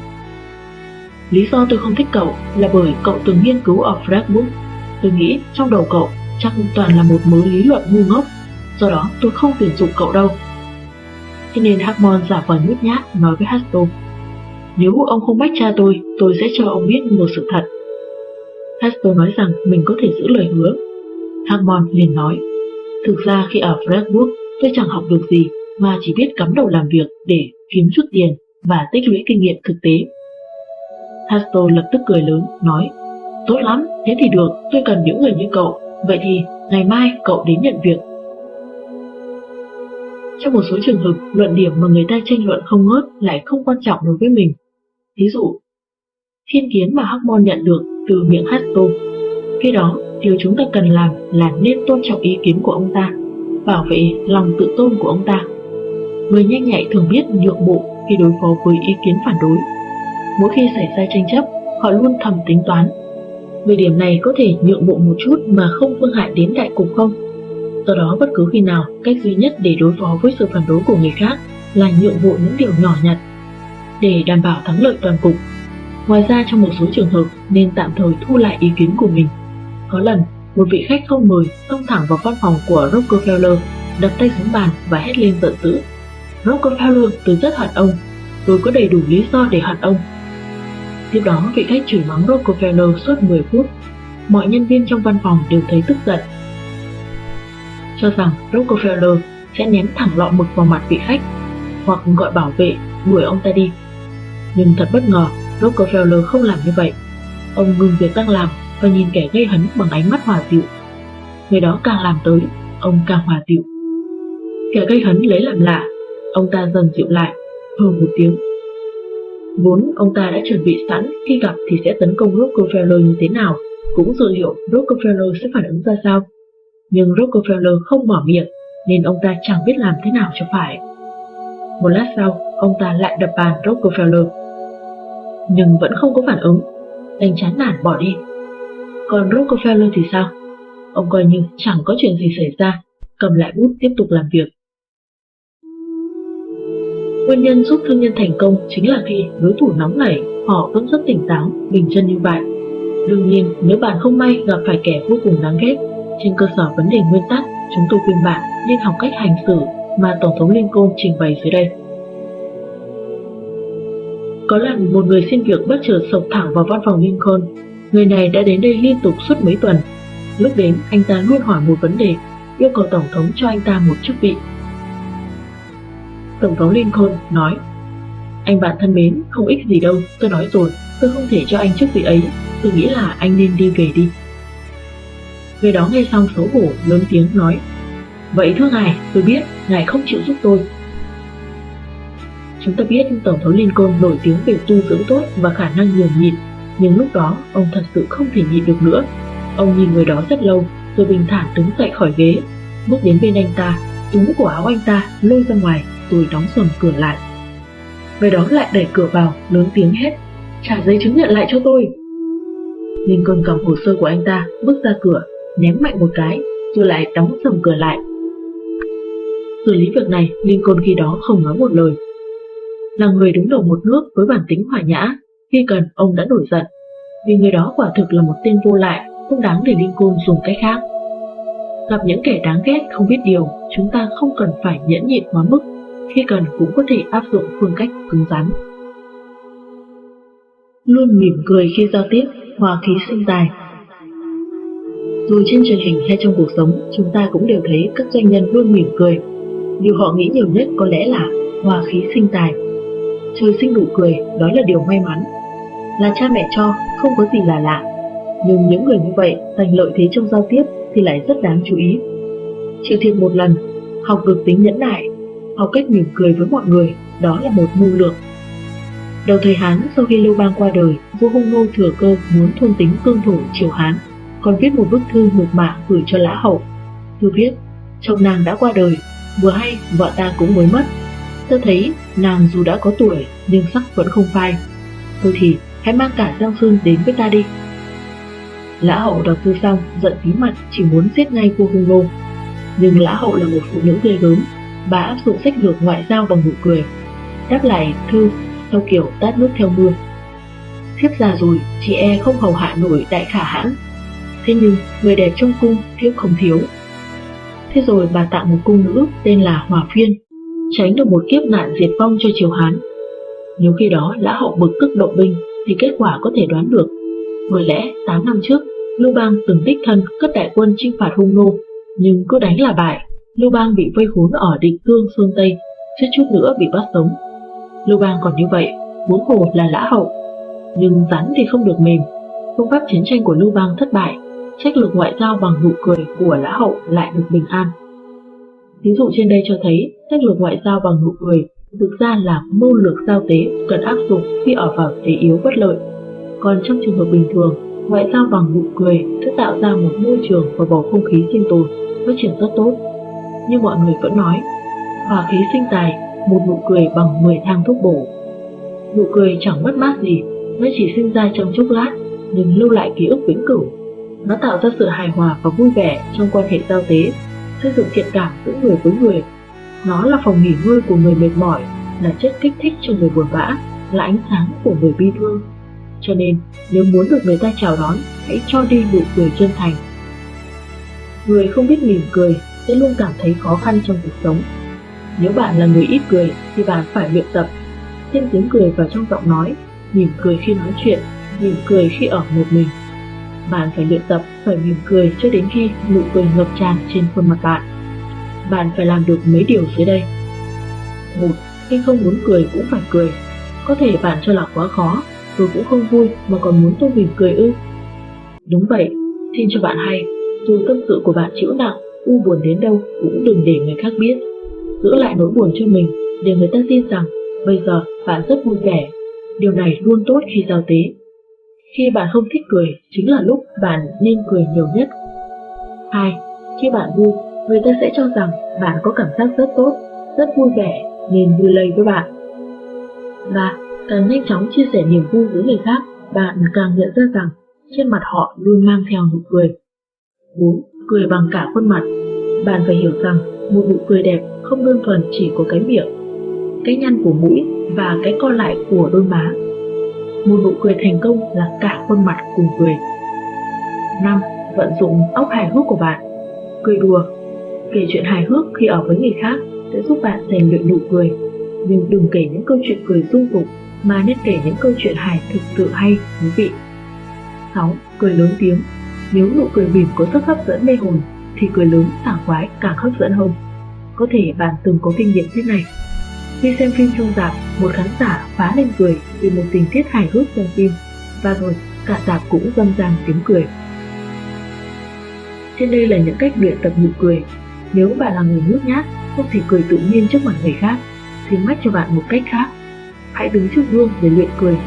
Lý do tôi không thích cậu là bởi cậu từng nghiên cứu ở Freiburg. Tôi nghĩ trong đầu cậu chắc toàn là một mớ lý luận ngu ngốc, do đó tôi không tuyển dụng cậu đâu. Thế nên Hammond giả vờ nhút nhát nói với Hasto Nếu ông không bách cha tôi, tôi sẽ cho ông biết một sự thật. Hasto nói rằng mình có thể giữ lời hứa. Hammond liền nói Thực ra khi ở Fredwood, tôi chẳng học được gì mà chỉ biết cắm đầu làm việc để kiếm chút tiền và tích lũy kinh nghiệm thực tế. Hasto lập tức cười lớn, nói Tốt lắm, thế thì được, tôi cần những người như cậu, vậy thì ngày mai cậu đến nhận việc. Trong một số trường hợp, luận điểm mà người ta tranh luận không ngớt lại không quan trọng đối với mình. Ví dụ, thiên kiến mà Hammond nhận được từ miệng Hasto. Khi đó, điều chúng ta cần làm là nên tôn trọng ý kiến của ông ta, bảo vệ lòng tự tôn của ông ta. Người nhanh nhạy thường biết nhượng bộ khi đối phó với ý kiến phản đối. Mỗi khi xảy ra tranh chấp, họ luôn thầm tính toán. Về điểm này có thể nhượng bộ một chút mà không phương hại đến đại cục không? Do đó bất cứ khi nào, cách duy nhất để đối phó với sự phản đối của người khác là nhượng bộ những điều nhỏ nhặt để đảm bảo thắng lợi toàn cục. Ngoài ra trong một số trường hợp nên tạm thời thu lại ý kiến của mình. Có lần, một vị khách không mời xông thẳng vào văn phòng của Rockefeller, đập tay xuống bàn và hét lên giận dữ. Rockefeller tôi rất hận ông, tôi có đầy đủ lý do để hận ông. Tiếp đó vị khách chửi mắng Rockefeller suốt 10 phút. Mọi nhân viên trong văn phòng đều thấy tức giận. Cho rằng Rockefeller sẽ ném thẳng lọ mực vào mặt vị khách hoặc gọi bảo vệ đuổi ông ta đi. Nhưng thật bất ngờ, Rockefeller không làm như vậy. Ông ngừng việc đang làm và nhìn kẻ gây hấn bằng ánh mắt hòa dịu. Người đó càng làm tới, ông càng hòa dịu. Kẻ gây hấn lấy làm lạ, ông ta dần dịu lại, hừ một tiếng. Vốn ông ta đã chuẩn bị sẵn khi gặp thì sẽ tấn công Rockefeller như thế nào, cũng dự liệu Rockefeller sẽ phản ứng ra sao. Nhưng Rockefeller không mở miệng, nên ông ta chẳng biết làm thế nào cho phải. Một lát sau, ông ta lại đập bàn Rockefeller. Nhưng vẫn không có phản ứng, đành chán nản bỏ đi. Còn Rockefeller thì sao? Ông coi như chẳng có chuyện gì xảy ra, cầm lại bút tiếp tục làm việc. Nguyên nhân giúp thương nhân thành công chính là khi đối thủ nóng nảy, họ vẫn rất tỉnh táo, bình chân như bạn. Đương nhiên, nếu bạn không may gặp phải kẻ vô cùng đáng ghét, trên cơ sở vấn đề nguyên tắc, chúng tôi khuyên bạn nên học cách hành xử mà Tổng thống Lincoln trình bày dưới đây. Có lần một người xin việc bất chợt sộc thẳng vào văn phòng Lincoln. Người này đã đến đây liên tục suốt mấy tuần. Lúc đến, anh ta luôn hỏi một vấn đề, yêu cầu Tổng thống cho anh ta một chức vị. Tổng thống Lincoln nói Anh bạn thân mến, không ích gì đâu, tôi nói rồi, tôi không thể cho anh chức vị ấy, tôi nghĩ là anh nên đi về đi. Người đó nghe xong xấu hổ, lớn tiếng nói Vậy thưa ngài, tôi biết, ngài không chịu giúp tôi. Chúng ta biết Tổng thống Lincoln nổi tiếng về tu dưỡng tốt và khả năng nhường nhịn, nhưng lúc đó ông thật sự không thể nhịn được nữa. Ông nhìn người đó rất lâu, rồi bình thản đứng dậy khỏi ghế, bước đến bên anh ta, túm của áo anh ta lôi ra ngoài rồi đóng sầm cửa lại. Người đó lại đẩy cửa vào, lớn tiếng hét, trả giấy chứng nhận lại cho tôi. Lincoln cầm hồ sơ của anh ta, bước ra cửa, ném mạnh một cái, rồi lại đóng sầm cửa lại. Xử lý việc này, Lincoln khi đó không nói một lời. Là người đứng đầu một nước với bản tính hòa nhã, khi cần ông đã nổi giận, vì người đó quả thực là một tên vô lại, không đáng để Lincoln dùng cách khác. Gặp những kẻ đáng ghét không biết điều, chúng ta không cần phải nhẫn nhịn quá mức khi cần cũng có thể áp dụng phương cách cứng rắn. Luôn mỉm cười khi giao tiếp, hòa khí sinh tài. Dù trên truyền hình hay trong cuộc sống, chúng ta cũng đều thấy các doanh nhân luôn mỉm cười. Điều họ nghĩ nhiều nhất có lẽ là hòa khí sinh tài. Trời sinh đủ cười, đó là điều may mắn. Là cha mẹ cho, không có gì là lạ. Nhưng những người như vậy giành lợi thế trong giao tiếp thì lại rất đáng chú ý. Chịu thiệt một lần, học được tính nhẫn nại học cách mỉm cười với mọi người, đó là một mưu lược. Đầu thời Hán sau khi Lưu Bang qua đời, vua Hung Nô thừa cơ muốn thôn tính cương thổ triều Hán, còn viết một bức thư mộc mạc gửi cho Lã Hậu. Thư viết, chồng nàng đã qua đời, vừa hay vợ ta cũng mới mất. tôi thấy nàng dù đã có tuổi nhưng sắc vẫn không phai. Thôi thì hãy mang cả Giang Sơn đến với ta đi. Lã Hậu đọc thư xong, giận tí mặt chỉ muốn giết ngay vua Hung Nô. Nhưng Lã Hậu là một phụ nữ ghê gớm, bà áp dụng sách lược ngoại giao bằng nụ cười. Đáp lại thư theo kiểu tát nước theo mưa. Thiếp già rồi, chị e không hầu hạ nổi đại khả hãn. Thế nhưng, người đẹp trong cung thiếu không thiếu. Thế rồi bà tặng một cung nữ tên là Hòa Phiên, tránh được một kiếp nạn diệt vong cho triều Hán. Nếu khi đó lã hậu bực tức động binh, thì kết quả có thể đoán được. Bởi lẽ, 8 năm trước, Lưu Bang từng đích thân cất đại quân chinh phạt hung nô, nhưng cứ đánh là bại, Lưu Bang bị vây khốn ở định cương phương Tây, suýt chút nữa bị bắt sống. Lưu Bang còn như vậy, muốn hồ là lã hậu. Nhưng rắn thì không được mềm. Phương pháp chiến tranh của Lưu Bang thất bại, trách lược ngoại giao bằng nụ cười của lã hậu lại được bình an. Ví dụ trên đây cho thấy trách lược ngoại giao bằng nụ cười thực ra là mưu lược giao tế cần áp dụng khi ở vào thế yếu bất lợi. Còn trong trường hợp bình thường, ngoại giao bằng nụ cười sẽ tạo ra một môi trường và bầu không khí sinh tồn, phát triển rất tốt. Nhưng mọi người vẫn nói, hòa khí sinh tài một nụ cười bằng 10 thang thuốc bổ. Nụ cười chẳng mất mát gì, nó chỉ sinh ra trong chốc lát, nhưng lưu lại ký ức vĩnh cửu. Nó tạo ra sự hài hòa và vui vẻ trong quan hệ giao tế, xây dựng thiện cảm giữa người với người. Nó là phòng nghỉ ngơi của người mệt mỏi, là chất kích thích cho người buồn bã, là ánh sáng của người bi thương. Cho nên, nếu muốn được người ta chào đón, hãy cho đi nụ cười chân thành. Người không biết mỉm cười sẽ luôn cảm thấy khó khăn trong cuộc sống nếu bạn là người ít cười thì bạn phải luyện tập thêm tiếng cười vào trong giọng nói, mỉm cười khi nói chuyện, mỉm cười khi ở một mình. Bạn phải luyện tập phải mỉm cười cho đến khi nụ cười ngập tràn trên khuôn mặt bạn. Bạn phải làm được mấy điều dưới đây. một Khi không muốn cười cũng phải cười. Có thể bạn cho là quá khó, tôi cũng không vui mà còn muốn tôi mỉm cười ư. Đúng vậy, xin cho bạn hay, dù tâm sự của bạn chịu nặng, u buồn đến đâu cũng đừng để người khác biết giữ lại nỗi buồn cho mình để người ta tin rằng bây giờ bạn rất vui vẻ. Điều này luôn tốt khi giao tế. Khi bạn không thích cười chính là lúc bạn nên cười nhiều nhất. 2. Khi bạn vui, người ta sẽ cho rằng bạn có cảm giác rất tốt, rất vui vẻ nên vui lây với bạn. 3. Càng nhanh chóng chia sẻ niềm vui với người khác, bạn càng nhận ra rằng trên mặt họ luôn mang theo nụ cười. 4. Cười bằng cả khuôn mặt. Bạn phải hiểu rằng một nụ cười đẹp không đơn thuần chỉ có cái miệng, cái nhăn của mũi và cái co lại của đôi má. Một nụ cười thành công là cả khuôn mặt cùng cười. 5. Vận dụng óc hài hước của bạn. Cười đùa, kể chuyện hài hước khi ở với người khác sẽ giúp bạn rèn luyện nụ cười. Nhưng đừng kể những câu chuyện cười dung tục mà nên kể những câu chuyện hài thực sự hay, thú vị. 6. Cười lớn tiếng. Nếu nụ cười mỉm có sức hấp dẫn mê hồn, thì cười lớn sảng khoái càng hấp dẫn hơn. Có thể bạn từng có kinh nghiệm thế này. Khi xem phim trong dạp, một khán giả phá lên cười vì một tình tiết hài hước trong phim, và rồi cả dạp cũng râm rang tiếng cười. Trên đây là những cách luyện tập nụ cười. Nếu bạn là người nhút nhát, không thể cười tự nhiên trước mặt người khác, thì mách cho bạn một cách khác. Hãy đứng trước gương để luyện cười.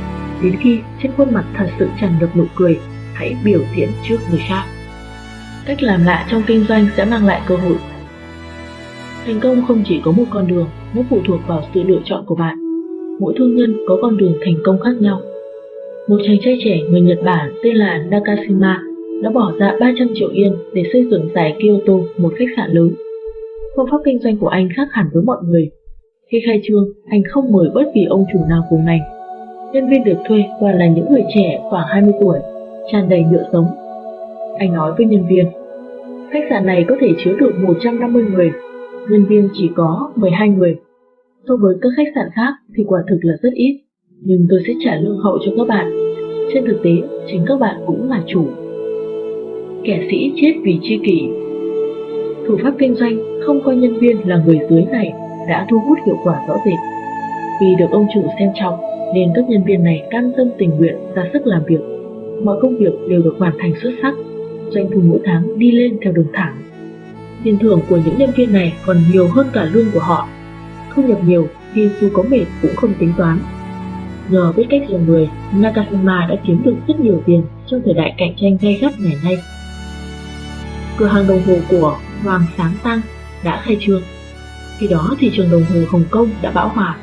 Đến khi trên khuôn mặt thật sự tràn ngập nụ cười, hãy biểu diễn trước người khác. Cách làm lạ trong kinh doanh sẽ mang lại cơ hội Thành công không chỉ có một con đường, nó phụ thuộc vào sự lựa chọn của bạn. Mỗi thương nhân có con đường thành công khác nhau. Một chàng trai trẻ người Nhật Bản tên là Nakashima đã bỏ ra 300 triệu yên để xây dựng tại Kyoto một khách sạn lớn. Phương pháp kinh doanh của anh khác hẳn với mọi người. Khi khai trương, anh không mời bất kỳ ông chủ nào cùng ngành. Nhân viên được thuê toàn là những người trẻ khoảng 20 tuổi, tràn đầy nhựa sống. Anh nói với nhân viên, khách sạn này có thể chứa được 150 người nhân viên chỉ có 12 người. So với các khách sạn khác thì quả thực là rất ít, nhưng tôi sẽ trả lương hậu cho các bạn. Trên thực tế, chính các bạn cũng là chủ. Kẻ sĩ chết vì chi kỷ Thủ pháp kinh doanh không coi nhân viên là người dưới này đã thu hút hiệu quả rõ rệt. Vì được ông chủ xem trọng nên các nhân viên này cam tâm tình nguyện ra sức làm việc. Mọi công việc đều được hoàn thành xuất sắc, doanh thu mỗi tháng đi lên theo đường thẳng tiền thưởng của những nhân viên này còn nhiều hơn cả lương của họ. Thu nhập nhiều thì dù có mệt cũng không tính toán. Nhờ biết cách dùng người, Nakashima đã kiếm được rất nhiều tiền trong thời đại cạnh tranh gay gắt ngày nay. Cửa hàng đồng hồ của Hoàng Sáng Tăng đã khai trương. Khi đó thị trường đồng hồ Hồng Kông đã bão hòa.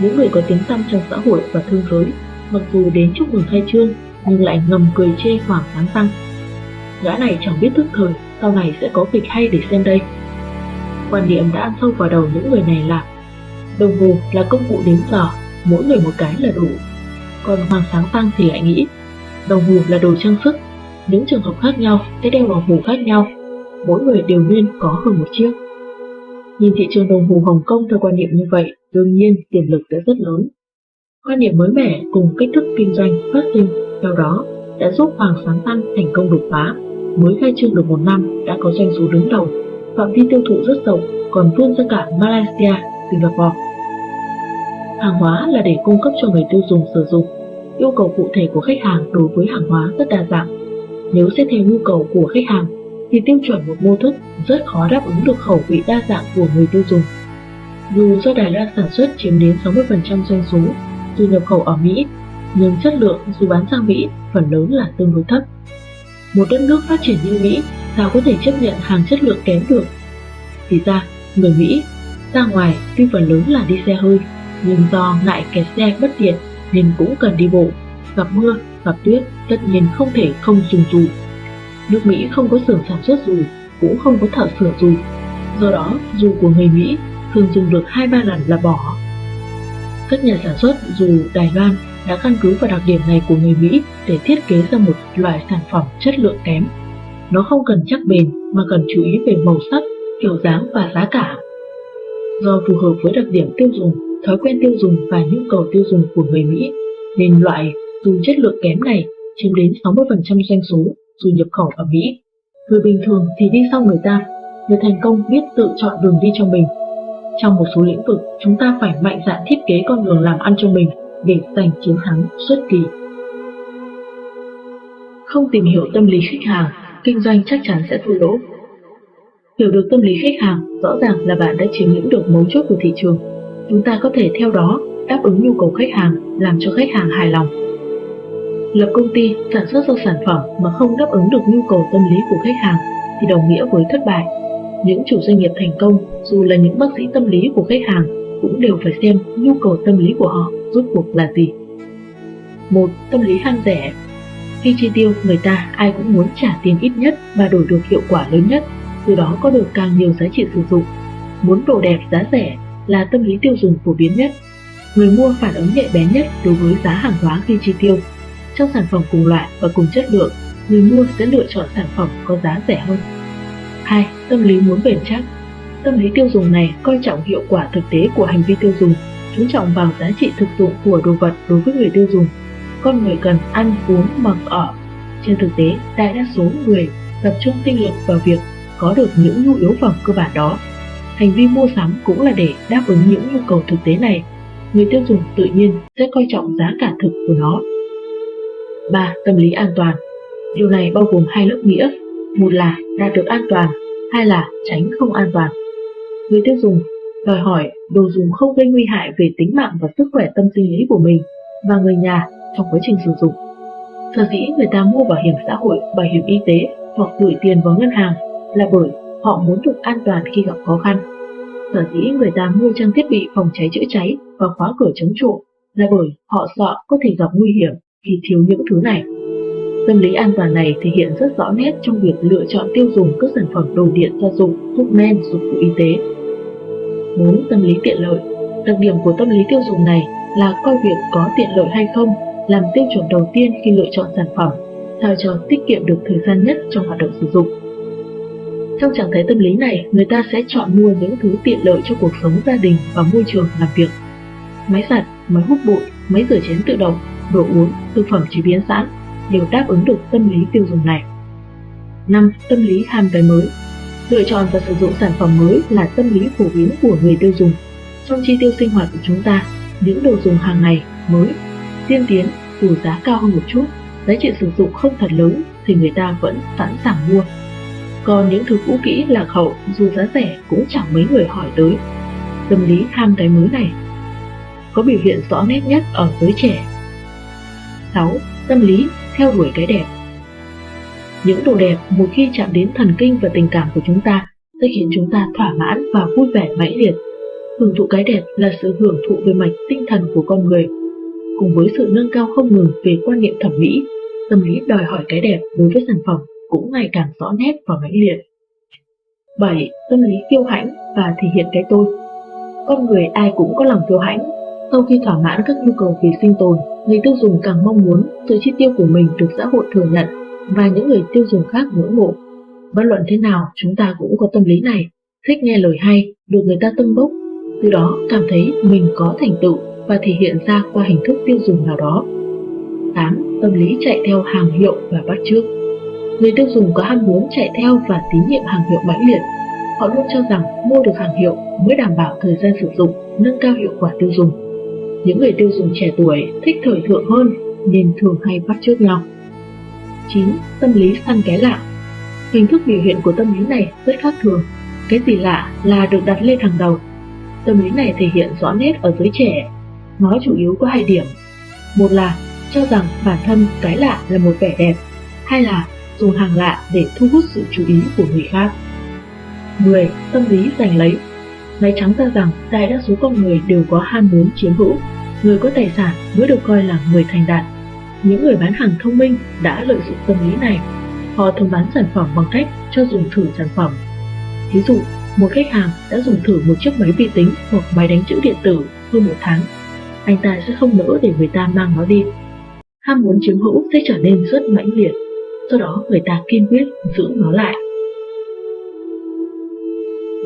Những người có tiếng tăm trong xã hội và thương giới, mặc dù đến chúc mừng khai trương nhưng lại ngầm cười chê Hoàng Sáng Tăng. Gã này chẳng biết thức thời, sau này sẽ có kịch hay để xem đây. Quan điểm đã ăn sâu vào đầu những người này là đồng hồ là công cụ đếm giờ, mỗi người một cái là đủ. Còn Hoàng Sáng Tăng thì lại nghĩ đồng hồ là đồ trang sức, những trường hợp khác nhau sẽ đeo đồng hồ khác nhau, mỗi người đều nên có hơn một chiếc. Nhìn thị trường đồng hồ Hồng Kông theo quan niệm như vậy, đương nhiên tiềm lực đã rất lớn. Quan niệm mới mẻ cùng cách thức kinh doanh phát sinh theo đó đã giúp Hoàng Sáng Tăng thành công đột phá. Mới khai trương được một năm đã có doanh số đứng đầu, phạm vi tiêu thụ rất rộng, còn vươn ra cả Malaysia, Singapore. Hàng hóa là để cung cấp cho người tiêu dùng sử dụng. Yêu cầu cụ thể của khách hàng đối với hàng hóa rất đa dạng. Nếu xét theo nhu cầu của khách hàng, thì tiêu chuẩn một mô thức rất khó đáp ứng được khẩu vị đa dạng của người tiêu dùng. Dù do Đài Loan sản xuất chiếm đến 60% doanh số, dù nhập khẩu ở Mỹ, nhưng chất lượng dù bán sang Mỹ phần lớn là tương đối thấp. Một đất nước phát triển như Mỹ sao có thể chấp nhận hàng chất lượng kém được? Thì ra, người Mỹ ra ngoài tuy phần lớn là đi xe hơi, nhưng do ngại kẹt xe bất tiện nên cũng cần đi bộ. Gặp mưa, gặp tuyết, tất nhiên không thể không dùng dù. Nước Mỹ không có xưởng sản xuất dù, cũng không có thợ sửa dù. Do đó, dù của người Mỹ thường dùng được 2-3 lần là bỏ. Các nhà sản xuất dù Đài Loan đã căn cứ vào đặc điểm này của người Mỹ để thiết kế ra một loại sản phẩm chất lượng kém. Nó không cần chắc bền mà cần chú ý về màu sắc, kiểu dáng và giá cả. Do phù hợp với đặc điểm tiêu dùng, thói quen tiêu dùng và nhu cầu tiêu dùng của người Mỹ, nên loại dù chất lượng kém này chiếm đến 60% doanh số dù nhập khẩu ở Mỹ. Người bình thường thì đi sau người ta, người thành công biết tự chọn đường đi cho mình. Trong một số lĩnh vực, chúng ta phải mạnh dạn thiết kế con đường làm ăn cho mình để giành chiến thắng suốt kỳ. Không tìm hiểu tâm lý khách hàng, kinh doanh chắc chắn sẽ thua lỗ. Hiểu được tâm lý khách hàng, rõ ràng là bạn đã chiếm lĩnh được mấu chốt của thị trường. Chúng ta có thể theo đó đáp ứng nhu cầu khách hàng, làm cho khách hàng hài lòng. Lập công ty sản xuất ra sản phẩm mà không đáp ứng được nhu cầu tâm lý của khách hàng thì đồng nghĩa với thất bại. Những chủ doanh nghiệp thành công, dù là những bác sĩ tâm lý của khách hàng, cũng đều phải xem nhu cầu tâm lý của họ rốt cuộc là gì. Một, tâm lý ham rẻ. Khi chi tiêu, người ta ai cũng muốn trả tiền ít nhất và đổi được hiệu quả lớn nhất, từ đó có được càng nhiều giá trị sử dụng. Muốn đồ đẹp giá rẻ là tâm lý tiêu dùng phổ biến nhất. Người mua phản ứng nhạy bén nhất đối với giá hàng hóa khi chi tiêu. Trong sản phẩm cùng loại và cùng chất lượng, người mua sẽ lựa chọn sản phẩm có giá rẻ hơn. 2. Tâm lý muốn bền chắc Tâm lý tiêu dùng này coi trọng hiệu quả thực tế của hành vi tiêu dùng chú trọng vào giá trị thực dụng của đồ vật đối với người tiêu dùng. Con người cần ăn, uống, mặc, ở. Trên thực tế, đại đa số người tập trung tinh lực vào việc có được những nhu yếu phẩm cơ bản đó. Hành vi mua sắm cũng là để đáp ứng những nhu cầu thực tế này. Người tiêu dùng tự nhiên sẽ coi trọng giá cả thực của nó. 3. Tâm lý an toàn Điều này bao gồm hai lớp nghĩa. Một là đạt được an toàn, hai là tránh không an toàn. Người tiêu dùng đòi hỏi đồ dùng không gây nguy hại về tính mạng và sức khỏe tâm sinh lý của mình và người nhà trong quá trình sử dụng. Sở dĩ người ta mua bảo hiểm xã hội, bảo hiểm y tế hoặc gửi tiền vào ngân hàng là bởi họ muốn được an toàn khi gặp khó khăn. Sở dĩ người ta mua trang thiết bị phòng cháy chữa cháy và khóa cửa chống trộm là bởi họ sợ có thể gặp nguy hiểm khi thiếu những thứ này. Tâm lý an toàn này thể hiện rất rõ nét trong việc lựa chọn tiêu dùng các sản phẩm đồ điện gia dụng, thuốc men, dụng cụ y tế 4. Tâm lý tiện lợi Đặc điểm của tâm lý tiêu dùng này là coi việc có tiện lợi hay không làm tiêu chuẩn đầu tiên khi lựa chọn sản phẩm, sao cho tiết kiệm được thời gian nhất trong hoạt động sử dụng. Trong trạng thái tâm lý này, người ta sẽ chọn mua những thứ tiện lợi cho cuộc sống gia đình và môi trường làm việc. Máy giặt, máy hút bụi, máy rửa chén tự động, đồ uống, thực phẩm chế biến sẵn đều đáp ứng được tâm lý tiêu dùng này. 5. Tâm lý ham cái mới Lựa chọn và sử dụng sản phẩm mới là tâm lý phổ biến của người tiêu dùng. Trong chi tiêu sinh hoạt của chúng ta, những đồ dùng hàng ngày mới, tiên tiến dù giá cao hơn một chút, giá trị sử dụng không thật lớn thì người ta vẫn sẵn sàng mua. Còn những thứ cũ kỹ lạc hậu dù giá rẻ cũng chẳng mấy người hỏi tới. Tâm lý ham cái mới này có biểu hiện rõ nét nhất ở giới trẻ. 6. Tâm lý theo đuổi cái đẹp Những đồ đẹp một khi chạm đến thần kinh và tình cảm của chúng ta sẽ khiến chúng ta thỏa mãn và vui vẻ mãnh liệt. Hưởng thụ cái đẹp là sự hưởng thụ về mạch tinh thần của con người. Cùng với sự nâng cao không ngừng về quan niệm thẩm mỹ, tâm lý đòi hỏi cái đẹp đối với sản phẩm cũng ngày càng rõ nét và mãnh liệt. 7. Tâm lý kiêu hãnh và thể hiện cái tôi Con người ai cũng có lòng kiêu hãnh. Sau khi thỏa mãn các nhu cầu về sinh tồn, người tiêu dùng càng mong muốn sự chi tiêu của mình được xã hội thừa nhận và những người tiêu dùng khác ngưỡng mộ. Bất luận thế nào, chúng ta cũng có tâm lý này, thích nghe lời hay, được người ta tâm bốc, từ đó cảm thấy mình có thành tựu và thể hiện ra qua hình thức tiêu dùng nào đó. 8. Tâm lý chạy theo hàng hiệu và bắt chước Người tiêu dùng có ham muốn chạy theo và tín nhiệm hàng hiệu mãnh liệt. Họ luôn cho rằng mua được hàng hiệu mới đảm bảo thời gian sử dụng, nâng cao hiệu quả tiêu dùng. Những người tiêu dùng trẻ tuổi thích thời thượng hơn nên thường hay bắt chước nhau. 9. Tâm lý săn cái lạ Hình thức biểu hiện của tâm lý này rất khác thường. Cái gì lạ là được đặt lên hàng đầu. Tâm lý này thể hiện rõ nét ở giới trẻ. Nó chủ yếu có hai điểm. Một là cho rằng bản thân cái lạ là một vẻ đẹp, hai là dùng hàng lạ để thu hút sự chú ý của người khác. 10. Tâm lý giành lấy Nói trắng ra rằng đại đa số con người đều có ham muốn chiếm hữu, người có tài sản mới được coi là người thành đạt. Những người bán hàng thông minh đã lợi dụng tâm lý này. Họ thường bán sản phẩm bằng cách cho dùng thử sản phẩm. Ví dụ, một khách hàng đã dùng thử một chiếc máy vi tính hoặc máy đánh chữ điện tử hơn một tháng. Anh ta sẽ không nỡ để người ta mang nó đi. Ham muốn chiếm hữu sẽ trở nên rất mãnh liệt sau đó người ta kiên quyết giữ nó lại.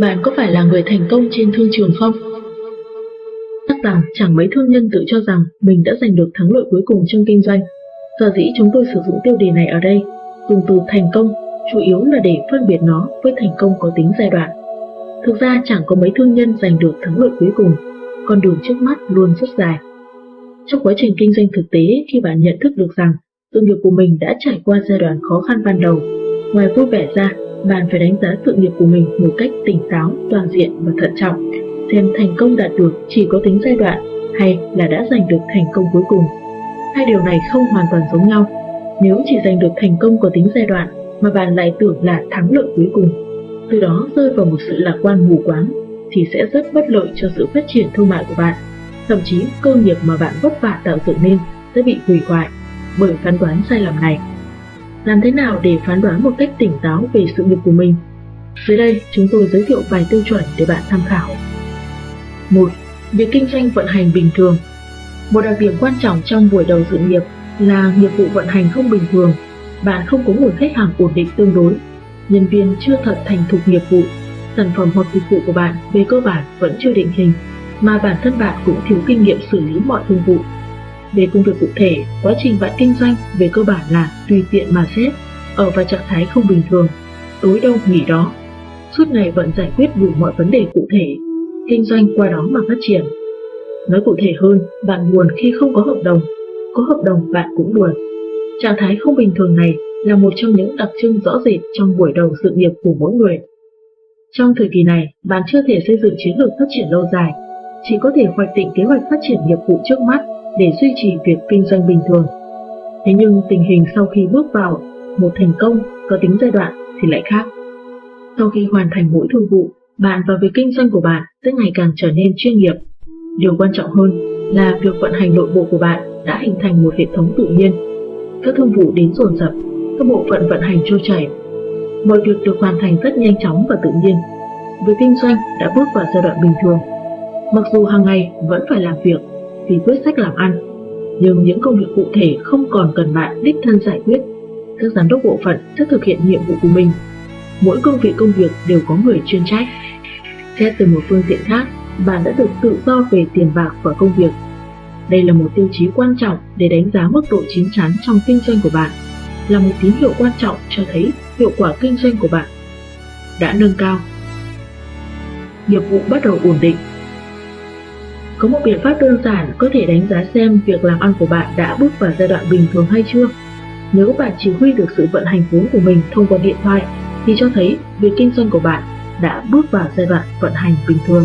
Bạn có phải là người thành công trên thương trường không? Chắc rằng chẳng mấy thương nhân tự cho rằng mình đã giành được thắng lợi cuối cùng trong kinh doanh. Sở dĩ chúng tôi sử dụng tiêu đề này ở đây, dùng từ thành công chủ yếu là để phân biệt nó với thành công có tính giai đoạn. Thực ra chẳng có mấy thương nhân giành được thắng lợi cuối cùng, con đường trước mắt luôn rất dài. Trong quá trình kinh doanh thực tế, khi bạn nhận thức được rằng sự nghiệp của mình đã trải qua giai đoạn khó khăn ban đầu. Ngoài vui vẻ ra, bạn phải đánh giá sự nghiệp của mình một cách tỉnh táo, toàn diện và thận trọng, xem thành công đạt được chỉ có tính giai đoạn hay là đã giành được thành công cuối cùng. Hai điều này không hoàn toàn giống nhau. Nếu chỉ giành được thành công có tính giai đoạn mà bạn lại tưởng là thắng lợi cuối cùng, từ đó rơi vào một sự lạc quan mù quáng thì sẽ rất bất lợi cho sự phát triển thương mại của bạn. Thậm chí cơ nghiệp mà bạn vất vả tạo dựng nên sẽ bị hủy hoại bởi phán đoán sai lầm này. Làm thế nào để phán đoán một cách tỉnh táo về sự nghiệp của mình? Dưới đây, chúng tôi giới thiệu vài tiêu chuẩn để bạn tham khảo. 1. Việc kinh doanh vận hành bình thường Một đặc điểm quan trọng trong buổi đầu sự nghiệp là nghiệp vụ vận hành không bình thường. Bạn không có nguồn khách hàng ổn định tương đối, nhân viên chưa thật thành thục nghiệp vụ, sản phẩm hoặc dịch vụ của bạn về cơ bản vẫn chưa định hình, mà bản thân bạn cũng thiếu kinh nghiệm xử lý mọi thương vụ về công việc cụ thể, quá trình bạn kinh doanh về cơ bản là tùy tiện mà xếp ở vào trạng thái không bình thường, tối đâu nghỉ đó. Suốt ngày vẫn giải quyết đủ mọi vấn đề cụ thể, kinh doanh qua đó mà phát triển. Nói cụ thể hơn, bạn buồn khi không có hợp đồng, có hợp đồng bạn cũng buồn. Trạng thái không bình thường này là một trong những đặc trưng rõ rệt trong buổi đầu sự nghiệp của mỗi người. Trong thời kỳ này, bạn chưa thể xây dựng chiến lược phát triển lâu dài, chỉ có thể hoạch định kế hoạch phát triển nghiệp vụ trước mắt để duy trì việc kinh doanh bình thường. Thế nhưng tình hình sau khi bước vào một thành công có tính giai đoạn thì lại khác. Sau khi hoàn thành mỗi thương vụ, bạn và việc kinh doanh của bạn sẽ ngày càng trở nên chuyên nghiệp. Điều quan trọng hơn là việc vận hành nội bộ của bạn đã hình thành một hệ thống tự nhiên. Các thương vụ đến dồn dập, các bộ phận vận hành trôi chảy. Mọi việc được hoàn thành rất nhanh chóng và tự nhiên. Việc kinh doanh đã bước vào giai đoạn bình thường. Mặc dù hàng ngày vẫn phải làm việc vì quyết sách làm ăn. Nhưng những công việc cụ thể không còn cần bạn đích thân giải quyết. Các giám đốc bộ phận sẽ thực hiện nhiệm vụ của mình. Mỗi công việc công việc đều có người chuyên trách. Xét từ một phương diện khác, bạn đã được tự do về tiền bạc và công việc. Đây là một tiêu chí quan trọng để đánh giá mức độ chín chắn trong kinh doanh của bạn, là một tín hiệu quan trọng cho thấy hiệu quả kinh doanh của bạn đã nâng cao. Nghiệp vụ bắt đầu ổn định có một biện pháp đơn giản có thể đánh giá xem việc làm ăn của bạn đã bước vào giai đoạn bình thường hay chưa. Nếu bạn chỉ huy được sự vận hành vốn của mình thông qua điện thoại, thì cho thấy việc kinh doanh của bạn đã bước vào giai đoạn vận hành bình thường.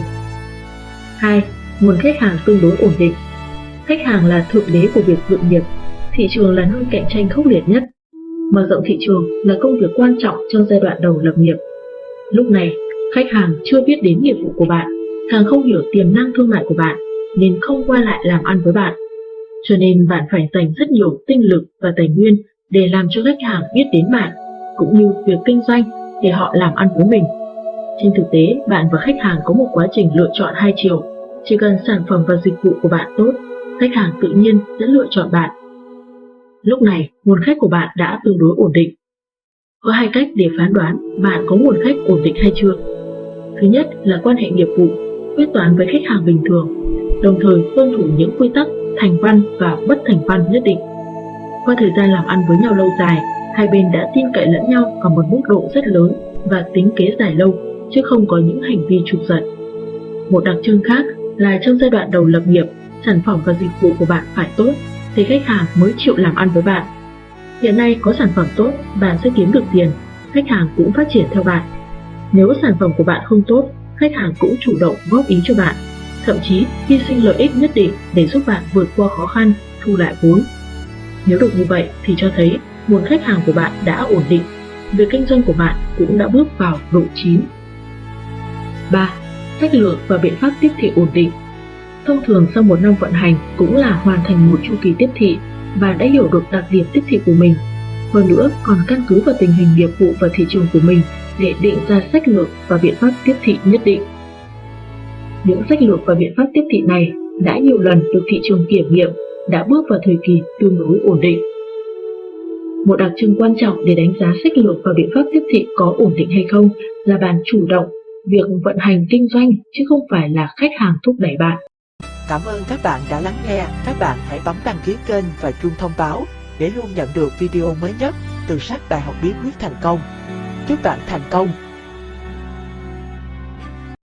2. nguồn khách hàng tương đối ổn định. Khách hàng là thượng đế của việc dựng nghiệp, thị trường là nơi cạnh tranh khốc liệt nhất. Mở rộng thị trường là công việc quan trọng trong giai đoạn đầu lập nghiệp. Lúc này, khách hàng chưa biết đến nghiệp vụ của bạn, càng không hiểu tiềm năng thương mại của bạn, nên không qua lại làm ăn với bạn. Cho nên bạn phải dành rất nhiều tinh lực và tài nguyên để làm cho khách hàng biết đến bạn, cũng như việc kinh doanh để họ làm ăn với mình. Trên thực tế, bạn và khách hàng có một quá trình lựa chọn hai chiều. Chỉ cần sản phẩm và dịch vụ của bạn tốt, khách hàng tự nhiên sẽ lựa chọn bạn. Lúc này, nguồn khách của bạn đã tương đối ổn định. Có hai cách để phán đoán bạn có nguồn khách ổn định hay chưa. Thứ nhất là quan hệ nghiệp vụ, quyết toán với khách hàng bình thường, đồng thời tuân thủ những quy tắc thành văn và bất thành văn nhất định. Qua thời gian làm ăn với nhau lâu dài, hai bên đã tin cậy lẫn nhau ở một mức độ rất lớn và tính kế dài lâu, chứ không có những hành vi trục giận. Một đặc trưng khác là trong giai đoạn đầu lập nghiệp, sản phẩm và dịch vụ của bạn phải tốt, thì khách hàng mới chịu làm ăn với bạn. Hiện nay có sản phẩm tốt, bạn sẽ kiếm được tiền, khách hàng cũng phát triển theo bạn. Nếu sản phẩm của bạn không tốt, khách hàng cũng chủ động góp ý cho bạn, thậm chí hy sinh lợi ích nhất định để giúp bạn vượt qua khó khăn, thu lại vốn. Nếu được như vậy thì cho thấy nguồn khách hàng của bạn đã ổn định, việc kinh doanh của bạn cũng đã bước vào độ chín. 3. Sách lược và biện pháp tiếp thị ổn định Thông thường sau một năm vận hành cũng là hoàn thành một chu kỳ tiếp thị và đã hiểu được đặc điểm tiếp thị của mình. Hơn nữa còn căn cứ vào tình hình nghiệp vụ và thị trường của mình để định ra sách lược và biện pháp tiếp thị nhất định. Những sách lược và biện pháp tiếp thị này đã nhiều lần được thị trường kiểm nghiệm, đã bước vào thời kỳ tương đối ổn định. Một đặc trưng quan trọng để đánh giá sách lược và biện pháp tiếp thị có ổn định hay không là bạn chủ động việc vận hành kinh doanh chứ không phải là khách hàng thúc đẩy bạn. Cảm ơn các bạn đã lắng nghe. Các bạn hãy bấm đăng ký kênh và chuông thông báo để luôn nhận được video mới nhất từ sách Đại học Bí quyết thành công. Chúc bạn thành công!